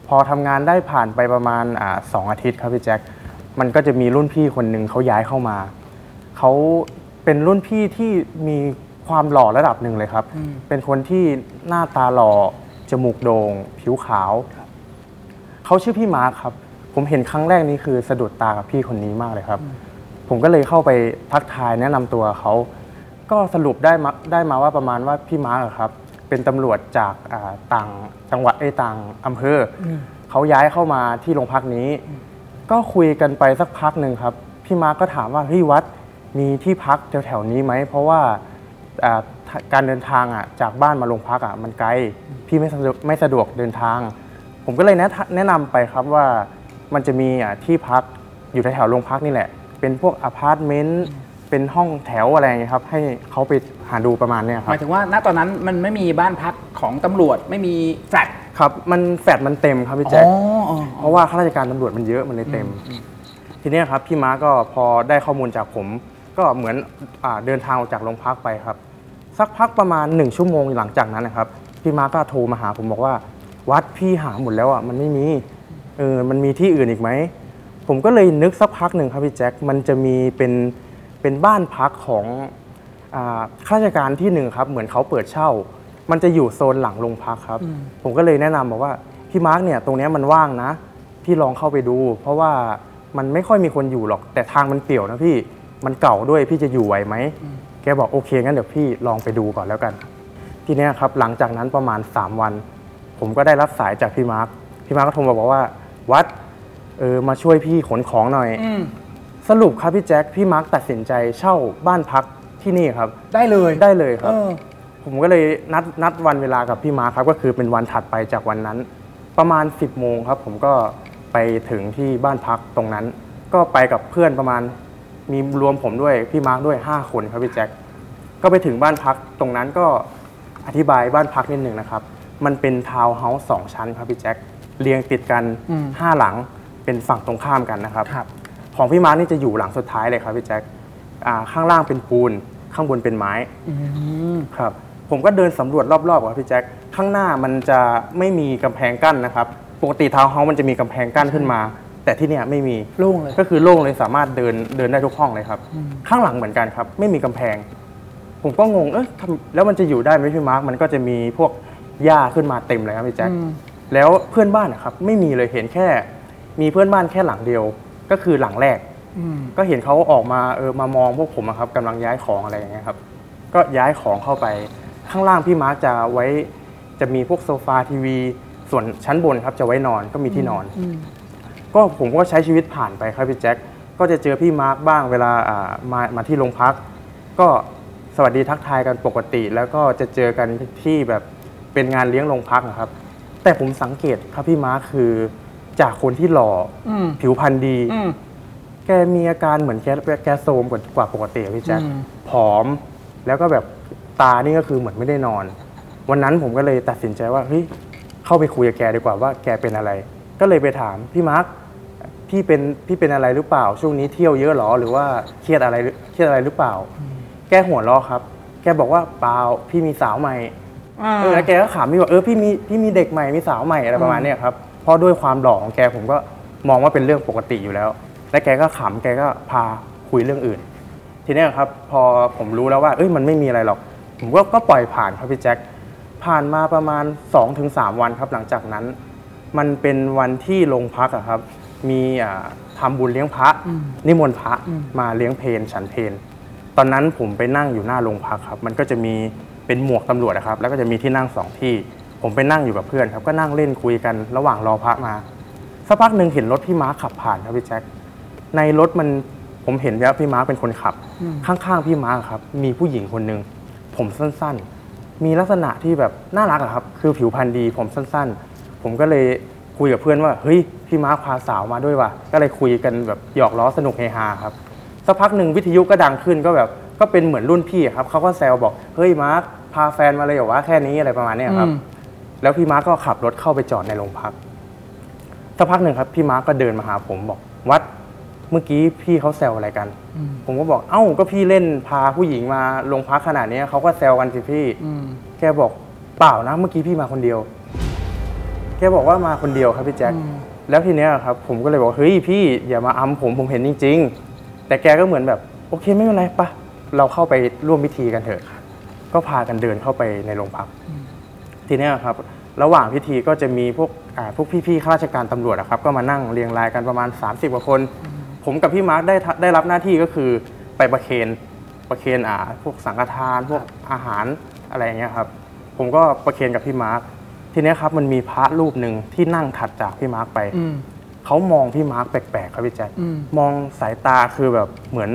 พอทำงานได้ผ่านไปประมาณอาสองอาทิตย์ครับพี่แจ็คมันก็จะมีรุ่นพี่คนหนึ่งเขาย้ายเข้ามาเขาเป็นรุ่นพี่ที่มีความหล่อระดับหนึ่งเลยครับ เป็นคนที่หน้าตาหล่อจมูกโดง่งผิวขาว เขาชื่อพี่มาร์คครับ ผมเห็นครั้งแรกนี้คือสะดุดตากับพี่คนนี้มากเลยครับ ผมก็เลยเข้าไปทักทายแนะนำตัวเขา ก็สรุปได้มาได้มาว่าประมาณว่าพี่มาร์คอะครับ เป็นตำรวจจากอ่าต่างจังหวัดไอ้ยต่างอำเภออเขาย้ายเข้ามาที่โรงพักนี้ ก็คุยกันไปสักพักหนึ่งครับ พี่มาร์คก็ถามว่าเฮ้ยวัดมีที่พักแถวๆนี้ไหม เพราะว่าอ่าการเดินทางอะจากบ้านมาโรงพักอะมันไกล พี่ไม่สะดวกไม่สะดวกเดินทาง ผมก็เลยแนะแนะนำไปครับว่ามันจะมีอะที่พักอยู่แถวๆโรงพักนี่แหละ เป็นพวกอพาร์ตเมนต์เป็นห้องแถวอะไรอย่างเงี้ยครับ ให้เขาไปหาดูประมาณเนี้ยคหรับมายถึงว่าณตอนนั้นมันไม่มีบ้านพักของตำรวจไม่มีแฟลตครับ มันแฟดมันเต็มครับพี่แจ๊คอ๋อเพราะว่าข้าราชการตำรวจมันเยอะมันเลยเต็ม ทีเนี้ยครับพี่ม้าก็พอได้ข้อมูลจากผม ก็เหมือนอาเดินทางออกจากโรงพักไปครับ สักพักประมาณหนึ่งชั่วโมงหลังจากนั้นนะครับพี่ม้าก็โทรมาหาผมบอกว่า วัดพี่หาหมดแล้วอะมันไม่มีเออมันมีที่อื่นอีกไหม ผมก็เลยนึกสักพักหนึ่งครับพี่แจ็คมันจะมีเป็นเป็นบ้านพักของอาข้าราชการที่หนึ่งครับ เหมือนเขาเปิดเช่า มันจะอยู่โซนหลังโรงพักครับ ผมก็เลยแนะนำบอกว่าพี่มาร์กเนี่ยตรงเนี้ยมันว่างนะ พี่ลองเข้าไปดู เพราะว่ามันไม่ค่อยมีคนอยู่หรอก แต่ทางมันเปี่ยวนะพี่มันเก่าด้วยพี่จะอยู่ไหวไหมแกบอกโอเคงั้นเดี๋ยวพี่ลองไปดูก่อนแล้วกัน ทีเนี้ยครับหลังจากนั้นประมาณ 3 วัน ผมก็ได้รับสายจากพี่มาร์คพี่มาร์คก็โทรมาบอกว่า วัดเออมาช่วยพี่ขนของหน่อย อืมสรุปครับพี่แจ็คพี่มาร์คตัดสินใจเช่าบ้านพักที่นี่ครับ ได้เลยได้เลยครับ เออผมก็เลยนัดนัดวันเวลากับพี่มาร์คครับ ก็คือเป็นวันถัดไปจากวันนั้น ประมาณ 10โมงครับ ผมก็ไปถึงที่บ้านพักตรงนั้น ก็ไปกับเพื่อนประมาณมีรวมผมด้วยพี่มาร์คด้วย 5 คนครับพี่แจ็คก็ไปถึงบ้านพักตรงนั้นก็อธิบายบ้านพักนิดหนึ่งนะครับ มันเป็นทาวน์เฮาส์สองชั้นครับพี่แจ็คเรียงติดกันอืม ห้าหลังเป็นฝั่งตรงข้ามกันนะครับ ครับ ของพี่มาร์คนี่จะอยู่หลังสุดท้ายเลยครับพี่แจ็คอ่าข้างล่างเป็นปูน ข้างบนเป็นไม้ครับ ผมก็เดินสำรวจรอบๆครับพี่แจ็คข้างหน้ามันจะไม่มีกำแพงกั้นนะครับ ปกติทาวน์เฮาส์มันจะมีกำแพงกั้นขึ้นมา แต่ที่เนี่ยไม่มี โล่งเลย ก็คือโล่งเลยสามารถเดินเดินได้ทุกห้องเลยครับ ข้างหลังเหมือนกันครับ ไม่มีกำแพง ผมก็งงเอ๊ะทำแล้วมันจะอยู่ได้ไหมพี่มาร์คมันก็จะมีพวก หญ้าขึ้นมาเต็มเลยครับพี่แจ็คแล้วเพื่อนบ้านนะครับ ไม่มีเลยเห็นแค่ มีเพื่อนบ้านแค่หลังเดียว ก็คือหลังแรกก็เห็นเขาออกมาเออมามองพวกผมอะครับกำลังย้ายของอะไรอย่างเงี้ยครับ ก็ย้ายของเข้าไปข้างล่างพี่มาร์คจะไว้จะมีพวกโซฟาทีวี ส่วนชั้นบนครับจะไว้นอนก็มีที่นอน ก็ผมก็ใช้ชีวิตผ่านไปครับพี่แจ็คก็จะเจอพี่มาร์คบ้างเวลาอ่ามามาที่โรงพัก ก็สวัสดีทักทายกันปกติ แล้วก็จะเจอกันที่แบบ เป็นงานเลี้ยงโรงพักนะครับ แต่ผมสังเกตครับพี่มาร์คคือ จากคนที่หล่อผิวพรรณดีแกมีอาการเหมือนแกแกโซมกว่ากว่าปกติอะพี่แจ๊คผอม แล้วก็แบบตานี่ก็คือเหมือนไม่ได้นอน วันนั้นผมก็เลยตัดสินใจว่าเฮ้ยเข้าไปคุยกับแกดีกว่าว่าแกเป็นอะไร ก็เลยไปถามพี่มาร์คพี่เป็นพี่เป็นอะไรหรือเปล่า ช่วงนี้เที่ยวเยอะหรอหรือว่าเครียดอะไรเครียดอะไรหรือเปล่า แกหัวเราะครับ แกบอกว่าเปล่าพี่มีสาวใหม่ เออแล้วแกก็ขำพี่ว่าเออพี่มีพี่มีเด็กใหม่มีสาวใหม่อะไรประมาณเนี้ยครับเพราะด้วยความหล่อของแกผมก็มองว่าเป็นเรื่องปกติอยู่แล้ว และแกก็ขำแกก็พาคุยเรื่องอื่น ทีเนี้ยครับ พอผมรู้แล้วว่าเอ้ยมันไม่มีอะไรหรอก ผมก็ก็ปล่อยผ่านครับพี่แจ็คผ่านมาประมาณ 2-3 วันครับหลังจากนั้น มันเป็นวันที่โรงพักอะครับ มีอ่าทำบุญเลี้ยงพระ นิมนต์พระมาเลี้ยงเพลฉันเพลตอนนั้นผมไปนั่งอยู่หน้าโรงพักครับ มันก็จะมี เป็นหมวกตำรวจนะครับ แล้วก็จะมีที่นั่งสองที่ ผมไปนั่งอยู่กับเพื่อนครับก็นั่งเล่นคุยกันระหว่างรอพระมาสักพักหนึ่งเห็นรถพี่ม้าขับผ่านครับพี่แจ็คในรถมันผมเห็นว่าพี่ม้าเป็นคนขับ ข้างๆพี่ม้าครับ มีผู้หญิงคนหนึ่งผมสั้นๆ มีลักษณะที่แบบน่ารักอะครับ คือผิวพรรณดีผมสั้นๆ ผมก็เลยคุยกับเพื่อนว่าเฮ้ยพี่ม้าพาสาวมาด้วยว่ะก็เลยคุยกันแบบหยอกล้อสนุกเฮฮาครับสักพักหนึ่งวิทยุก็ดังขึ้นก็แบบก็เป็นเหมือนรุ่นพี่อะครับเขาก็แซวบอกเฮ้ยมาร์ค พาแฟนมาเลยเหรอวะแค่นี้อะไรประมาณเนี้ยครับแล้วพี่มาร์คก็ขับรถเข้าไปจอดในโรงพักสักพักหนึ่งครับ พี่มาร์คก็เดินมาหาผมบอก วัดเมื่อกี้พี่เขาแซวอะไรกันผมก็บอกเอ้าก็พี่เล่นพาผู้หญิงมาโรงพักขนาดเนี้ยเขาก็แซวกันสิพี่แกบอกเปล่านะเมื่อกี้พี่มาคนเดียว แกบอกว่ามาคนเดียวครับพี่แจ็ค แล้วทีเนี้ยครับผมก็เลยบอกเฮ้ยพี่อย่ามาอำผมผมเห็นจริง ๆ แต่แกก็เหมือนแบบ โอเคไม่เป็นไรปะเราเข้าไปร่วมพิธีกันเถอะ ก็พากันเดินเข้าไปในโรงพัก ทีเนี้ยครับ ระหว่างพิธีก็จะมีพวกอ่าพวกพี่ๆข้าราชการตำรวจอะครับ ก็มานั่งเรียงรายกันประมาณ 30กว่าคน ผมกับพี่มาร์คได้ทะได้รับหน้าที่ก็คือไปประเคนประเคนอ่าพวกสังฆทานพวกอาหารอะไรอย่างเงี้ยครับ ผมก็ประเคนกับพี่มาร์คทีเนี้ยครับมันมีพระรูปหนึ่งที่นั่งถัดจากพี่มาร์คไปเขามองพี่มาร์คแปลกๆครับพี่แจ๊คมองสายตาคือแบบเหมือน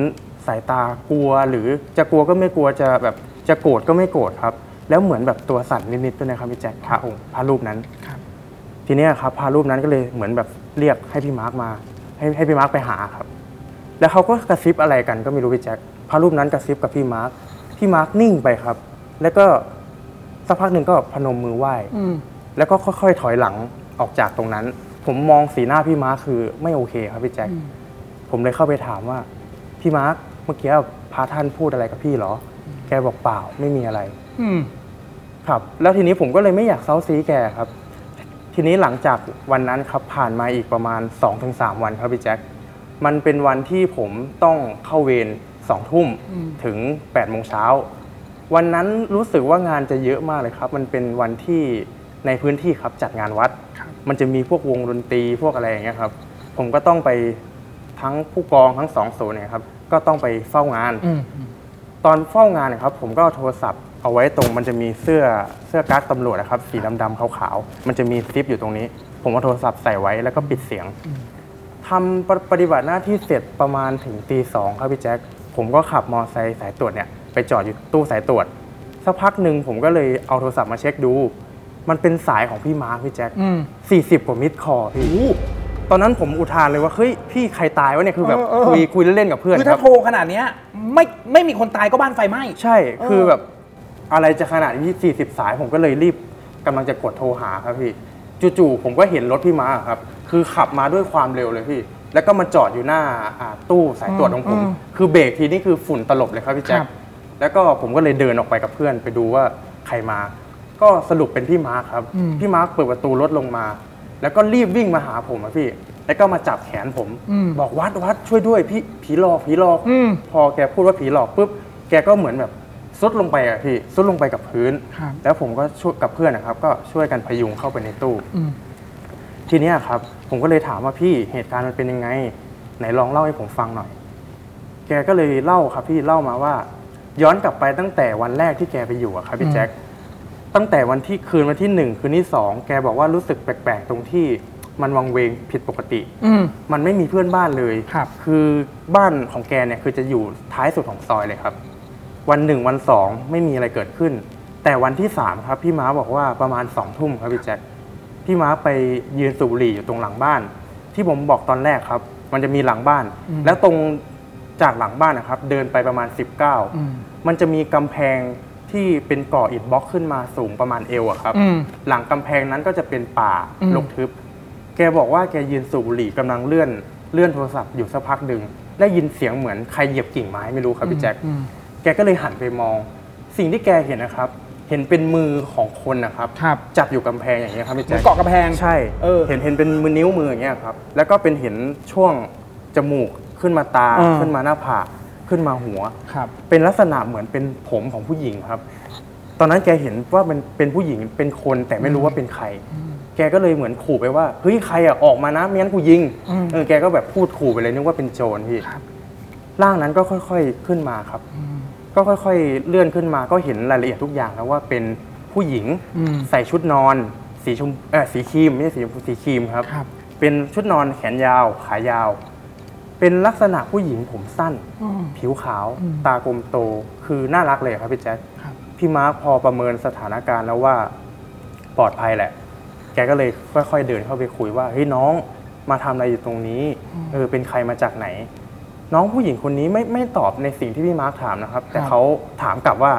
สายตากลัวหรือจะกลัวก็ไม่กลัวจะแบบ จะโกรธก็ไม่โกรธครับ แล้วเหมือนแบบตัวสั่นนิดๆด้วยนะครับพี่แจ๊คพระองค์พระรูปนั้นทีเนี้ยครับพระรูปนั้นก็เลยเหมือนแบบเรียกให้พี่มาร์คมา ให้ให้พี่มาร์คไปหาครับ แล้วเขาก็กระซิบอะไรกันก็ไม่รู้พี่แจ๊คพระรูปนั้นกระซิบกับพี่มาร์คพี่มาร์คนิ่งไปครับ แล้วก็สักพักหนึ่งก็พนมมือไหว้แล้วก็ค่อยๆถอยหลังออกจากตรงนั้น ผมมองสีหน้าพี่มาร์คคือไม่โอเคครับพี่แจ็คผมเลยเข้าไปถามว่าพี่มาร์คเมื่อกี้พระท่านพูดอะไรกับพี่เหรอ แกบอกเปล่าไม่มีอะไรครับ แล้วทีนี้ผมก็เลยไม่อยากเซาซีแกครับ ทีนี้หลังจากวันนั้นครับผ่านมาอีกประมาณ2-3วันครับพี่แจ็คมันเป็นวันที่ผมต้องเข้าเวรสองทุ่มถึง8ปดโมงเช้า วันนั้นรู้สึกว่างานจะเยอะมากเลยครับ มันเป็นวันที่ในพื้นที่ครับจัดงานวัด มันจะมีพวกวงดนตรีพวกอะไรอย่างเงี้ยครับ ผมก็ต้องไปทั้งผู้กองทั้งสองโซนเนี่ยครับ ก็ต้องไปเฝ้างาน ตอนเฝ้างานเนะครับผมก็เอาโทรศัพท์เอาไว้ตรงมันจะมีเสื้อเสื้อกั๊กตำรวจนะครับสีดำๆขาวๆมันจะมีซิปอยู่ตรงนี้ ผมเอาโทรศัพท์ใส่ไว้แล้วก็ปิดเสียงทำปปฏิบัติหน้าที่เสร็จประมาณถึงตีสองครับพี่แจ็คผมก็ขับมอเตอร์ไซค์สายตรวจเนี่ยไปจอดอยู่ตู้สายตรวจสักพักหนึ่งผมก็เลยเอาโทรศัพท์มาเช็คดู มันเป็นสายของพี่มาร์คพี่แจ็คสี่สิบกว่า missed call พี่ ตอนนั้นผมอุทานเลยว่าเฮ้ยพี่ใครตายวะเนี่ยคือแบบเออเออ คุยคุยเล่นๆกับเพื่อนคือคถ้ารับ โทรขนาดเนี้ยไม่ไม่มีคนตายก็บ้านไฟไหม้ ใช่คือเออแบบอะไรจะขนาดที่40 สายผมก็เลยรีบกำลังจะกดโทรหาครับพี่จู่ๆผมก็เห็นรถพี่มาร์คครับ คือขับมาด้วยความเร็วเลยพี่ แล้วก็มาจอดอยู่หน้าอ่าตู้สายตรวจของผมอืมคือเบรกทีนี่คือฝุ่นตลบเลยครับพี่แจ๊คครับแล้วก็ผมก็เลยเดินออกไปกับเพื่อนไปดูว่าใครมา ก็สรุปเป็นพี่มาร์คครับอืมพี่มาร์คเปิดประตูรถลงมา แล้วก็รีบวิ่งมาหาผมอะพี่ แล้วก็มาจับแขนผม อืม บอกวัดวัดช่วยด้วยพี่ผีหลอกผีหลอก อืม พอแกพูดว่าผีหลอกปุ๊บ แกก็เหมือนแบบซุดลงไปอะพี่ซุดลงไปกับพื้น ครับ แล้วผมก็ช่วยกับเพื่อนนะครับ ก็ช่วยกันพยุงเข้าไปในตู้ อืม ทีเนี้ยครับ ผมก็เลยถามว่าพี่เหตุการณ์มันเป็นยังไง ไหนลองเล่าให้ผมฟังหน่อย แกก็เลยเล่าครับพี่เล่ามาว่า ย้อนกลับไปตั้งแต่วันแรกที่แกไปอยู่อะครับพี่แจ็ค ตั้งแต่วันที่คืนวันที่หนึ่งคืนที่สองแกบอกว่ารู้สึกแปลกๆ ตรงที่มันวังเวงผิดปกติ อืม มันไม่มีเพื่อนบ้านเลยครับคือบ้านของแกเนี่ยคือจะอยู่ท้ายสุดของซอยเลยครับ วันหนึ่งวันสองไม่มีอะไรเกิดขึ้น แต่วันที่สามครับพี่ม้าบอกว่าประมาณสองทุ่มครับพี่แจ็คพี่ม้าไปยืนสูบบุหรี่อยู่ตรงหลังบ้าน ที่ผมบอกตอนแรกครับ มันจะมีหลังบ้าน แล้วตรงจากหลังบ้านนะครับ เดินไปประมาณ19อืม มันจะมีกำแพง ที่เป็นก่ออิฐบล็อกขึ้นมาสูงประมาณเอวอะครับ อืม หลังกำแพงนั้นก็จะเป็นป่าอืม รกทึบ แกบอกว่าแกยืนสูบบุหรี่กำลังเลื่อนเลื่อนโทรศัพท์อยู่สักพักหนึ่งได้ยินเสียงเหมือนใครเหยียบกิ่งไม้ไม่รู้ครับพี่แจ็ค อืมแกก็เลยหันไปมอง สิ่งที่แกเห็นนะครับ เห็นเป็นมือของคนนะครับ ครับจับอยู่กำแพงอย่างเงี้ยครับพี่เหมือแจ็นค เกาะกระแพง ใช่เออเห็นเห็นเป็นมือนิ้วมืออย่างเงี้ยครับ แล้วก็เป็นเห็นช่วงจมูกขึ้นมาตาอ่าขึ้นมาหน้าผาก ขึ้นมาหัว ครับเป็นลักษณะเหมือนเป็นผมของผู้หญิงครับ ตอนนั้นแกเห็นว่ามันเป็นผู้หญิงเป็นคนแต่ไม่รู้ว่าเป็นใคร แกก็เลยเหมือนขู่ไปว่าเฮ้ยใครอะออกมานะไม่งั้นกูยิงอืมเออแกก็แบบพูดขู่ไปเลยนึกว่าเป็นโจรพี่ร่างนั้นก็ค่อย ๆขึ้นมาครับ ก็ค่อยๆเลื่อนขึ้นมาก็เห็นรายละเอียดทุกอย่างแล้วว่าเป็นผู้หญิงอืมใส่ชุดนอน สีชมเออสีครีมไม่ใช่สีชมพูสีครีมครับครับ เป็นชุดนอนแขนยาวขายาว เป็นลักษณะผู้หญิงผมสั้น อืม ผิวขาว อืม ตากลมโต คือน่ารักเลยครับพี่แจ๊ค ครับ พี่มาร์คพอประเมินสถานการณ์แล้วว่าปลอดภัยแหละ แกก็เลยค่อยๆเดินเข้าไปคุยว่าเฮ้ยน้องมาทำอะไรอยู่ตรงนี้ เออเป็นใครมาจากไหน น้องผู้หญิงคนนี้ไม่ไม่ตอบในสิ่งที่พี่มาร์คถามนะครับ แต่เขาถามกลับว่า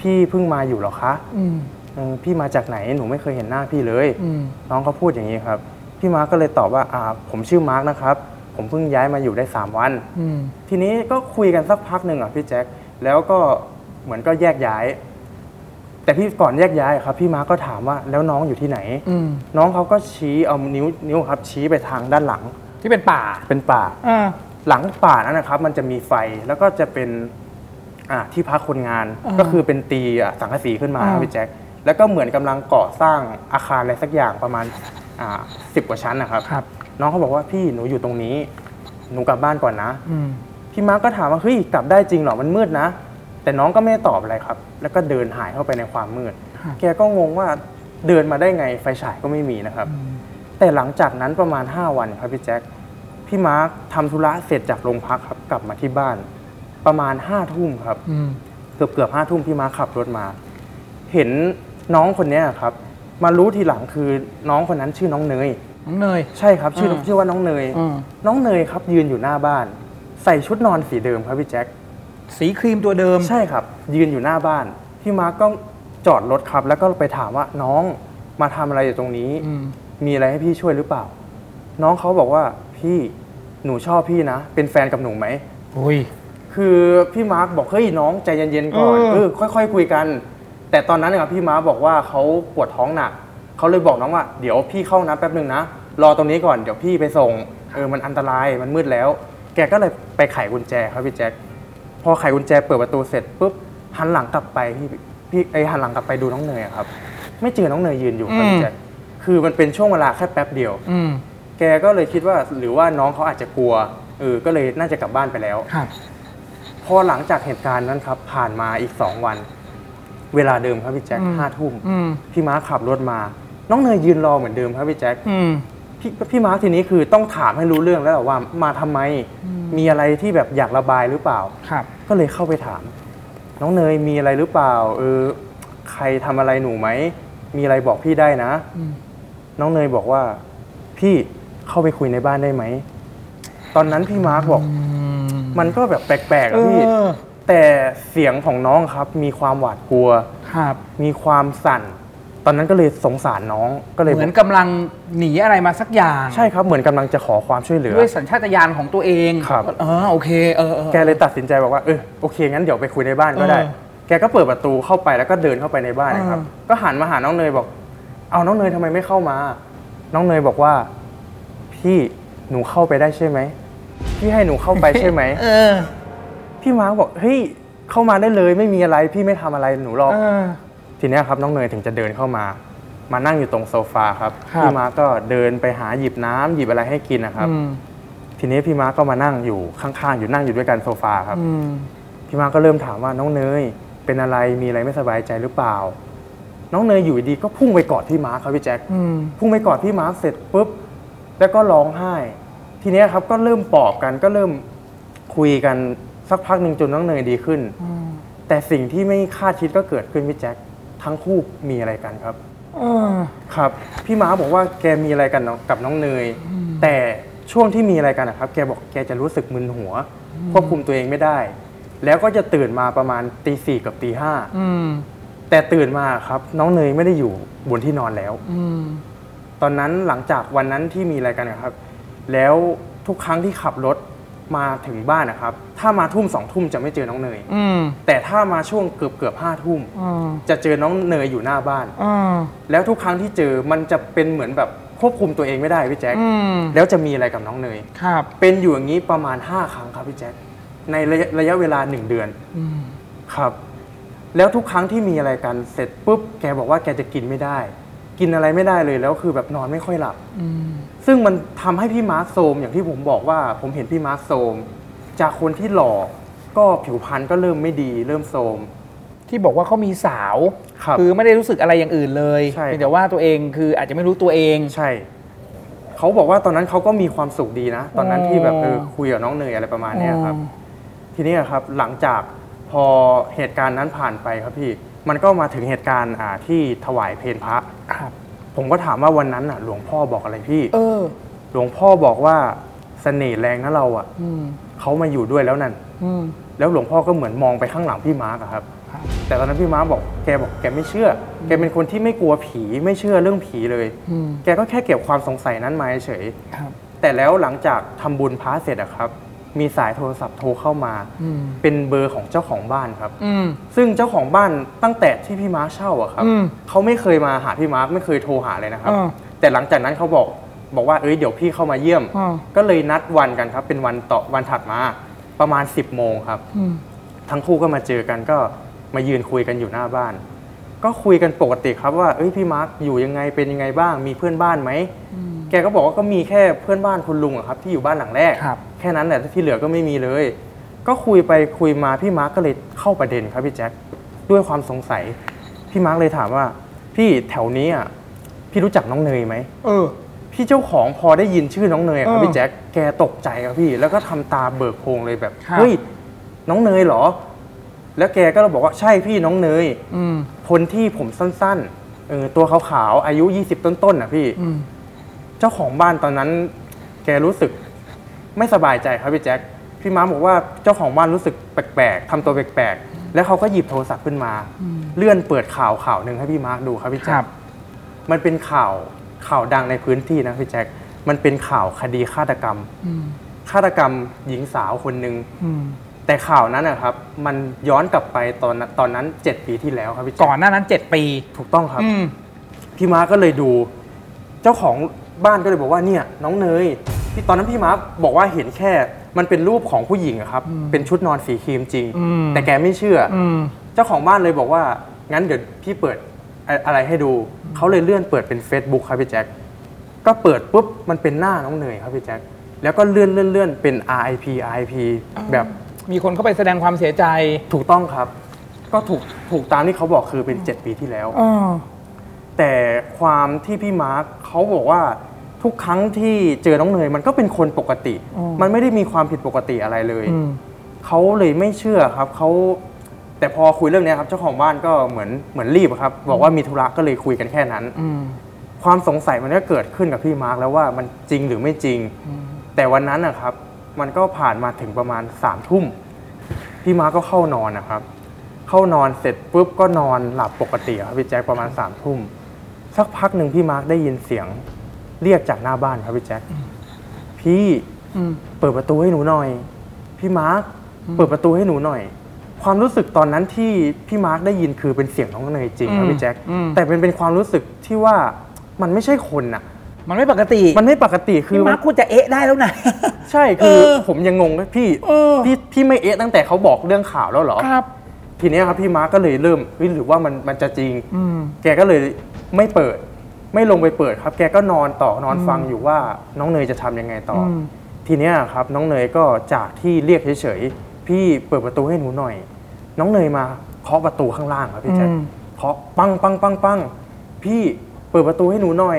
พี่เพิ่งมาอยู่เหรอคะอืมเออพี่มาจากไหนหนูไม่เคยเห็นหน้าพี่เลย อืม น้องเขาพูดอย่างนี้ครับ พี่มาร์กก็เลยตอบว่าอ่า ผมชื่อมาร์กนะครับ ผมเพิ่งย้ายมาอยู่ได้3วันอืมทีนี้ก็คุยกันสักพักหนึ่งอะพี่แจ็คแล้วก็เหมือนก็แยกย้าย แต่พี่ก่อนแยกย้ายอะครับ พี่มาร์กก็ถามว่าแล้วน้องอยู่ที่ไหนอืมน้องเขาก็ชี้เอานิ้วนิ้วครับ ชี้ไปทางด้านหลัง ที่เป็นป่าเป็นป่าอ่าหลังป่านั้นนะครับ มันจะมีไฟแล้วก็จะเป็น อ่าที่พักคนงานอ่าก็คือเป็นตีอะสังกะสีขึ้นมาอ่าพี่แจ็คแล้วก็เหมือนกำลังก่อสร้างอาคารอะไรสักอย่างประมาณ อ่าสิบกว่าชั้นนะครับครับ น้องเขาบอกว่าพี่หนูอยู่ตรงนี้ หนูกลับบ้านก่อนนะอืมพี่มาร์กก็ถามว่าเฮ้ยกลับได้จริงเหรอมันมืดนะ แต่น้องก็ไม่ได้ตอบอะไรครับ แล้วก็เดินหายเข้าไปในความมืดครับแกก็งงว่าเดินมาได้ไงไฟฉายก็ไม่มีนะครับ แต่หลังจากนั้นประมาณ 5 วันครับพี่แจ็คพี่มาร์คทำธุระเสร็จจากโรงพักครับ กลับมาที่บ้าน ประมาณห้าทุ่มครับอืมเกือบเกือบห้าทุ่มพี่มาร์คขับรถมา เห็นน้องคนเนี้ยครับ มารู้ทีหลังคือน้องคนนั้นชื่อน้องเนย น้องเนย ใช่ครับชื่ออ่าชื่อว่าน้องเนย อืม น้องเนยครับยืนอยู่หน้าบ้าน ใส่ชุดนอนสีเดิมครับพี่แจ็คสีครีมตัวเดิม ใช่ครับ ยืนอยู่หน้าบ้านพี่มาร์คก็จอดรถครับ แล้วก็ไปถามว่าน้องมาทำอะไรอยู่ตรงนี้ อืม มีอะไรให้พี่ช่วยหรือเปล่า น้องเขาบอกว่าพี่หนูชอบพี่นะ เป็นแฟนกับหนูไหม อุ้ย คือพี่มาร์คบอกเฮ้ยน้องใจเย็นๆก่อนเออ เออค่อยๆคุยกัน แต่ตอนนั้นนะครับพี่มาร์คบอกว่าเขาปวดท้องหนัก เขาเลยบอกน้องว่าเดี๋ยวพี่เข้าห้องน้ำแป๊บหนึ่งนะรอตรงนี้ก่อนเดี๋ยวพี่ไปส่งเออมันอันตรายมันมืดแล้ว แกก็เลยไปไขกุญแจครับพี่แจ็คพอไขกุญแจเปิดประตูเสร็จปุ๊บหันหลังกลับไปพี่พี่ไอหันหลังกลับไปดูน้องเนยอะครับ ไม่เจอน้องเนยยืนอยู่ครับพี่แจ็คคือมันเป็นช่วงเวลาแค่แป๊บเดียวอืมแกก็เลยคิดว่าหรือว่าน้องเขาอาจจะกลัวเออก็เลยน่าจะกลับบ้านไปแล้วครับพอหลังจากเหตุการณ์นั้นครับ ผ่านมาอีกสองวัน เวลาเดิมครับพี่แจ็คอืมห้าทุ่มอืมพี่ม้าขับรถมา น้องเนยยืนรอเหมือนเดิมครับพี่แจ็คอืมพี่พี่ม้าทีนี้คือต้องถามให้รู้เรื่องแล้วว่ามาทำไมมีอะไรที่แบบอยากระบายหรือเปล่าครับ ก็เลยเข้าไปถาม น้องเนยมีอะไรหรือเปล่า เออ ใครทำอะไรหนูไหมมีอะไรบอกพี่ได้นะอืมน้องเนยบอกว่า พี่เข้าไปคุยในบ้านได้ไหมตอนนั้นพี่มาร์คบอกมันก็แบบแปลกๆเออะพี่อแต่เสียงของน้องครับ มีความหวาดกลัวครับ มีความสั่น ตอนนั้นก็เลยสงสารน้องก็เลยเหมือนบกกำลังหนีอะไรมาสักอย่างใช่ครับเหมือนกำลังจะขอความช่วยเหลือ ด้วยสัญชาตญาณของตัวเองครับ เออโอเคเออเออ แกเลยตัดสินใจบอกว่าเออโอเคงั้นเดี๋ยวไปคุยในบ้านก็ได้ เออแกก็เปิดประตูเข้าไปแล้วก็เดินเข้าไปในบ้านนะครับ เออ ก็หันมาหาน้องเนยบอก เอาน้องเนยทำไมไม่เข้ามา น้องเนยบอกว่า พี่หนูเข้าไปได้ใช่ไหมพี่ให้หนูเข้าไปใช่ไหม เออพี่มาร์คบอกเฮ้ยเข้ามาได้เลยไม่มีอะไรพี่ไม่ทำอะไรหนูหรอก เออ ทีเนี้ยครับน้องเนยถึงจะเดินเข้ามา มานั่งอยู่ตรงโซฟาครับครับ พี่มาร์คก็เดินไปหาหยิบน้ำหยิบอะไรให้กินนะครับ อืมทีนี้พี่มาร์คก็มานั่งอยู่ข้างๆอยู่นั่งอยู่ด้วยกันโซฟาครับ อืม พี่มาร์คก็เริ่มถามว่าน้องเนย เป็นอะไรมีอะไรไม่สบายใจหรือเปล่า น้องเนยอยู่ดีๆก็พุ่งไปกอดพี่มาร์คครับพี่แจ็ค อืม พุ่งไปกอดพี่มาร์คเสร็จปุ๊บ แล้วก็ร้องไห้ ทีเนี้ยครับก็เริ่มปลอบกันก็เริ่มคุยกันสักพักหนึ่งจนน้องเนยดีขึ้น แต่สิ่งที่ไม่คาดคิดก็เกิดขึ้นพี่แจ็ค ทั้งคู่มีอะไรกันครับเออครับ พี่ม้าบอกว่าแกมีอะไรกันกับน้องเนย แต่ช่วงที่มีอะไรกันนะครับ แกบอกแกจะรู้สึกมึนหัว ควบคุมตัวเองไม่ได้ แล้วก็จะตื่นมาประมาณตีสี่กับตีห้าอืมแต่ตื่นมาครับ น้องเนยไม่ได้อยู่บนที่นอนแล้วอืมตอนนั้นหลังจากวันนั้นที่มีอะไรกันนะครับ แล้วทุกครั้งที่ขับรถ มาถึงบ้านนะครับ ถ้ามาทุ่มสองทุ่มจะไม่เจอน้องเนย อืม แต่ถ้ามาช่วงเกือบเกือบห้าทุ่มอืม จะเจอน้องเนยอยู่หน้าบ้าน อืม แล้วทุกครั้งที่เจอมันจะเป็นเหมือนแบบควบคุมตัวเองไม่ได้พี่แจ๊คอืม แล้วจะมีอะไรกับน้องเนย ครับ เป็นอยู่อย่างนี้ประมาณ 5 ครั้งครับพี่แจ๊คในระยะระยะเวลา 1 เดือนอืม ครับ แล้วทุกครั้งที่มีอะไรกันเสร็จปุ๊บแกบอกว่าแกจะกินไม่ได้ กินอะไรไม่ได้เลยแล้วคือแบบนอนไม่ค่อยหลับ อืม ซึ่งมันทำให้พี่มาร์คโซมอย่างที่ผมบอกว่า ผมเห็นพี่มาร์คโซม จากคนที่หล่อก็ผิวพรรณก็เริ่มไม่ดี เริ่มโซม ที่บอกว่าเขามีสาวครับอไม่ได้รู้สึกอะไรอย่างอื่นเลยใช่เพียงแต่ว่าตัวเองคืออาจจะไม่รู้ตัวเองใช่เขาบอกว่าตอนนั้นเขาก็มีความสุขดีนะ ตอนนั้นที่แบบเอออ๋อคุยกับน้องเนยอะไรประมาณเนี้ยครับอ๋อทีนี้อะครับหลังจากพอเหตุการณ์นั้นผ่านไปครับพี่ มันก็มาถึงเหตุการณ์อ่าที่ถวายเพลพระครับ ผมก็ถามว่าวันนั้นอะ หลวงพ่อบอกอะไรพี่ เออ หลวงพ่อบอกว่าเสน่ห์แรงนะเราอะอืมเขามาอยู่ด้วยแล้วนั่น อืม แล้วหลวงพ่อก็เหมือนมองไปข้างหลังพี่มาร์กอะครับ ครับ แต่ตอนนั้นพี่มาร์กบอกแกบอกแกไม่เชื่อแกเป็นคนที่ไม่กลัวผีไม่เชื่อเรื่องผีเลย อืมแกก็แค่เก็บความสงสัยนั้นมาเฉย ครับ แต่แล้วหลังจากทำบุญพระเสร็จอะครับ มีสายโทรศัพท์โทรเข้ามา อืม เป็นเบอร์ของเจ้าของบ้านครับ อืม ซึ่งเจ้าของบ้านตั้งแต่ที่พี่มาร์คเช่าอะครับอืมเขาไม่เคยมาหาพี่มาร์คไม่เคยโทรหาเลยนะครับ อ่าแต่หลังจากนั้นเขาบอกบอกว่าเอ้ยเดี๋ยวพี่เข้ามาเยี่ยม อ่า ก็เลยนัดวันกันครับ เป็นวันต่อวันถัดมาประมาณ 10 โมงครับ อืม ทั้งคู่ก็มาเจอกันก็มายืนคุยกันอยู่หน้าบ้าน ก็คุยกันปกติครับว่าเอ้ยพี่มาร์คอยู่ยังไงเป็นยังไงบ้าง มีเพื่อนบ้านไหม แกก็บอกว่าก็มีแค่เพื่อนบ้านคุณลุงอะครับ ที่อยู่บ้านหลังแรก ครับ แค่นั้นแหละที่เหลือก็ไม่มีเลย ก็คุยไปคุยมาพี่มาร์คก็เลยเข้าประเด็นครับพี่แจ็คด้วยความสงสัย พี่มาร์คเลยถามว่า พี่แถวนี้อะพี่รู้จักน้องเนยไหม เออ พี่เจ้าของพอได้ยินชื่อน้องเนยอะครับเออพี่แจ็ค แกตกใจครับพี่ แล้วก็ทำตาเบิกโพลงเลยแบบ ครับ เฮ้ย น้องเนยเหรอ แล้วแกก็บอกว่าใช่พี่น้องเนย อืมคนที่ผมสั้นๆ เออตัวขาวๆ อายุ 20 ต้นๆน่ะพี่ อืม เจ้าของบ้านตอนนั้น แกรู้สึกไม่สบายใจครับพี่แจ็คพี่ม้าบอกว่าเจ้าของบ้านรู้สึกแปลกๆทำตัวแปลกๆแล้วเขาก็หยิบโทรศัพท์ขึ้นมา เลื่อนเปิดข่าวข่าวหนึ่งให้พี่มาร์คดูครับพี่คแจ็รัคบมันเป็นข่าวข่าวดังในพื้นที่นะพี่แจ็คมันเป็นข่าวคดีฆาตกรรมอืมฆาตกรรมหญิงสาวคนหนึ่งอืมแต่ข่าวนั้นนะครับ มันย้อนกลับไปตอนนั้นตอนนั้น7ปีที่แล้วครับพี่แจ็คก่อนหน้านั้นเจ็ดปีถูกต้องครับอืมพี่ม้าก็เลยดู เจ้าของ บ้านก็เลยบอกว่าเนี่ยน้องเนยที่ตอนนั้นพี่ม้าบอกว่าเห็นแค่ มันเป็นรูปของผู้หญิงอะครับ เป็นชุดนอนสีครีมจริง อืม แต่แกไม่เชื่อออืม เจ้าของบ้านเลยบอกว่างั้นเดี๋ยวพี่เปิดอะอะไรให้ดู เขาเลยเลื่อนเปิดเป็น Facebook ครับพี่แจ็คก็เปิดปุ๊บมันเป็นหน้าน้องเนยครับพี่แจ็คแล้วก็เลื่อนเลื่อนเลื่อนเป็น RIP RIP แบบมีคนเข้าไปแสดงความเสียใจถูกต้องครับ ก็ถูกถูกตามที่เขาบอกคือเป็น 7 ปีที่แล้วอ๋อแต่ความที่พี่มาร์คเขาบอกว่า ทุกครั้งที่เจอน้องเนยมันก็เป็นคนปกติอ๋อมันไม่ได้มีความผิดปกติอะไรเลยอืมเขาเลยไม่เชื่อครับเขาแต่พอคุยเรื่องเนี้ยครับ เจ้าของบ้านก็เหมือนเหมือนรีบอะครับ บอกว่ามีธุระก็เลยคุยกันแค่นั้นอืมความสงสัยมันก็เกิดขึ้นกับพี่มาร์คแล้วว่ามันจริงหรือไม่จริง แต่วันนั้นนะครับ มันก็ผ่านมาถึงประมาณสามทุ่มพี่มาร์คก็เข้านอนนะครับ เข้านอนเสร็จปุ๊บก็นอนหลับปกติอะครับพี่แจ็คประมาณสามทุ่มสักพักหนึ่งพี่มาร์คได้ยินเสียง เรียกจากหน้าบ้านครับพี่แจ๊คพี่เปิดประตูให้หนูหน่อย พี่มาร์คเปิดประตูให้หนูหน่อย ความรู้สึกตอนนั้นที่พี่มาร์คได้ยินคือเป็นเสียงน้องเนยจริงครับพี่แจ๊คแต่เป็นเป็นความรู้สึกที่ว่ามันไม่ใช่คนน่ะ มันไม่ปกติ มันไม่ปกติคือพี่มาร์คคุณจะเอ๊ะได้แล้วนะใช่คือเออผมยังงงเลยพี่เออพี่พี่ไม่เอะตั้งแต่เขาบอกเรื่องข่าวแล้วเหรอครับทีเนี้ยครับพี่มาร์คก็เลยเริ่มเฮ้ยหรือว่ามันมันจะจริง แกก็เลยไม่เปิด ไม่ลงไปเปิดครับ แกก็นอนต่อนอนฟังอยู่ว่าน้องเนยจะทำยังไงต่ออทีเนี้ยครับ น้องเนยก็จากที่เรียกเฉยๆพี่เปิดประตูให้หนูหน่อย น้องเนยมาเคาะประตูข้างล่างครับพี่แจ๊คเคาะปังปังปังปังพี่เปิดประตูให้หนูหน่อย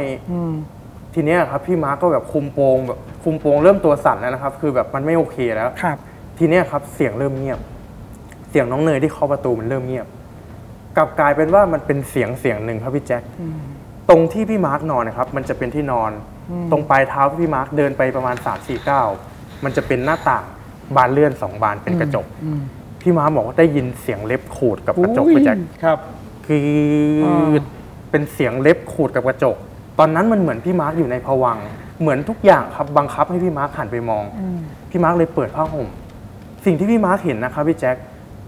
ทีเนี้ยครับ พี่มาร์คก็แบบคุมโปงแบบคุมโปงเริ่มตัวสั่นแล้วนะครับ คือแบบมันไม่โอเคแล้วครับ ทีเนี้ยครับ เสียงเริ่มเงียบ เสียงน้องเนยที่เคาะประตูมันเริ่มเงียบกลับกลายเป็นว่ามันเป็นเสียงเสียงหนึ่งครับพี่แจ็ค ตรงที่พี่มาร์กนอนนะครับ มันจะเป็นที่นอน ตรงปลายเท้าพี่มาร์กเดินไปประมาณสามสี่ก้าวมันจะเป็นหน้าต่างบานเลื่อนสองบานเป็นกระจก พี่มาร์คบอกว่าได้ยินเสียงเล็บขูดกับกระจกพี่แจ็คครับ คือเป็นเสียงเล็บขูดกับกระจก ตอนนั้นมันเหมือนพี่มาร์กอยู่ในภวังค์เหมือนทุกอย่างครับบังคับให้พี่มาร์คหันไปมอง พี่มาร์คเลยเปิดผ้าห่มสิ่งที่พี่มาร์คเห็นนะครับพี่แจ็ค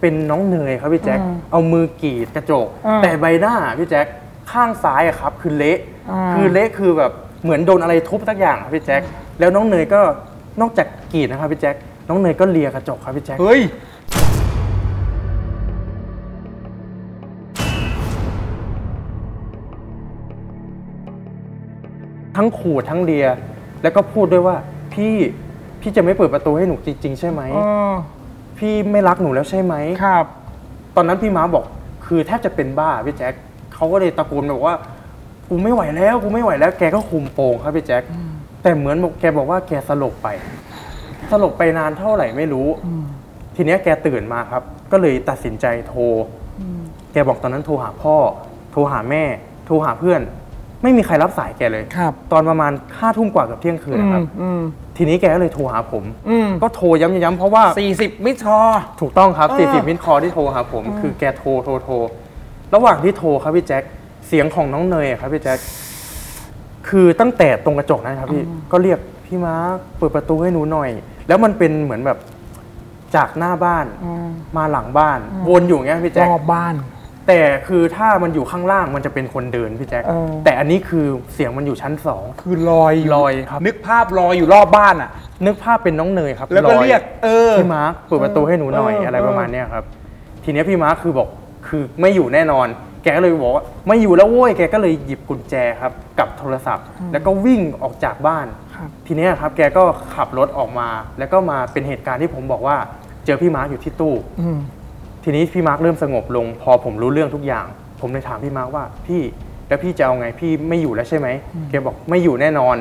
เป็นน้องเนยครับพี่แจ็คเอามือกรีดกระจกอ่าแต่ใบหน้าพี่แจ็ค ข้างซ้ายอะครับ คือเละอ่าคือเละคือแบบเหมือนโดนอะไรทุบสักอย่างครับพี่แจ็คแล้วน้องเนยก็นอกจากกรีดนะครับพี่แจ็คน้องเนยก็เลียกระจกครับพี่แจ็คเฮ้ยทั้งขูดทั้งเลีย แล้วก็พูดด้วยว่าพี่พี่จะไม่เปิดประตูให้หนูจริง ๆ ใช่ไหมพี่ไม่รักหนูแล้วใช่ไหมครับ ตอนนั้นพี่ม้าบอกคือแทบจะเป็นบ้าพี่แจ็ค เขาก็เลยตะโกนบอกว่ากูไม่ไหวแล้วกูไม่ไหวแล้ว แกก็คุมโปงครับพี่แจ็คแต่เหมือนบอกแกบอกว่าแกสลบไป สลบไปนานเท่าไหร่ไม่รู้ ทีเนี้ยแกตื่นมาครับ ก็เลยตัดสินใจโทร แกบอกตอนนั้นโทรหาพ่อ โทรหาแม่ โทรหาเพื่อน ไม่มีใครรับสายแกเลยครับ ตอนประมาณห้าทุ่มกว่ากับเที่ยงคืนนะครับอืมทีนี้แกก็เลยโทรหาผมอืมก็โทรย้ำๆเพราะว่าสี่สิบมิชอถูกต้องครับเออ40 มิสคอที่โทรหาผม คือแกโทรโทรโทร ระหว่างที่โทรครับพี่แจ็คเสียงของน้องเนยอะครับพี่แจ็คคือตั้งแต่ตรงกระจกนั้นครับพี่ก็เรียกพี่ม้าเปิดประตูให้หนูหน่อย แล้วมันเป็นเหมือนแบบจากหน้าบ้านมาหลังบ้าน วนอยู่อย่างเงี้ยพี่รแจ็คอบบ้าน แต่คือถ้ามันอยู่ข้างล่างมันจะเป็นคนเดินพี่แจ็คเออ แต่อันนี้คือเสียงมันอยู่ชั้นสอง คือลอยลอยครับ นึกภาพลอยอยู่รอบบ้านอะ นึกภาพเป็นน้องเนยครับแล้วก็เรียก เออ พี่มาร์คเปิดประตูให้หนูหน่อยเอออะไรเออประมาณเนี้ยครับ ทีเนี้ยพี่มาร์คคือบอก คือไม่อยู่แน่นอน แกก็เลยบอกว่าไม่อยู่แล้วโว้ยแกก็เลยหยิบกุญแจครับกับโทรศัพท์ แล้วก็วิ่งออกจากบ้าน ครับ ทีเนี้ยครับแกก็ขับรถออกมา แล้วก็มาเป็นเหตุการณ์ที่ผมบอกว่าเจอพี่มาร์คอยู่ที่ตู้ อืม ทีนี้พี่มาร์คเริ่มสงบลง พอผมรู้เรื่องทุกอย่าง ผมเลยถามพี่มาร์คว่าพี่แล้วพี่จะเอาไงพี่ไม่อยู่แล้วใช่ไหมแกบอกไม่อยู่แน่นอน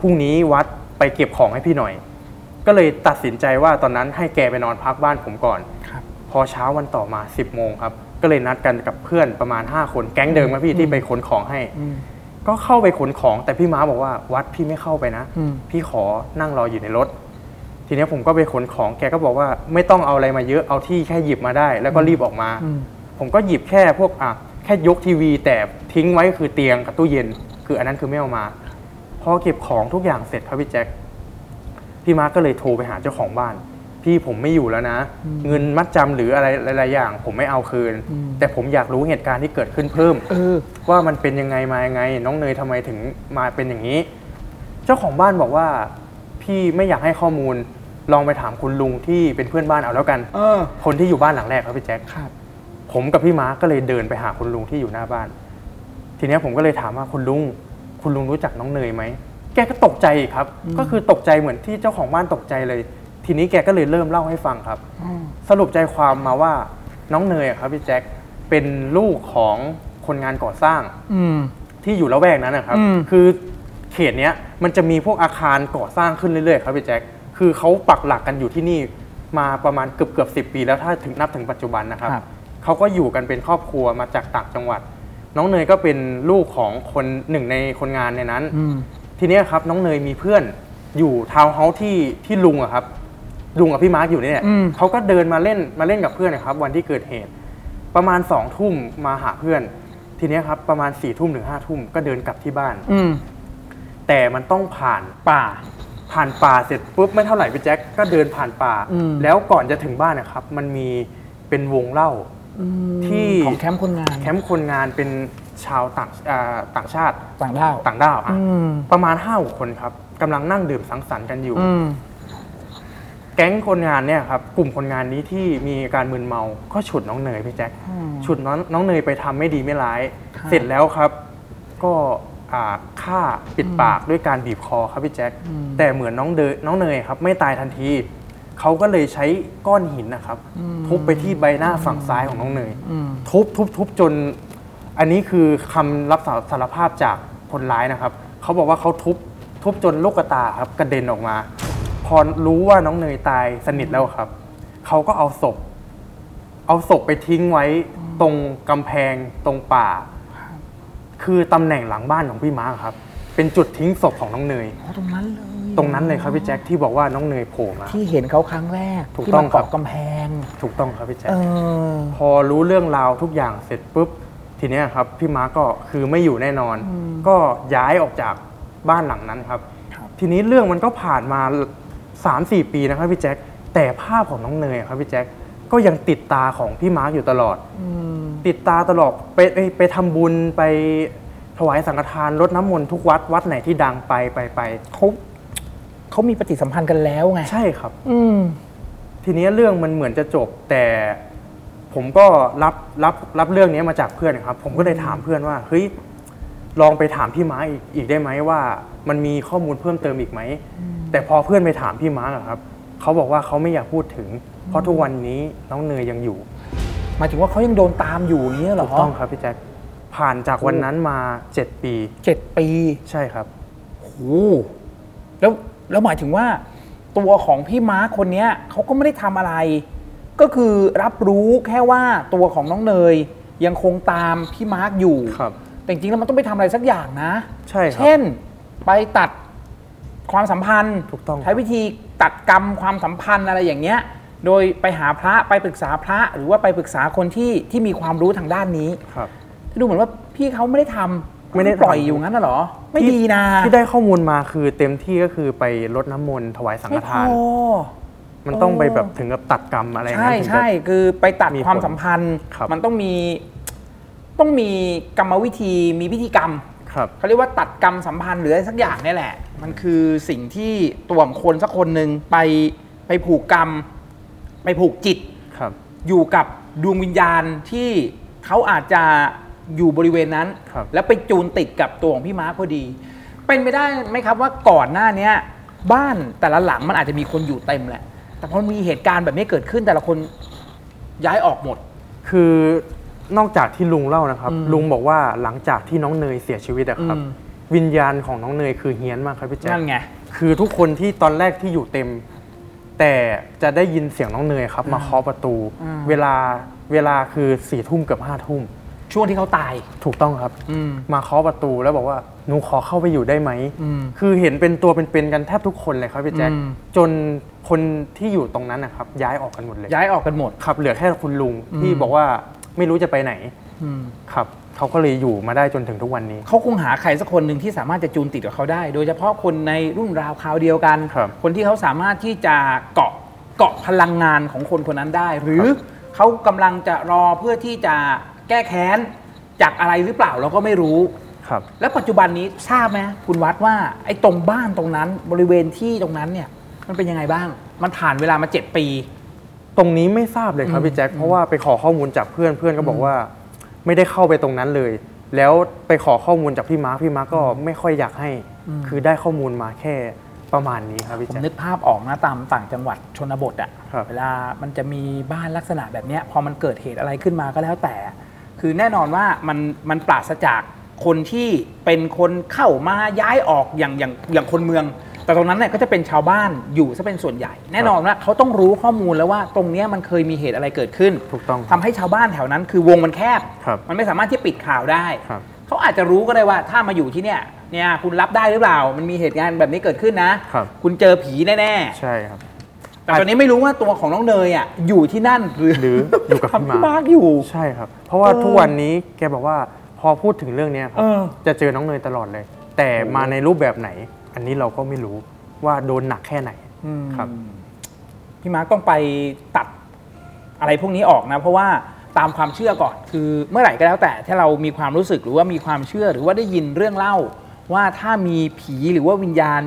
พรุ่งนี้วัดไปเก็บของให้พี่หน่อย ก็เลยตัดสินใจว่าตอนนั้นให้แกไปนอนพักบ้านผมก่อน ครับ พอเช้าวันต่อมา 10โมงครับ ก็เลยนัดกันกับเพื่อนประมาณ 5 คนแก๊งเดิมมาพี่ที่ไปขนของให้ ก็เข้าไปขนของแต่พี่ม้าบอกว่าวัดพี่ไม่เข้าไปนะอืมพี่ขอนั่งรออยู่ในรถ ทีเนี้ยผมก็ไปขนของแกก็บอกว่าไม่ต้องเอาอะไรมาเยอะเอาที่แค่หยิบมาได้ แล้วก็รีบออกมา ผมก็หยิบแค่พวกอะแค่ยกทีวี แต่ทิ้งไว้คือเตียงกับตู้เย็น คืออันนั้นคือไม่เอามาพอเก็บของทุกอย่างเสร็จครับพี่แจ็คพี่มาร์คก็เลยโทรไปหาเจ้าของบ้าน พี่ผมไม่อยู่แล้วนะ เงินมัดจำหรืออะไรหลายๆอย่าง ผมไม่เอาคืน แต่ผมอยากรู้เหตุการณ์ที่เกิดขึ้นเพิ่มเออว่ามันเป็นยังไงมายังไง น้องเนยทำไมถึงมาเป็นอย่างนี้ เจ้าของบ้านบอกว่า พี่ไม่อยากให้ข้อมูลลองไปถามคุณลุงที่เป็นเพื่อนบ้านเอาแล้วกันเออคนที่อยู่บ้านหลังแรกครับพี่แจ็คครับผมกับพี่ม้าก็เลยเดินไปหาคุณลุงที่อยู่หน้าบ้าน ทีเนี้ยผมก็เลยถามว่าคุณลุง คุณลุงรู้จักน้องเนยไหมแกก็ตกใจอีกครับ ก็คือตกใจเหมือนที่เจ้าของบ้านตกใจเลย ทีนี้แกก็เลยเริ่มเล่าให้ฟังครับ สรุปใจความมาว่าน้องเนยอะครับพี่แจ็คเป็นลูกของคนงานก่อสร้าง อืม ที่อยู่ละแวกนั้นนะครับ อืม คือเขตเนี้ยมันจะมีพวกอาคารก่อสร้างขึ้นเรื่อยๆครับพี่แจ็ค คือเขาปักหลักกันอยู่ที่นี่มาประมาณเกือบเกือบสิบปีแล้วถ้าถึงนับถึงปัจจุบันนะครับ ครับ เขาก็อยู่กันเป็นครอบครัวมาจากต่างจังหวัด น้องเนยก็เป็นลูกของคนหนึ่งในคนงานในนั้น อืม ทีเนี้ยครับน้องเนยมีเพื่อนอยู่ทาวน์เฮาส์ที่ที่ลุงอะครับ ลุงกับพี่มาร์คอยู่เนี่ยอืมเขาก็เดินมาเล่นมาเล่นกับเพื่อนนะครับวันที่เกิดเหตุ ประมาณสองทุ่มมาหาเพื่อน ทีเนี้ยครับประมาณ4ี่ทุ่มถึงห้าทุ่มก็เดินกลับที่บ้านอืมแต่มันต้องผ่านป่า ผ่านป่าเสร็จปุ๊บไม่เท่าไหร่พี่แจ็คก็เดินผ่านป่าอืมแล้วก่อนจะถึงบ้านนะครับ มันมีเป็นวงเล่าที่ของแคมป์คนงาน แคมป์คนงานเป็นชาวต่างอ่าต่างชาติต่างด้าวต่างด้าวอะอืมประมาณห้าหกคนครับกำลังนั่งดื่มสังสรรค์กันอยู่อืม แก๊งคนงานเนี่ยครับกลุ่มคนงานนี้ที่มีอาการมึนเมา ก็ฉุดน้องเนยพี่แจ็คฉุดน้องน้องเนยไปทำไม่ดีไม่ร้าย เสร็จแล้วครับ ก็อ่าฆ่าปิดปากด้วยการบีบคอครับพี่แจ็คแต่เหมือนน้องเดยน้องเนยครับ ไม่ตายทันทีเขาก็เลยใช้ก้อนหินนะครับ ทุบไปที่ใบหน้าฝั่งซ้ายของน้องเนย ทุบทุบทุบจน อันนี้คือคำรับสารภาพจากคนร้ายนะครับ เขาบอกว่าเขาทุบทุบจนลูกตาครับกระเด็นออกมา พอรู้ว่าน้องเนยตายสนิทแล้วครับ เขาก็เอาศพ เอาศพไปทิ้งไว้ตรงกำแพงตรงป่า คือตำแหน่งหลังบ้านของพี่มาร์คครับ เป็นจุดทิ้งศพของน้องเนย อ๋อตรงนั้นเลยตรงนั้นเลยครับพี่แจ็คที่บอกว่าน้องเนยโผล่มา ที่เห็นเขาครั้งแรกถูกที่ต้มาองครับ เกาะกำแพง ถูกต้องครับพี่แจ็ค เออ พอรู้เรื่องราวทุกอย่างเสร็จปุ๊บ ทีเนี้ยครับพี่มาร์คก็คือไม่อยู่แน่นอน ก็ย้ายออกจากบ้านหลังนั้นครับ ทีนี้เรื่องมันก็ผ่านมา 3-4ปีนะครับพี่แจ็คแต่ภาพของน้องเนยอะครับพี่แจ็คก็ยังติดตาของพี่มาร์คอยู่ตลอดติดตาตลอดไปไปไปทำบุญไปถวายสังฆทานรดน้ำมนต์ทุกวัดวัดไหนที่ดังไปไปไปเขาเขามีปฏิสัมพันธ์กันแล้วไง ใช่ครับ อืม ทีนี้เรื่องมันเหมือนจะจบแต่ผมก็รับรับรับเรื่องนี้มาจากเพื่อนครับ ผมก็เลยถามเพื่อนว่าเฮ้ยลองไปถามพี่ม้าอีกอีกได้ไหมว่า มันมีข้อมูลเพิ่มเติมอีกไหม แต่พอเพื่อนไปถามพี่ม้าอะครับเขาบอกว่าเขาไม่อยากพูดถึง เพราะทุกวันนี้น้องเนยยังอยู่หมายถึงว่าเขายังโดนตามอยู่อย่างเงี้ยเหรอถูกต้องครับพี่แจ็คผ่านจากวันนั้นมาเจ็ดปีเจ็ดปีใช่ครับโอ้โหแล้วแล้วหมายถึงว่าตัวของพี่ม้าคนเนี้ยเขาก็ไม่ได้ทำอะไร ก็คือรับรู้แค่ว่าตัวของน้องเนยยังคงตามพี่มาร์กอยู่ครับ แต่จริงๆแล้วมันต้องไปทำอะไรสักอย่างนะ ใช่ครับเช่น ไปตัด ความสัมพันธ์ถูกต้องใช้วิธีตัดกรรมความสัมพันธ์อะไรอย่างเงี้ย โดยไปหาพระไปปรึกษาพระ หรือว่าไปปรึกษาคนที่ที่มีความรู้ทางด้านนี้ครับดูเหมือนว่าพี่เขาไม่ได้ทำไม่ได้ปล่อยทำอยู่งั้นน่ะเหรอ ไม่ที่ดีนะ ที่ได้ข้อมูลมาคือเต็มที่ก็คือไปรดน้ำมนต์ถวายสังฆไม่พทานอมันต้องไปโอ้แบบถึงกับตัดกรรมอะไรอย่างใช่นั้นถึงจะใช่คือไปตัดมีผลความสัมพันธ์ครับมันต้องมีต้องมีกรรมวิธีมีพิธีกรรมครับ เขาเรียกว่าตัดกรรมสัมพันธ์หรืออะไรสักอย่างเนี่ยแหละ มันคือสิ่งที่ตัวของคนสักคนหนึ่งไปไปผูกกรรม ไปผูกจิตครับ อยู่กับดวงวิญญาณที่เขาอาจจะอยู่บริเวณนั้นครับแล้วไปจูนติดกับตัวของพี่ม้าพอดี เป็นไปได้ไหมครับว่าก่อนหน้าเนี้ย บ้านแต่ละหลังมันอาจจะมีคนอยู่เต็มแหละ แต่พอมีเหตุการณ์แบบนี้เกิดขึ้นแต่ละคนย้ายออกหมด คือ นอกจากที่ลุงเล่านะครับ ลุงบอกว่าหลังจากที่น้องเนยเสียชีวิตอะครับอืมวิญญาณของน้องเนยคือเฮี้ยนมากครับพี่แจ๊คนั่นไงคือทุกคนที่ตอนแรกที่อยู่เต็ม แต่จะได้ยินเสียงน้องเนยครับ มาเคาะประตูอืมเวลาเวลาคือสี่ทุ่มเกือบห้าทุ่มช่วงที่เขาตายถูกต้องครับอืมมาเคาะประตูแล้วบอกว่าหนูขอเข้าไปอยู่ได้ไหมอืมคือเห็นเป็นตัวเป็นๆกันแทบทุกคนเลยครับพี่แจ๊คอืมจนคนที่อยู่ตรงนั้นนะครับ ย้ายออกกันหมดเลย ย้ายออกกันหมดครับ เหลือแค่คุณลุงที่อืมบอกว่า ไม่รู้จะไปไหนอืมครับเขาก็เลยอยู่มาได้จนถึงทุกวันนี้ เขาคงหาใครสักคนหนึ่งที่สามารถจะจูนติดกับเขาได้ โดยเฉพาะคนในรุ่นราวคราวเดียวกันครับคนที่เขาสามารถที่จะเกาะเกาะพลังงานของคนคนนั้นได้ หรือเขากำลังจะรอเพื่อที่จะแก้แค้นจากอะไรหรือเปล่าเราก็ไม่รู้ครับ แล้วปัจจุบันนี้ทราบไหมคุณวัดว่าไอ้ตรงบ้านตรงนั้นบริเวณที่ตรงนั้นเนี่ยมันเป็นยังไงบ้าง มันผ่านเวลามาเจ็ดปี ตรงนี้ไม่ทราบเลยครับพี่แจ็คเพราะว่าไปขอข้อมูลจากเพื่อนเพื่อนก็บอกว่า ไม่ได้เข้าไปตรงนั้นเลย แล้วไปขอข้อมูลจากพี่มาร์คพี่มาร์คก็ไม่ค่อยอยากให้ คือได้ข้อมูลมาแค่ประมาณนี้ครับพี่ผมแจ็คนึกภาพออกนะตามต่างจังหวัดชนบทอะครับเวลามันจะมีบ้านลักษณะแบบเนี้ยพอมันเกิดเหตุอะไรขึ้นมาก็แล้วแต่ คือแน่นอนว่ามันมันปราศจากคนที่เป็นคนเข้ามาย้ายออกอย่างอย่างอย่างคนเมือง แต่ตรงนั้นเนี่ยก็จะเป็นชาวบ้านอยู่ซะเป็นส่วนใหญ่ แน่นอนว่าเขาต้องรู้ข้อมูลแล้วว่าตรงเนี้ยมันเคยมีเหตุอะไรเกิดขึ้นถูกต้องทำให้ชาวบ้านแถวนั้น คือวงมันแคบ ครับมันไม่สามารถที่ปิดข่าวได้ ครับ เขาอาจจะรู้ก็ได้ว่าถ้ามาอยู่ที่เนี่ยเนี่ยคุณรับได้หรือเปล่า มันมีเหตุการณ์แบบนี้เกิดขึ้นนะครับคุณเจอผีแน่ใช่ครับ ๆแต่ตอนนี้ไม่รู้ว่าตัวของน้องเนยอะอยู่ที่นั่นหรือหรืออยู่กับพี่มาร์คมาร์กอยู่ ใช่ครับ เพราะว่าเออทุกวันนี้แกบอกว่าพอพูดถึงเรื่องเนี้ยครับเออจะเจอน้องเนยตลอดเลย แต่มาในรูปแบบไหน อันนี้เราก็ไม่รู้ว่าโดนหนักแค่ไหนครับ พี่มาร์กต้องไปตัดอะไรพวกนี้ออกนะ เพราะว่าตามความเชื่อก่อน คือเมื่อไหร่ก็แล้วแต่ถ้าเรามีความรู้สึกหรือว่ามีความเชื่อหรือว่าได้ยินเรื่องเล่า ว่าถ้ามีผีหรือว่าวิญญาณ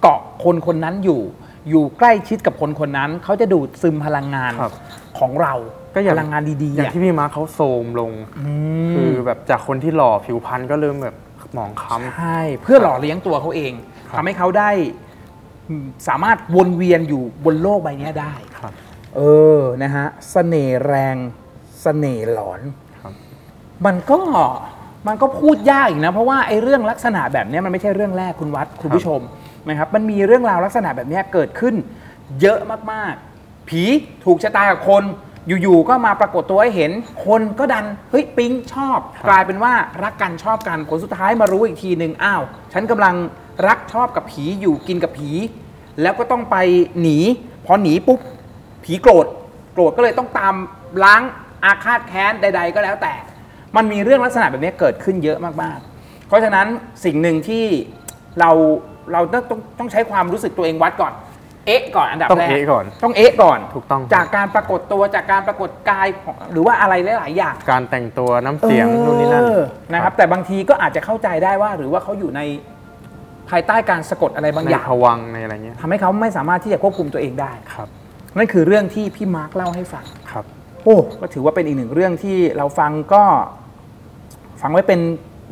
เกาะคนคนนั้นอยู่ อยู่ใกล้ชิดกับคนคนนั้น เขาจะดูดซึมพลังงานครับของเราก็อย่างพลังงานดีๆอย่างอะที่พี่มาร์คเขาโทรมลงมคือแบบจากคนที่หล่อผิวพรรณก็เริ่มแบบหมองคล้ำใช่เพื่อหล่อเลี้ยงตัวเขาเองครับ ทำให้เขาได้อืมสามารถวนเวียนอยู่บนโลกใบนี้ได้ครับเออนะฮะเสน่ห์แรงเสน่ห์หลอนครับมันก็มันก็พูดยากอีกนะ เพราะว่าไอ้เรื่องลักษณะแบบเนี้ยมันไม่ใช่เรื่องแรกคุณวัดคุณผู้ชมนะครับ มันมีเรื่องราวลักษณะแบบเนี้ยเกิดขึ้น เยอะมากๆ ผีถูกชะตากับคน อยู่ๆก็มาปรากฏตัวให้เห็น คนก็ดันเฮ้ยปิ๊งชอบ กลายเป็นว่ารักกันชอบกันผลสุดท้ายมารู้อีกทีหนึ่งอ้าว ฉันกำลังรักชอบกับผีอยู่กินกับผี แล้วก็ต้องไปหนีพอหนีปุ๊บผีโกรธโกรธก็เลยต้องตามล้างอาฆาตแค้นใด ๆ ก็แล้วแต่ มันมีเรื่องลักษณะแบบนี้เกิดขึ้นเยอะมากๆ เพราะฉะนั้นสิ่งหนึ่งที่เราเราต้องต้องต้องใช้ความรู้สึกตัวเองวัดก่อน เอ๊ะก่อนอันดับต้องแรกเอ๊ะก่อน ต้องเอ๊ะก่อน ถูกต้อง จากการปรากฏตัวจากการปรากฏกายของหรือว่าอะไรหลายๆอย่างการแต่งตัวน้ำเสียงนู่นนี่นั่นเออนะครับ แต่บางทีก็อาจจะเข้าใจได้ว่า หรือว่าเขาอยู่ในภายใต้การสะกดอะไรบางในอย่าง ภวังค์ในอะไรเงี้ย ทำให้เขาไม่สามารถที่จะควบคุมตัวเองได้ ครับ นั่นคือเรื่องที่พี่มาร์คเล่าให้ฟัง ครับ โอ้ก็ถือว่าเป็นอีกหนึ่งเรื่องที่เราฟังก็ ฟังไว้เป็น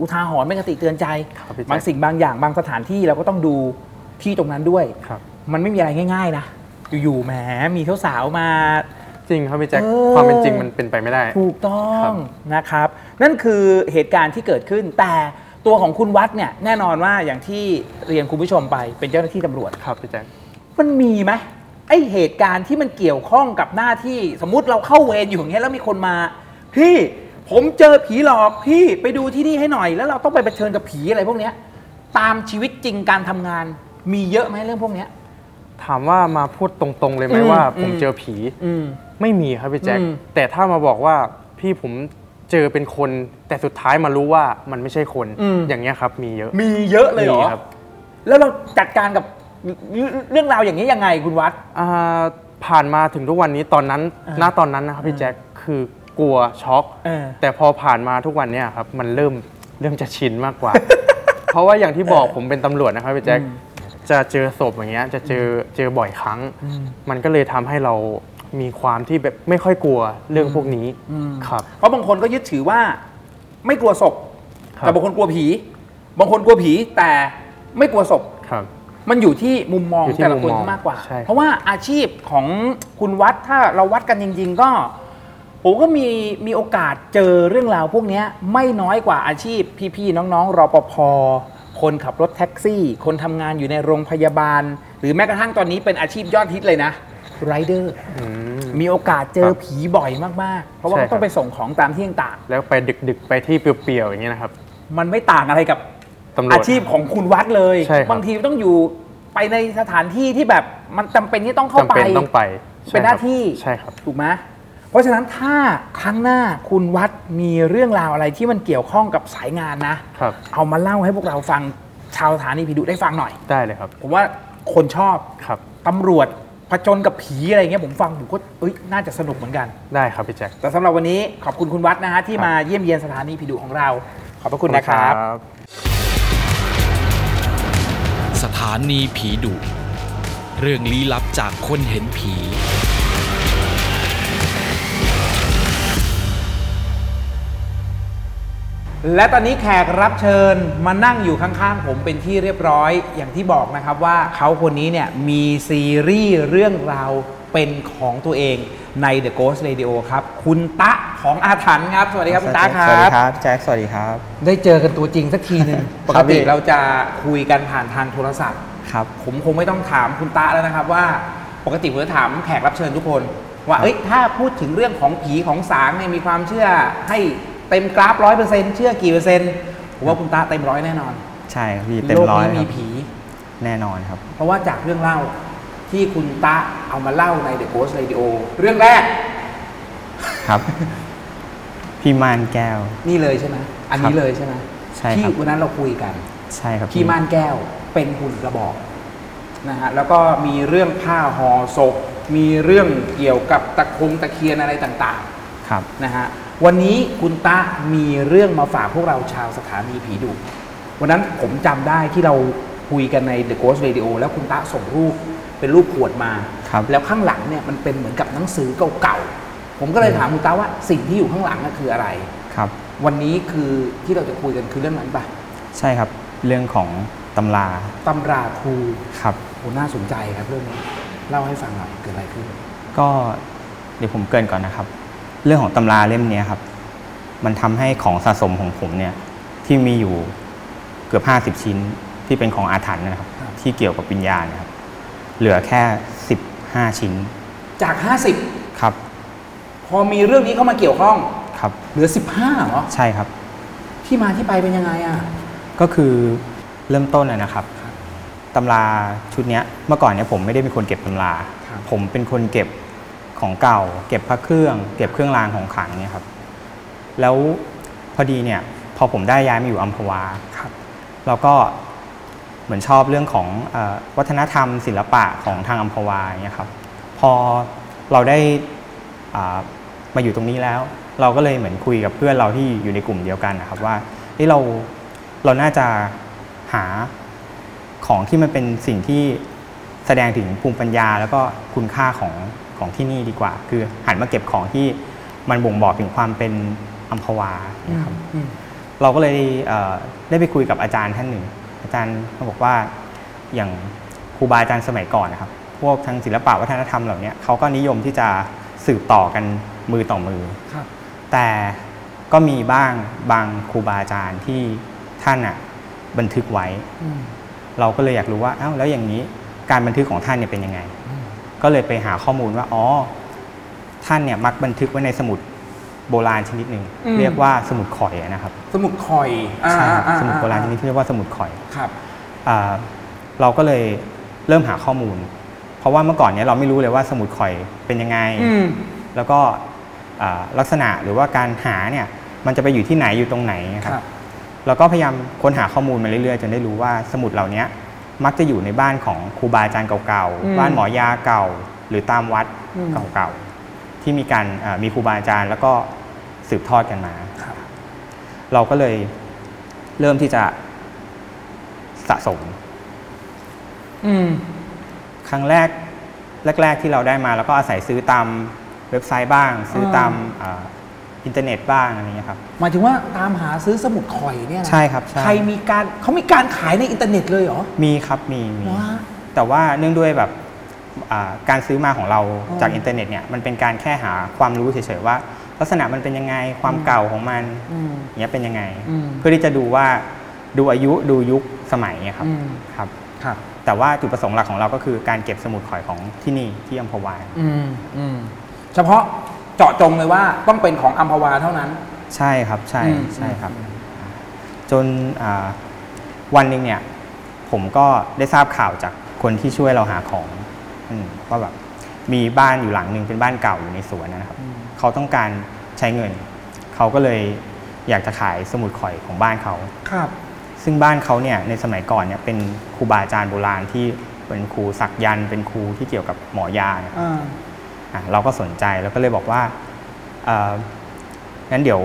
อุทาหรณ์เป็นคติเตือนใจ ครับพี่แจ๊คบางสิ่งบางอย่างบางสถานที่เราก็ต้องดูที่ตรงนั้นด้วย ครับ มันไม่มีอะไรง่าย ๆ นะ อยู่ๆแหมมีสาวๆมา จริงครับพี่แจ็คเออ ความเป็นจริงมันเป็นไปไม่ได้ ถูกต้อครังบนะครับ นั่นคือเหตุการณ์ที่เกิดขึ้น แต่ตัวของคุณวัดเนี่ยแน่นอนว่าอย่างที่เรียนคุณผู้ชมไปเป็นเจ้าหน้าที่ตำรวจ ครับพี่แจ็คมันมีไหมไอเหตุการณ์ที่มันเกี่ยวข้องกับหน้าที่สมมุติเราเข้าเวรอยู่อย่างเงี้ยแล้วมีคนมาพี่ผมเจอผีหลอกพี่ไปดูที่นี่ให้หน่อย แล้วเราต้องไปเผชิญกับผีอะไรพวกเนี้ยตามชีวิตจริงการทำงานมีเยอะไหมเรื่องพวกเนี้ย ถามว่ามาพูดตรงๆเลยไหมอืมว่าผมอืมเจอผีอืมไม่มีครับพี่แจ็คอืมแต่ถ้ามาบอกว่าพี่ผมเจอเป็นคน แต่สุดท้ายมารู้ว่ามันไม่ใช่คนอย่างเงี้ยครับมีเยอะมีเยอะเลยเหรอมีครับ แล้วเราจัดการกับเรื่องราวอย่างนี้ยังไงคุณวัดอ่าผ่านมาถึงทุกวันนี้ตอนนั้นอ่าณตอนนั้นนะครับพี่แจ็คคือกลัวช็อกเออแต่พอผ่านมาทุกวันเนี้ยครับ มันเริ่มเริ่มจะชินมากกว่า เพราะว่าอย่างที่บอกผมเป็นตำรวจนะครับพี่แจ็ค จะเจอศพอย่างเงี้ยจะเจอเจอบ่อยครั้ง มันก็เลยทำให้เรามีความที่แบบไม่ค่อยกลัวเรื่องพวกนี้ครับ เพราะบางคนก็ยึดถือว่าไม่กลัวศพ ครับ แต่บางคนกลัวผี บางคนกลัวผีแต่ไม่กลัวศพ ครับ มันอยู่ที่มุมมองอยู่ที่แต่ละคนมุมมองมากกว่า ใช่เพราะว่าอาชีพของคุณวัดถ้าเราวัดกันจริง ๆ ก็ผมก็มีมีโอกาสเจอเรื่องราวพวกเนี้ยไม่น้อยกว่าอาชีพพี่ๆน้องๆรปภ คนขับรถแท็กซี่ คนทำงานอยู่ในโรงพยาบาล หรือแม้กระทั่งตอนนี้เป็นอาชีพยอดฮิตเลยนะไรเดอร์อืมมีโอกาสเจอครับผีบ่อยมากๆ เพราะว่าใช่เขาต้องครับไปส่งของตามที่ต่างแล้วไปดึกๆ ไปที่เปลี่ยวๆอย่างเงี้ยนะครับๆมันไม่ต่างอะไรกับตำรวจอาชีพของคุณวัดเลยใช่ครับบางทีต้องอยู่ไปในสถานที่ที่แบบมันจำเป็นที่ต้องเข้าจำไปเป็นต้องไป เป็นหน้าที่ใช่ครับถูกไหม เพราะฉะนั้นถ้าครั้งหน้าคุณวัดมีเรื่องราวอะไรที่มันเกี่ยวข้องกับสายงานนะ ครับ เอามาเล่าให้พวกเราฟังชาวสถานีผีดุได้ฟังหน่อย ได้เลยครับ ผมว่าคนชอบครับ ตำรวจผจญกับผีอะไรเงี้ยผมฟังผมก็เอ้ยน่าจะสนุกเหมือนกัน ได้ครับพี่แจ็ค แต่สำหรับวันนี้ขอบคุณคุณวัดนะฮะที่มาเยี่ยมเยียนสถานีผีดุของเรา ขอบพระคุณนะครับสถานีผีดุ เรื่องลี้ลับจากคนเห็นผี และตอนนี้แขกรับเชิญมานั่งอยู่ข้างๆ ผมเป็นที่เรียบร้อยอย่างที่บอกนะครับว่าเขาคนนี้เนี่ยมีซีรีส์เรื่องราวเป็นของตัวเองใน The Ghost Radio ครับ คุณตะของอาถรรพ์ครับ สวัสดีครับคุณตะคสวัสรัดีบครับพี่แจ็คสวัสดีครับ ได้เจอกันตัวจริงสักทีหนึ่งปคกรับติพี่เราจะคุยกันผ่านทางโทรศัพท์ครับผมคงไม่ต้องถามคุณตะแล้วนะครับว่า ปกติผมจะถามแขกรับเชิญทุกคน ว่าครับเอ้ยถ้าพูดถึงเรื่องของผีของสางเนี่ยมีความเชื่อให้ เต็มกราฟร้อยเปอร์เซ็นต์เชื่อกี่เปอร์เซ็นต์ผมว่าคุณตาเต็มร้อยแน่นอนใช่ครับพี่เต็มโลกร้อยนี้คมีรับผีแน่นอนครับ เพราะว่าจากเรื่องเล่าที่คุณตาเอามาเล่าใน The Ghost Radio เรื่องแรก ครับพี่ม่านแก้ว นี่เลยใช่ไหมอันนี้ครับเลยใช่ไหมใช่ที่ครับวันนั้นเราคุยกันใช่ครับพี่ม่านแก้วเป็นหุ่นกระบอกนะฮะแล้วก็มีเรื่องผ้าห่อศพมีเรื่องเกี่ยวกับตะคงตะเคียนอะไรต่างครับๆนะฮะ วันนี้คุณตะมีเรื่องมาฝากพวกเราชาวสถานีผีดุ วันนั้นผมจำได้ที่เราคุยกันใน The Ghost Radio แล้วคุณตะส่งรูปเป็นรูปขวดมา ครับ แล้วข้างหลังเนี่ยมันเป็นเหมือนกับหนังสือเก่าๆ ผมก็เลยถามคุณตาว่าสิ่งที่อยู่ข้างหลังน่ะคืออะไร ครับ วันนี้คือที่เราจะคุยกันคือเรื่องนั้นปะใช่ครับเรื่องของตำราตำราครูครับ โหน่าสนใจครับเรื่องนี้ เล่าให้ฟังหน่อยเกิดอะไรขึ้น ก็เดี๋ยวผมเกรินก่อนนะครับ เรื่องของตำราเล่มเนี้ยครับ มันทำให้ของสะสมของผมเนี่ย ที่มีอยู่เกือบ50ชิ้นที่เป็นของอาถรรพ์นะครับครับ ที่เกี่ยวกับวิญญาณนะครับ เหลือแค่15ชิ้นจาก50ครับพอมีเรื่องนี้เข้ามาเกี่ยวข้อง ครับ เหลือ 15เหรอ ใช่ครับ ที่มาที่ไปเป็นยังไงอะ ก็คือเริ่มต้นเลยนะครับตำราชุดเนี้ยเมื่อก่อนเนี่ยผมไม่ได้เป็นคนเก็บตำรา ครับ ผมเป็นคนเก็บ ของเก่า เก็บพระเครื่อง เก็บเครื่องรางของขลังเนี่ยครับ แล้วพอดีเนี่ยพอผมได้ย้ายมาอยู่อัมพวาครับเราก็เหมือนชอบเรื่องของอวัฒนธรรม ศิลปะของทางอัมพวาเนี่ยครับ พอเราได้มาอยู่ตรงนี้แล้ว เราก็เลยเหมือนคุยกับเพื่อนเราที่อยู่ในกลุ่มเดียวกันนะครับว่าเฮ้ยเราเราน่าจะหาของที่มันเป็นสิ่งที่แสดงถึงภูมิปัญญา แล้วก็คุณค่าของ ของที่นี่ดีกว่า คือหันมาเก็บของที่มันบ่งบอกถึงความเป็นอัมพวานะครับเราก็เลยเอ่อได้ไปคุยกับอาจารย์ท่านหนึ่ง อาจารย์เขาบอกว่าอย่างครูบาอาจารย์สมัยก่อนนะครับ พวกทางศิลปะวัฒนธรรมเหล่านี้เขาก็นิยมที่จะสืบต่อกันมือต่อมือครับแต่ก็มีบ้างบางครูบาอาจารย์ที่ท่านอะบันทึกไว้ เราก็เลยอยากรู้ว่าอ้าวแล้วอย่างนี้การบันทึกของท่านเนี่ยเป็นยังไง ก็เลยไปหาข้อมูลว่าอ๋อท่านเนี่ยมักบันทึกไว้ในสมุดโบราณชนิดหนึ่งอืม เรียกว่าสมุดข่อยนะครับสมุดคอยอ่าใช่ครับอ่สมุดโบราณชอ่นิดที่เรียกว่าสมุดข่อย ครับ อ่าเราก็เลยเริ่มหาข้อมูล เพราะว่าเมื่อก่อนเนี้ยเราไม่รู้เลยว่าสมุดข่อยเป็นยังไง อืม แล้วก็อ่าลักษณะหรือว่าการหาเนี่ยมันจะไปอยู่ที่ไหนอยู่ตรงไหนคครัรับ บ เราก็พยายามค้นหาข้อมูลมาเรื่อยๆ จนได้รู้ว่าสมุดเหล่านี้ มักจะอยู่ในบ้านของครูบาอาจารย์เก่าอืมๆบ้านหมอยาเก่า หรือตามวัดอืมเก่าๆ ที่มีการอ่ามีครูบาอาจารย์แล้วก็สืบทอดกันมาครับเราก็เลยเริ่มที่จะสะสมอืมครั้งแรกแรก ๆ ที่เราได้มา แล้วก็อาศัยซื้อตามเว็บไซต์บ้าง ซื้อตาม อ่าอินเทอร์เน็ตบ้างอะไรเงี้ยครับ หมายถึงว่าตามหาซื้อสมุดข่อยเนี่ยนะใช่ครับใช่ ใครมีการเขามีการขายในอินเทอร์เน็ตเลยเหรอ มีครับมีมีเหรอฮะแต่ว่าเนื่องด้วยแบบอ่าการซื้อมาของเราอ๋อ จากอินเทอร์เน็ตเนี่ยมันเป็นการแค่หาความรู้เฉยๆว่า ลักษณะมันเป็นยังไงความเก่าของมันอืม อย่างเงี้ยเป็นยังไง อืม เพื่อที่จะดูว่าดูอายุดูยุคสมัยเนี่ยครับอืม ครับ ครับ แต่ว่าจุดประสงค์หลักของเราก็คือการเก็บสมุดข่อยของที่นี่ที่อัมพวา อืมอืมเฉพาะ เจาะจงเลยว่าต้องเป็นของอัมพวาเท่านั้น ใช่ครับใช่อืม ใช่ครับ จนอ่าวันหนึ่งเนี่ย ผมก็ได้ทราบข่าวจากคนที่ช่วยเราหาของอมว่าแบบมีบ้านอยู่หลังหนึ่งเป็นบ้านเก่าอยู่ในสวนนะครับ เขาต้องการใช้เงิน เขาก็เลยอยากจะขายสมุดข่อยของบ้านเขา ครับ ซึ่งบ้านเขาเนี่ยในสมัยก่อนเนี่ยเป็นครูบาอาจารย์โบราณที่เป็นครูสักยันต์เป็นครูที่เกี่ยวกับหมอยาเนี่ยอ่าอะ เราก็สนใจแล้วก็เลยบอกว่าเอ่องั้นเดี๋ยว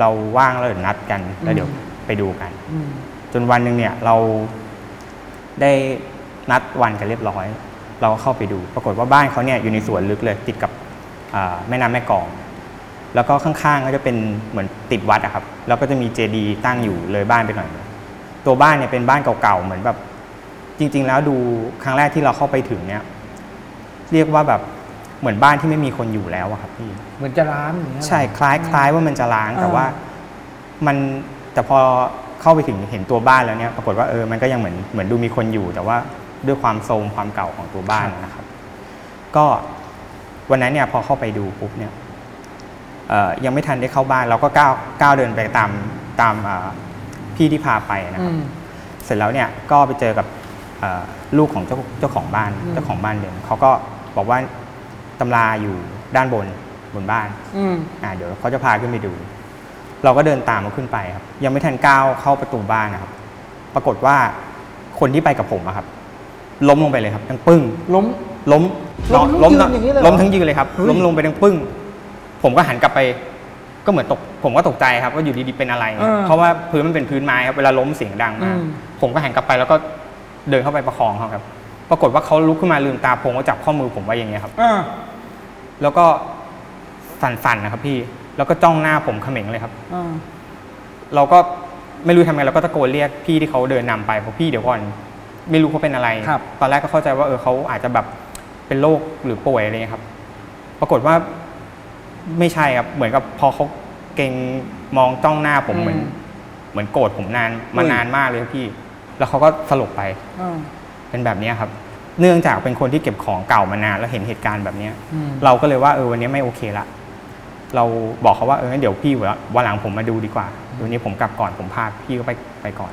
เราว่างแล้วเดี๋ยวนัดกันแล้วเดี๋ยวไปดูกันอืมจนวันหนึ่งเนี่ยเราได้นัดวันกันเรียบร้อย เราก็เข้าไปดู ปรากฏว่าบ้านเขาเนี่ยอยู่ในสวนลึกเลยติดกับอ่าแม่น้ำแม่กลอง แล้วก็ข้างๆก็จะเป็นเหมือนติดวัดอะครับ แล้วก็จะมีเจดีย์ตั้งอยู่เลยบ้านไปหน่อยหนึ่งตัวบ้านเนี่ยเป็นบ้านเก่าๆเหมือนแบบจริง ๆ แล้วดูครั้งแรกที่เราเข้าไปถึงเนี่ยเรียกว่าแบบ เหมือนบ้านที่ไม่มีคนอยู่แล้วอะครับพี่เหมือนจะร้านอย่างเงี้ยเหรอใช่คล้ายคล้ายว่ามันจะล้างแต่อ่าว่ามันแต่พอเข้าไปถึงเห็นตัวบ้านแล้วเนี่ยปรากฏว่าเออมันก็ยังเหมือนเหมือนดูมีคนอยู่ แต่ว่าด้วยความโทรมความเก่าของตัวบ้านนะครับ ก็วันนั้นเนี่ยพอเข้าไปดูปุ๊บเนี่ยเอ่อยังไม่ทันได้เข้าบ้านเราก็ก้าวก้าวเดินไปตามตามอ่าพี่ที่พาไปนะคอืรับมเสร็จแล้วเนี่ยก็ไปเจอกับเอ่อลูกของเจ้าเจ้าของบ้านอืมเจ้าของบ้านเดิมเขาก็บอกว่า ตำราอยู่ด้านบนบนบ้านอืมอ่าเดี๋ยวเขาจะพาขึ้นไปดู เราก็เดินตามเขาขึ้นไปครับ ยังไม่ทันก้าวเข้าประตูบ้านนะครับ ปรากฏว่าคนที่ไปกับผมอะครับ ล้มลงไปเลยครับดังปึ้ง ล้ม ล้มล้มทั้งล้มยืนอย่างนี้เลยเหรอล้มทั้งยืนเลยครับ เฮ้ย ล้มลงไปดังปึ้ง ผมก็หันกลับไป ก็เหมือนตก ผมก็ตกใจครับว่าอยู่ดีๆเป็นอะไรเออเพราะว่าพื้นมันเป็นพื้นไม้ครับเวลาล้มเสียงดังมากอืมผมก็หันกลับไปแล้วก็เดินเข้าไปประคองเขาครับ ปรากฏว่าเขาลุกขึ้นมาลืมตาโพงก็จับข้อมือผมไว้อย่างเงี้ยครับ อ่าแล้วก็สั่นๆนะครับพี่ แล้วก็จ้องหน้าผมเขม็งเลยครับ อ่าเราก็ไม่รู้ทำไงเราก็ตะโกนเรียกพี่ที่เขาเดินนำไปบอกพี่เดี๋ยวก่อน ไม่รู้เขาเป็นอะไร ครับ ตอนแรกก็เข้าใจว่าเออเขาอาจจะแบบเป็นโรคหรือป่วยอะไรเงี้ยครับ ปรากฏว่าไม่ใช่ครับ เหมือนกับพอเขาเก่งมองจ้องหน้าผมเหมือนเหมือนโกรธผมนานมานานมากเลยครับพี่ แล้วเขาก็สลบไป อ่า เป็นแบบเนี้ยครับ เนื่องจากเป็นคนที่เก็บของเก่ามานานแล้วเห็นเหตุการณ์แบบเนี้ยอืมเราก็เลยว่าเออวันนี้ไม่โอเคละเราบอกเขาว่าเอองั้นเดี๋ยวพี่วันหลังผมมาดูดีกว่าวันนี้ผมกลับก่อนผมพาพี่ก็ไปไปก่อน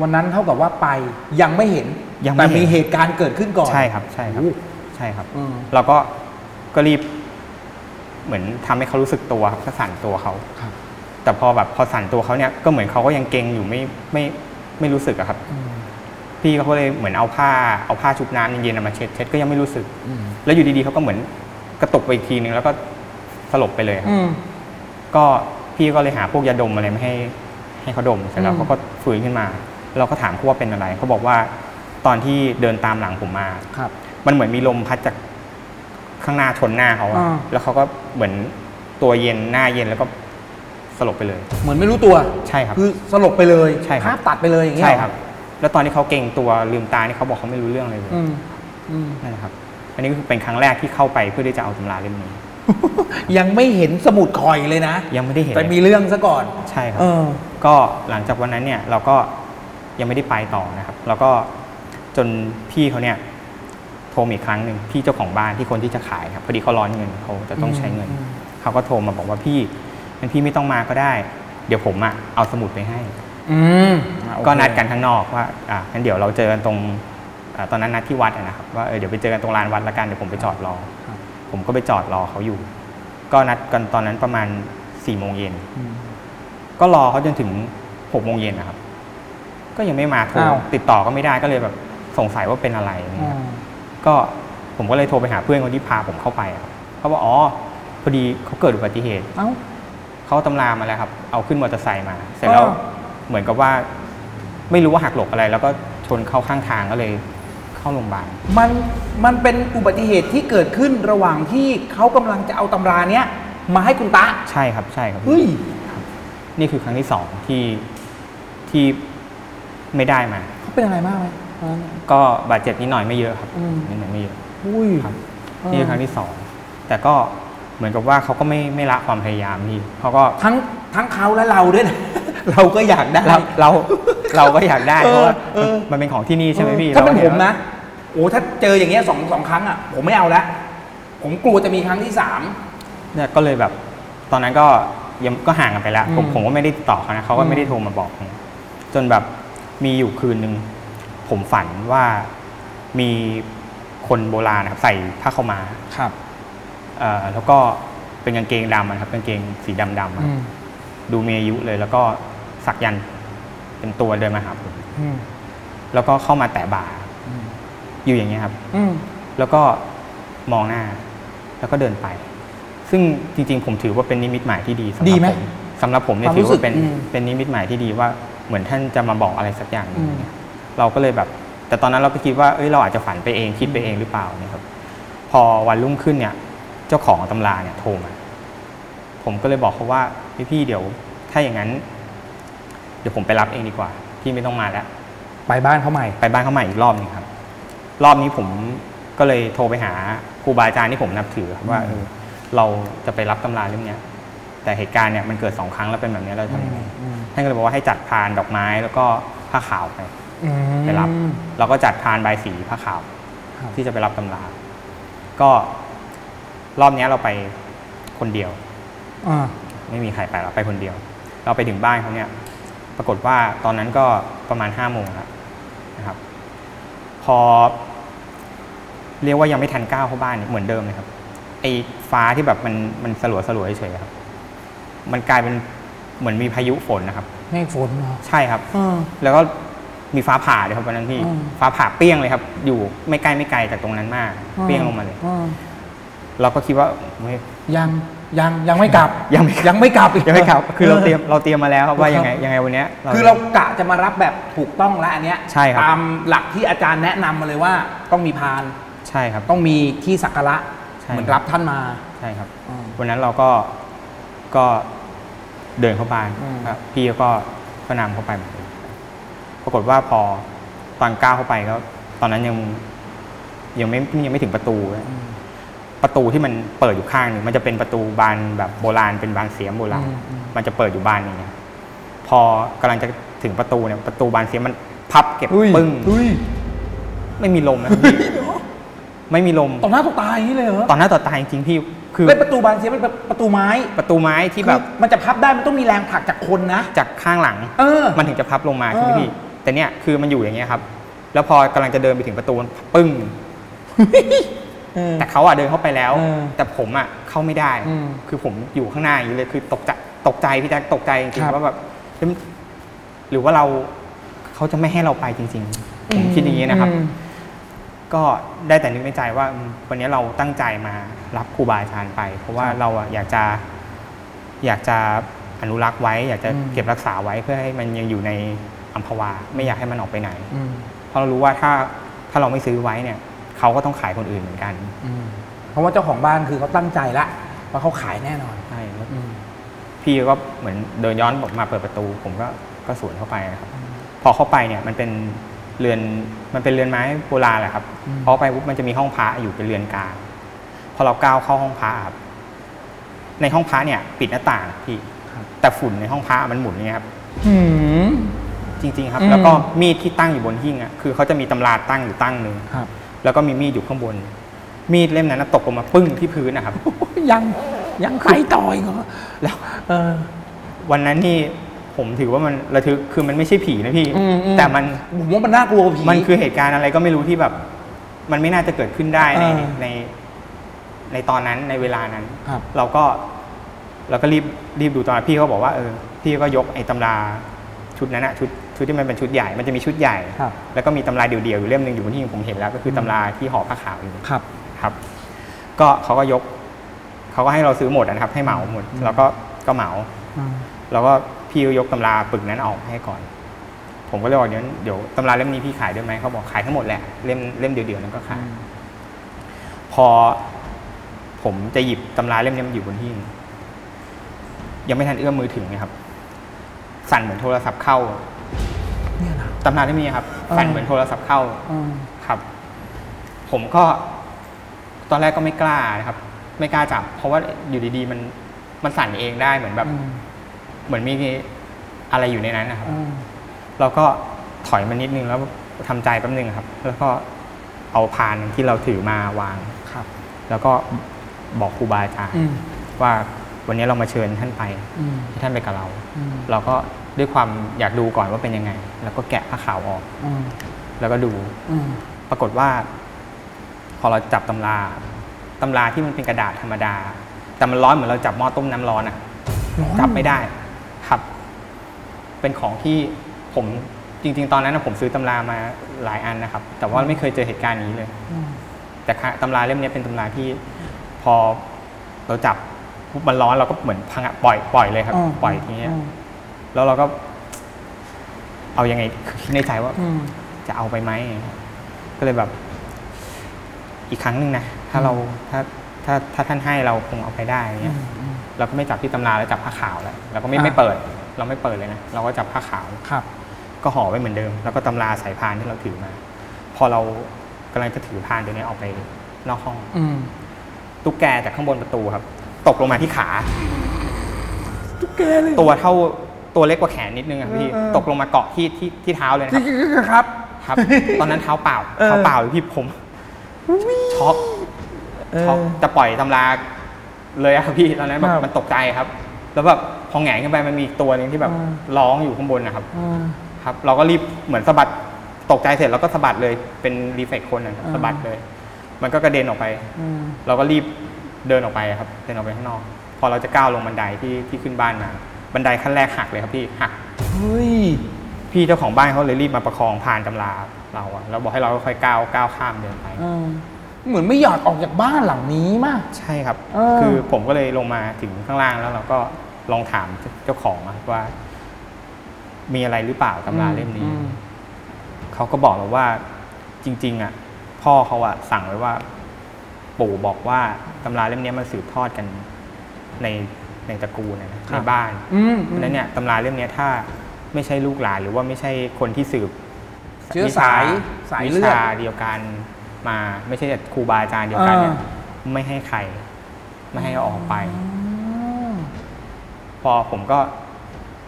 วันนั้นเท่ากับว่าไปยังไม่เห็นยังไม่แต่เห็นมีเหตุการณ์เกิดขึ้นก่อนใช่ครับใช่ครับโอ้ใช่ครับอืมเราก็ก็รีบ เหมือนทำให้เขารู้สึกตัวครับก็สั่นตัวเขาครับแต่พอแบบพอสั่นตัวเขาเนี่ยก็เหมือนเขาก็ยังเกรงอยู่ไม่ไม่ไม่รู้สึกอะครับอืม พี่เขาก็เลยเหมือนเอาผ้าเอาผ้าชุบน้ำเย็นๆมาเช็ดเช็ดก็ยังไม่รู้สึกอืมแล้วอยู่ดีๆเขาก็เหมือนกระตุกไปอีกทีนึงแล้วก็สลบไปเลยครับอืมก็พี่ก็เลยหาพวกยาดมอะไรมาให้ให้เขาดมเสร็จแล้อืวมเขาก็ฟื้นขึ้นมา เราก็ถามเขาว่าเป็นอะไรเขาบอกว่าตอนที่เดินตามหลังผมมาครับ มันเหมือนมีลมพัดจากข้างหน้าชนหน้าเขาอะอ่าแล้วเขาก็เหมือนตัวเย็นหน้าเย็นแล้วก็สลบไปเลย เหมือนไม่รู้ตัวใช่ครับ คือสลบไปเลยใช่ครับภาพตัดไปเลยอย่างเงี้ยใช่ครับ แล้วตอนที่เขาเก่งตัวลืมตานี่เขาบอกเขาไม่รู้เรื่องอะไรเลยอืมอืมนั่นแหละครับ อันนี้ก็คือเป็นครั้งแรกที่เข้าไปเพื่อที่จะเอาตำราเล่มนี้ ยังไม่เห็นสมุดคอยเลยนะยังไม่ได้เห็นแต่เลยมีเรื่องซะก่อน ใช่ครับเออ ก็หลังจากวันนั้นเนี่ย เราก็ยังไม่ได้ไปต่อนะครับ แล้วก็จนพี่เขาเนี่ยโทรมาอีกครั้งหนึ่งพี่เจ้าของบ้านที่คนที่จะขายครับพอดีเขาร้อนเงินเขาจะต้องใช้เงินอืมเขาก็โทรมาบอกว่าพี่งั้นพี่ไม่ต้องมาก็ได้ เดี๋ยวผมอะเอาสมุดไปให้ อืมอะโอเคก็นัดกันข้างนอกว่าอะงั้นเดี๋ยวเราเจอกันตรงอ่าตอนนั้นนัดที่วัดอะนะครับว่าเออเดี๋ยวไปเจอกันตรงลานวัดละกันเดี๋ยวผมไปจอดรอ ครับ ผมก็ไปจอดรอเขาอยู่ ก็นัดกันตอนนั้นประมาณสี่โมงเย็น อืม ก็รอเขาจนถึงหกโมงเย็นนะครับ ก็ยังไม่มาโทรอ้าว ติดต่อก็ไม่ได้ก็เลยแบบสงสัยว่าเป็นอะไรอะไรอ่าเงี้ยก็ผมก็เลยโทรไปหาเพื่อนคนที่พาผมเข้าไปอะครับเขาบอกอ๋อพอดีเขาเกิดอุบัติเหตุ เอ้า เขาเอาตำรามาแล้วครับ เอาขึ้นมอเตอร์ไซค์มา เสร็จแล้วอ้าว เหมือนกับว่า ไม่รู้ว่าหักหลบอะไร แล้วก็ชนเข้าข้างทางก็เลยเข้าโรงพยาบาลมันมันเป็นอุบัติเหตุที่เกิดขึ้นระหว่างที่เขากำลังจะเอาตำราเนี้ยมาให้คุณตะใช่ครับใช่ครับเฮ้ยนี่คือครั้งที่สองที่ที่ไม่ได้มา เขาเป็นอะไรมากไหมตอนนั้น ก็บาดเจ็บนิดหน่อยไม่เยอะครับอืม นิดหน่อยไม่เยอะ อุ้ย ครับเออ นี่คือครั้งที่สอง แต่ก็เหมือนกับว่าเขาก็ไม่ไม่ละความพยายามพี่เขาก็ทั้งทั้งเขาและเราด้วยนะ เราก็อยากได้เราเราเราก็อยากได้เออเพราะว่าเออ มันเป็นของที่นี่ใช่ไหมพี่ถ้าเป็นรก็ผห็มว่านะ โอ้ถ้าเจออย่างเงี้ยสองสองครั้งอะ ผมไม่เอาละ ผมกลัวจะมีครั้งที่สาม เนี่ยก็เลยแบบ ตอนนั้นก็ยังก็ห่างกันไปแล้ว ผมอืมผมก็ไม่ได้ติดต่อเขานะเขาก็ไม่ได้โทรมาบอกผมจนแบบมีอยู่คืนหนึ่งผมฝันว่ามีคนโบราณนะครับใส่ผ้าขาวมาครับเอ่อแล้วก็เป็นกางเกงดำอะครับกางเกงสีดำๆอะดูมีอายุเลย แล้วก็ สักยันต์เป็นตัวเดินมาหาผมแล้วก็เข้ามาแตะบ่า อืมอยู่อย่างเงี้ยครับ อืมแล้วก็มองหน้า แล้วก็เดินไป ซึ่งจริงๆ ผมถือว่าเป็นนิมิตหมายที่ดีสำหรับดีไหมผมสำหรับผมเนี่ยความถืรู้อสึกว่าเป็นอืมเป็นนิมิตหมายที่ดีว่าเหมือนท่านจะมาบอกอะไรสักอย่างหนึงอืม เนี่ยเราก็เลยแบบ แต่ตอนนั้นเราก็คิดว่าเอ้ยเราอาจจะฝันไปเองคิดไปเองหรือเปล่าเนี่ยครับ พอวันรุ่งขึ้นเนี่ย เจ้าของตำราเนี่ยโทรมา ผมก็เลยบอกเขาว่าพี่พี่ๆเดี๋ยว ถ้าอย่างนั้น เดี๋ยวผมไปรับเองดีกว่า พี่ไม่ต้องมาแล้ว ไปบ้านเขาใหม่ ไปบ้านเขาใหม่อีกรอบหนึงครับ รอบนี้ผมก็เลยโทรไปหาครูบาอาจารย์ที่ผมนับถือครับว่าอืมเออเราจะไปรับตำราเล่มเนี้ย แต่เหตุการณ์เนี่ยมันเกิดสองครั้งแล้วเป็นแบบนี้เราจะทำยังไงท่านก็เลยบอกว่าให้จัดพานดอกไม้แล้วก็ผ้าขาวไปไปรับ เราก็จัดพานใบายสีผ้าขาวครับที่จะไปรับตำรา ก็รอบเนี้ยเราไปคนเดียวอ่าไม่มีใครไปเราไปคนเดียว เราไปถึงบ้านเขาเนี่ย ปรากฏว่าตอนนั้นก็ประมาณห้าโมงครับนะครับ พอ เรียกว่ายังไม่ทันก้าวเข้าบ้านเนี่ยเหมือนเดิมเลยครับไอ้ฟ้าที่แบบมันมันสลัวสลัวๆเฉยๆครับ มันกลายเป็นเหมือนมีพายุฝนนะครับเมฆฝนเหรอใช่ครับเออแล้วก็มีฟ้าผ่าเลยครับวันนั้นพี่อืมฟ้าผ่าเปรี้ยงเลยครับ อยู่ไม่ใกล้ไม่ไกลจากตรงนั้นมาก เปรี้ยงลงมาเลยออเราก็คิดว่าเฮ้ยยัง ยังยังไม่กลับยังไม่กลับ ยังไม่กลับอีกยังไม่ครับคือเราเตรียมเราเตรียมมาแล้วครับว่ายังไงยังไงวันเนี้ย คือเรากะจะมารับแบบถูกต้องแล้วอันเนี้ยใช่ครับ ตามหลักที่อาจารย์แนะนำมาเลยว่า ต้องมีพานใช่ครับ ต้องมีที่สักการะใช่ เหมือนรับท่านมา ใช่ครับอืมวันนั้นเราก็ก็เดินเข้าไปอืม ครับ พี่ก็ก็นำเข้าไปหมดเลยปรากฏว่าพอตอนก้าวเข้าไปก็ ตอนนั้นยังยังไม่ยังไม่ถึงประตูเลย ประตูที่มันเปิดอยู่ข้างหนึ่งมันจะเป็นประตูบานแบบโบราณเป็นบานเสียมโบราณ มันจะเปิดอยู่บานหนึงครับพอกำลังจะถึงประตูเนี่ยประตูบานเสียมมันพับเก็บปึ้งเฮ้ยไม่มีลมนะพี่ไม่มีลมต่อหน้าต่อตาอย่างนี้เลยเหรอต่อหน้าต่อตาจริงๆพี่คือเป็นประตูบานเสียเป็นประตูไม้ ประตูไม้ที่แบบคือมันจะพับได้มันต้องมีแรงผลักจากคนนะจากข้างหลังเออมันถึงจะพับลงมาใช่ไหมเออพี่แต่เนี่ยคือมันอยู่อย่างเงี้ยครับ แล้วพอกำลังจะเดินไปถึงประตูมันปึ้งเออ แต่เขาอะเดินเข้าไปแล้วเออแต่ผมอะเข้าไม่ได้อืมคือผมอยู่ข้างหน้าอย่างนี้เลยคือตกใจตกใจพี่แจ๊คตกใจจริงครับๆว่าแบบเฮ้ยหรือว่าเราเขาจะไม่ให้เราไปจริงๆผมคิดอย่างนี้นะครับอืมก็ได้แต่นึกในใจว่าอืมวันนี้เราตั้งใจมารับครูบาอาจารย์ไป เพราะว่าเราอะอยากจะอยากจะอนุรักษ์ไว้ อยากจะอืมเก็บรักษาไว้เพื่อให้มันยังอยู่ในอัมพวา ไม่อยากให้มันออกไปไหนอืมเพราะเรารู้ว่าถ้าถ้าเราไม่ซื้อไว้เนี่ย เขาก็ต้องขายคนอื่นเหมือนกันอืมเพราะว่าเจ้าของบ้านคือเขาตั้งใจละว่าเขาขายแน่นอนใช่แล้วอืมพี่ก็เหมือนเดินย้อนมาเปิดประตู ผมก็ก็สวนเข้าไปนะครับ พอเข้าไปเนี่ยมันเป็นเรือนมันเป็นเรือนไม้โบราณแหละครับอืมพอไปปุ๊บมันจะมีห้องพระอยู่เป็นเรือนกลางพอเราก้าวเข้าห้องพระครับในห้องพระเนี่ย ปิดหน้าต่างพี่แต่ฝุ่นในห้องพระมันหมุนอย่างเงี้ยครับหืมจริง ๆ ครับอืมแล้วก็มีดที่ตั้งอยู่บนหิ้งอะคือเขาจะมีตำราตั้งอยู่ตั้งหนึ่งครับ แล้วก็มีมีดอยู่ข้างบน มีดเล่มนั้นนะตกลงมาปึ้งที่พื้นนะครับ ยังยังไปต่ออีกเหรอแล้วเออวันนั้นนี่ผมถือว่ามันระทึกคือมันไม่ใช่ผีนะพี่ อืมอืม แต่มัน ผมว่ามันน่ากลัวกว่าผี มันคือเหตุการณ์อะไรก็ไม่รู้ที่แบบ มันไม่น่าจะเกิดขึ้นได้ในเออในในตอนนั้นในเวลานั้นครับ เราก็เราก็รีบรีบดูตอนนั้นพี่เขาบอกว่าเออพี่ก็ยกไอ้ตำราชุดนั้นอะชุด ชุดที่มันเป็นชุดใหญ่ มันจะมีชุดใหญ่ ครับแล้วก็มีตำราเดี่ยวๆอยู่เล่มหนึ่งอยู่บนที่ผมเห็นแล้วก็คือตำราที่ห่อผ้าขาวอยู่ครับ ครับ ก็เขาก็ยก เขาก็ให้เราซื้อหมดนะครับ ให้เหมาหมด แล้วก็ก็เหมา อืมแล้วก็พี่ก็ยกตำราปึกนั้นออกให้ก่อน ผมก็เลยบอกเดี๋ยวเดี๋ยวตำราเล่มนี้พี่ขายด้วยไหมเขาบอกขายทั้งหมดแหละ เล่มเล่มเดียวๆนั้นก็ขาย พอผมจะหยิบตำราเล่มนี้มันอยู่บนหิ้งยังไม่ทันเอื้อมมือถึงนะครับ สั่นเหมือนโทรศัพท์เข้าเนี่ยนะ ตำราเล่มนี้ครับอ่าสั่นเหมือนโทรศัพท์เข้าอืมครับ ผมก็ ตอนแรกก็ไม่กล้านะครับ ไม่กล้าจับ เพราะว่าอยู่ดีๆ มันมันสั่นเองได้เหมือนแบบอืมเหมือนมีอะไรอยู่ในนั้นนะครับอืมเราก็ถอยมานิดนึงแล้วทำใจแป๊บนึงครับ แล้วก็เอาพานที่เราถือมาวางครับ แล้วก็บอกครูบาอาจารย์อืมว่าวันนี้เรามาเชิญท่านไปอืมให้ท่านไปกับเราอืมเราก็ ด้วยความอยากดูก่อนว่าเป็นยังไง แล้วก็แกะผ้าขาวออกอืมแล้วก็ดูอืมปรากฏว่า พอเราจับตำราตำราที่มันเป็นกระดาษธรรมดา แต่มันร้อนเหมือนเราจับหม้อต้มน้ำร้อนอะร้อนจับไม่ได้ ครับ เป็นของที่ผมจริง ๆ ตอนนั้นนะผมซื้อตำรามาหลายอันนะครับ แต่ว่าไม่เคยเจอเหตุการณ์นี้เลยอืมแต่ค่ะตำราเล่มนี้เป็นตำราที่พอเราจับปุ๊บมันร้อนเราก็เหมือนพังอะปล่อยปล่อยเลยครับอืมปล่อยทีนี้ยอืม แล้วเราก็ เอายังไงคือคิดในใจว่าอืมจะเอาไปไหมก็เลยแบบ อีกครั้งหนึ่งนะถ้าเราถ้าถ้าถ้าท่านให้เราคงเอาไปได้เงี้ยเราก็ไม่จับที่ตำราแล้วจับผ้าขาวแล้วเราก็ไม่อ่าไม่เปิด เราไม่เปิดเลยนะเราก็จับผ้าขาวครับ ก็ห่อไว้เหมือนเดิม แล้วก็ตำราสายพานที่เราถือมา พอเรากำลังจะถือพานตัวนี้ออกไปนอกห้องอืมตุ๊กแกจากข้างบนประตูครับ ตกลงมาที่ขา ตุ๊กแกเลยตัวเท่า ตัวเล็กกว่าแขนนิดนึงอะพี่เออเออ ตกลงมาเกาะที่ที่ที่เท้าเลยนะครับครับ ครับ ตอนนั้นเท้าเปล่าเออ เท้าเปล่าเลยพี่ผมช็อกเออช็อกจะปล่อยตำราเลยอะครับพี่ตอนนั้นแบครับบมันตกใจครับ แล้วแบบพอแหงนขึ้นไปมันมีอีกตัวหนึงที่แบบอืมร้องอยู่ข้างบนนะครับอืมครับเราก็รีบเหมือนสะบัดตกใจเสร็จเราก็สะบัดเลยเป็นรีเฟกคนนะครับอ่า สะบัดเลย มันก็กระเด็นออกไปอืมเราก็รีบเดินออกไปครับ เดินออกไปข้างนอก พอเราจะก้าวลงบันไดที่ที่ขึ้นบ้านมา บันไดขั้นแรกหักเลยครับพี่หักเฮ้ยพี่เจ้าของบ้านเขาเลยรีบมาประคองผ่านตำราเราอะแล้วบอกให้เราค่อยๆก้าวก้าวข้ามเดินไป เออเหมือนไม่อยากออกจากบ้านหลังนี้มาก ใช่ครับ เออ คือผมก็เลยลงมาถึงข้างล่างแล้วเราก็ลองถามเจ้าของอะว่า มีอะไรหรือเปล่าตำราเล่มนี้เขาก็บอกเราว่าจริง ๆ อะ พ่อเขาอะสั่งไว้ว่า ปู่บอกว่าตำราเล่มนี้มันสืบทอดกันใน ในตระกูลนะในบ้านอืมเพราะฉะนั้นเนี่ยตำราเล่มเนี้ยถ้าไม่ใช่ลูกหลานหรือว่าไม่ใช่คนที่สืบเชื้อสายสายเลือดวิชาเดียวกันมาไม่ใช่ครูบาอาจารย์เดียวกันเนี่ยอ่ไม่ให้ใคร ไม่ให้เอาออกไป พอผมก็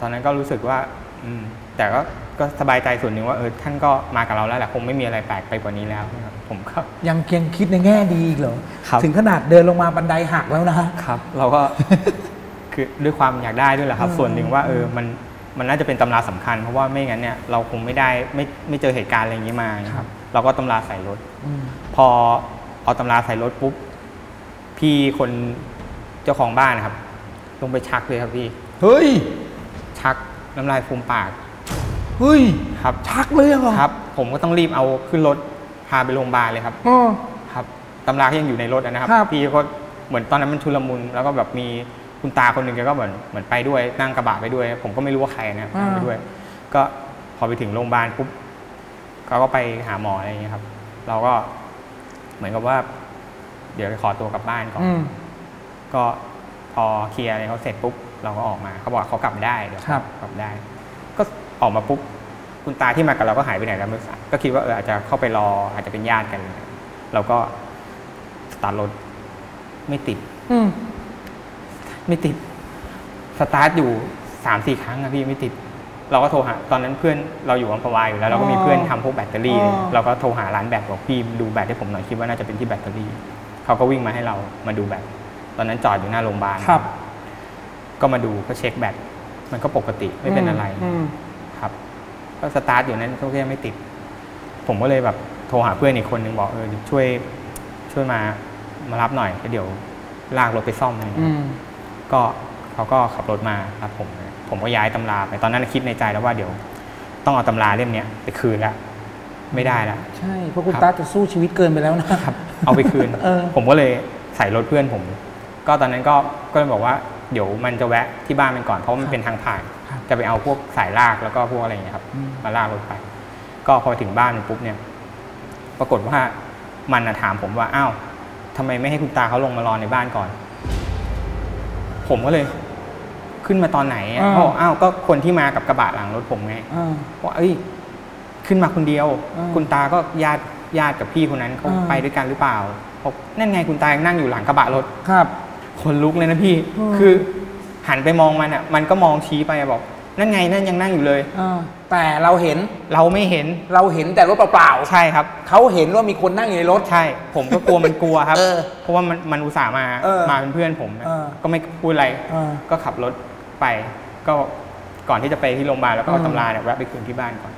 ตอนนั้นก็รู้สึกว่า อืม แต่ก็ก็สบายใจส่วนหนึ่งว่าเออท่านก็มากับเราแล้วแหละคงไม่มีอะไรแปลกไปกว่านี้แล้วนะครับผมก็ยังยังคิดในแง่ดีอีกเหรอครับถึงขนาดเดินลงมาบันไดหักแล้วนะครับ เราก็ คือด้วยความอยากได้ด้วยแหละครับ ส่วนหนึ่งว่าเออมันมันน่าจะเป็นตำราสำคัญ เพราะว่าไม่งั้นเนี่ยเราคงไม่ได้ไม่ไม่เจอเหตุการณ์อะไรอย่างนี้มานะครับ เราก็ตำราใส่รถพอเอาตำราใส่รถปุ๊บพี่คนเจ้าของบ้านนะครับ ลงไปชักเลยครับพี่เฮ้ย ชักน้ำลายฟูมปากเฮ้ยครับชักเลยเหรอครับ ผมก็ต้องรีบเอาขึ้นรถพาไปโรงพยาบาลเลยครับอ๋อครับตำราก็ยังอยู่ในรถนะครับครับพี่ก็เหมือนตอนนั้นมันชุลมุนแล้วก็แบบมี คุณตาคนหนึ่งแกก็เหมือนเหมือนไปด้วยนั่งกระบะไปด้วย ผมก็ไม่รู้ว่าใครนะครับนั่งไปด้วย ก็พอไปถึงโรงพยาบาลปุ๊บเขาก็ไปหาหมออะไรอย่างเงี้ยครับ เราก็เหมือนกับว่า เดี๋ยวขอตัวกลับบ้านก่อนอืมก็พอเคลียร์อะไรเขาเสร็จปุ๊บเราก็ออกมาเขาบอกเขากลับได้เดี๋ยวครับกลับได้ ก็ออกมาปุ๊บคุณตาที่มากับเราก็หายไปไหนแล้วไม่ทราบก็คิดว่าเอออาจจะเข้าไปรออาจจะเป็นญาติกัน เราก็สตาร์ทรถไม่ติดอืม ไม่ติด สตาร์ทอยู่สามสี่ครั้งอะพี่ไม่ติด เราก็โทรหาตอนนั้นเพื่อนเราอยู่อัมพวาอยู่แล้วเราก็มีเพื่อนทำพวกแบตเตอรี่อ๋อเราก็โทรหาร้านแบตบอกพี่ดูแบตให้ผมหน่อยคิดว่าน่าจะเป็นที่แบตเตอรี่เขาก็วิ่งมาให้เรามาดูแบตตอนนั้นจอดอยู่หน้าโรงพยาบาลครับ ก็มาดูก็เช็คแบตมันก็ปกติไม่เป็นอะไรครับ ก็สตาร์ทอยู่นั้นก็ยังไม่ติด ผมก็เลยแบบโทรหาเพื่อนอีกคนนึงบอกเออช่วยช่วยมามารับหน่อยแล้วเดี๋ยวลากรถไปซ่อมอะไรอย่างอืเงี้ยม ก็เขาก็ขับรถมารับผมผมก็ย้ายตำราไปตอนนั้นคิดในใจแล้วว่าเดี๋ยว ต้องเอาตำราเล่มเนี้ยไปคืนละไม่ได้ละใช่เพราะคุณครับตาจะสู้ชีวิตเกินไปแล้วนะเอาไปคืนเออผมก็เลยใส่รถเพื่อนผม ก็ตอนนั้นก็ก็เลยบอกว่าเดี๋ยวมันจะแวะที่บ้านมันก่อนเพราะมันเป็นทางผ่านครับจะไปเอาพวกสายลากแล้วก็พวกอะไรอย่างเงี้ยครับอืมมาลากรถไป ก็พอถึงบ้านปุ๊บเนี่ย ปรากฏว่ามันน่ะถามผมว่าอ้าวทำไมไม่ให้คุณตาเขาลงมารอในบ้านก่อน ผมก็เลยขึ้นมาตอนไหนอะอ่า เขาบอกอ้าวก็คนที่มากับกระบะหลังรถผมไงอ่า ว่าเอ้ยขึ้นมาคนเดียว อ่าคุณตาก็ญาติญาติกับพี่คนนั้นเขาอ่า ไปด้วยกันหรือเปล่าบอกนั่นไงคุณตายังนั่งอยู่หลังกระบะรถ ครับ คนลุกเลยนะพี่ อืม คือหันไปมองมันอะ มันก็มองชี้ไปอะบอก นั่นไงนั่นยังนั่งอยู่เลยอ่าแต่เราเห็นเราไม่เห็นเราเห็นแต่รถเปล่าใช่ครับๆเขาเห็นว่ามีคนนั่งอยู่ในรถใช่ ผมก็กลัวมันกลัวครับเออเพราะว่ามันมันอุตส่าห์มาเออมาเป็นเพื่อนผมนะเออก็ไม่พูดอะไรเออก็ขับรถไป ก็ก่อนที่จะไปที่โรงพยาบาลแล้วก็เอาอืมตำราเนี่ยแวะไปคืนที่บ้านก่อน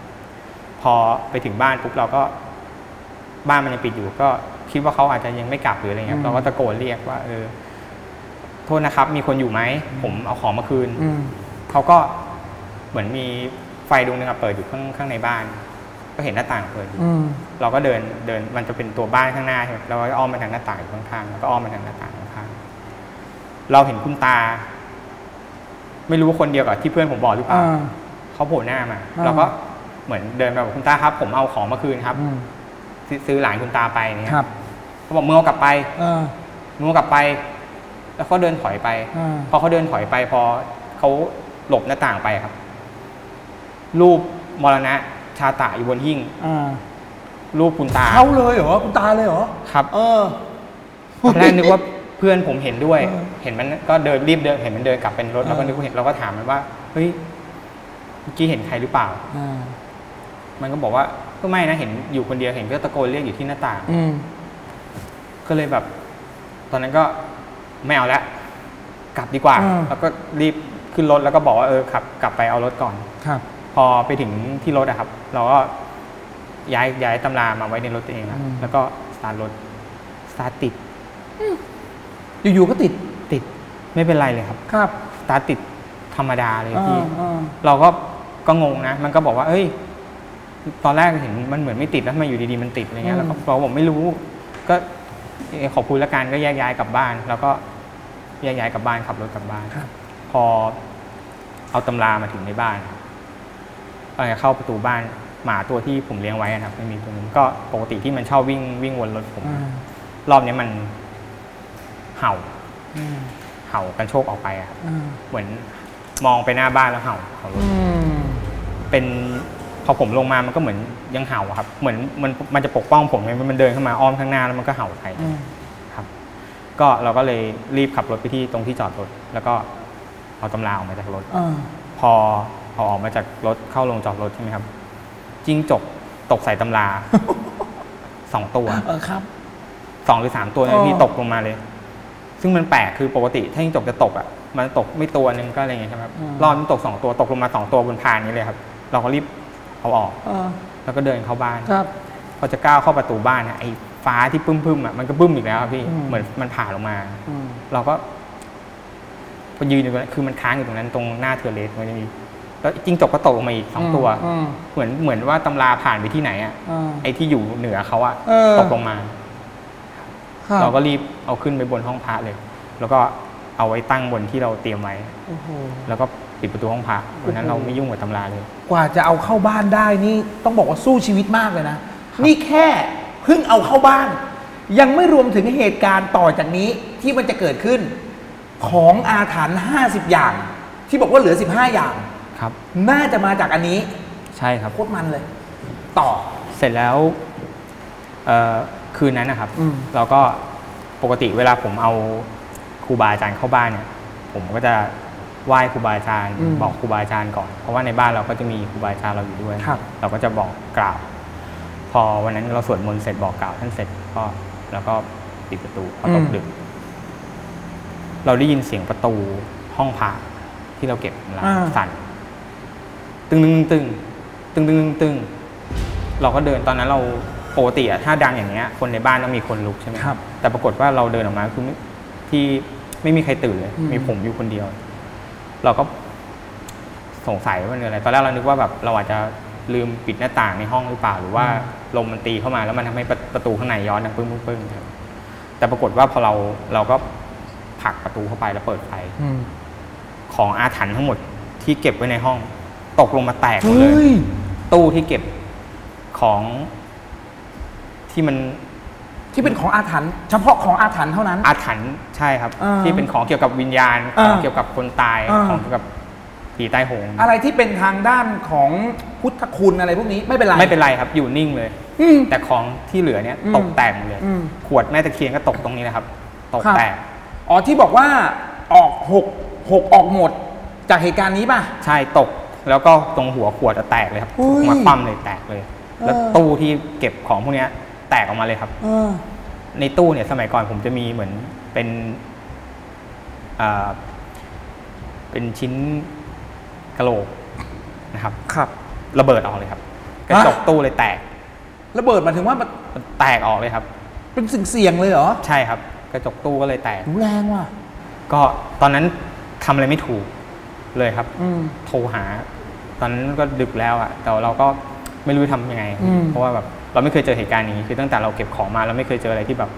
พอไปถึงบ้านปุ๊บเราก็ บ้านมันยังปิดอยู่ ก็คิดว่าเขาอาจจะยังไม่กลับหรืออะไรเงี้ยเราก็ตะโกนเรียกว่า เออ โทษนะครับ มีคนอยู่ไหมผมเอาของมาคืนอืมเขาก็ เหมือนมีไฟดวงหนึงอะเปิดอยู่ข้างข้างในบ้าน ก็เห็นหน้าต่างเปิดอยู่อืมเราก็เดินเดินมันจะเป็นตัวบ้านข้างหน้าใช่ไหมเราก็อ้อมไปทางหน้าต่างอยู่ข้างๆแล้วก็อ้อมไปทางหน้าต่างข้างๆเราเห็นคุณตา ไม่รู้ว่าคนเดียวกับที่เพื่อนผมบอกหรือเปล่า อ่า เขาโผล่หน้ามาอ่า เราก็เหมือนเดินไปบอกคุณตาครับ ผมเอาของมาคืนครับ อืมซื้อซื้อหลานคุณตาไปเนี่ยครับเขาบอกมึงเอากลับไปอ่ามึงเอากลับไป แล้วเขาเดินถอยไปอ่าพอเขาเดินถอยไปพอเขาหลบหน้าต่างไปครับ รูปมรณะชาตะอยู่บนหิ้งอ่ารูปคุณตาเขาเลยเหรอคุณตาเลยเหรอครับ เออตอนแรกนึกว่าเพื่อนผมเห็นด้วยเออเห็นมันก็เดินรีบเดินเห็นมันเดินกลับเป็นรถเออแล้วก็นึกว่าเห็นเราก็ถามมันว่าเฮ้ยเมื่อกี้เห็นใครหรือเปล่าอ่ามันก็บอกว่าก็ไม่นะเห็นอยู่คนเดียวเห็นก็ตะโกนเรียกอยู่ที่หน้าต่างอืมก็เลยแบบ ตอนนั้นก็ไม่เอาละกลับดีกว่าอืมแล้วก็รีบขึ้นรถแล้วก็บอกว่าเออขับ กลับไปเอารถก่อนครับ พอไปถึงที่รถอะครับ เราก็ย้ายย้ายตำรามาไว้ในรถตัวเองแล้วอืมแล้วก็สตาร์ทรถสตาร์ทติดอยู่ๆก็ติดติดไม่เป็นไรเลยครับ ครับสตาร์ทติดธรรมดาเลยพี่อ่าเราก็ก็งงนะ มันก็บอกว่า เอ้ย ตอนแรกเห็นมันเหมือนไม่ติดแล้วทำไมอยู่ดีๆมันติดอะไรเงี้ยแล้วก็เราบอกไม่รู้ ก็เอ่อขอบคุณละกันก็แยกย้ายกลับบ้าน แล้วก็แยกย้ายกลับบ้านขับรถกลับบ้านพอเอาตำรามาถึงในบ้าน เอ่อเข้าประตูบ้านหมาตัวที่ผมเลี้ยงไว้อะครับไม่มีตัวนึงก็ปกติที่มันชอบวิ่งวิ่งวนรถผม รอบนี้มันเห่าเห่ากันโชคออกไปอะครับเหมือนมองไปหน้าบ้านแล้วเห่าเห่ารถเป็นพอผมลงมามันก็เหมือนยังเห่าอะครับ เหมือนมันมันจะปกป้องผมไงมันเดินเข้ามาอ้อมข้างหน้าแล้วมันก็เห่าใส่ครับ ก็เราก็เลยรีบขับรถไปที่ตรงที่จอดรถ แล้วก็เอาตำราออกมาจากรถพอ พอออกมาจากรถเข้าลงจอดรถใช่ไหมครับจิ้งจกตกใส่ตำราสองตัวเออครับสองหรือสามตัวอ๋เนี่ยอพี่ตกลงมาเลย ซึ่งมันแปลกคือปกติ ถ้าจิ้งจกจะตกอะมันตกไม่ตัวหนึงก็อะไรเงี้ยใช่ไหมครับรอบมันตกสองตัวตกลงมาสองตัวบนพานนี้เลยครับ เราก็รีบเอาออกเออแล้วก็เดินเข้าบ้านครับพอจะก้าวเข้าประตูบ้านเนี่ยไอ้ฟ้าที่ปึ้มๆอะมันก็บึ้มอีกแล้วครับพี่อืมเหมือนมันผ่าลงมาอืมเราก็พอยืนอยู่ตรงนั้นคือมันค้างอยู่ตรงนั้นตรงหน้าเทอร์เลสมันจะมี แล้วจิ้งจกก็ตกลงมาอีกสองตัว อืม เหมือนเหมือนว่าตำราผ่านไปที่ไหนอะอืมไอ้ที่อยู่เหนือเขาอะเออ ตกลงมาครับเราก็รีบเอาขึ้นไปบนห้องพระเลย แล้วก็เอาไว้ตั้งบนที่เราเตรียมไว้ โอ้โห แล้วก็ปิดประตูห้องพระวันนั้นโอ้เราโห ไม่ยุ่งกับตำราเลย กว่าจะเอาเข้าบ้านได้นี่ต้องบอกว่าสู้ชีวิตมากเลยนะ นี่แค่เพิ่งเอาเข้าบ้าน ยังไม่รวมถึงเหตุการณ์ต่อจากนี้ที่มันจะเกิดขึ้น ของอาถรรพ์50 อย่าง ที่บอกว่าเหลือ 15 อย่าง ครับ น่าจะมาจากอันนี้ใช่ครับ โคตรมันเลย ต่อ เสร็จแล้วเอ่อคืนนั้นนะครับ อืม เราก็ปกติเวลาผมเอาครูบาอาจารย์เข้าบ้านเนี่ย ผมก็จะไหว้ครูบาอาจารย์บอกครูบาอาจารย์ก่อน เพราะว่าในบ้านเราก็จะมีครูบาอาจารย์เราอยู่ด้วย ครับ เราก็จะบอกกล่าว พอวันนั้นเราสวดมนต์เสร็จบอกกล่าวท่านเสร็จก็แล้วก็ปิดประตูพอตกดึก เราได้ยินเสียงประตูห้องพระที่เราเก็บเราอ่า สั่น ตึงตึงตึงตึงตึงตึงตึงเราก็เดินตอนนั้นเราปกติอะถ้าดังอย่างเงี้ย คนในบ้านต้องมีคนลุกใช่ไหมครับ แต่ปรากฏว่าเราเดินออกมาคือไม่ที่ไม่มีใครตื่นเลยอืมมีผมอยู่คนเดียว เราก็สงสัยว่ามันคืออะไร ตอนแรกเรานึกว่าแบบเราอาจจะลืมปิดหน้าต่างในห้องหรือเปล่า หรือว่าลมมันตีเข้ามาแล้วมันทำให้ประประตูข้างในย้อนดังปึ้งปึ้งปึ้งครับ แต่ปรากฏว่าพอเราเราก็ผลักประตูเข้าไปแล้วเปิดไฟอืมของอาถรรพ์ทั้งหมดที่เก็บไว้ในห้อง ตกลงมาแตกหมดเฮ้เลยยตู้ที่เก็บของที่มันที่เป็นของอาถรรพ์เฉพาะของอาถรรพ์เท่านั้น อาถรรพ์ใช่ครับอ่าที่เป็นของเกี่ยวกับวิญญาณอ่าของเกี่ยวกับคนตายอ่าของเกี่ยวกับผีใต้โหงอะไรที่เป็นทางด้านของพุทธคุณอะไรพวกนี้ไม่เป็นไรไม่เป็นไรครับ อยู่นิ่งเลยอืมแต่ของที่เหลือเนี่ยอืมตกแตกหมดเลยอืมขวดแม่ตะเคียนก็ตกตรงนี้นะครับ ตกครับแตกอ๋อที่บอกว่าออกหกหกออกหมดจากเหตุการณ์นี้ป่ะใช่ตก แล้วก็ตรงหัวขวดอะแตกเลยครับอุ้ยมาคว่ำเลยแตกเลย แล้วเออตู้ที่เก็บของพวกเนี้ยแตกออกมาเลยครับเออในตู้เนี่ยสมัยก่อนผมจะมีเหมือนเป็นอ่าเป็นชิ้นกะโหลกนะครับ ครับ ระเบิดออกเลยครับ กระจกตู้เลยแตก ระเบิดหมายถึงว่ามันมันแตกออกเลยครับ เป็นสิ่งเสี่ยงเลยเหรอ ใช่ครับ กระจกตู้ก็เลยแตกหูแรงว่ะ ก็ตอนนั้นทำอะไรไม่ถูกเลยครับอืมโทรหา ตอนนั้นก็ดึกแล้วอะแต่เราก็ไม่รู้จะทำยังไงอืมเพราะว่าแบบเราไม่เคยเจอเหตุการณ์นี้ คือตั้งแต่เราเก็บของมาเราไม่เคยเจออะไรที่แบบ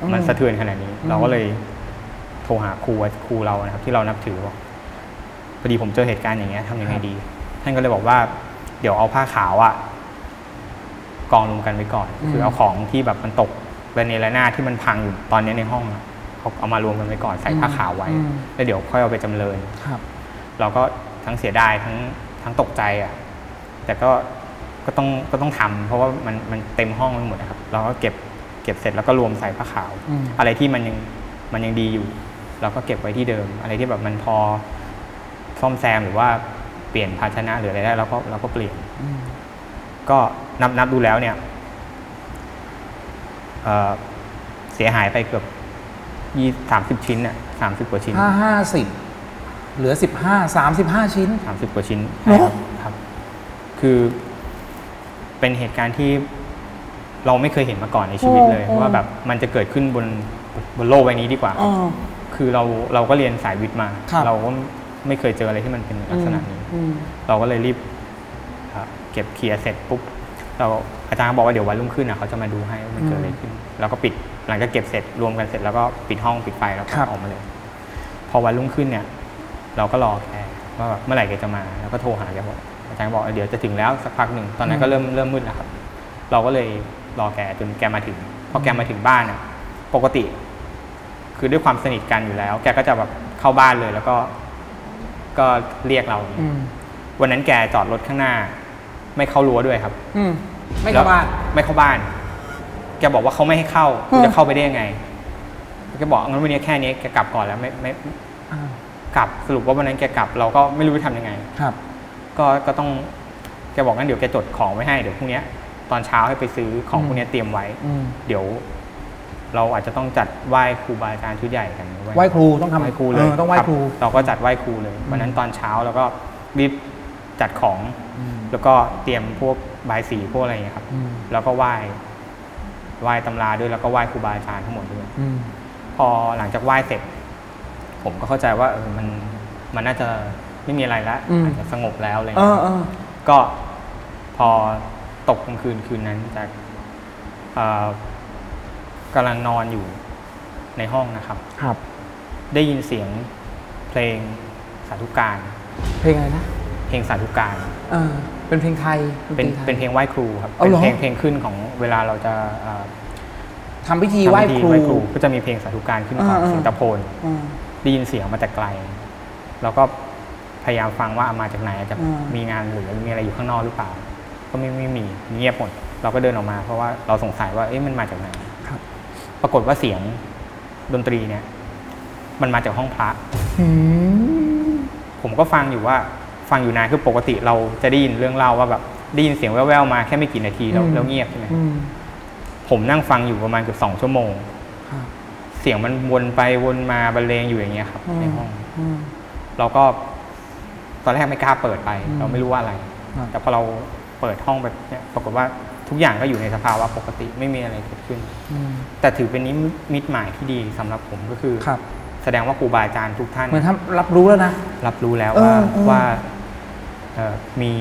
อืมมันสะเทือนขนาดนี้อืมเราก็เลยโทรหาครูครูเรานะครับ ที่เรานับถือบอกพอดีผมเจอเหตุการณ์อย่างเงี้ยทำยังไงดี ท่านก็เลยบอกว่า เดี๋ยวเอาผ้าขาวอะกองรวมกันไว้ก่อน คือเอาของที่แบบมันตกระเนระนาดที่มันพังอยู่ตอนนี้ในห้องอะเขาเอามารวมกันไว้ก่อนใส่ผ้าขาวไว้อืมแล้วเดี๋ยวค่อยเอาไปจำเริญครับเราก็ ทั้งเสียดายทั้งทั้งตกใจอะแต่ก็ก็ต้องก็ต้องทำเพราะว่ามันมันเต็มห้องไปหมดนะครับ เราก็เก็บเก็บเสร็จแล้วก็รวมใส่ผ้าขาวอืมอะไรที่มันยังมันยังดีอยู่ เราก็เก็บไว้ที่เดิม อะไรที่แบบมันพอซ่อมแซมหรือว่าเปลี่ยนภาชนะหรืออะไรได้เราก็เราก็เปลี่ยนก็นับนับดูแล้วเนี่ยเอ่อเสียหายไปเกือบยี่สามสิบชิ้นน่ะสามสิบกว่าชิ้นห้าห้าสิบ เหลือสิบห้าสามสิบห้าชิ้นสามสิบกว่าชิ้นเหรอครับ คือเป็นเหตุการณ์ที่เราไม่เคยเห็นมาก่อนในชีวิตเลยโอ้โอ้ ว่าแบบมันจะเกิดขึ้นบนบนโลกใบนี้ดีกว่า อ๋อ คือเราเราก็เรียนสายวิทย์มา ครับ เราก็ไม่เคยเจออะไรที่มันเป็นลักษณะนี้ อืม เราก็เลยรีบเอ่อเก็บเคลียร์เสร็จปุ๊บเราอาจารย์ก็บอกว่าเดี๋ยววันรุ่งขึ้นนะเขาจะมาดูให้ว่ามันเกิดอะไรขึ้น แล้วก็ปิดหลังจากเก็บเสร็จรวมกันเสร็จแล้วก็ปิดห้องปิดไฟแล้วก็ครับ ออกมาเลย พอวันรุ่งขึ้นเนี่ย เราก็รอแกว่าแบบเมื่อไหร่แกจะมา แล้วก็โทรหาแกบอกอาจารย์บอกเดี๋ยวจะถึงแล้วสักพักหนึ่งตอนนั้นก็เริ่มเริ่มมืดแล้วครับ เราก็เลยรอแกจนแกมาถึงพอแกมาถึงบ้านน่ะปกติ คือด้วยความสนิทกันอยู่แล้ว แกก็จะแบบเข้าบ้านเลยแล้วก็ ก็เรียกเราอย่างเงี้ยอืมวันนั้นแกจอดรถข้างหน้า ไม่เข้ารั้วด้วยครับ อืมไม่เข้าบ้านแล้วไม่เข้าบ้าน แกบอกว่าเขาไม่ให้เข้าอืมจะเข้าไปได้ยังไงแกบอกงั้นวันนี้แค่นี้แกกลับก่อนแล้วไม่ไม่อ่า กลับสรุปว่าวันนั้นแกกลับ เราก็ไม่รู้จะทำยังไง ครับ ก็ก็ต้องแกบอกงั้นเดี๋ยวแกจดของไว้ให้เดี๋ยวพรุ่งเนี้ยตอนเช้าให้ไปซื้อของอืมพวกเนี้ยเตรียมไว้ อืมเดี๋ยว เราอาจจะต้องจัดไหว้ครูบาอาจารย์ชุดใหญ่กันไหว้ครูต้องทำไหว้ครูเลยเออต้องไหว้ครู บเราก็จัดไหว้ครูเลยวันนั้นตอนเช้าแล้วก็รีบจัดของแล้วก็เตรียมพวกบายสีพวกอะไรอย่างเงี้ยครับ อืม แล้วก็ไหว้ไหว้ตำราด้วยแล้วก็ไหว้ครูบาอาจารย์ทั้งหมดด้วย อืม พอหลังจากไหว้เสร็จ ผมก็เข้าใจว่าเออมันมันน่าจะไม่มีอะไรแล้วอืม อาจจะสงบแล้วอะไรเอเงี้อยเออ ก็พอตกกลางคืนคืนนั้นจากเอ่อกำลังนอนอยู่ในห้องนะครับ ครับ ได้ยินเสียงเพลงสาธุการ เพลงอะไรนะเพลงสาธุการ เออเป็นเพลงไทยเป็นไทย เป็นเพลงไหว้ครูครับเอาเป็นเหรอ เพลงเพลงขึ้นของเวลาเราจะเอ่อทำพิธีไหว้ทำพิธีครู ก็จะมีเพลงสาธุการขึ้นก่อนอ่าๆเสียงตะโพนอืม ได้ยินเสียงมาแต่ไกล แล้วก็พยายามฟังว่ามาจากไหนจะอืมมีงานหรือมีอะไรอยู่ข้างนอกหรือเปล่า ก็ไม่ไม่มีเงียบหมดเราก็เดินออกมา เพราะว่าเราสงสัยว่าเอ๊ะมันมาจากไหนครับปรากฏว่าเสียงดนตรีเนี่ย มันมาจากห้องพระอืมผมก็ฟังอยู่ว่า ฟังอยู่นานคือปกติเราจะได้ยินเรื่องเล่าว่าแบบได้ยินเสียงแว่วๆมาแค่ไม่กี่นาทีแล้วอืมแล้วเงียบใช่ไหมอืมผมนั่งฟังอยู่ประมาณเกือบสองชั่วโมงครับ เสียงมันวนไปวนมาบรรเลงอยู่อย่างเงี้ยครับอืมในห้องอืมเราก็ ตอนแรกไม่กล้าเปิดไปอืมเราไม่รู้ว่าอะไรครับแต่พอเราเปิดห้องแบบเนี้ยปรากฏว่าทุกอย่างก็อยู่ในสภาวะปกติไม่มีอะไรเกิดขึ้นอืมแต่ถือเป็นนิมิตหมายที่ดีสำหรับผมก็คือครับ แสดงว่าครูบาอาจารย์ทุกท่านเหมือนทำรับรู้แล้วนะรับรู้แล้วเออว่าเออว่าเอ่อมี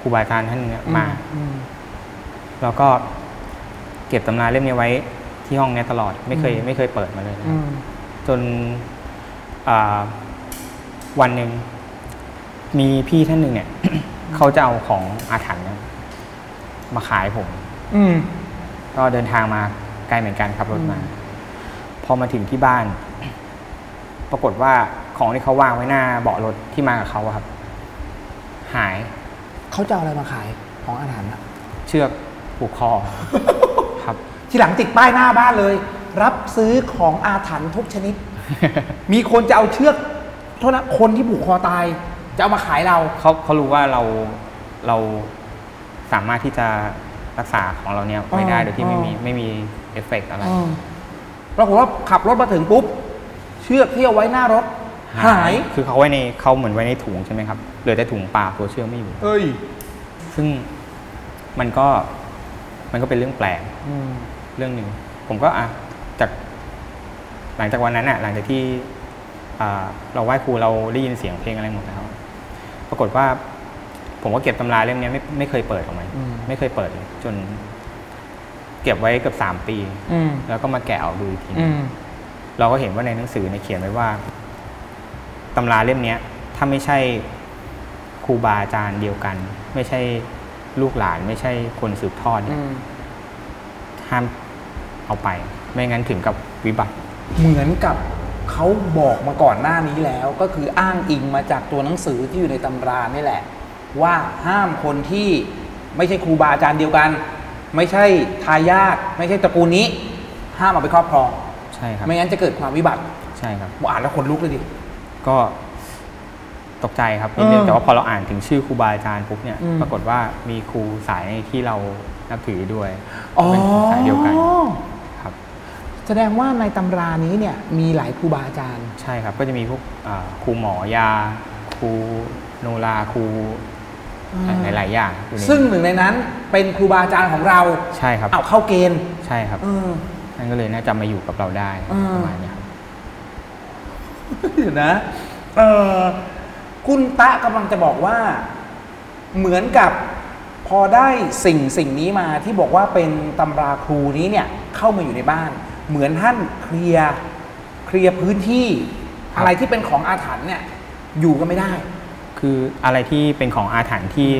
ครูบาอาจารย์ท่านเนี้ยมาอืมแล้วก็เก็บตำราเล่มนี้ไว้ ที่ห้องเนี้ยตลอดไม่เคยอืมไม่เคยเปิดมาเลยนะอืมจนอ่าวันหนึ่งมีพี่ท่านหนึ่งเนี่ย เขาจะเอาของอาถรรพ์เนี่ยมาขายผม อืม ก็เดินทางมาไกลเหมือนกันขับรถมาพอมาถึงที่บ้าน ปรากฏว่าของที่เขาวางไว้หน้าเบาะรถที่มากับเขาอะครับ หายเขาจะเอาอะไรมาขายของอาถรรพ์อะเชือกผูกคอครับ ทีหลังติดป้ายหน้าบ้านเลย รับซื้อของอาถรรพ์ทุกชนิด มีคนจะเอาเชือกโทษนะคนที่ผูกคอตายจะเอามาขายเราเขาเขารู้ว่าเราเราสามารถที่จะรักษาของเราเนี่ยไม่ได้อ๋อโดยที่ไม่มีอ๋อไม่มีเอฟเฟกต์อะไรอืมปรากฏว่าขับรถมาถึงปุ๊บ เชือกที่เอาไว้หน้ารถ หาย คือเขาไว้ในเขาเหมือนไว้ในถุงใช่ไหมครับเหลือแต่ถุงเปล่าตัวเชือกไม่อยู่เอ้ย ซึ่งมันก็มันก็เป็นเรื่องแปลกอืม เรื่องหนึ่งผมก็อะจากหลังจากวันนั้นอะหลังจากที่อ่าเราไหว้ครูเราได้ยินเสียงเพลงอะไรหมดแล้วปรากฏว่า ผมก็เก็บตำราเล่มเนี้ยไม่ไม่เคยเปิดออกมาอืมไม่เคยเปิดเลยจน เก็บไว้เกือบสามปีอืมแล้วก็มาแกะออกดูอีกทีอืมเราก็เห็นว่าในหนังสือเนี่ยเขียนไว้ว่าตำราเล่มเนี้ยถ้าไม่ใช่ครูบาอาจารย์เดียวกัน ไม่ใช่ลูกหลาน ไม่ใช่คนสืบทอดเนี่ยอืมห้าม เอาไป ไม่งั้นถึงกับวิบัติ เหมือนกับเขาบอกมาก่อนหน้านี้แล้ว ก็คืออ้างอิงมาจากตัวหนังสือที่อยู่ในตำรานี่แหละ ว่าห้ามคนที่ไม่ใช่ครูบาอาจารย์เดียวกัน ไม่ใช่ทายาทไม่ใช่ตระกูลนี้ ห้ามเอาไปครอบครองใช่ครับไม่งั้นจะเกิดความวิบัติใช่ครับอ่านแล้วขนลุกเลยดิก็ตกใจครับนิดนึงเออแต่ว่าพอเราอ่านถึงชื่อครูบาอาจารย์ปุ๊บเนี่ยอืมปรากฏว่ามีครูสายที่เรานับถือด้วยอ๋อเป็นสายเดียวกันครับ แสดงว่าในตำรานี้เนี่ยมีหลายครูบาอาจารย์ ใช่ครับ ก็จะมีพวกอ่าครูหมอยา ครูโนราครูอ่าหลายๆอย่างอยู่ในซึ่งหนึ่งในนั้นเป็นครูบาอาจารย์ของเราใช่ครับเอาเข้าเกณฑ์ใช่ครับเออท่านก็เลยน่าจะมาอยู่กับเราได้อ่าประมาณเนี้ยครับเดี๋ยวนะเออคุณตะกำลังจะบอกว่า เหมือนกับพอได้สิ่งสิ่งนี้มาที่บอกว่าเป็นตำราครูนี้เนี่ยเข้ามาอยู่ในบ้าน เหมือนท่านเคลียร์เคลียร์พื้นที่ครับอะไรที่เป็นของอาถรรพ์เนี่ย อยู่ก็ไม่ได้ คืออะไรที่เป็นของอาถรรพ์ที่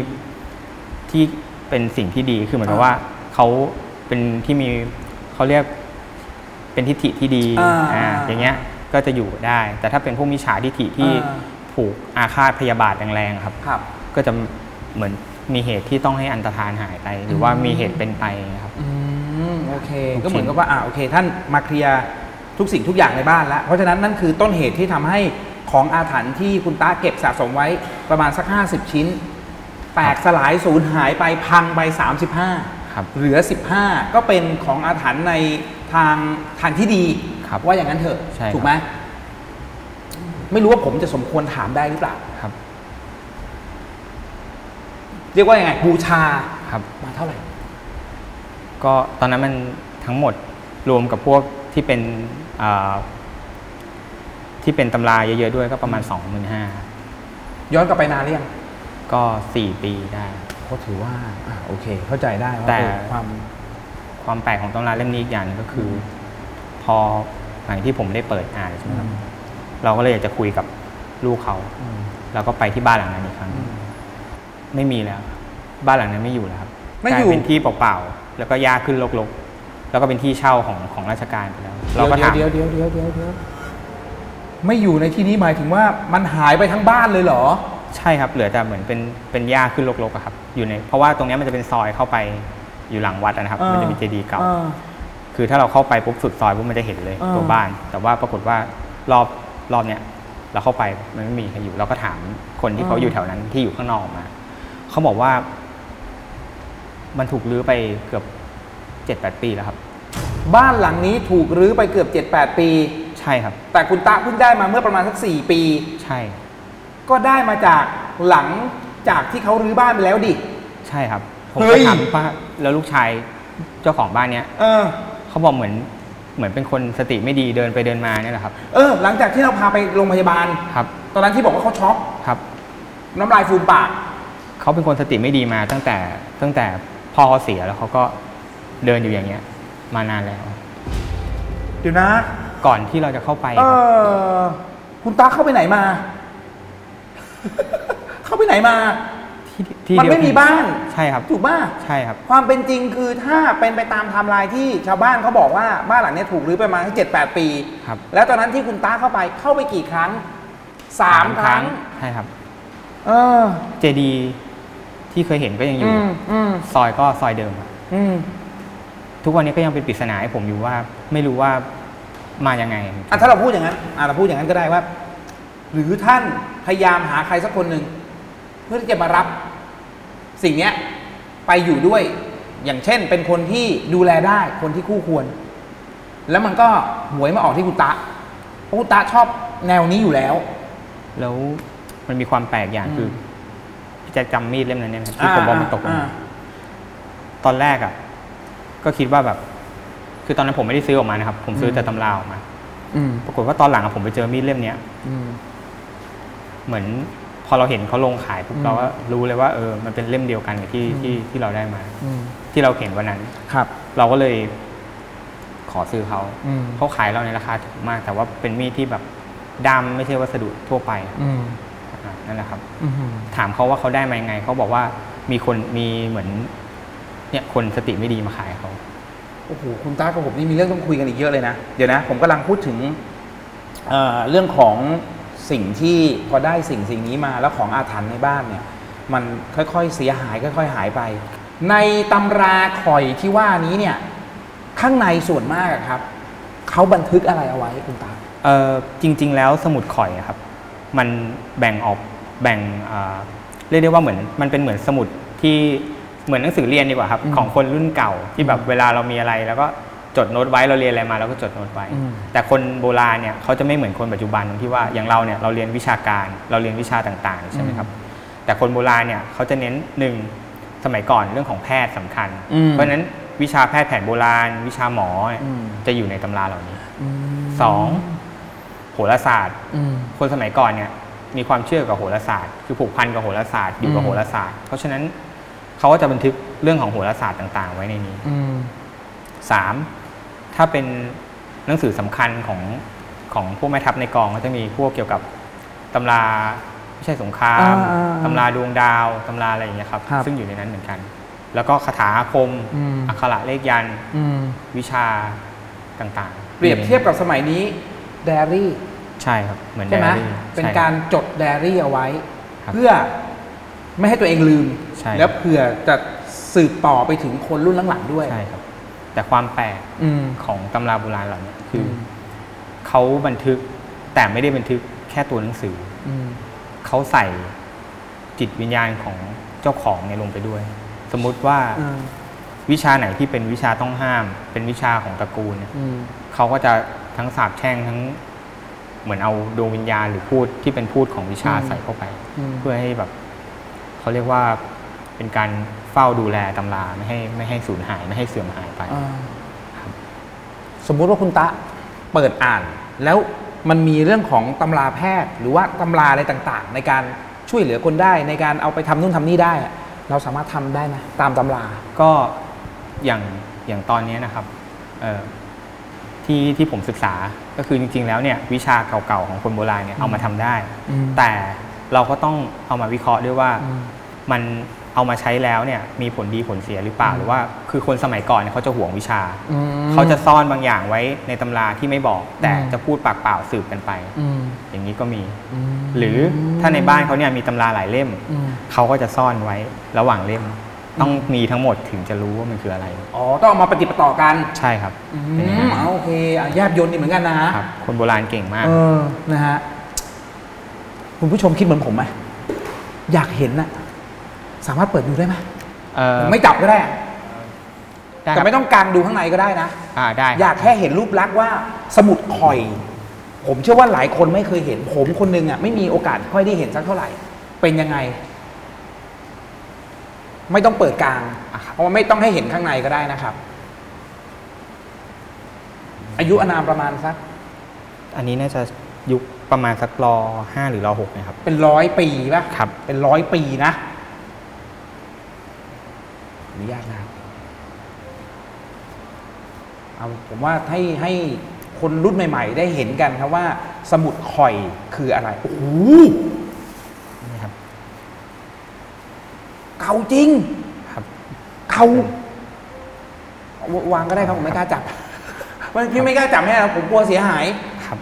ที่เป็นสิ่งที่ดีคือเหมือนกับอ่าว่าเขาเป็นที่มีเขาเรียกเป็นทิฏฐิที่ดีอ่าอ่าอย่างเงี้ยก็จะอยู่ได้ แต่ถ้าเป็นพวกมิจฉาทิฏฐิที่อ่าผูกอาฆาตพยาบาทแรงๆครับครับก็จะเหมือนมีเหตุที่ต้องให้อันตรธานหายไป หรือว่ามีเหตุเป็นไปครับอืม โอเคทุกก็เหมือนชิ้นกับว่าอ่าโอเค ท่านมาเคลียร์ทุกสิ่งทุกอย่างในบ้านแล้ว เพราะฉะนั้นนั่นคือต้นเหตุที่ทำให้ของอาถรรพ์ที่คุณตาเก็บสะสมไว้ประมาณสัก 50 ชิ้น แตกสลายสูญหายไปพังไป 35ครับเหลือ 15 ก็เป็นของอาถรรพ์ในทางทางที่ดีครับว่าอย่างนั้นเถอะใช่ครับถูกไหมไม่รู้ว่าผมจะสมควรถามได้หรือเปล่าครับ เรียกว่ายังไงบูชาครับมาเท่าไหร่ ก็ตอนนั้นมันทั้งหมดรวมกับพวกที่เป็นอ่าที่เป็นตำราเยอะๆด้วยก็ประมาณ 2 5 0 0 0ย้อนกลับไปนานหรือยังก็ 4 ปีได้ก็ถือว่าอ่าโอเค เข้าใจได้ว่าแต่ เออความความแปลกของตำราเล่มนี้อีกอย่างหนึงก็คือ พอหลังที่ผมได้เปิดอ่านใช่ไหมครับเราก็เลยอยากจะคุยกับลูกเขาเราก็ไปที่บ้านหลังนั้นอีกครั้งไม่มีแล้วบ้านหลังนั้นไม่อยู่แล้วครับไม่กลาอยยู่เป็นที่เปล่าๆ แล้วก็หญ้าขึ้นรกๆ แล้วก็เป็นที่เช่าของของราชการไปแล้ว เราก็ถามเดี๋ยวเดี๋ยวเดี๋ยวเดี๋ยวเดี๋ยวไม่อยู่ในที่นี้หมายถึงว่ามันหายไปทั้งบ้านเลยเหรอ ใช่ครับเหลือแต่เหมือนเป็นเป็นหญ้าขึ้นรกๆอะครับ อยู่ในเพราะว่าตรงเนี้ยมันจะเป็นซอยเข้าไปอยู่หลังวัดอะนะครับอ่ามัมันจะมีเจดีย์เก่าอ่าคือถ้าเราเข้าไปปุ๊บสุดซอยปุ๊บมันจะเห็นเลยอ่าตัวบ้าน แต่ว่าปรากฏว่ารอบรอบเนี้ยเราเข้าไปมันไม่มีใครอยู่เราก็ถามคนที่เขาอยู่แถวนั้นที่อยู่ข้างนอกมาเขาบอกว่า มันถูกรื้อไปเกือบเจ็ดแปดปีแล้วครับ บ้านหลังนี้ถูกรื้อไปเกือบ 7-8 ปี ใช่ครับ แต่คุณตาเพิ่งได้มาเมื่อประมาณสัก 4 ปี ใช่ ก็ได้มาจากหลังจากที่เขารื้อบ้านไปแล้วดิ ใช่ครับ ผมเฮ้ก็ยถามว่าแล้วลูกชายเจ้าของบ้านเนี้ยเออ เขาบอกเหมือนเหมือนเป็นคนสติไม่ดีเดินไปเดินมาเนี่ยแหละครับ เออ หลังจากที่เราพาไปโรงพยาบาล ครับ ตอนนั้นที่บอกว่าเขาช็อกครับ น้ำลายฟูมปาก เขาเป็นคนสติไม่ดีมาตั้งแต่ตั้งแต่ พ่อเขาเสียแล้วเขาก็เดินอยู่อย่างเงี้ย มานานแล้ว เดี๋ยวนะ ก่อนที่เราจะเข้าไปเอครับอคุณตาเข้าไปไหนมา เข้าไปไหนมา ที่ที่มันเดียวไม่มีบ้าน ใช่ครับถูกป่ะใช่ครับ ความเป็นจริงคือถ้าเป็นไปตามไทม์ไลน์ที่ชาวบ้านเขาบอกว่าบ้านหลังเนี้ยถูกรื้อไปประมาณเจ็ดแปดปี ครับ แล้วตอนนั้นที่คุณตาเข้าไปเข้าไปกี่ครั้งสามครั้ง ใช่ครับ เออ เจดีย์ ที่เคยเห็นก็ยังอยู่อืมอืมซอยก็ซอยเดิมครับอืมทุกวันนี้ก็ยังเป็นปริศนาให้ผมอยู่ว่า ไม่รู้ว่ามายังไงอะถ้าเราพูดอย่างนั้นอะเราพูดอย่างนั้นก็ได้ว่า หรือท่านพยายามหาใครสักคนหนึ่งเพื่อที่จะมารับ สิ่งเนี้ย ไปอยู่ด้วย อย่างเช่น เป็นคนที่ดูแลได้คนที่คู่ควร แล้วมันก็หวยมาออกที่คุณตะเพราะคุณตะชอบแนวนี้อยู่แล้ว แล้วมันมีความแปลกอย่างอืมคือ พี่แจะจำมีดเล่มนั้นเนี่ยไหมที่ผมบอกมันตกลงอ่ามาตอนแรกอะ ก็คิดว่าแบบ คือตอนนั้นผมไม่ได้ซื้อออกมานะครับ ผมซื้อแต่ตำราออกมาอืมปรากฏว่าตอนหลังอะผมไปเจอมีดเล่มเนี้ยอืมเหมือนพอเราเห็นเขาลงขายปุ๊บอืมเราก็รู้เลยว่าเออ มันเป็นเล่มเดียวกันกับที่ที่ที่เราได้มาอืมที่เราเห็นวันนั้นครับ เราก็เลยขอซื้อเขาอืมเขาขายเราในราคาถูกมาก แต่ว่าเป็นมีดที่แบบดำไม่ใช่วัสดุทั่วไปอืมอะ นั่นแหละครับอืมถามเขาว่าเขาได้มายังไงเขาบอกว่ามีคนมีเหมือน เนี่ยคนสติไม่ดีมาขายเขาโอ้โหคุณตากับผมนี่มีเรื่องต้องคุยกันอีกเยอะเลยนะเดี๋ยวนะ ผมกำลังพูดถึงเอ่อเรื่องของสิ่งที่พอได้สิ่งสิ่งนี้มาแล้วของอาถรรพ์ในบ้านเนี่ย มันค่อยๆเสียหาย ค่อย ๆ หายไป ในตำราข่อยที่ว่านี้เนี่ย ข้างในส่วนมากอะครับเขาบันทึกอะไรเอาไว้คุณตาเออจริง ๆ แล้วสมุดข่อยอะครับ มันแบ่งออก แบ่งอ่าเรียกได้ว่าเหมือนมันเป็นเหมือนสมุดที่เหมือนหนังสือเรียนดีกว่าครับอืมของคนรุ่นเก่าที่แบบเวลาเรามีอะไร แล้วก็จดโน้ตไว้เราเรียนอะไรมาเราก็จดโน้ตไว้อืมแต่คนโบราณเนี่ยเขาจะไม่เหมือนคนปัจจุบันตรงที่ว่าอย่างเราเนี่ยเราเรียนวิชาการเราเรียนวิชาต่างๆใช่ไหมครับแต่คนโบราณเนี่ยเขาจะเน้นหนึ่งสมัยก่อนเรื่องของแพทย์สำคัญอืมเพราะฉะนั้นวิชาแพทย์แผนโบราณ วิชาหมอเนี่ยอืมจะอยู่ในตำราเหล่านี้อืมสองโหราศาสตร์อืมคนสมัยก่อนเนี่ย มีความเชื่อกับโหราศาสตร์ คือผูกพันกับโหราศาสตร์อยู่กับอืมโหราศาสตร์ เพราะฉะนั้นเขาก็จะบันทึกเรื่องของโหราศาสตร์ต่าง ๆ ไว้ในนี้อืมสามถ้าเป็นหนังสือสำคัญของของพวกแม่ทัพในกองก็จะมีพวกเกี่ยวกับตำราไม่ใช่สงครามอ่าๆๆตำราดวงดาวตำราอะไรอย่างเงี้ยครับครับ ซึ่งอยู่ในนั้นเหมือนกัน แล้วก็คาถาอาคมอืมอักขระเลขยันต์อืมวิชาต่างๆ เปรียบเทียบกับสมัยนี้ ไดอารี่ ใช่ครับเหมือนใช่ไหมไดอารี่เป็นใช่การจดไดอารี่เอาไว้ ครับเพื่อไม่ให้ตัวเองลืม ใช่ แล้วเผื่อจะสืบต่อไปถึงคนรุ่นหลังๆด้วยใช่ครับ แต่ความแปลกอืม ของตำราโบราณเหล่านี้คืออม เขาบันทึกแต่ไม่ได้บันทึกแค่ตัวหนังสือ อืม เขาใส่จิตวิญญาณของเจ้าของเนี่ยลงไปด้วย สมมุติว่าอืมวิชาไหนที่เป็นวิชาต้องห้าม เป็นวิชาของตระกูลเนี่ยอืม เขาก็จะทั้งสาบแช่งทั้ง เหมือนเอาดวงวิญญาณหรือพูดที่เป็นพูดของวิชาอืมใส่เข้าไปอืมเพื่อให้แบบเขาเรียกว่าเป็นการเฝ้าดูแลตำราไม่ให้ไม่ให้สูญหายไม่ให้เสื่อมหายไปอ่าสมมุติว่าคุณตะเปิดอ่าน แล้วมันมีเรื่องของตำราแพทย์ หรือว่าตำราอะไรต่างๆ ในการช่วยเหลือคนได้ในการเอาไปทำนู่นทำนี่ได้อะเราสามารถทำได้ไหมตามตำราก็อย่างอย่างตอนนี้นะครับเอ่อที่ที่ผมศึกษา ก็คือจริงๆแล้วเนี่ยวิชาเก่าๆของคนโบราณเนี่ยเอามาทำได้อืมแต่เราก็ต้องเอามาวิเคราะห์ด้วยว่าอืมมันเอามาใช้แล้วเนี่ยมีผลดีผลเสียหรือเปล่าหรือว่าคือคนสมัยก่อนเนี่ยเขาจะห่วงวิชาอืมเขาจะซ่อนบางอย่างไว้ในตำราที่ไม่บอก แต่อืมจะพูดปากเปล่าสืบกันไปอืมอย่างนี้ก็มีอืมหรือถ้าในบ้านเขาเนี่ยมีตำราหลายเล่มอืมเขาก็จะซ่อนไว้ระหว่างเล่ม ต้องมีทั้งหมดถึงจะรู้ว่ามันคืออะไร อ๋อ ต้องเอามาปฏิปต่อกันใช่ครับอืเป็นอย่างนั้มนเอาโอเคอะแยบยนต์นี่เหมือนกันนะครับ คนโบราณเก่งมาก เออนะฮะคุณผู้ชมคิดเหมือนผมไหมอยากเห็นน่ะสามารถเปิดดูได้ไหมเอ่อผมไม่จับก็ได้อะได้คแต่รับไม่ต้องกางดูข้างในก็ได้นะ อ่าได้อยากแค่เห็นรูปลักษณ์ว่าสมุดข่อย ผมเชื่อว่าหลายคนไม่เคยเห็น ผมคนหนึงอะไม่มีโอกาสค่อยได้เห็นสักเท่าไหร่ เป็นยังไง ไม่ต้องเปิดกลางเพราะว่าไม่ต้องให้เห็นข้างในก็ได้นะครับ อายุอานามประมาณสักอันนี้น่าจะยุคประมาณสักรอห้าหรือรอหกนะครับ เป็นร้อยปีป่ะครับ เป็นร้อยปีนะอนุญาตนะครับเอาผมว่าให้ให้คนรุ่นใหม่ ๆ ได้เห็นกันครับว่า สมุดข่อยคืออะไรโอ้โห นี่ครับ เก่าจริงครับเก่าววางก็ได้ครับผมไม่กล้าจับว่าพี่ไม่กล้าจับแม่ผมกลัวเสียหายครับ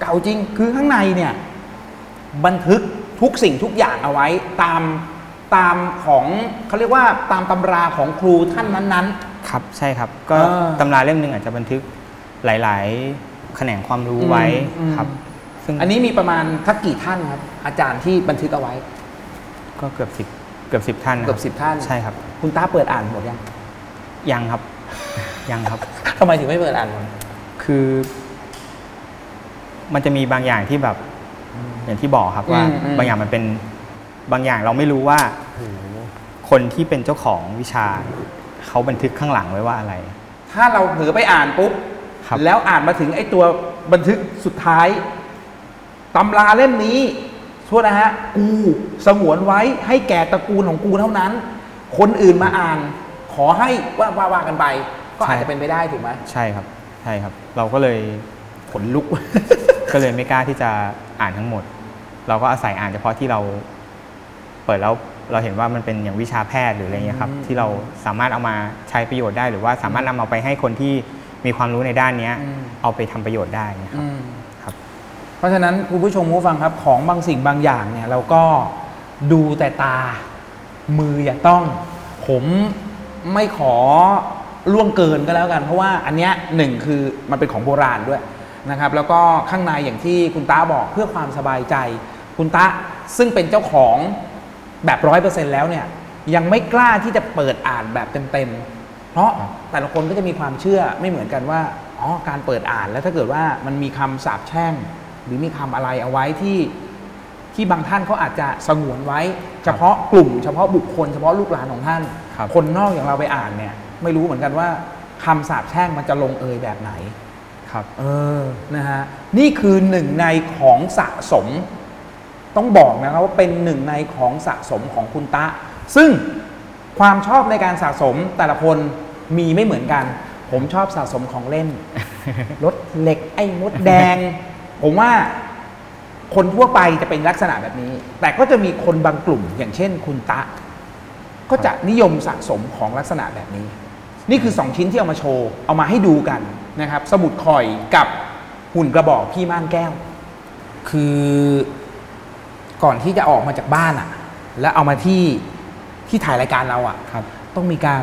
เก่าจริงคือข้างในเนี่ย บันทึกทุกสิ่งทุกอย่างเอาไว้ตามตามของเขาเรียกว่าตามตำราของครูท่านนั้นครับใช่ครับ ก็เออตำราเล่มหนึ่งอาจจะบันทึกหลาย ๆ แขนงความรู้ไว้อืมครับ ซึ่งๆอันนี้มีประมาณทักกี่ท่านครับ อาจารย์ที่บันทึกเอาไว้ ก็เกือบสิบเกือบสิบท่านนะคเกืรัอบสิบท่าน ใช่ครับ คุณต้าเปิดอ่านหมดยังยังครับ ยังครับ ทำไมถึงไม่เปิดอ่านหมดคือ มันจะมีบางอย่างที่แบบอย่างที่บอกครับว่า อืมอืม บางอย่างมันเป็นบางอย่างเราไม่รู้ว่าคนที่เป็นเจ้าของวิชา เขาบันทึกข้างหลังไว้ว่าอะไร ถ้าเราเผลอไปอ่านปุ๊บ ครับ แล้วอ่านมาถึงไอ้ตัวบันทึกสุดท้ายตำราเล่มนี้ โทษนะฮะกูสงวนไว้ให้แก่ตระกูลของกูเท่านั้น คนอื่นมาอ่าน ขอให้ว่าว่าว่ากันไป ก็อาจจะเป็นไปได้ถูกไหมใช่ครับ ใช่ครับ เราก็เลยขนลุก ก็เลยไม่กล้าที่จะอ่านทั้งหมด เราก็อาศัยอ่านเฉพาะที่เราเปิดแล้วเราเห็นว่ามันเป็นอย่างวิชาแพทย์หรืออะไรเงี้ยครับอืมที่เราสามารถเอามาใช้ประโยชน์ได้ หรือว่าสามารถนำเอาไปให้คนที่มีความรู้ในด้านเนี้ยอืมเอาไปทำประโยชน์ได้เนะครับอืมครับ เพราะฉะนั้นคุณผู้ชมผู้ฟังครับของบางสิ่งบางอย่างเนี่ยเราก็ดูแต่ตามืออย่าต้อง ผมไม่ขอล่วงเกินก็แล้วกัน เพราะว่าอันเนี้ยหนึ่งคือมันเป็นของโบราณด้วยนะครับ แล้วก็ข้างในอย่างที่คุณตาบอกเพื่อความสบายใจ คุณตาซึ่งเป็นเจ้าของแบบร้อยเปอร์เซ็นแล้วเนี่ยยังไม่กล้าที่จะเปิดอ่านแบบเต็มๆ เพราะแต่ละคนก็จะมีความเชื่อไม่เหมือนกันว่า อ๋อ การเปิดอ่านแล้วถ้าเกิดว่ามันมีคำสาปแช่ง รือมีคำอะไรเอาไว้ที่ที่บางท่านเขาอาจจะสงวนไว้ เฉพาะกลุ่ม เฉพาะบุคคล เฉพาะลูกหลานของท่านครับคนนอกอย่างเราไปอ่านเนี่ย ไม่รู้เหมือนกันว่าคำสาปแช่งมันจะลงเอยแบบไหน ครับ เออนะฮะนี่คือหนึ่งในของสะสม ต้องบอกนะครับว่าเป็นหนึ่งในของสะสมของคุณตะ ซึ่งความชอบในการสะสมแต่ละคนมีไม่เหมือนกัน ผมชอบสะสมของเล่นรถเหล็กไอ้มดแดง ผมว่าคนทั่วไปจะเป็นลักษณะแบบนี้ แต่ก็จะมีคนบางกลุ่ม อย่างเช่น คุณตะ ก็จะนิยมสะสมของลักษณะแบบนี้ นี่คือ 2 ชิ้นที่เอามาโชว์ เอามาให้ดูกันนะครับ สมุดคอยกับหุ่นกระบอกพี่ม่านแก้ว คือก่อนที่จะออกมาจากบ้านอะแล้วเอามาที่ที่ถ่ายรายการเราอะครับ ต้องมีการ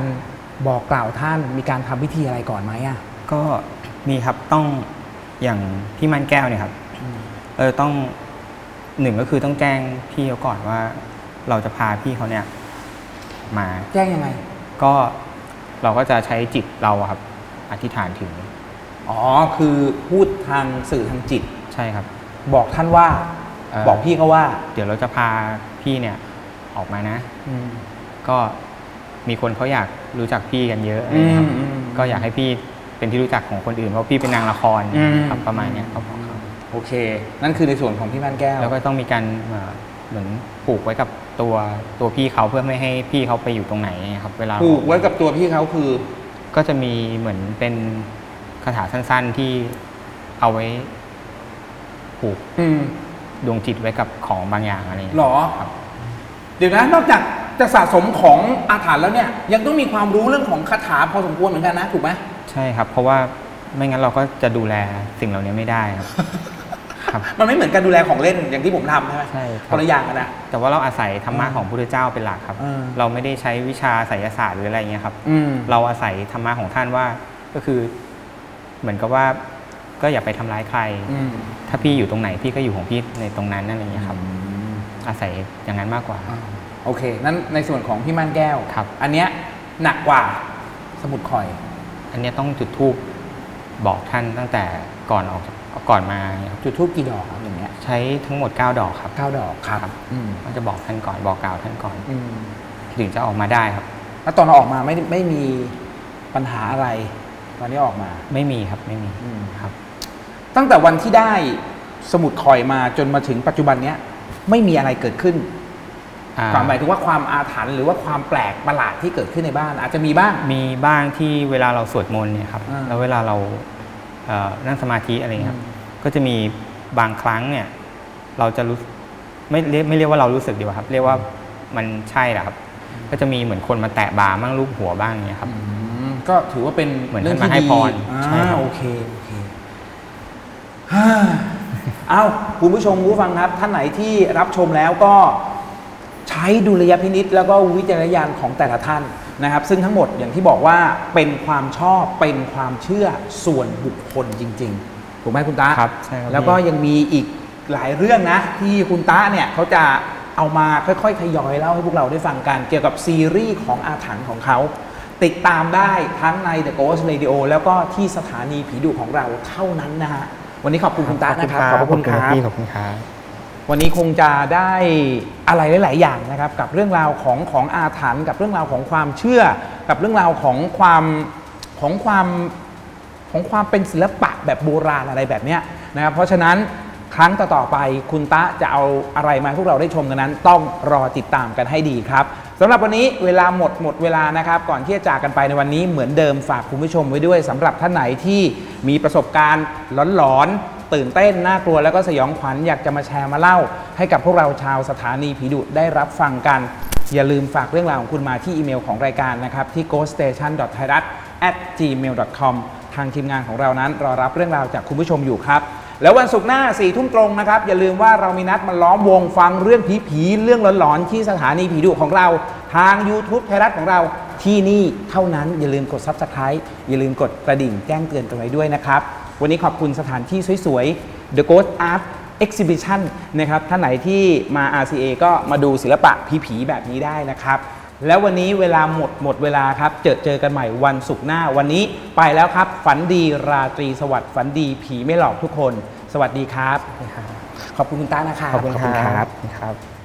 บอกกล่าวท่าน มีการทำพิธีอะไรก่อนไหมอะก็มีครับต้อง อย่างพี่มันแก้วเนี่ยครับเออต้องหนึ่งก็คือต้องแจ้งพี่เขาก่อนว่า เราจะพาพี่เขาเนี่ย มาแจ้งยังไง ก็เราก็จะใช้จิตเราอะครับ อธิษฐานถึง อ๋อคือพูดทางสื่อทางจิต ใช่ครับ บอกท่านว่า เอ่อ บอกพี่เขาว่า เดี๋ยวเราจะพาพี่เนี่ย ออกมานะ ก็มีคนเขาอยากรู้จักพี่กันเยอะอะไรเงี้ยครับอืมอืม ก็อยากให้พี่ เป็นที่รู้จักของคนอื่นเพราะพี่เป็นนางละครอืม ครับประมาณเนี้ยก็บอกเขาโอเค นั่นคือในส่วนของพี่ม่านแก้วแล้วก็ต้องมีการเอ่อเหมือนผูกไว้กับตัวตัวพี่เขาเพื่อไม่ให้พี่เขาไปอยู่ตรงไหนครับ เวลาผูกไว้กับตัวพี่เขาคือ ก็จะมีเหมือนเป็นคาถาสั้น ๆที่เอาไว้ผูกอืมดวงจิตไว้กับของบางอย่างอะไรอย่างหรเงี้ยอเดี๋ยวนะ นอกจากจะสะสมของอาถรรพ์แล้วเนี่ย ยังต้องมีความรู้เรื่องของคาถาพอสมควรเหมือนกันนะ ถูกไหมใช่ครับ เพราะว่าไม่งั้นเราก็จะดูแลสิ่งเหล่านี้ไม่ได้ครับ ครับ มันไม่เหมือนการดูแลของเล่นอย่างที่ผมทำใช่ไหมใช่ครับ คนละอย่างกันนะ แต่ว่าเราอาศัยธรรมะอ่าของพระพุทธเจ้าเป็นหลักครับอ่าเราไม่ได้ใช้วิชาไสยศาสตร์หรืออะไรอย่างเงี้ยครับ อืม เราอาศัยธรรมะของท่านว่าก็คือ เหมือนกับว่าก็อย่าไปทำร้ายใคร อืมถ้าพี่อยู่ตรงไหนพี่ก็อยู่ของพี่ในตรงนั้นนั่นอะไรอย่างเงี้ยครับ อาศัยอย่างนั้นมากกว่า อ่าโอเค นั้นในส่วนของพี่ม่านแก้ว ครับ อันเนี้ยหนักกว่าสมุดคอย อันเนี้ยต้องจุดธูปบอกท่านตั้งแต่ก่อนออกจากก่อนมาเนี่ยครับจุดทูบกี่ดอกครับอย่างเงี้ยใช้ทั้งหมด 9 ดอกครับเก้าดอกครับอืมก็จะบอกท่านก่อนบอกกล่าวท่านก่อนอืมถึงจะออกมาได้ครับ แล้วตอนเราออกมาไม่ได้ไม่มีปัญหาอะไร ตอนนี้ออกมา ไม่มีครับไม่มีอืมครับ ตั้งแต่วันที่ได้สมุดคอยมาจนมาถึงปัจจุบันเนี้ย ไม่มีอะไรเกิดขึ้นอ่า ความหมายถึงว่าความอาถรรพ์หรือว่าความแปลกประหลาดที่เกิดขึ้นในบ้าน อาจจะมีบ้าง มีบ้างที่เวลาเราสวดมนต์เนี่ยครับอ่าแล้วเวลาเราเอ่อนั่งสมาธิอะไรเงี้ยครับ ก็จะมีบางครั้งเนี่ย เราจะรู้ไม่เรียกไม่เรียกว่าเรารู้สึกดีกว่าครับ เรียกว่ามันใช่แหละครับ ก็จะมีเหมือนคนมาแตะบ่าบ้างรูปหัวบ้างอย่างเงี้ยครับอืมก็ถือว่าเป็นเหมือนเรื่องท่านที่มาให้ดีพรอ่าใช่ครับโอเคโอเคฮ่าเอาคุณผู้ชมคุณผู้ฟังครับ ท่านไหนที่รับชมแล้วก็ ใช้ดุลยพินิษแล้วก็วิจารณญาณของแต่ละท่านนะครับ ซึ่งทั้งหมดอย่างที่บอกว่าเป็นความชอบเป็นความเชื่อส่วนบุคคลจริงๆถูกไหมคุณตาครับใช่ครับแล้วก็พี่ยังมีอีกหลายเรื่องนะ ที่คุณตาเนี่ยเขาจะเอามาค่อยๆทยอยเล่าให้พวกเราได้ฟังกันเกี่ยวกับซีรีส์ของอาถรรพ์ของเขา ติดตามได้ทั้งใน The Ghost Radio แล้วก็ที่สถานีผีดุของเราเท่านั้นนะฮะวันนี้ขอบคุณคุณตานะครับขอบพระคุณครับ พี่ขอบคุณครับ วันนี้คงจะได้อะไรหลาย ๆ อย่างนะครับ กับเรื่องราวของของอาถรรพ์กับเรื่องราวของความเชื่อ กับเรื่องราวของความของความของความเป็นศิลปะแบบโบราณอะไรแบบเนี้ยนะครับ เพราะฉะนั้นครั้งต่อ ๆ ไปคุณตะจะเอาอะไรมาพวกเราได้ชมกันนั้น ต้องรอติดตามกันให้ดีครับสำหรับวันนี้เวลาหมดหมดเวลานะครับ ก่อนที่จะจากกันไปในวันนี้เหมือนเดิมฝากคุณผู้ชมไว้ด้วยสำหรับท่านไหนที่มีประสบการณ์หลอนๆ ตื่นเต้นน่ากลัวแล้วก็สยองขวัญอยากจะมาแชร์มาเล่า ให้กับพวกเราชาวสถานีผีดุได้รับฟังกัน อย่าลืมฝากเรื่องราวของคุณมาที่อีเมลของรายการนะครับที่ ghoststation.thairat@gmail.com ทางทีมงานของเรานั้นรอรับเรื่องราวจากคุณผู้ชมอยู่ครับ แล้ววันศุกร์หน้า4ี่ทุ่มตรงนะครับ อย่าลืมว่าเรามีนัดมาล้อมวงฟังเรื่องผีๆเรื่องหลอนๆ ที่สถานีผีดุของเรา ทาง YouTube ไทยรัฐของเราที่นี่เท่านั้นอย่าลืมกด Subscribe อย่าลืมกดกระดิ่งแจ้งเตือนกันไว้ด้วยนะครับ วันนี้ขอบคุณสถานที่สวยๆ The Ghost Art Exhibition นะครับท่านไหนที่มา RCA ก็มาดูศิลปะผีๆแบบนี้ได้นะครับ แล้ววันนี้เวลาหมดหมดเวลาครับ เจอเจอกันใหม่วันศุกร์หน้าวันนี้ไปแล้วครับ ฝันดีราตรีสวัสดิ์ฝันดีผีไม่หลอกทุกคน สวัสดีครับ ขอบคุณคุณต้านะครับขอบคุณครับครับ